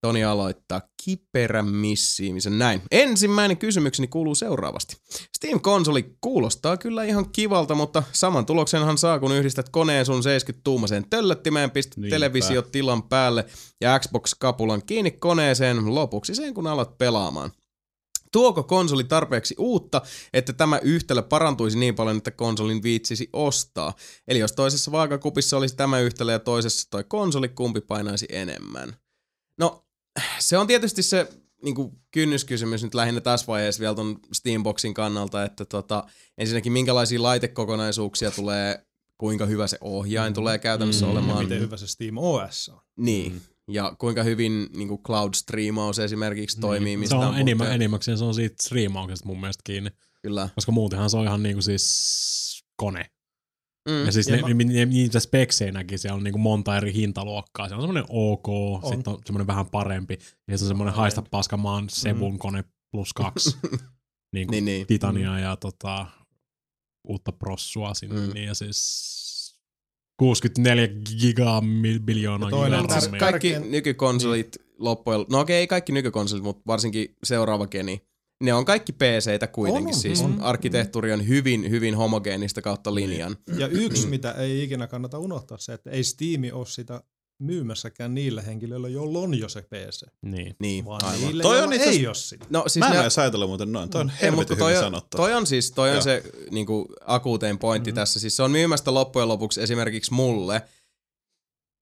Toni aloittaa kiperän missiimisen näin. Ensimmäinen kysymykseni kuuluu seuraavasti. Steam-konsoli kuulostaa kyllä ihan kivalta, mutta saman tuloksenhan saa, kun yhdistät koneen sun 70-tuumaseen töllöttimeen, pistät Niinpä. televisiotilan päälle ja Xbox-kapulan kiinni koneeseen lopuksi sen, kun alat pelaamaan. Tuoko konsoli tarpeeksi uutta, että tämä yhtälö parantuisi niin paljon, että konsolin viitsisi ostaa? Eli jos toisessa vaakakupissa olisi tämä yhtälö ja toisessa toi konsoli, kumpi painaisi enemmän? No, se on tietysti se niin kuin kynnyskysymys nyt lähinnä tässä vaiheessa vielä ton Steamboxin kannalta, että tota, ensinnäkin minkälaisia laitekokonaisuuksia tulee, kuinka hyvä se ohjain tulee käytännössä Mm. Ja olemaan. miten hyvä se Steam OS on. Niin, ja kuinka hyvin niin kuin cloud-striimaus esimerkiksi toimii, Niin. mistä se on on enimmä, enimmäkseen se on siitä striimauksesta mun mielestä kiinni. Kyllä. Koska muutenhan se on ihan niinku siis kone. Mm. Ja siis Ja ne, mä- ne, ne, niitä spekseinäkin siellä on niinku monta eri hintaluokkaa. Se on semmoinen OK, on. sitten on semmoinen vähän parempi. Ja se on semmoinen haista paskamaan Sebun kone plus kaksi. niinku Niin, niin. Titania ja tota, uutta prossua sinne. Mm. Mm. Niin ja siis 64 giga mil- biljoonaa Ja toinen gigaa kar- kaikki nykykonsolit loppujen, no okei, ei kaikki nykykonsolit, mutta varsinkin seuraava geni, ne on kaikki PC-tä kuitenkin, On, on, siis on. arkkitehtuuri on hyvin, hyvin homogeenista kautta linjan. Ja yksi, Niin. mitä ei ikinä kannata unohtaa, se, että ei Steam ole sitä myymässäkään niillä henkilöillä, joilla on jo se PC. Niin. Niin, Vaan aivan. niille, Toi on itse ei ole sitä. No siis Mä en ne- edes ajatella muuten noin. Toi on Ei, helvetin mutta hyvin toi, on, sanottu. toi on siis toi on Joo. se niinku, akuutein pointti mm-hmm. tässä. Siis se on myymästä loppujen lopuksi esimerkiksi mulle,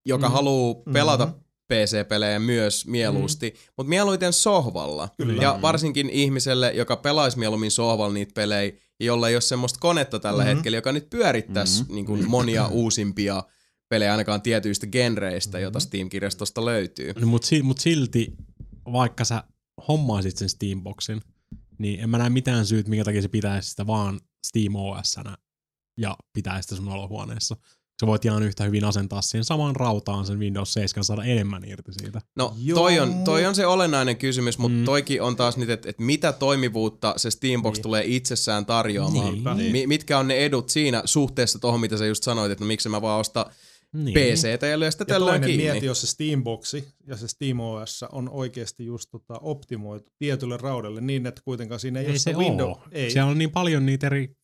joka mm-hmm. haluaa pelata Mhm. PC-pelejä myös mieluusti, mm-hmm. mutta mieluiten sohvalla. Kyllä. Ja varsinkin ihmiselle, joka pelaisi mieluummin sohvalla niitä pelejä, jolla ei ole semmoista konetta tällä Mhm. mm-hmm. hetkellä, joka nyt pyörittäisi mm-hmm. niin kuin monia uusimpia pelejä ainakaan tietyistä genreistä, Mhm. joita Steam-kirjastosta löytyy. Mutta si- mut silti, vaikka sä hommaisit sen Steamboxin, niin en mä näe mitään syyt, minkä takia se pitäisi sitä vaan Steam OS-nä ja pitäisi sitä sun olohuoneessa. Sä voit ihan yhtä hyvin asentaa siihen samaan rautaan sen Windows 7 saada enemmän irti siitä. No Joo, toi on, toi on se olennainen kysymys, mutta Mm. toikin on taas nyt, että et mitä toimivuutta se Steambox Niin. niin. tulee itsessään tarjoamaan. Niinpä. Mi- mitkä on ne edut siinä suhteessa tuohon, mitä sä just sanoit, että no miksi mä vaan osta Niin. PCtä ja lyö sitä Ja tällöin toinen kiinni. mieti, jos se Steamboxi ja se SteamOS on oikeasti just tota optimoitu tietylle raudelle niin, että kuitenkaan siinä ei, Ei ole se sitä window. oo. Ei. Siellä on niin paljon niitä eri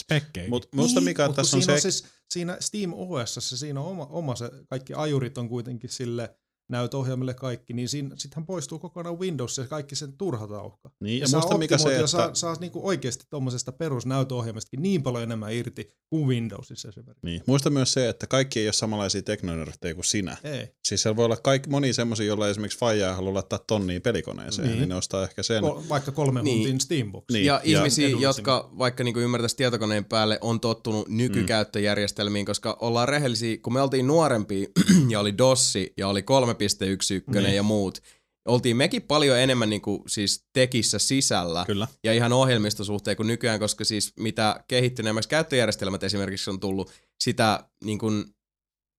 spekkejä. Mutta musta Niin, mikä mut tässä on siinä se... on siis, siinä Steam OS, siinä on oma, oma se, kaikki ajurit on kuitenkin sille näytöohjelmille kaikki, niin sittenhän poistuu kokonaan Windows ja kaikki sen turha tauhka. Niin, ja saa musta mikä se, ja että... saa, saa niinku oikeasti tuommoisesta perusnäytöohjelmastakin niin paljon enemmän irti kuin Windowsissa esimerkiksi. Niin. Muista myös se, että kaikki ei ole samanlaisia teknonörttejä kuin sinä. Ei. Siis siellä voi olla kaikki, moni semmoisia, joilla esimerkiksi Faijaa haluaa laittaa tonniin pelikoneeseen, niin, Niin. ne ostaa ehkä sen. Ko- vaikka kolme Niin. huntin Steambox. Niin. Ja, ja ihmisiä, jotka vaikka niinku ymmärtäisi tietokoneen päälle, on tottunut nykykäyttöjärjestelmiin, koska ollaan rehellisiä, kun me oltiin nuorempia ja oli DOSsi ja oli 3.11 Niin. ja muut, oltiin mekin paljon enemmän niinku siis tekissä sisällä Kyllä. ja ihan ohjelmistosuhteen kuin nykyään, koska siis mitä kehittyneemmäksi käyttöjärjestelmät esimerkiksi on tullut, sitä, niin kuin,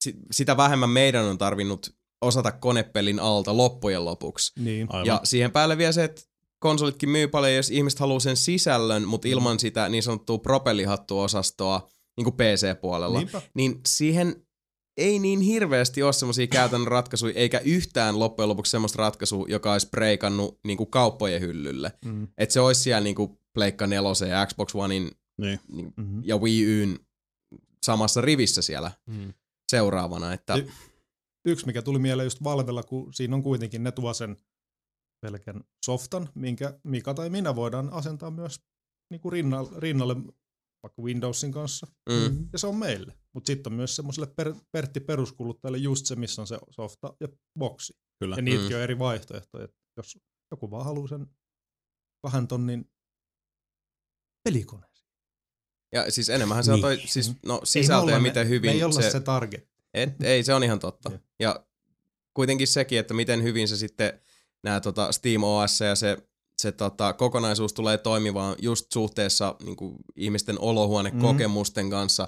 si- sitä vähemmän meidän on tarvinnut osata konepelin alta loppujen lopuksi. Niin. Aivan. Ja siihen päälle vielä se, että konsolitkin myy paljon, jos ihmiset haluaa sen sisällön, mutta ilman sitä niin sanottua propellihattuosastoa niin kuin PC-puolella, Niinpä. niin siihen ei niin hirveästi ole semmoisia käytännön ratkaisuja, eikä yhtään loppujen lopuksi semmoista ratkaisua, joka olisi breikannut niin kuin kauppojen hyllylle. Mm. Että se olisi siellä niin kuin Pleikka 4 ja Xbox Onein Niin. niin, Mm-hmm. ja Wii Uyn samassa rivissä siellä Mm. seuraavana. Että, Y- Yksi, mikä tuli mieleen just Valvella, kun siinä on kuitenkin ne tuo sen pelkän softan, minkä Mika tai minä voidaan asentaa myös niin kuin rinnalle, rinnalle vaikka Windowsin kanssa. mm, Ja se on meille. Mutta sitten on myös semmoiselle per, Pertti peruskuluttajalle just se, missä on se softa ja boksi. Kyllä. Ja niitäkin Mm. on eri vaihtoehtoja. Jos joku vaan haluaa sen kahden tonnin pelikoneen. ja siis enemmänhän se on toi, siis, no Ei me sisältö olla ja ne- miten hyvin Me ei olla se, se, target. Et, ei, se on ihan totta. Joo. Ja kuitenkin sekin, että miten hyvin se sitten nämä tota Steam OS ja se, se tota, kokonaisuus tulee toimimaan just suhteessa niin kuin ihmisten olohuonekokemusten kanssa.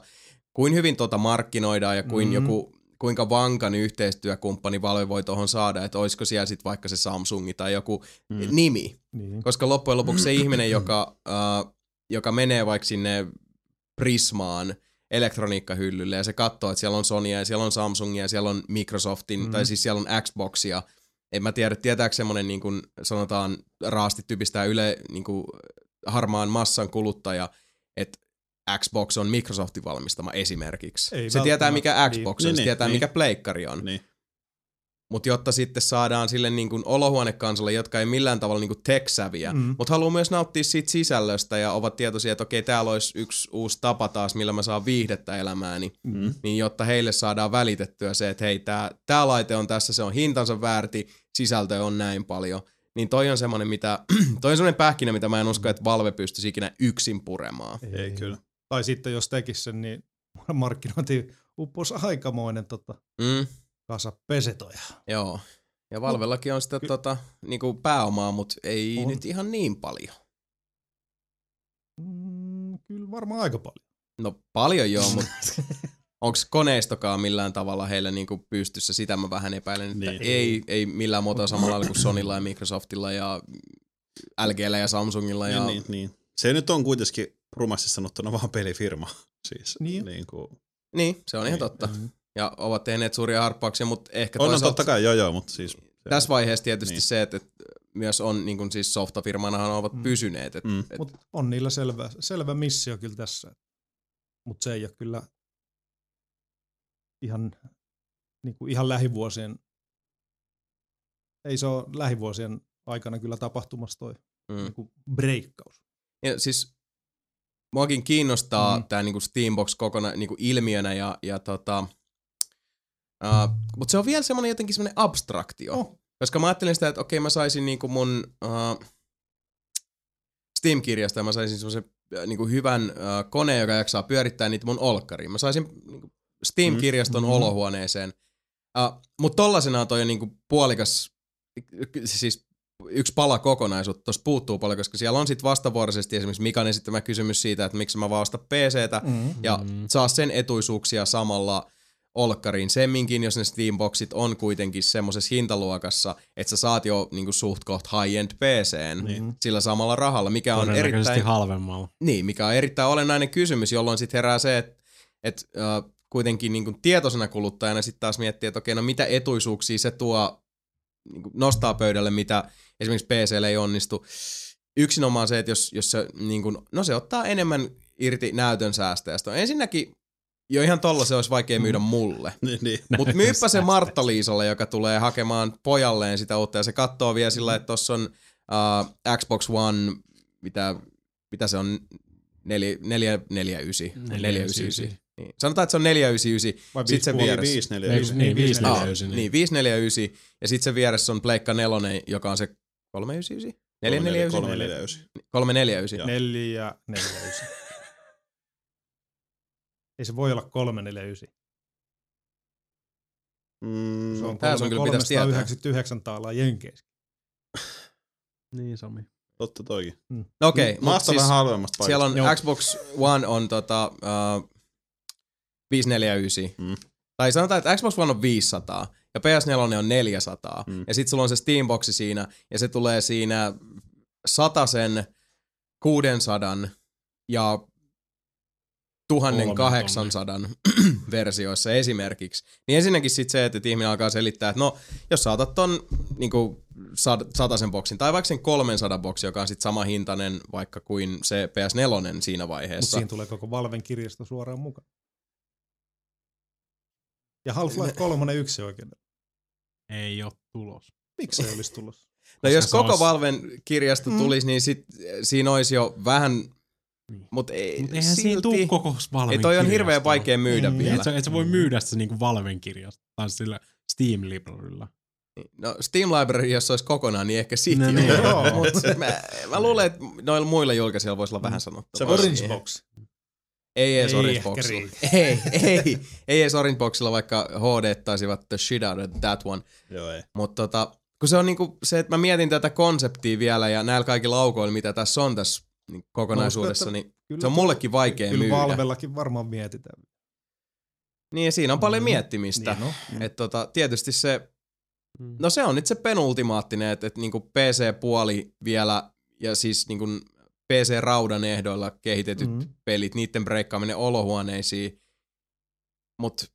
Kuin hyvin tota markkinoidaan ja kuin Mhm. joku, kuinka vankan yhteistyökumppani Valve voi tuohon saada, että olisiko siellä sitten vaikka se Samsungi tai joku Mm. mm. nimi. Niin. Koska loppujen lopuksi se ihminen, joka, äh, joka menee vaikka sinne Prismaan elektroniikkahyllylle ja se katsoo, että siellä on Sonya ja siellä on Samsungia ja siellä on Microsoftin, mm. tai siis siellä on Xboxia. En mä tiedä, tietääkö semmoinen niin kuin sanotaan raasti typistää yle niin kuin harmaan massan kuluttaja, että Xbox on Microsoftin valmistama esimerkiksi. Ei se tietää, mikä välttämättä. Xbox Niin. on, se Niin, tietää, niin. mikä pleikkari on. Niin. Mutta jotta sitten saadaan sille niin kuin olohuonekansalle, jotka ei millään tavalla niin kuin tech-säviä, Mm. mutta haluaa myös nauttia siitä sisällöstä ja ovat tietoisia, että okei, täällä olisi yksi uusi tapa taas, millä mä saan viihdettä elämääni, Mm. niin jotta heille saadaan välitettyä se, että hei, tämä tää laite on tässä, se on hintansa väärti, sisältö on näin paljon. Niin toi on semmoinen, mitä, toi on semmoinen pähkinä, mitä mä en usko, että Valve pystyisi ikinä yksin puremaan. Ei kyllä. Tai sitten jos tekisi sen, niin markkinointi upposi aikamoinen tota, Mm, kasa pesetoja. joo. Ja Valvellakin on sitä ky- tota, niinku pääomaa, mutta ei On. nyt ihan niin paljon. Mm, kyllä varmaan aika paljon. No paljon joo, mutta onko koneistokaan millään tavalla heillä niinku pystyssä? Sitä mä vähän epäilen, että Niin. ei, ei millään muotoa samalla lailla kuin Sonylla ja Microsoftilla ja LGllä ja Samsungilla. Ja, Niin, niin, niin. Se nyt on kuitenkin rumasti sanottuna vaan pelifirma. Siis, Niin. niin kuin, niin, se on ihan Niin. totta. Ja ovat tehneet suuria harppauksia, mutta ehkä on, on toisaalta totta kai, joo joo, mutta siis... Se, tässä vaiheessa tietysti Niin. se, että, että myös on niin kuin siis softafirmanahan ovat Mm. pysyneet. Et, Mm. et, Mutta on niillä selvä, selvä missio kyllä tässä. Mutta se ei ole kyllä ihan niin kuin ihan lähivuosien, ei se ole lähivuosien aikana kyllä tapahtumassa toi Mm. niin kuin breikkaus. Ja siis muakin kiinnostaa Mm. tämä niinku Steambox kokona, niinku ilmiönä ja, ja tota, uh, mutta se on vielä semmoinen jotenkin semmoinen abstraktio. Oh. Koska mä ajattelin sitä, että okei mä saisin niinku mun uh, Steam-kirjasta ja mä saisin semmoisen äh, niinku hyvän uh, koneen, joka jaksaa pyörittää niitä mun olkkariin. Mä saisin niinku Steam-kirjaston Mm. mm. olohuoneeseen. Uh, mutta tollasenaan toi on niinku puolikas, siis yksi pala kokonaisuutta, tuossa puuttuu paljon, koska siellä on sitten vastavuoroisesti esimerkiksi Mikan esittämä kysymys siitä, että miksi mä vaan ostan PCtä Mm. ja Mm. saa sen etuisuuksia samalla olkkariin. Semminkin, jos ne Steamboxit on kuitenkin semmoisessa hintaluokassa, että sä saat jo niinku suht koht high-end PCn Niin. sillä samalla rahalla, mikä on erittäin, halvemmalla. niin, mikä on erittäin olennainen kysymys, jolloin sitten herää se, että et, äh, kuitenkin niinku tietoisena kuluttajana sitten taas miettii, että okei, no mitä etuisuuksia se tuo, niinku nostaa pöydälle, mitä esimerkiksi PClle ei onnistu. Yksinomaan se, että jos, jos se, niinku, no se ottaa enemmän irti näytön säästäjästä. Ensinnäkin jo ihan tolla se olisi vaikea myydä mulle. Niin, niin. Mutta myypä se Martta-Liisalle, joka tulee hakemaan pojalleen sitä uutta ja se katsoo vielä sillä, että tuossa on uh, Xbox One, mitä, mitä se on, 449. 499. Niin. Sanotaan, että se on 499. Vai Sit se viisi- vieressä. 5, 4, Ei, 5, niin, 549. 549. Niin, 549. Ja sitten se vieressä on Pleikka 4, joka on se 399? 449? 3, 4, 9. 349. Neljä, neljä, ysi. Ei se voi olla 349. Mm, Se on sun kyllä pitäisi tietää. 399 taalaa Jenkeissä. Niin, Sami. totta toikin. No Okei, okay, Maasta mutta vähän siis halvemmasta siellä paikasta. on Joo. Xbox One on tota, uh, 549. Mm. Tai sanotaan, että Xbox One on 500 ja PS4 on 400. Mm. Ja sitten sulla on se Steamboxi siinä ja se tulee siinä sen 600 ja 1800 versioissa esimerkiksi. Niin ensinnäkin sitten se, että ihminen alkaa selittää, että no, jos sä otat ton niin sen boksin, tai vaikka sen 300 boksi, joka on sitten sama hintainen vaikka kuin se PS4 siinä Mutta vaiheessa. siihen tulee koko Valven kirjasto suoraan mukaan. Ja Half-Life 3 yksi oikein. Ei ole tulos. Miksi se olisi tulossa? No jos se koko olisi- Valven kirjasto Mm. tulisi, niin sit, siinä olisi jo vähän, Niin. mutta ei, Mutta eihän siinä silti, tuu koko Valven ei, toi on hirveän vaikea myydä Mm. vielä. Et sä, et sä voi myydä sitä niinku Valven kirjasta tai sillä Steam Librarylla. No Steam Library, jos se olisi kokonaan, niin ehkä sit No no, niin. joo. Mut mä, mä luulen, että noilla muilla julkaisijoilla voisi olla vähän Se sanottavaa. voisi- Orange siihen. Ei edes Ei Orange Boxilla. riitä. Ei, ei, ei edes Orange Boxilla, vaikka HD taisivat the shit out of that one. Joo, ei. Mutta tota, kun se on niinku se, että mä mietin tätä konseptia vielä ja näillä kaikilla laukoilla, mitä tässä on tässä niin kokonaisuudessa, uskon, niin Kyllä se on mullekin vaikea Kyllä myydä. Valvellakin varmaan mietitään. Niin ja siinä on paljon Mm. miettimistä. Niin, no. Et tota, tietysti se, Mm. no se on nyt se penultimaattinen, että et niinku PC-puoli vielä ja siis niinku PC-raudan ehdoilla kehitetyt Mm. pelit, niiden breikkaaminen olohuoneisiin. Mutta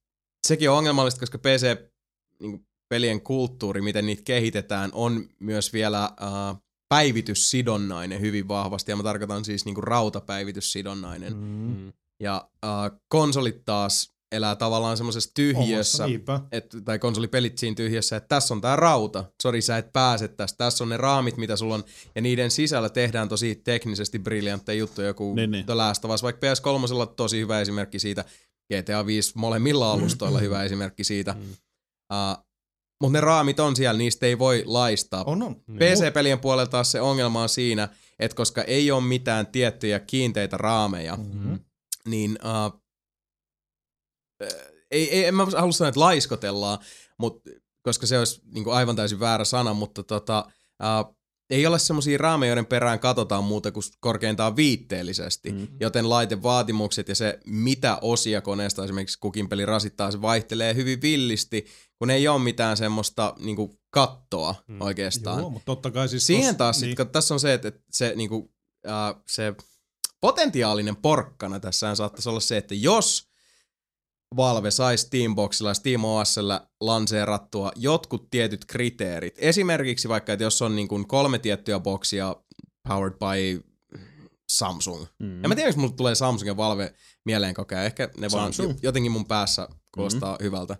sekin on ongelmallista, koska PC-pelien kulttuuri, miten niitä kehitetään, on myös vielä äh, päivityssidonnainen hyvin vahvasti. Ja mä tarkoitan siis niinku rautapäivityssidonnainen. Mm. Mm. Ja äh, konsolit taas elää tavallaan semmoisessa tyhjössä, et, tai konsolipelit siinä tyhjössä, että tässä on tää rauta. Sori, sä et pääse tästä. Tässä on ne raamit, mitä sulla on. Ja niiden sisällä tehdään tosi teknisesti briljantteja juttuja. Joku Niin, niin. The Last of Us, vaikka PS3 on tosi hyvä esimerkki siitä. GTA 5 molemmilla alustoilla hyvä esimerkki siitä. Mm. Uh, mutta ne raamit on siellä, niistä ei voi laistaa. On, on. PC-pelien puolella taas se ongelma on siinä, että koska ei ole mitään tiettyjä kiinteitä raameja, Mm-hmm. niin uh, ei, ei, en mä halua sanoa, että laiskotellaan, mut, koska se olisi niin kuin aivan täysin väärä sana, mutta tota, uh, ei ole semmoisia raameja, joiden perään katsotaan muuta kuin korkeintaan viitteellisesti. Mm. Joten laitevaatimukset ja se, mitä osia koneesta esimerkiksi kukin peli rasittaa, se vaihtelee hyvin villisti, kun ei ole mitään semmoista niin kuin kattoa Mm. oikeastaan. Joo, mutta totta kai siis... Siihen tos- taas, niin. niin. kun tässä on se, että että se, niinku, äh, se potentiaalinen porkkana tässä saattaisi olla se, että jos Valve saisi Steamboxilla ja Steam OSllä lanseerattua jotkut tietyt kriteerit. Esimerkiksi vaikka, että jos on niin kuin kolme tiettyä boksia powered by Samsung. Mm. Ja mä tiedän, miksi mulle tulee Samsung ja Valve mieleen koko ajan. Ehkä ne Samsung. vaan jotenkin mun päässä kuulostaa mm. hyvältä.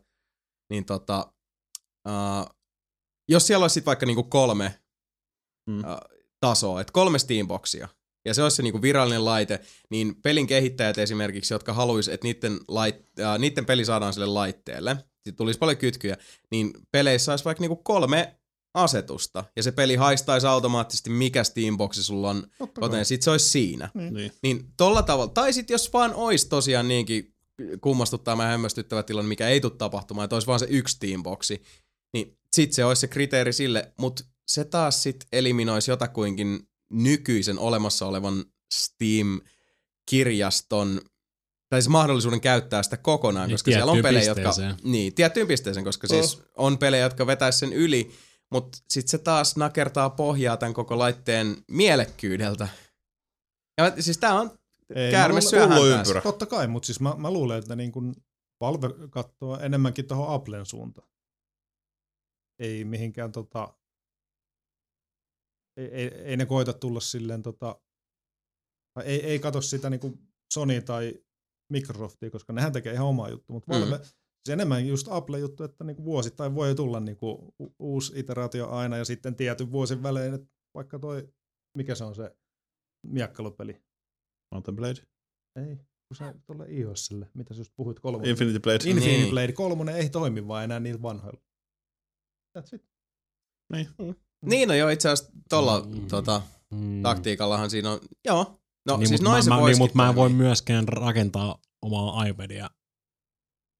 niin tota, uh, jos siellä olisi sit vaikka niinku kolme mm. uh, tasoa, että kolme Steamboxia, ja se olisi se niinku virallinen laite, niin pelin kehittäjät esimerkiksi, jotka haluaisi, että niiden, lait, uh, niiden peli saadaan sille laitteelle, sit tulisi paljon kytkyjä, niin peleissä olisi vaikka niinku kolme asetusta, ja se peli haistaisi automaattisesti, mikä Steamboxi sulla on, Totta kai. joten sit se olisi siinä. Niin. Niin tolla tavalla, tai sit jos vaan olisi tosiaan niinkin kummastuttaa ja hämmästyttävä tilanne, mikä ei tule tapahtumaan, että olisi vaan se yksi Steamboxi, niin sit se olisi se kriteeri sille, mutta se taas sit eliminoisi jotakuinkin nykyisen olemassa olevan Steam-kirjaston tai siis mahdollisuuden käyttää sitä kokonaan, Niin, koska siellä on pelejä, jotka... Niin, tiettyyn pisteeseen, koska siis on pelejä, jotka vetäisi sen yli, mutta sitten se taas nakertaa pohjaa tämän koko laitteen mielekkyydeltä. Ja siis tää on käärme ympyrä. Totta kai, mutta siis mä, mä luulen, että niin kun Valve katsoo enemmänkin tuohon Applen suuntaan. Ei mihinkään tota... Ei, ei, ei ne koita tulla silleen tota... tai Ei, ei kato sitä niin kuin Sony tai Microsoftia, koska nehän tekee ihan omaa juttu, mutta Mm. Se enemmän just Apple juttu, että niin kuin vuosittain voi tulla niin kuin uusi iteraatio aina ja sitten tietyn vuosin välein, että vaikka toi, mikä se on se miakkalupeli, Mountain Blade. ei, kun se tuolle iOSille, mitä sä just puhuit kolmonen. Infinity Blade. Infinity Niin. Blade 3 ei toimi vaan enää niillä vanhoilla. That's it. Niin no joo, itse asiassa tolla Mm. tota, Mm. taktiikallahan siinä on, joo. No niin, siis mut noin se mä, mä, niin, mutta mä en voi myöskään rakentaa omaa iPadia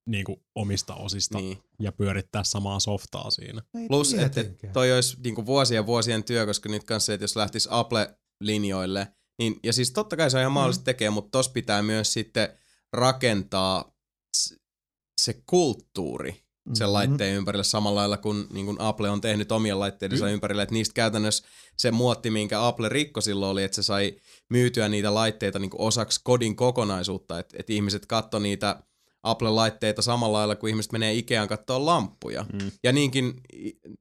niin kuin omista osista niin. Niin. ja pyörittää samaa softaa siinä. Plus, että et toi olisi niinku vuosien vuosien työ, koska nyt kanssa, että jos lähtisi Apple-linjoille, niin, ja siis totta kai se on ihan mahdollista Mm. tekee, mutta tos pitää myös sitten rakentaa se kulttuuri sen Mhm. laitteen ympärille samalla lailla kuin, niin kuin Apple on tehnyt omien laitteidensa ympärille, että niistä käytännössä se muotti, minkä Apple rikko silloin oli, että se sai myytyä niitä laitteita niin kuin osaksi kodin kokonaisuutta, että, että ihmiset katto niitä Apple-laitteita samalla lailla kuin ihmiset menee Ikeaan katsoa lamppuja. Mm. Ja niinkin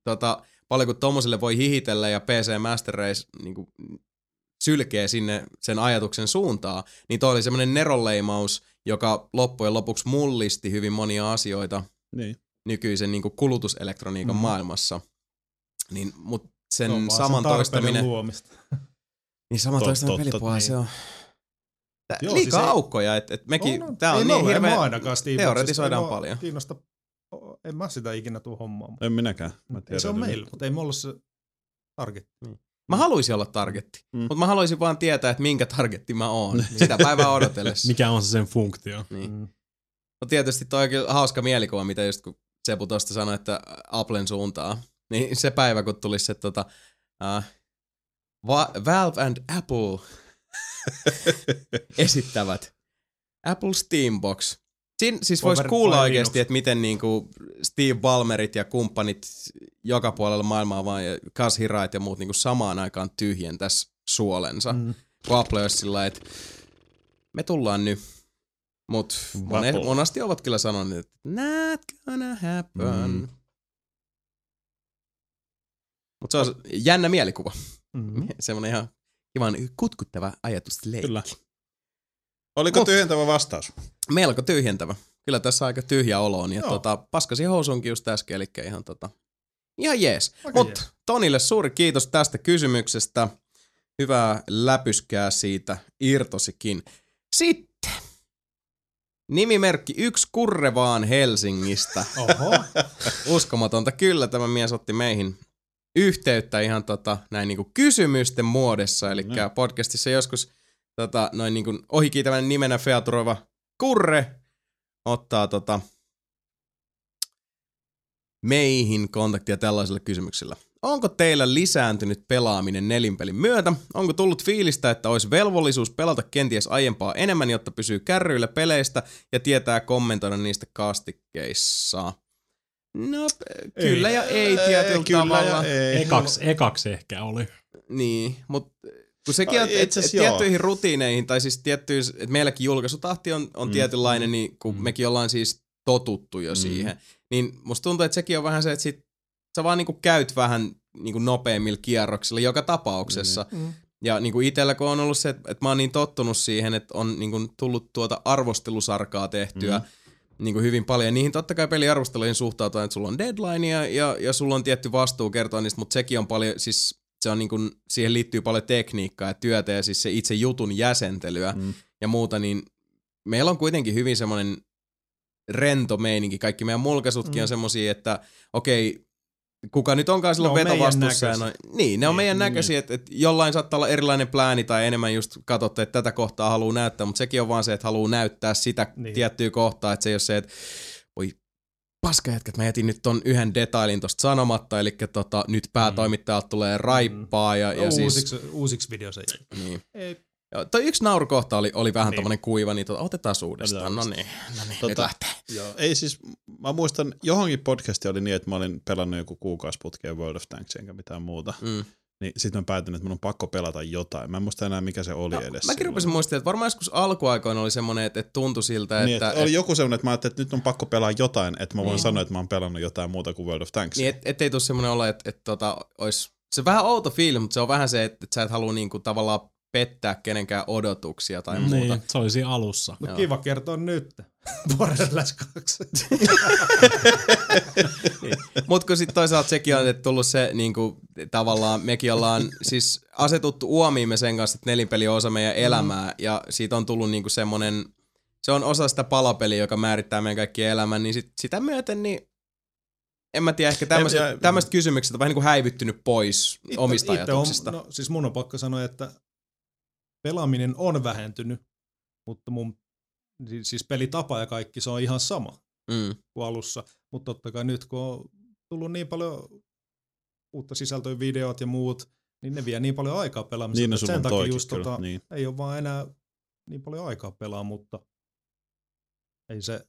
tota, paljon kuin tommoselle voi hihitellä ja PC Master Race niin kuin, sylkee sinne sen ajatuksen suuntaan, niin toi oli semmoinen neronleimaus, joka loppujen lopuksi mullisti hyvin monia asioita Niin. Nykyisen niin kuin kulutuselektroniikan mm. maailmassa. Niin, mutta sen vaan saman toistaminen, Luomista. niin saman Tot- toistaminen pelipuolella, niin. se on Tää, Joo, liikaa siis ei- aukkoja, että et mekin, On, on. tää on mulla- niin en mä hirveä, teoretisoidaan ei mua paljon. Kiinnosta, en mä sitä ikinä tuu hommaan. En minäkään. Mä Ei tiedän, se on meillä, mutta ei me olla se target. Mä haluaisin olla targetti, Mm. mm. mutta mä haluaisin vaan tietää, että minkä targetti mä oon. Sitä päivää odotellessa. Mikä on se sen funktio? Niin. Mm. No tietysti toi on kyllä hauska mielikuva, mitä just kun Sepu tosta sanoi, että Applen suuntaa. Niin se päivä, kun tulisi se tota, uh, Va- Valve and Apple esittävät Apple Steambox. Siin, siis voisi kuulla oikeasti, että miten niinku Steve Ballmerit ja kumppanit joka puolella maailmaa vaan ja Hirait ja muut niinku samaan aikaan tyhjentäisi suolensa. Mm. Kun Apple olisi sillä että me tullaan nyt. Mut monen, Vappu. monasti ovat kyllä sanoneet, että not gonna happen. Mm. Mutta se on jännä mielikuva. Mm. Semmoinen ihan kivan kutkuttava ajatusleikki. Kyllä. Oliko Mut- tyhjentävä vastaus? Melko tyhjentävä. Kyllä tässä aika tyhjä olo on. Ja Joo. tota, paskasi housunkin just äsken, eli ihan tota, ihan jees. Aika Mut jees. Tonille suuri kiitos tästä kysymyksestä. Hyvää läpyskää siitä irtosikin. Sitten nimimerkki yksi kurre vaan Helsingistä. Oho. Uskomatonta. Kyllä tämä mies otti meihin yhteyttä ihan tota, näin niinku kysymysten muodossa. Eli Mm. podcastissa joskus tota, noin niinku ohikiitävän nimenä featuroiva kurre ottaa tota, meihin kontaktia tällaisella kysymyksellä. Onko teillä lisääntynyt pelaaminen nelinpelin myötä? Onko tullut fiilistä, että olisi velvollisuus pelata kenties aiempaa enemmän, jotta pysyy kärryillä peleistä ja tietää kommentoida niistä kastikkeissa? No, kyllä ja ei tietyllä kyllä tavalla. ja ei. Ekaks, ekaks ehkä oli. Niin, mutta kun sekin on, Ai, että et, joo. tiettyihin rutiineihin, tai siis tiettyihin, että meilläkin julkaisutahti on, on Mm. tietynlainen, niin kun Mm. mekin ollaan siis totuttu jo Mm. mm. siihen, niin musta tuntuu, että sekin on vähän se, että sit sä vaan niinku käyt vähän niinku nopeimmilla kierroksilla joka tapauksessa. Mm. Ja niinku itellä kun on ollut se, että, että mä oon niin tottunut siihen, että on niinku tullut tuota arvostelusarkaa tehtyä, Mm. niin kuin hyvin paljon. Ja niihin totta kai peliarvosteluihin suhtautuu, että sulla on deadline ja, ja, ja sulla on tietty vastuu kertoa niistä, mutta sekin on paljon, siis se on niin kuin, siihen liittyy paljon tekniikkaa ja työtä ja siis se itse jutun jäsentelyä mm. ja muuta, niin meillä on kuitenkin hyvin semmoinen rento meininki. Kaikki meidän mulkaisutkin mm. on semmosia, että okei, kuka nyt onkaan silloin vetovastuussa. Ja noin. Niin, ne on niin, meidän niin. näköisiä, että, että jollain saattaa olla erilainen plääni tai enemmän just katsottu, että tätä kohtaa haluaa näyttää, mutta sekin on vaan se, että haluaa näyttää sitä niin. tiettyä kohtaa, että se ei ole se, että voi paska että mä jätin nyt ton yhden detailin tosta sanomatta, eli tota, nyt päätoimittajalta tulee raippaa. Ja, ja no, siis, uusiksi, uusiksi video se niin. Ei. Joo, toi yksi naurukohta oli, oli vähän niin. tommonen kuiva, niin tota, otetaan uudestaan. No niin, no niin, tota. Joo, ei siis, mä muistan, johonkin podcasti oli niin, että mä olin pelannut joku kuukausiputkeen World of Tanks enkä mitään muuta. Mm. Niin sitten mä päätin, että mun on pakko pelata jotain. Mä en muista enää, mikä se oli no, edes. Mäkin rupesin muistamaan, että varmaan joskus alkuaikoina oli semmoinen, että, että tuntui siltä, niin, että... että... Oli joku semmoinen, että mä ajattelin, että nyt on pakko pelaa jotain, että mä voin niin. sanoa, että mä oon pelannut jotain muuta kuin World of Tanks. Niin, et, ettei tule semmoinen olla, että, että, että tota, olisi... Se vähän outo fiilis, mutta se on vähän se, että, että sä et halua niinku tavallaan pettää kenenkään odotuksia tai muuta. Niin, se olisi alussa. No kiva kertoa nyt. Borderlands 2. niin. Mutta kun sitten toisaalta sekin on että tullut se niinku, tavallaan, mekin ollaan siis asetuttu uomiimme sen kanssa, että nelinpeli on osa meidän elämää mm. ja siitä on tullut niinku semmoinen, se on osa sitä palapeliä, joka määrittää meidän kaikkien elämän, niin sit, sitä myöten niin en mä tiedä, ehkä tämmöiset kysymykset on vähän niin kuin häivyttynyt pois itse, omista itse ajatuksista. On, no, siis mun on pakko sanoa, että pelaaminen on vähentynyt, mutta mun siis pelitapa ja kaikki, se on ihan sama mm. kuin alussa. Mutta totta kai nyt, kun on tullut niin paljon uutta sisältöä, videot ja muut, niin ne vie niin paljon aikaa pelaamiseen. Niin, sen takia just kyllä, tota, niin. ei ole vaan enää niin paljon aikaa pelaa, mutta ei se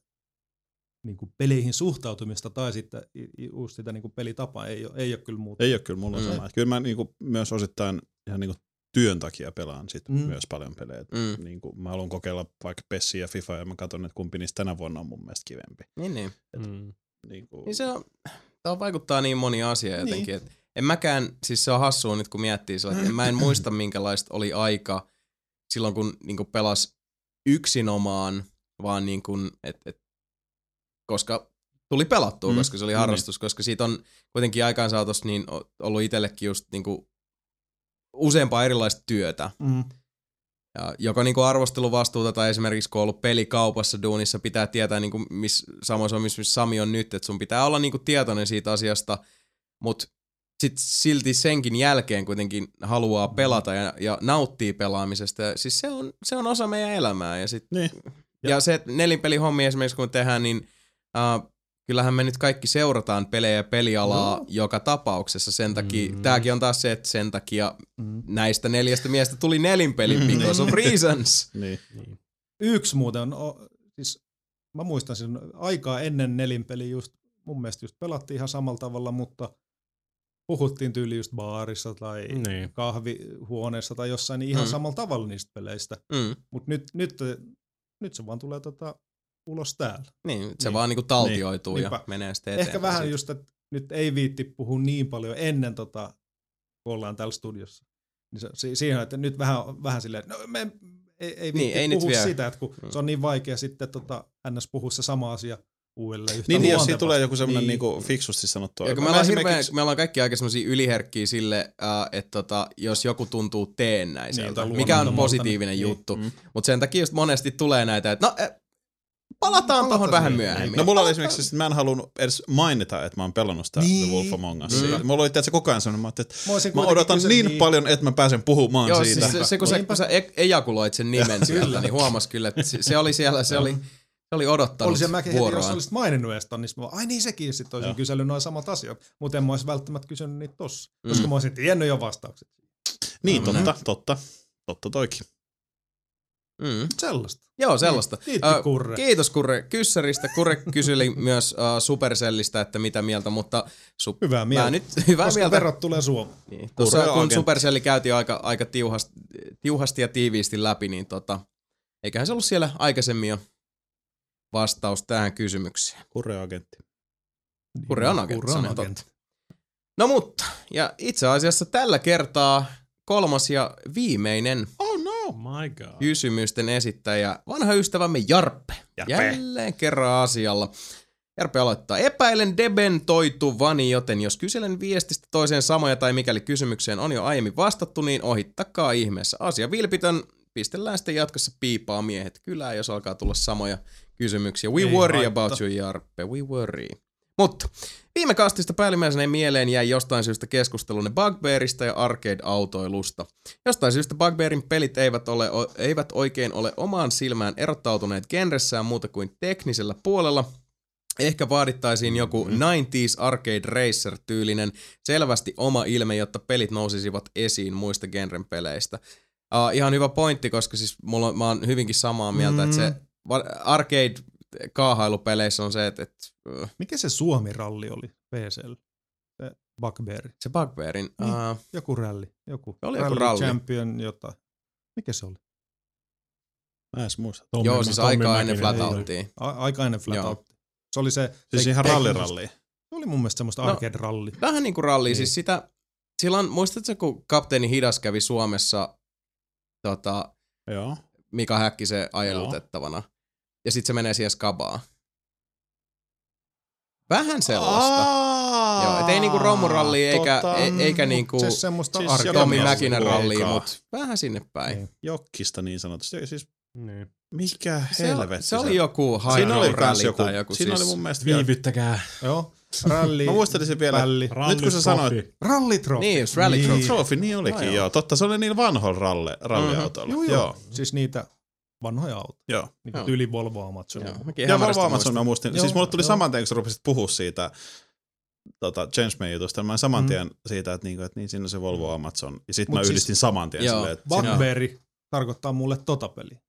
niin kuin peleihin suhtautumista tai sitten just sitä niin kuin pelitapaa ei ole, ei ole kyllä muuta. Ei ole kyllä mulla mm. sama. Kyllä mä niin kuin myös osittain ihan niin kuin työn takia pelaan sit mm. myös paljon pelejä. Mm. Niin kuin mä haluan kokeilla vaikka Pessi ja FIFA ja mä katson, että kumpi niistä tänä vuonna on mun mielestä kivempi. Niin, niin. Et, mm. niin, kuin... niin se on, tämä vaikuttaa niin moni asia jotenkin. Niin. Että en mäkään, siis se on hassua nyt kun miettii sillä, että mä en muista minkälaista oli aika silloin kun niin kuin pelas yksinomaan, vaan niin kuin, et, et, koska tuli pelattua, mm. koska se oli niin. harrastus, mm. koska siitä on kuitenkin aikaansaatossa niin ollut itsellekin just niin kuin useampaa erilaista työtä. Mm. Ja joko niin kuin arvosteluvastuuta tai esimerkiksi kun on ollut pelikaupassa duunissa, pitää tietää, niin miss, samoin missä Sami on nyt, että sun pitää olla niin kuin tietoinen siitä asiasta, mutta sitten silti senkin jälkeen kuitenkin haluaa pelata ja, ja nauttii pelaamisesta. Ja siis se on, se on osa meidän elämää. Ja, sit, niin. ja, ja se nelinpelihommi esimerkiksi kun tehdään, niin uh, kyllähän me nyt kaikki seurataan pelejä ja pelialaa no. joka tapauksessa. Sen takia, mm. tääkin on taas se, että sen takia mm. näistä neljästä miestä tuli nelinpeli mm. because of reasons. niin. niin. Yksi muuten on, siis mä muistan sen aikaa ennen nelinpeli just, mun mielestä just pelattiin ihan samalla tavalla, mutta puhuttiin tyyli just baarissa tai niin. kahvihuoneessa tai jossain niin ihan mm. samalla tavalla niistä peleistä. Mm. Mutta nyt, nyt, nyt se vaan tulee tota ulos täällä. Niin, se niin. vaan niinku taltioituu niin. ja Niinpä. menee sitten eteenpäin. Ehkä vähän siitä. just, että nyt ei viitti puhua niin paljon ennen tota, kun ollaan täällä studiossa. Niin se, siihen, että nyt vähän, vähän silleen, no me ei, ei viitti niin, ei puhua sitä, että kun mm. se on niin vaikea sitten tota, ns. puhua se sama asia uudelleen yhtä Niin, niin jos siitä tulee joku semmoinen niin. niinku fiksusti sanottu. Ja me, ollaan esimerkiksi... me ollaan kaikki aika semmoisia yliherkkiä sille, uh, että tota, jos joku tuntuu teennäiseltä, niin, mikä on positiivinen niin, juttu. Mm. Mutta sen takia just monesti tulee näitä, että no Palataan tuohon vähän myöhemmin. No mulla oli esimerkiksi, että mä en halunnut edes mainita, että mä oon pelannut sitä niin. The Wolf Among Us. Mm. Mulla oli tietysti koko ajan sellainen, että mä, mä odotan niin, niin paljon, että mä pääsen puhumaan Joo, siitä. Siis se, se, kun, sä, kun sä e- ejakuloit sen nimen sieltä, niin huomas kyllä, että se, se oli siellä, se oli, se oli odottanut Olisin mäkin heti, jos olisit maininnut edes ton, niin mä ai niin sekin, sitten olisin kysellyt noin samat asiat. Mutta en mä olisi välttämättä kysynyt niitä tossa, mm. koska mä olisin tiennyt jo vastaukset. Niin, totta, totta. Totta toikin. Mm. Sellaista. Joo, sellaista. Niin. uh, Kurre. Kiitos Kurre Kyssäristä. Kurre kyseli myös uh, Supercellistä, että mitä mieltä, mutta... Su- hyvää mieltä. Nyt, hyvää Koska mieltä. verot tulee Suomeen. Niin. Tuossa kun Supercelli käytiin aika, aika tiuhasti, tiuhasti ja tiiviisti läpi, niin tota, eiköhän se ollut siellä aikaisemmin jo vastaus tähän kysymykseen. Kurre agentti. Kurre on agentti, Kurre on agentti. No mutta, ja itse asiassa tällä kertaa kolmas ja viimeinen oh Oh. My god. kysymysten esittäjä, vanha ystävämme Jarppe. Jarppe. Jälleen kerran asialla. Jarppe aloittaa. Epäilen debentoituvani, joten jos kyselen viestistä toiseen samoja tai mikäli kysymykseen on jo aiemmin vastattu, niin ohittakaa ihmeessä. Asia vilpitön. Pistellään sitten jatkossa piipaa miehet kylään, jos alkaa tulla samoja kysymyksiä. We Ei worry haittaa. about you, Jarppe. We worry. Mutta viime kastista päällimmäisenä mieleen jäi jostain syystä keskustelunne Bugbearista ja arcade-autoilusta. Jostain syystä Bugbearin pelit eivät, ole, o, eivät oikein ole omaan silmään erottautuneet genressään muuta kuin teknisellä puolella. Ehkä vaadittaisiin joku 90s Arcade Racer-tyylinen, selvästi oma ilme, jotta pelit nousisivat esiin muista genren peleistä. Uh, ihan hyvä pointti, koska siis mulla, on- mä oon hyvinkin samaa mieltä, mm. että se va- arcade kaahailupeleissä on se, että, että Mikä se Suomi-ralli oli PCllä? Se Bugbear. se Bugbearin... Niin. Uh, Joku ralli. Joku. Oli joku ralli. Champion jotain. Mikä se oli? Mä en muista. Tommi- joo, siis Tommi aikaa ennen. Flatoutia. Aika ennen Joo. Flatout. Se oli se... Siis se ihan ralliralli. Se oli mun mielestä semmoista No. arcade-ralli. Vähän niin kuin ralli, Niin. siis sitä, silloin, muistatko kun kapteeni Hidas kävi Suomessa tota, Joo. Mika Häkkisen ajelutettavana, ja sitten se menee siihen skabaan. Vähän sellaista. Joo, et ei niinku romuralli eikä, Tota, e, eikä niinku Se semmoista siis Tommi Mäkinen ralli, mutta vähän sinne päin. Niin. Jokkista niin sanotusti. Siis Niin. mikä Se, helvetti se oli joku high rally joku, tai joku siinä siis. oli mun mielestä vielä, Viivyttäkää. Joo. Ralli. mä muistelisin vielä, Pälli. nyt kun sä sanoit, Ralli trophy. Niin, just rally Niin. trophy. Niin olikin, joo. joo. Totta, se oli niillä vanhoilla ralle, ralliautoilla. Joo, joo. joo. Siis niitä vanhoja autoja. joo. Niin Joo. tyyli Volvo Amazon. Joo, mäkin Ja ihan Volvo Amazon mä muistin. Joo, siis mulle tuli joo. saman tien, kun sä rupesit puhua siitä tota, Changeman jutusta, mä saman Mm. tien siitä, että, niinku, että niin siinä on se Volvo Amazon. Ja sit Mut mä siis- yhdistin saman tien Joo. silleen, Bugbeari tarkoittaa mulle tota peliä,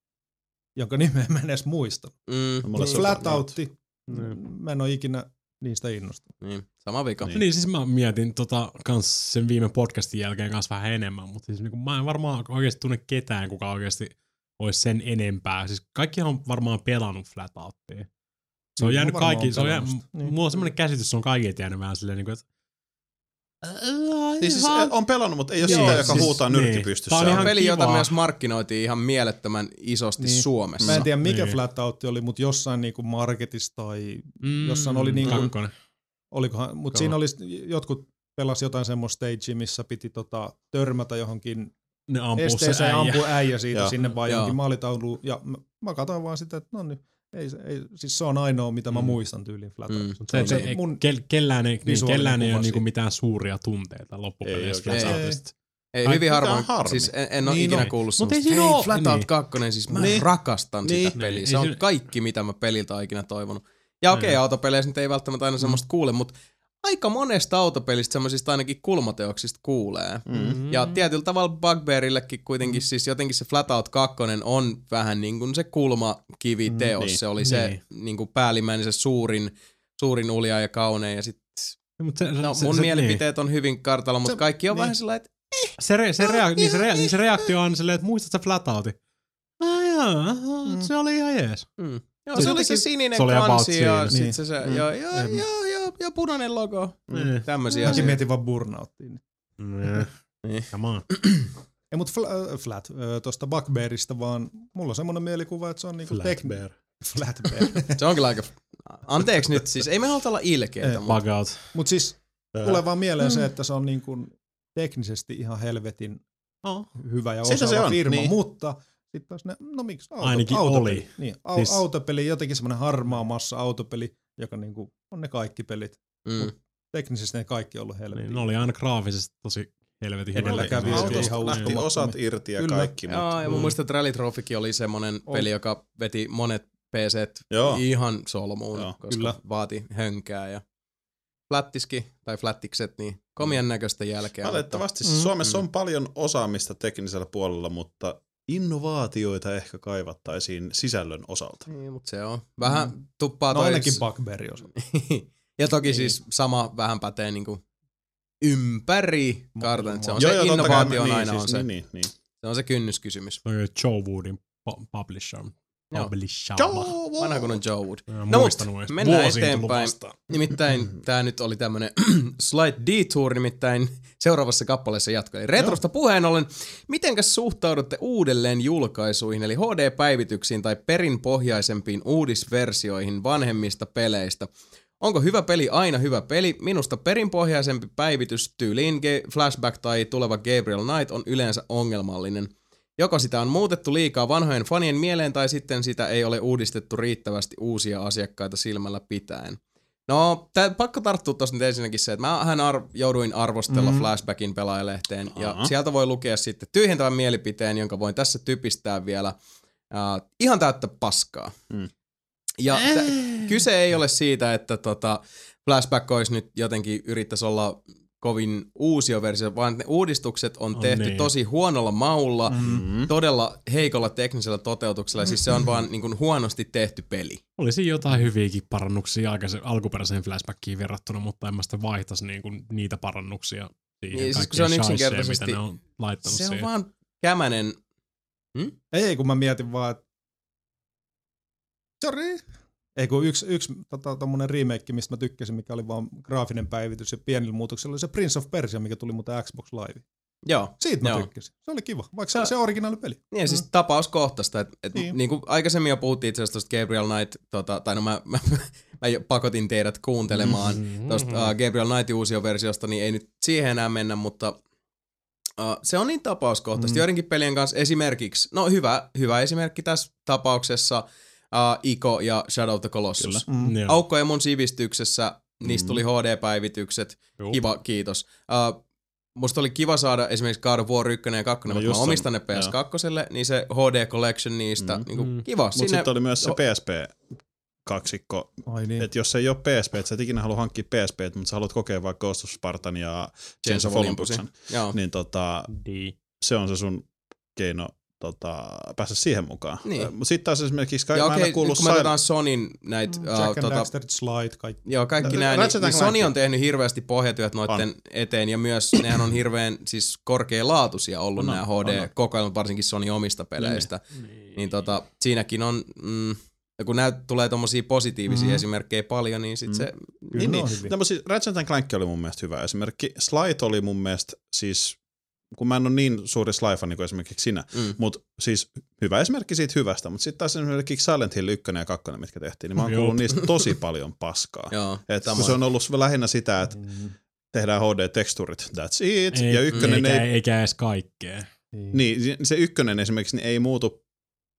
jonka nimeä mä en edes muista. Mm, mulle se on Flatoutti, Niin. mä en ole ikinä niistä innostunut. niin, sama vika. Niin. Niin. siis mä mietin tota, kans sen viime podcastin jälkeen kanssa vähän enemmän, mutta siis niinku, mä en varmaan oikeasti tunne ketään, kuka oikeasti olisi sen enempää. Siis kaikki on varmaan pelannut Flatoutia. Se on Niin, jäänyt kaikki, se on jää, pelannut sitä. Niin. mulla on semmoinen käsitys, se on kaikki jäänyt vähän silleen niinku, että Niin siis on pelannut, mutta ei ole Joo, sitä, joka siis- huutaa niin. nyrkki Tää pystyssä. on Se on ihan peli, jota kivaa. myös markkinoitiin ihan mielettömän isosti Niin. Suomessa. Mä en tiedä mikä Niin. Flatout oli, mutta jossain niinku marketissa tai mm, jossain oli niinku- kakkonen. olikohan, mutta siinä oli jotkut pelas jotain semmoista stagea, missä piti tota, törmätä johonkin Ne ampuu se esteeseen ja äijä. ampua äijä siitä Joo. sinne vaan Joo. johonkin maalitauluun. Ja mä, mä katsoin vaan sitä, että no niin, ei, se- ei, siis se on ainoa, mitä mä Mm. muistan tyyliin Flatout. Mm. Se, se, on ei, mun, kel, kellään ei, niin, kellään ei ole niinku mitään suuria tunteita loppupeleissä Ei. Flatouteista. Ei, Ai, hyvin harvoin. on harmi. Siis en, en ole Niin ikinä on. kuullut Mut ei semmoista, siinä hei oo- Flatout niin. 2, siis mä Niin. rakastan Niin. sitä peliä. Niin, Se ei on kaikki, mitä mä peliltä oon ikinä toivonut. Ja okei, Niin. autopeleissä nyt ei välttämättä aina semmoista kuule, mutta aika monesta autopelistä semmoisista ainakin kulmateoksista kuulee. Mm. Ja tietyllä tavalla Bugbearillekin kuitenkin siis jotenkin se Flatout 2 on vähän niin kuin se kulmakivi-teos. niin. Se oli se Niin. niin kuin päällimmäinen, se suurin, suurin ulja ja kaunein. Ja sit, Mut se, no, se, mun se, mielipiteet on hyvin kartalla, mutta Se- kaikki on niin. vähän sellainen, että Se, re, se, rea, niin se, rea, niin se reaktio on silleen, että muistat sä Flatoutin? Ah joo, Mm. se oli ihan jees. mm. Joo, Se se, oli se sininen se oli kansi ja sit Niin. se, se Mm. ja, ja, Mm. ja, ja, ja, punainen logo. Mm. Mm. Tämmöisiä mäkin asioita. mietin vaan burnouttiin. Niin. Come on. Ei, mutta fla, äh, Flat, äh, tuosta Bugbearista vaan, mulla on semmoinen mielikuva, että se on niinku tek- Bear. Flat Bear. Se on kyllä aika... Anteeksi nyt, siis ei me haluta olla ilkeitä, Bug out. Mutta siis tulee vaan mieleen se, että se on niin kuin teknisesti ihan helvetin Oh. hyvä ja se osaava on, firma, niin. mutta sitten taas ne, no miksi, auto, Ainakin autopeli. oli. Niin, au, Siis- autopeli, jotenkin semmoinen harmaa massa autopeli, joka niinku on ne kaikki pelit. mm. Teknisesti ne kaikki on ollut helvetin. Niin, ne oli aina graafisesti tosi helvetin hyviä. Autosta Autosta ihan lähti osat irti ja Kyllä. kaikki. Mutta, ja mä muistan, että Rally Trophykin oli semmonen On. peli, joka veti monet PC ihan solmuun, Joo, koska kyllä. vaati hönkää ja flattiski tai flattikset, niin komien näköistä jälkeä. Valitettavasti Mm. siis Suomessa on paljon osaamista teknisellä puolella, mutta innovaatioita ehkä kaivattaisiin sisällön osalta. Niin, mutta se on. Vähän mm. tuppaa No toi... ainakin Bugbeari osa. ja toki Niin. siis sama vähän pätee niinku ympäri kartan. Se on Joo, se joo, totta kai, innovaatio niin, aina siis, on se. Niin, niin, niin. Se on se kynnyskysymys. Se on Joe Woodin pu- publisher. Joo. Babeli Shama. Vanha kunnon Joe Wood. Mä No mut, mennään eteenpäin. Nimittäin tämä nyt oli tämmönen slight detour, nimittäin seuraavassa kappaleessa jatko. Eli retrosta puheen ollen, mitenkäs suhtaudutte uudelleen julkaisuihin, eli HD-päivityksiin tai perinpohjaisempiin uudisversioihin vanhemmista peleistä? Onko hyvä peli aina hyvä peli? Minusta perinpohjaisempi päivitys tyyliin Flashback tai tuleva Gabriel Knight on yleensä ongelmallinen. Joko sitä on muutettu liikaa vanhojen fanien mieleen tai sitten sitä ei ole uudistettu riittävästi uusia asiakkaita silmällä pitäen. No, tää, pakko tarttua tossa nyt ensinnäkin se, että mä hän ar- jouduin arvostella mm. Flashbackin pelaajalehteen, ja Aha. sieltä voi lukea sitten tyhjentävän mielipiteen, jonka voin tässä typistää vielä. Uh, ihan täyttä paskaa. Mm. Ja t- kyse ei ole siitä, että tota, Flashback olisi nyt jotenkin yrittäisi olla kovin uusia versio, vaan ne uudistukset on On tehty niin. tosi huonolla maulla, Mm. todella heikolla teknisellä toteutuksella, siis se on vaan niin kuin huonosti tehty peli. Olisi jotain hyviäkin parannuksia aikaisen, alkuperäiseen flashbackiin verrattuna, mutta en mä sitten vaihtaisi niinku niitä parannuksia siihen Niin, siis se on yksinkertaisesti- mitä ne on laittanut Se on siihen. vaan kämänen. Ei, kun mä mietin vaan, että... Sorry. Ei, kun yksi, yksi tota, tommonen remake, mistä mä tykkäsin, mikä oli vaan graafinen päivitys ja pienillä muutoksilla, oli se Prince of Persia, mikä tuli muuten Xbox Live. Joo. Siitä mä Joo. tykkäsin. Se oli kiva, vaikka se oli se originaali Niin, ja siis tapauskohtaista. Et, et niin. Niin. kuin aikaisemmin jo puhuttiin itse asiassa tuosta Gabriel Knight, tota, tai no mä, mä, mä pakotin teidät kuuntelemaan Mm-hmm. tuosta uh, Gabriel Knightin uusioversiosta, niin ei nyt siihen enää mennä, mutta uh, se on niin tapauskohtaisesti. Mm. Joidenkin pelien kanssa esimerkiksi, no hyvä, hyvä esimerkki tässä tapauksessa, uh, Ico ja Shadow of the Colossus. Kyllä. Mm. Joo. Aukko ja mun sivistyksessä, niistä tuli HD-päivitykset, Juu. kiva, kiitos. Uh, musta oli kiva saada esimerkiksi God of War 1 ja 2, No just mä omistan ne on, PS2, niin se HD Collection niistä, Mm. mm. niin Mm. kiva. Mutta Sinne, sitten oli myös se PSP kaksikko, Ai niin. että jos ei ole PSP, että sä et ikinä halua hankkia PSP, mutta sä haluat kokea vaikka Ghost of Spartan ja Chains of Olympusin, Joo. niin tota, Di. se on se sun keino tota, päästä siihen mukaan. Niin. Mutta sitten taas esimerkiksi, ka- Ja mä en kuullut kun me otetaan Sonin näitä, Mm, uh, Jack and tota, Daxter, Slide, kaikki. joo, kaikki nämä, niin, niin Sony on tehnyt hirveästi pohjatyöt noiden eteen, ja myös nehän on hirveän siis korkealaatuisia ollut On, nämä on, HD-kokoelmat, varsinkin Sony omista peleistä. Niin tota, siinäkin on, mm, ja kun näyt, tulee tommosia positiivisia Mhm. esimerkkejä paljon, niin sit Mm. se, Kyllä Niin, niin. No, siis Ratchet and Clank oli mun mielestä hyvä esimerkki. Slide oli mun mielestä siis, kun mä en ole niin suuri Sly-fani kuin esimerkiksi sinä, mm, mutta siis hyvä esimerkki siitä hyvästä, mutta sitten taas esimerkiksi Silent Hill 1 ja 2, mitkä tehtiin, niin mä oon Joo. kuullut niistä tosi paljon paskaa. joo. Et se on ollut lähinnä sitä, että Mm. tehdään HD-teksturit, that's it, Ei, ja ykkönen eikä, ei, eikä edes kaikkea. niin, se ykkönen esimerkiksi niin ei muutu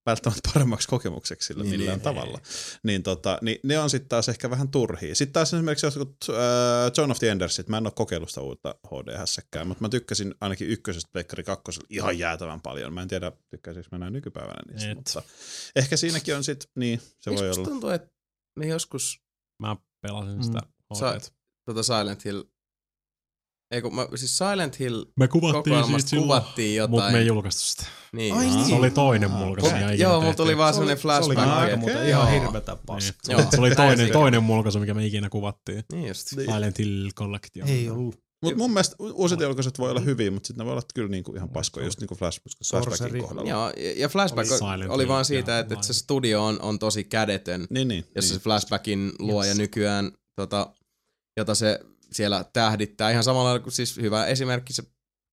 välttämättä paremmaksi kokemukseksi sillä Niin, niin, millään niin. tavalla. Niin, tota, niin ne on sitten taas ehkä vähän turhia. Sitten taas esimerkiksi jotkut äh, John of the Endersit, mä en ole kokeillut sitä uutta HD-hässäkkää, mutta mä tykkäsin ainakin ykkösestä Pleikkari kakkosella ihan jäätävän paljon. Mä en tiedä, tykkäisikö mä näin nykypäivänä niistä, Et. mutta ehkä siinäkin on sitten, niin se Eikö voi olla. tuntuu, että me joskus Mä pelasin Mm. sitä. Sa- HD:tä. tota Silent Hill, ei kun mä, siis Silent Hill Me kuvattiin kokoelmasta silloin, kuvattiin jotain. mutta me ei julkaistu sitä. niin. Ai just. niin. Se oli toinen mulkaisu. Ikinä Joo, mulla tehtiin. tuli vaan Se oli- semmonen Se oli flashback. aika muuten Joo. ihan hirvetä paskaa. Niin. Se oli toinen, toinen mulkaisu, mikä me ikinä kuvattiin. Niin just. Silent Hill Collection. Ei ollut. Mutta mun mielestä uusit julkaiset voi olla hyviä, mutta sitten ne voi olla kyllä niinku ihan paskoja, just niinku Flash, Flashbackin kohdalla. Joo, ja- Flashback Oli oli, Silent oli vaan siitä, että, että se studio on, on tosi kädetön, Niin, niin. jossa niin. se Flashbackin luo ja Yes. nykyään, tota, jota se siellä tähdittää. Ihan samalla kuin siis hyvä esimerkki se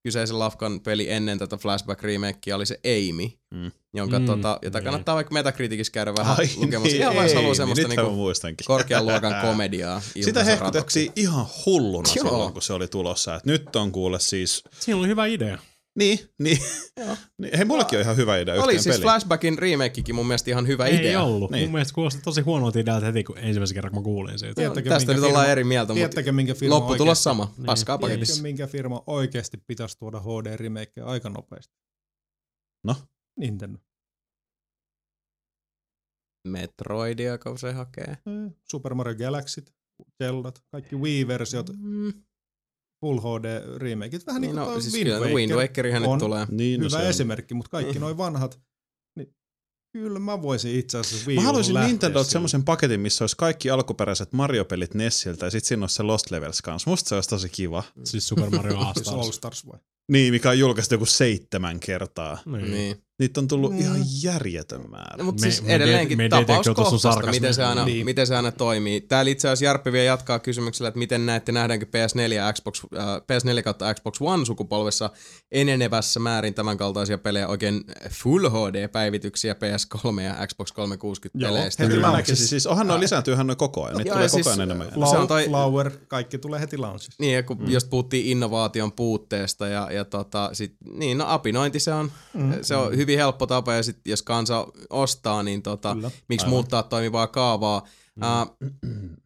kyseisen Lafkan peli ennen tätä Flashback remakea oli se Amy, Mm. jonka, Mm, tota, jota niin. kannattaa vaikka Metacriticissa käydä vähän Ai lukemassa. niin, Ihan vaan jos haluaa ei, semmoista niinku korkean luokan komediaa. Sitä hehkutettiin ihan hulluna Joo. silloin, kun se oli tulossa. Et nyt on kuule siis... Siinä oli hyvä idea. Niin, niin. Niin hei, mullakin on ihan hyvä idea Oli yhteen siis peliin. Flashbackin remakekin mun mielestä ihan hyvä ei idea. ollut. Niin. Mun mielestä kuulosti tosi huonolta idealta heti, kun ensimmäisen kerran kun mä kuulin siitä. Joo, Tiedättekö, Tästä nyt ollaan firma- eri mieltä, mutta minkä firma lopputulos oikeasti, sama. Paskaa tiedättekö, paketissa. minkä firma oikeasti pitäisi tuoda HD-remakeja aika nopeasti? No? Nintendo. Metroidia, kun se hakee. Mm. Super Mario Galaxyt, Zeldat, kaikki Wii-versiot, Mm. Full HD remakeit. Vähän niin Niin, kuin no, siis Wind kyllä Waker. Wind Wakerihan nyt on tulee. Niin, no hyvä on. esimerkki, mutta kaikki noin vanhat, niin kyllä mä voisin itse asiassa Wii Mä haluaisin Nintendolta sille. semmoisen paketin, missä olisi kaikki alkuperäiset Mario-pelit Nessiltä ja sitten siinä olisi se Lost Levels kanssa. Musta se olisi tosi kiva. Siis Super Mario All Siis All Stars. Stars vai? Niin, mikä on julkaistu joku seitsemän kertaa. Niin. Niin. Niitä on tullut Mm. ihan järjetön määrä. No, mutta Me- siis me edelleenkin de- me sun tapauskohtaista, miten se, aina, Niin. miten se aina toimii. Täällä itse asiassa Jarppi vielä jatkaa kysymyksellä, että miten näette, nähdäänkö PS4 ja Xbox, äh, PS4 kautta Xbox One sukupolvessa enenevässä määrin tämän kaltaisia pelejä, oikein Full HD-päivityksiä PS3 ja Xbox 360 Joo, peleistä. heti launchissa. näkisin. Siis onhan noin lisääntyyhän noin koko ajan. Niitä Joo, tulee ja koko siis, ajan enemmän. enemmän. Se on toi- Flower, kaikki tulee heti launchissa. Niin, ja kun mm. just puhuttiin innovaation puutteesta ja, ja tota, sit, niin, no apinointi se on, mm. se on hyvin helppo tapa ja sit, jos kansa ostaa, niin tota, Kyllä. miksi Aivan. muuttaa toimivaa kaavaa. Mm. Uh,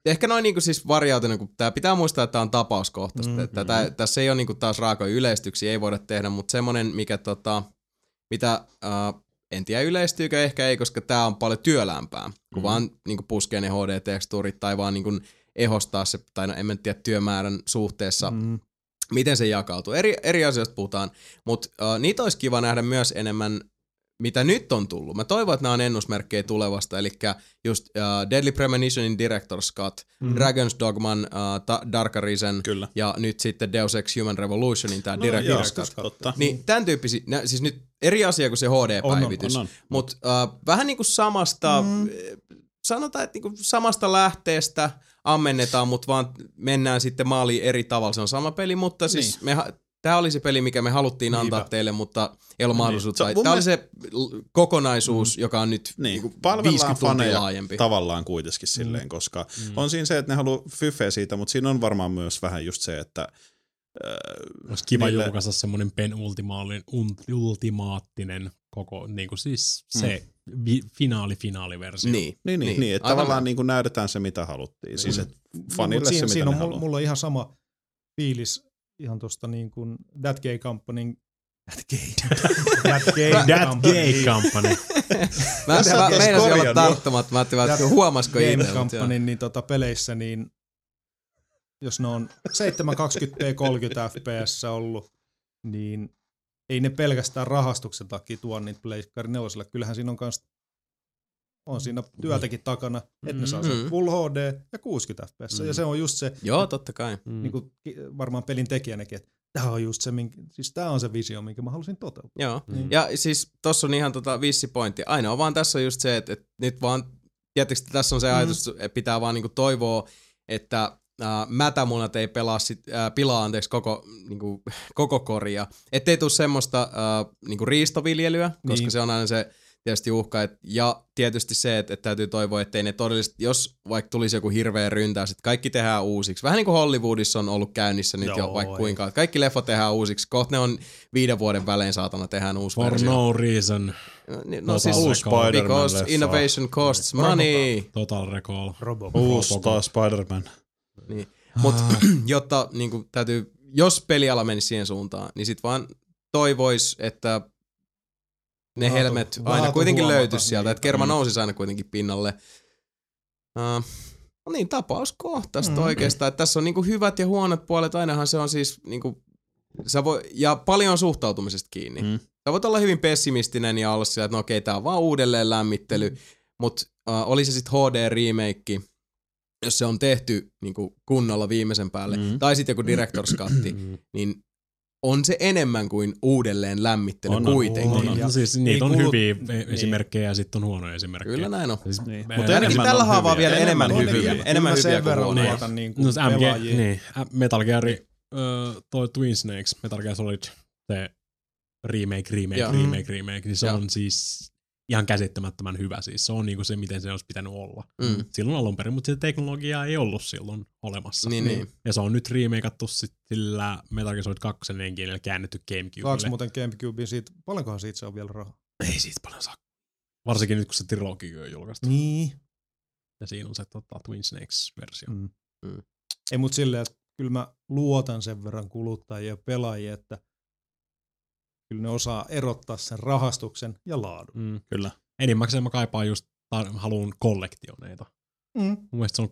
ehkä noin niinku siis variaatio, kun tää pitää muistaa, että tää on tapauskohtaista, mm. että tää, tässä ei ole niinku taas raakoja yleistyksiä, ei voida tehdä, mutta semmonen, mikä tota, mitä uh, en tiedä yleistyykö, ehkä ei, koska tää on paljon työlämpää, kun mm. vaan niinku puskee ne HD-tekstuurit tai vaan niinku ehostaa se, tai no en mä tiedä työmäärän suhteessa. Mm. miten se jakautuu. Eri, eri asioista puhutaan, mutta uh, niitä olisi kiva nähdä myös enemmän, mitä nyt on tullut. Mä toivon, että nämä on ennusmerkkejä tulevasta, eli just uh, Deadly Premonitionin Director's Cut, mm. Dragon's Dogman, uh, Ta- Dark Arisen Kyllä. ja nyt sitten Deus Ex Human Revolutionin tämä no, Director's Cut. Totta. Niin tämän tyyppisiä, nä- siis nyt eri asia kuin se HD-päivitys, mutta uh, vähän niin kuin samasta, mm. sanotaan, että niinku samasta lähteestä ammennetaan, mutta vaan mennään sitten maaliin eri tavalla. Se on sama peli, mutta siis Niin. me, tämä oli se peli, mikä me haluttiin antaa Niinpä. teille, mutta ei ollut mahdollisuutta. Se on Tämä mun oli se kokonaisuus, joka on nyt Niin, niinku palvellaan 50 tuntia faneja laajempi. tavallaan kuitenkin silleen, Mm. koska on siinä se, että ne haluaa fyffeä siitä, mutta siinä on varmaan myös vähän just se, että äh, Olisi kiva niille- julkaista semmoinen penultimaalinen, ultimaattinen koko, niin kuin siis se vi- finaali-finaaliversio. Niin, Niin, niin, niin että Aivan tavallaan niin kuin näytetään se, mitä haluttiin. Siis, että No, fanille mut se, siinä, mitä siinä on mulla, mulla on ihan sama fiilis ihan tuosta niin kuin That Gay Companyn That Gay, that gay That Company. Gay Company. Mä, mä meinasin olla tarttumatta, mä ajattelin, että huomasiko Game itse. mutta joo. Companyn niin tota, peleissä, niin jos ne on 720p 30 fps ollut, niin ei ne pelkästään rahastuksen takia tuo niitä Pleikkari neloselle. Kyllähän siinä on kans on siinä työtäkin takana, että ne saa sen Mm. Full HD ja 60 fps. Ja se on just se, Joo, totta kai. Mm. niin kuin varmaan pelin tekijänäkin, että tämä on just se, minkä, siis tämä on se visio, minkä mä halusin toteuttaa. Joo. Niin. Ja siis tossa on ihan tota vissi pointti. Ainoa vaan tässä on just se, että, että nyt vaan, tietysti tässä on se ajatus, että pitää vaan niinku toivoa, että äh, mätämunat ei pelaa sit, äh, pilaa anteeksi koko, niinku, koko koria. Ettei tule semmoista äh, niinku riistoviljelyä, koska Niin. se on aina se tietysti uhka. Et, ja tietysti se, että, että täytyy toivoa, ettei ne todellisesti, jos vaikka tulisi joku hirveä ryntäys, että kaikki tehdään uusiksi. Vähän niin kuin Hollywoodissa on ollut käynnissä nyt jo Joo, vaikka ei. kuinka. että Kaikki leffot tehdään uusiksi. Kohta ne on viiden vuoden välein saatana tehdään uusi For versio. no reason. Niin, Total No siis. Uusi Spider-Man because leffa. innovation costs money. Total Recall. Uusi taas Spider-Man. Niin. Mutta jotta niin kuin, täytyy, jos peliala menisi siihen suuntaan, niin sit vaan toivois, että ne helmet aina laatu kuitenkin huomata löytyisi sieltä, niitä. että kerma Mm. nousisi aina kuitenkin pinnalle. Uh, no niin, tapauskohtaista Mm. mm. oikeastaan. Että tässä on niinku hyvät ja huonot puolet, ainahan se on siis niinku, sä voi, ja paljon on suhtautumisesta kiinni. Mm. Sä voit olla hyvin pessimistinen ja olla sillä, että no okei, tää on vaan uudelleen lämmittely, mutta uh, oli se sitten HD-remake, jos se on tehty niinku kunnolla viimeisen päälle, Mm. mm. tai sitten joku Director's Cut, niin on se enemmän kuin uudelleen lämmittely On, on. kuitenkin. On, on. No, siis niitä on kuulu- hyviä niin. esimerkkejä ja sitten on huonoja esimerkkejä. Kyllä näin on. Siis, Niin. Mutta Ainakin enemmän tällä on haavaa hyviä. vielä enemmän on hyviä. hyviä. Enemmän hyviä sen kuin verran huonoja. luotan niin kuin No se MG, niin, Metal Gear, ö, toi Twin Snakes, Metal Gear Solid, se remake, remake, Joo. remake, remake, niin se Joo. on siis ihan käsittämättömän hyvä. Siis se on niinku se, miten se olisi pitänyt olla. Mm. Silloin alun perin, mutta sitä teknologiaa ei ollut silloin olemassa. Niin, niin. Ja se on nyt remakeattu sillä Metal Gear Solid 2 enginellä käännetty Gamecubelle. muuten Gamecubein siitä, paljonkohan siitä se on vielä rahaa? Ei siitä paljon saa. Varsinkin nyt, kun se trilogia on julkaistu. Niin. Ja siinä on se tota, Twin Snakes-versio. Mm. Mm. Ei mut silleen, että kyllä mä luotan sen verran kuluttajia ja pelaajia, että kyllä ne osaa erottaa sen rahastuksen ja laadun. Mm. Kyllä. Enimmäkseen mä kaipaan just, tar- haluun kollektioneita. Mm. Mun mielestä se on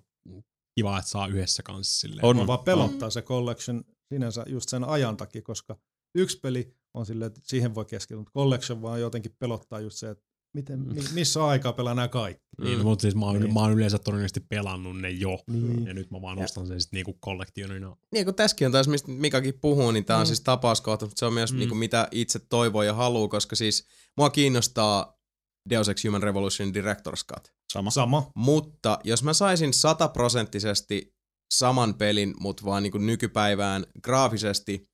kiva, että saa yhdessä kanssa silleen. On. Mua vaan pelottaa se collection sinänsä just sen ajan takia, koska yksi peli on silleen, että siihen voi keskittyä, mutta collection vaan jotenkin pelottaa just se, että miten, mi, missä aikaa pelaa nämä kaikki. Niin, Mm. mutta siis mä oon, Niin. mä oon yleensä todennäköisesti pelannut ne jo. Niin. Ja nyt mä vaan Ja- ostan sen sitten niinku kollektionina. Niin kun tässäkin on taas, mistä Mikakin puhuu, niin tämä on Mm. siis tapauskohta, mutta se on myös Mm. niin kuin mitä itse toivoo ja haluaa, koska siis mua kiinnostaa Deus Ex Human Revolution Director's Cut. Sama. Sama. Mutta jos mä saisin sataprosenttisesti saman pelin, mutta vaan niin kuin nykypäivään graafisesti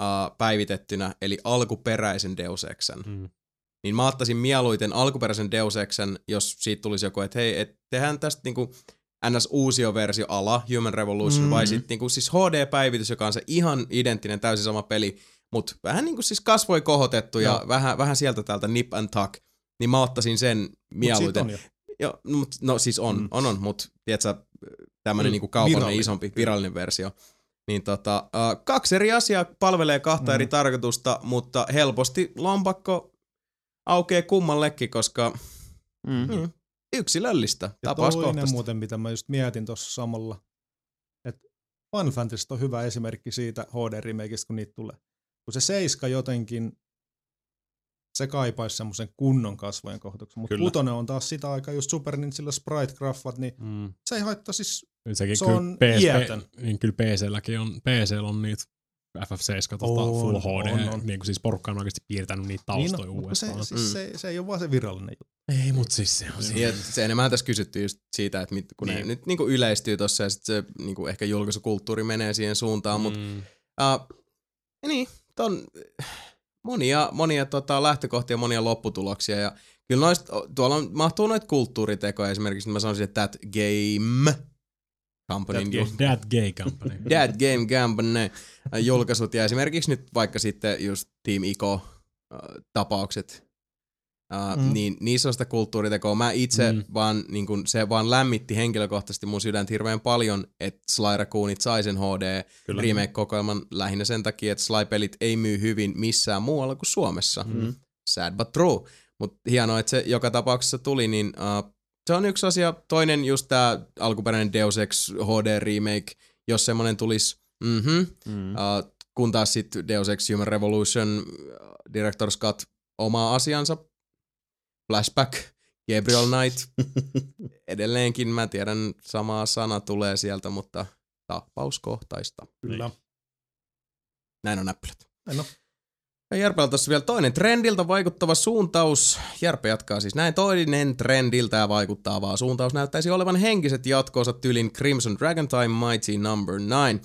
uh, päivitettynä, eli alkuperäisen Deus Exen, Mm. Niin mä ottaisin mieluiten alkuperäisen Deus Exen, jos siitä tulisi joku, että hei, et tehdään tästä niinku ns. uusio versio ala Human Revolution, mm. Mm. vai sitten niinku siis HD-päivitys, joka on se ihan identtinen, täysin sama peli, mutta vähän niinku siis kasvoi kohotettu ja Joo. vähän, vähän sieltä täältä nip and tuck, niin mä ottaisin sen Mut mieluiten. on jo. Joo, mut, no siis on, Mm. mm. on, on, mutta tiedätkö, tämmönen Mm, niinku kaupallinen virallinen. isompi virallinen versio. Niin tota, uh, kaksi eri asiaa palvelee kahta Mm. eri tarkoitusta, mutta helposti lompakko aukeaa kummallekin, koska Mm. mm. yksilöllistä Ja toinen muuten, mitä mä just mietin tuossa samalla, että Final Fantasy on hyvä esimerkki siitä HD-remakeista, kun niitä tulee. Kun se seiska jotenkin, se kaipaisi semmoisen kunnon kasvojen kohtauksen, mutta kutonen on taas sitä aikaa just Super Nintendo sprite-graffat, niin Mm. se ei haittaa siis, sekin Se kyllä on PS, iätön. niin kyllä PClläkin on, PCllä on niitä FF7 tota On, Full HD, on, on. niin kuin siis porukka on oikeasti piirtänyt niitä niin taustoja no, mutta se, uudestaan. siis Mm. se, se, ei ole vaan se virallinen juttu. Ei, mut siis se on Niin, siinä. et se enemmän tässä kysyttiin just siitä, että mit, kun niin. ne Niin. nyt niinku yleistyy tossa ja sit se niinku ehkä julkaisukulttuuri menee siihen suuntaan, mm. mutta uh, niin, on monia, monia tota, lähtökohtia, monia lopputuloksia ja kyllä noista, tuolla on, mahtuu noita kulttuuritekoja esimerkiksi, mä sanoisin, että That Game Company, That jul- That Gay Company. That Game Company äh, julkaisut ja esimerkiksi nyt vaikka sitten just Team Ico äh, tapaukset, Uh, Mm. niin niissä on sitä kulttuuritekoa. Mä itse mm. vaan, niin kun, se vaan lämmitti henkilökohtaisesti mun sydäntä hirveän paljon, että Sly Raccoonit sai sen HD Kyllä. remake-kokoelman lähinnä sen takia, että Sly-pelit ei myy hyvin missään muualla kuin Suomessa. Mm. Sad but true. Mutta hienoa, että se joka tapauksessa tuli, niin uh, se on yksi asia. Toinen just tämä alkuperäinen Deus Ex HD remake, jos semmonen tulisi, mhm, Mm. uh, kun taas sitten Deus Ex Human Revolution uh, Director's Cut oma asiansa, Flashback, Gabriel Knight, edelleenkin mä tiedän samaa sana tulee sieltä, mutta tappauskohtaista. Kyllä. Näin on näppylät. Näin on. Ja Järpellä tuossa vielä toinen trendiltä vaikuttava suuntaus. Järpe jatkaa siis näin. Toinen trendiltä vaikuttava suuntaus näyttäisi olevan henkiset jatkoonsa tylin Crimson Dragon Time Mighty Number 9.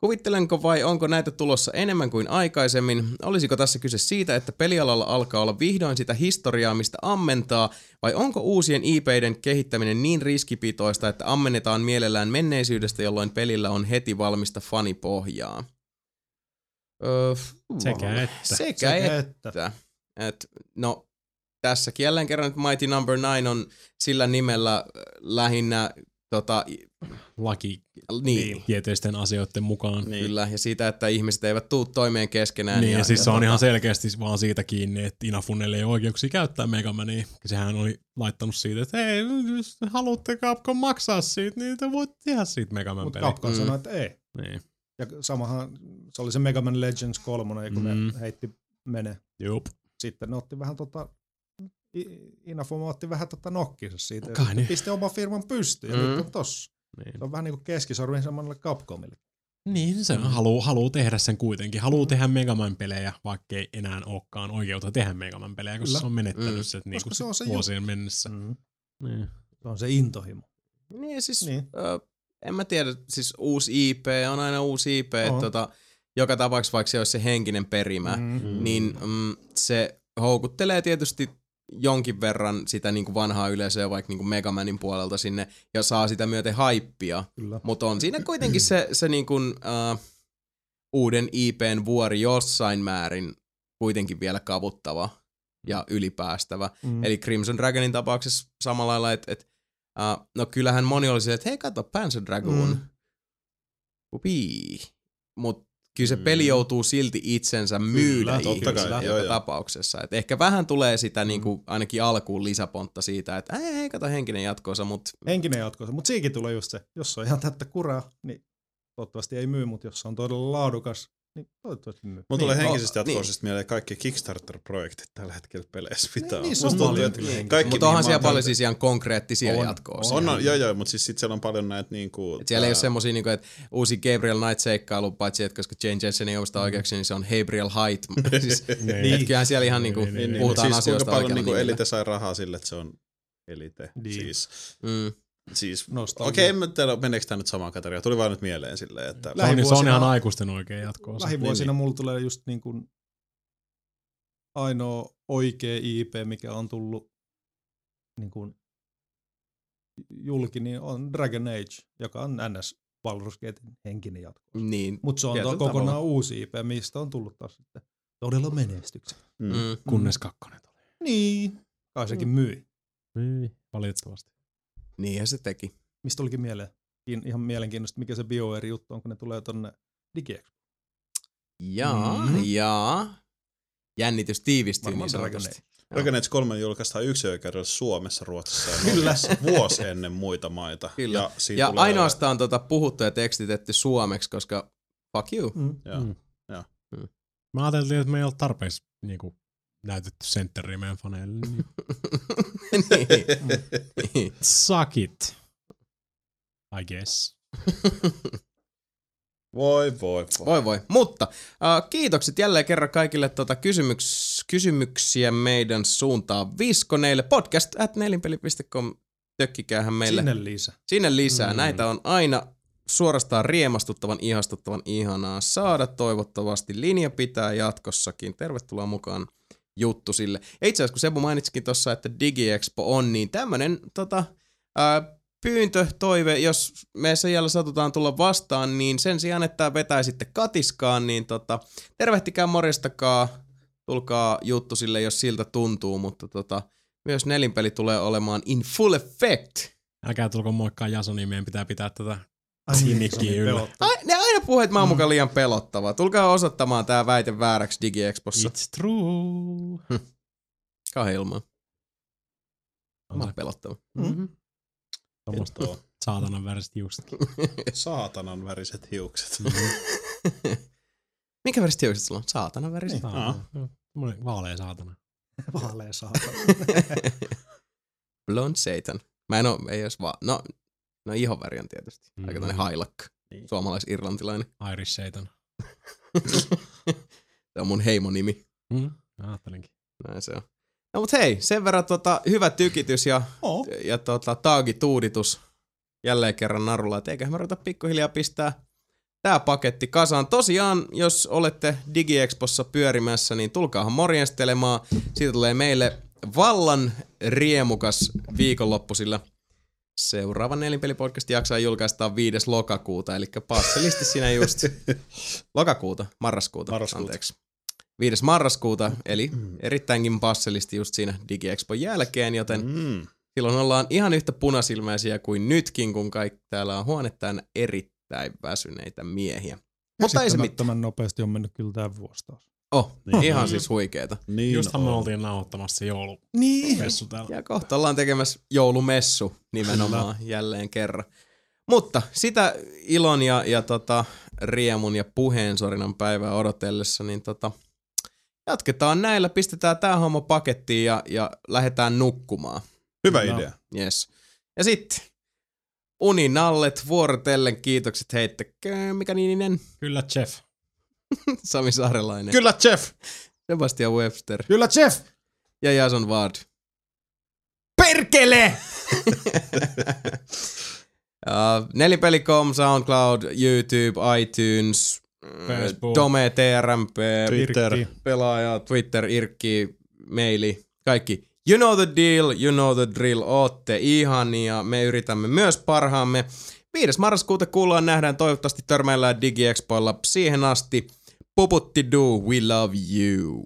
Kuvittelenko vai onko näitä tulossa enemmän kuin aikaisemmin? Olisiko tässä kyse siitä, että pelialalla alkaa olla vihdoin sitä historiaa, mistä ammentaa, vai onko uusien IPiden kehittäminen niin riskipitoista, että ammennetaan mielellään menneisyydestä, jolloin pelillä on heti valmista fanipohjaa? Öö, Sekä että. Sekä, Sekä että. että. Et, no, tässäkin jälleen kerran että Mighty Number 9 on sillä nimellä äh, lähinnä tota, Laki niin, tieteellisten asioiden mukaan. Niin. kyllä, ja siitä, että ihmiset eivät tuu toimeen keskenään. Niin, ja, siis se on tota, ihan selkeästi vaan siitä kiinni, että Inafunelle ei ole oikeuksia käyttää Megamania. Sehän oli laittanut siitä, että hei, jos haluatte Capcom maksaa siitä, niin te voitte tehdä siitä Megaman Mutta. Capcom Mm. sanoi, että ei. Niin. Ja samahan, se oli se Mega Man Legends 3, kun Mm. ne heitti mene. Jup. Sitten ne otti vähän tota, Inafuma otti vähän tota nokkinsa siitä. Kai ja niin. pisti oman firman pystyyn ja Mm. nyt on tossa. Niin. Se on vähän niin kuin keskisormin samalle Capcomille. Niin, se haluu, haluu tehdä sen kuitenkin. Haluu tehdä Megaman pelejä, vaikka ei enää olekaan oikeutta tehdä Megaman pelejä, koska Kyllä. se on menettänyt Mm. sen niin se on se vuosien mennessä. Mm. Niin. Se on se intohimo. Niin, siis, Niin. niin. Ö, en mä tiedä, siis uusi IP on aina uusi IP, että tota, joka tapauksessa vaikka se olisi se henkinen perimä, Mm. niin mm, se houkuttelee tietysti jonkin verran sitä niin kuin vanhaa yleisöä vaikka niin kuin Megamanin puolelta sinne ja saa sitä myöten haippia. Mutta on siinä kuitenkin se, se niin kuin, uh, uuden IPn vuori jossain määrin kuitenkin vielä kavuttava ja ylipäästävä. Mm. Eli Crimson Dragonin tapauksessa samalla lailla, että et, uh, no kyllähän moni oli silleen, että hei kato Panzer Dragoon. Mm. Mm. Upii. Mut kyllä se Mm. peli joutuu silti itsensä myydä totta kai, joo, joka joo. tapauksessa. Et ehkä vähän tulee sitä niinku, ainakin alkuun lisäpontta siitä, että ei, hei kato henkinen jatkoosa, mutta Henkinen jatkossa. Mutta siinkin tulee just se, jos on ihan täyttä kuraa, niin toivottavasti ei myy, mutta jos se on todella laadukas Niin, toivottavasti myy. Mulla tulee Niin, henkisesti o- jatkoisesti mieleen kaikki Kickstarter-projektit tällä hetkellä peleissä. Mitä on? niin, on tuntuu, paljon henkistä. kaikki, Mutta onhan siellä paljon siis ihan konkreettisia On, jatkoa. On, on, joo, joo, mutta siis sit siellä on paljon näitä niinku... Et siellä ei ole semmosia, niinku, että uusi Gabriel Knight-seikkailu, paitsi että koska Jane Jensen ei omistaa oikeaksi, niin se on Gabriel Height. siis, Niin. et kyllähän siellä ihan niinku, Niin, Niin, niin, puhutaan mutta siis kuinka asioista paljon niinku nimellä. Elite sai rahaa sille, että se on Elite. Niin. Siis, Mm. Siis Nostalgia. okei, en mä tiedä, meneekö tämä nyt samaan kategoriaan. Tuli vaan nyt mieleen silleen, että... Se on, se on Lähivuosina- ihan aikuisten oikein jatko Lähivuosina Niin, mulla tulee just niin kuin ainoa oikea IP, mikä on tullut niin kuin julki, niin on Dragon Age, joka on NS Baldur's Gatein henkinen jatko. Niin. Mutta se on to- kokonaan tavalla. uusi IP, mistä on tullut taas sitten todella menestyksen. Mm. Mm. Kunnes kakkonen tuli. Niin. Kai sekin myi. Niin, valitettavasti. Niinhän se teki. Mistä tulikin mieleen? Kiin- Ihan mielenkiintoista, mikä se BioWare juttu on, kun ne tulee tonne DigiEx. Jaa, Mhm. jaa. Jännitys tiivistyy Varmaan niin sanotusti. Dragon Age 3 julkaistaan yksi oikeudella Suomessa, Ruotsissa ja Norjassa vuosi ennen muita maita. Kyllä. Ja, Ja tulee- ainoastaan tota puhuttu ja tekstitetty suomeksi, koska fuck you. Mm. Joo. Mm. Joo. Mä ajattelin, että me ei ole tarpeeksi niinku, näytetty sentteriä meidän faneille. Niin. niin. Suck it. I guess. Voi, voi, voi. Voi voi. Mutta äh, kiitokset jälleen kerran kaikille tota kysymyks, kysymyksiä meidän suuntaan viskoneille. Podcast at nelinpeli.com tökkikäähän meille sinne, Sinne lisä. sinne lisää. Mm. Näitä on aina suorastaan riemastuttavan, ihastuttavan ihanaa saada. Toivottavasti linja pitää jatkossakin. Tervetuloa mukaan juttu sille. Ja itse asiassa kun Sebu mainitsikin tuossa, että DigiExpo on, niin tämmönen tota, pyyntö, toive, jos me Seijalla satutaan tulla vastaan, niin sen sijaan, että vetäisitte katiskaan, niin tota, tervehtikää, morjestakaa, tulkaa juttu sille, jos siltä tuntuu, mutta tota, myös nelinpeli tulee olemaan in full effect. Älkää tulko moikkaa Jasoni, meidän pitää pitää tätä Niin, on niin yllä. Ai, ne aina puhuu, että mä oon mukaan liian pelottava. Tulkaa osoittamaan tää väite vääräksi DigiExpossa. It's true. Kauhean ilmaa. Mä On oon pelottava. Mhm. tommoista Tuo saatanan väriset hiuksetkin. saatanan väriset hiukset. Minkä väriset hiukset sulla on? Saatana väriset. Saatana. Joo, Tommonen vaalea saatana. Vaalea saatana. Blonde Satan. Mä en oo, ei edes vaan, no, no ihonväri on tietysti. Mm. Aika Mm. tämmönen hailakka. Niin. Suomalais-irlantilainen. Irish Satan. Se on mun heimonimi. Mm. Ajattelinkin. Näin se on. No mut hei, sen verran tota, hyvä tykitys ja, Oh. ja tota, taagituuditus jälleen kerran narulla. Et eiköhän me ruveta pikkuhiljaa pistää tää paketti kasaan. Tosiaan, jos olette DigiExpossa pyörimässä, niin tulkaahan morjestelemaan. Siitä tulee meille vallan riemukas viikonloppu, sillä seuraava nelinpelipodcast jaksaa julkaistaan 5. lokakuuta, eli passelisti siinä just. Lokakuuta, marraskuuta, Marraskuuta. anteeksi. 5. marraskuuta, eli erittäinkin passelisti just siinä DigiExpon jälkeen, joten Mm. silloin ollaan ihan yhtä punasilmäisiä kuin nytkin, kun kaikki täällä on huone täynnä erittäin väsyneitä miehiä. Mutta ei se mitään. Nopeasti on mennyt kyllä tämä vuosi taas. Oh, Niin. ihan siis huikeeta. Niin Justhan me on. oltiin nauhoittamassa joulumessu Niin. täällä. Ja kohta ollaan tekemässä joulumessu nimenomaan jälleen kerran. Mutta sitä ilon ja, ja tota, riemun ja puheensorinan päivää odotellessa, niin tota, jatketaan näillä, pistetään tämä homma pakettiin ja, ja lähdetään nukkumaan. Hyvä No. idea. Yes. Ja sitten uninallet vuorotellen kiitokset heittäkää, mikä niinen? Kyllä, Jeff. Sami Saarelainen, Kyllä, Jeff! Sebastian Webster Kyllä Jeff! ja Jason Ward. Perkele! uh, nelipeli.com, SoundCloud, YouTube, iTunes, Facebook. Dome, TRMP, Twitter. Irkki. pelaaja, Twitter, Irkki, maili, kaikki. You know the deal, you know the drill, ootte ihania, me yritämme myös parhaamme. 5. marraskuuta kuullaan, nähdään, toivottavasti törmäillään DigiExpoilla. Siihen asti, puputti do, we love you.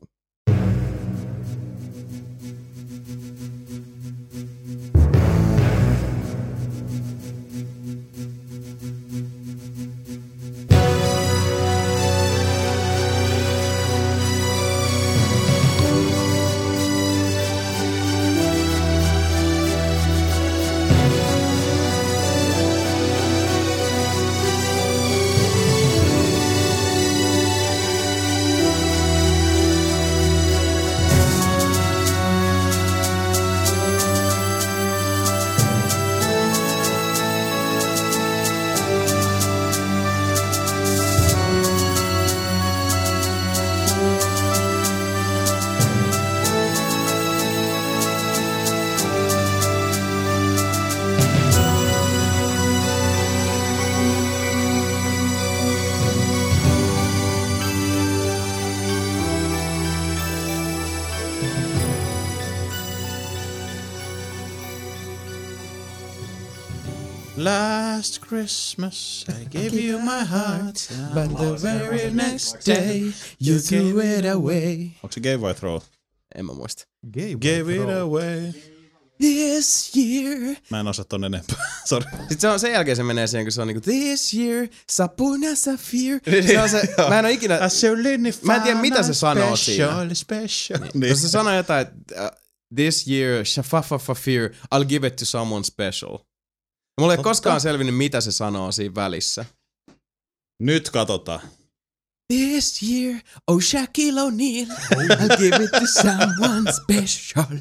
Christmas I gave you my heart, but the very next day you threw it away. Onko se gay vai throw? En mä muista. Gay Gave it away. This year. Mä en osaa ton enempää. Sorry. Sitten se on, sen jälkeen se menee siihen, kun se on niinku This year, Sapuna Sapphire. Se on se, mä en oo ikinä... Mä en tiedä, mitä se sanoo siinä. Special, special. Niin. Niin. Se sanoo jotain, että uh, this year, shafafafafir, I'll give it to someone special. Mulla ei Totta. koskaan selvinnyt, mitä se sanoo siinä välissä. Nyt katsotaan. This year, oh Shaquille O'Neal, I'll give it to someone special.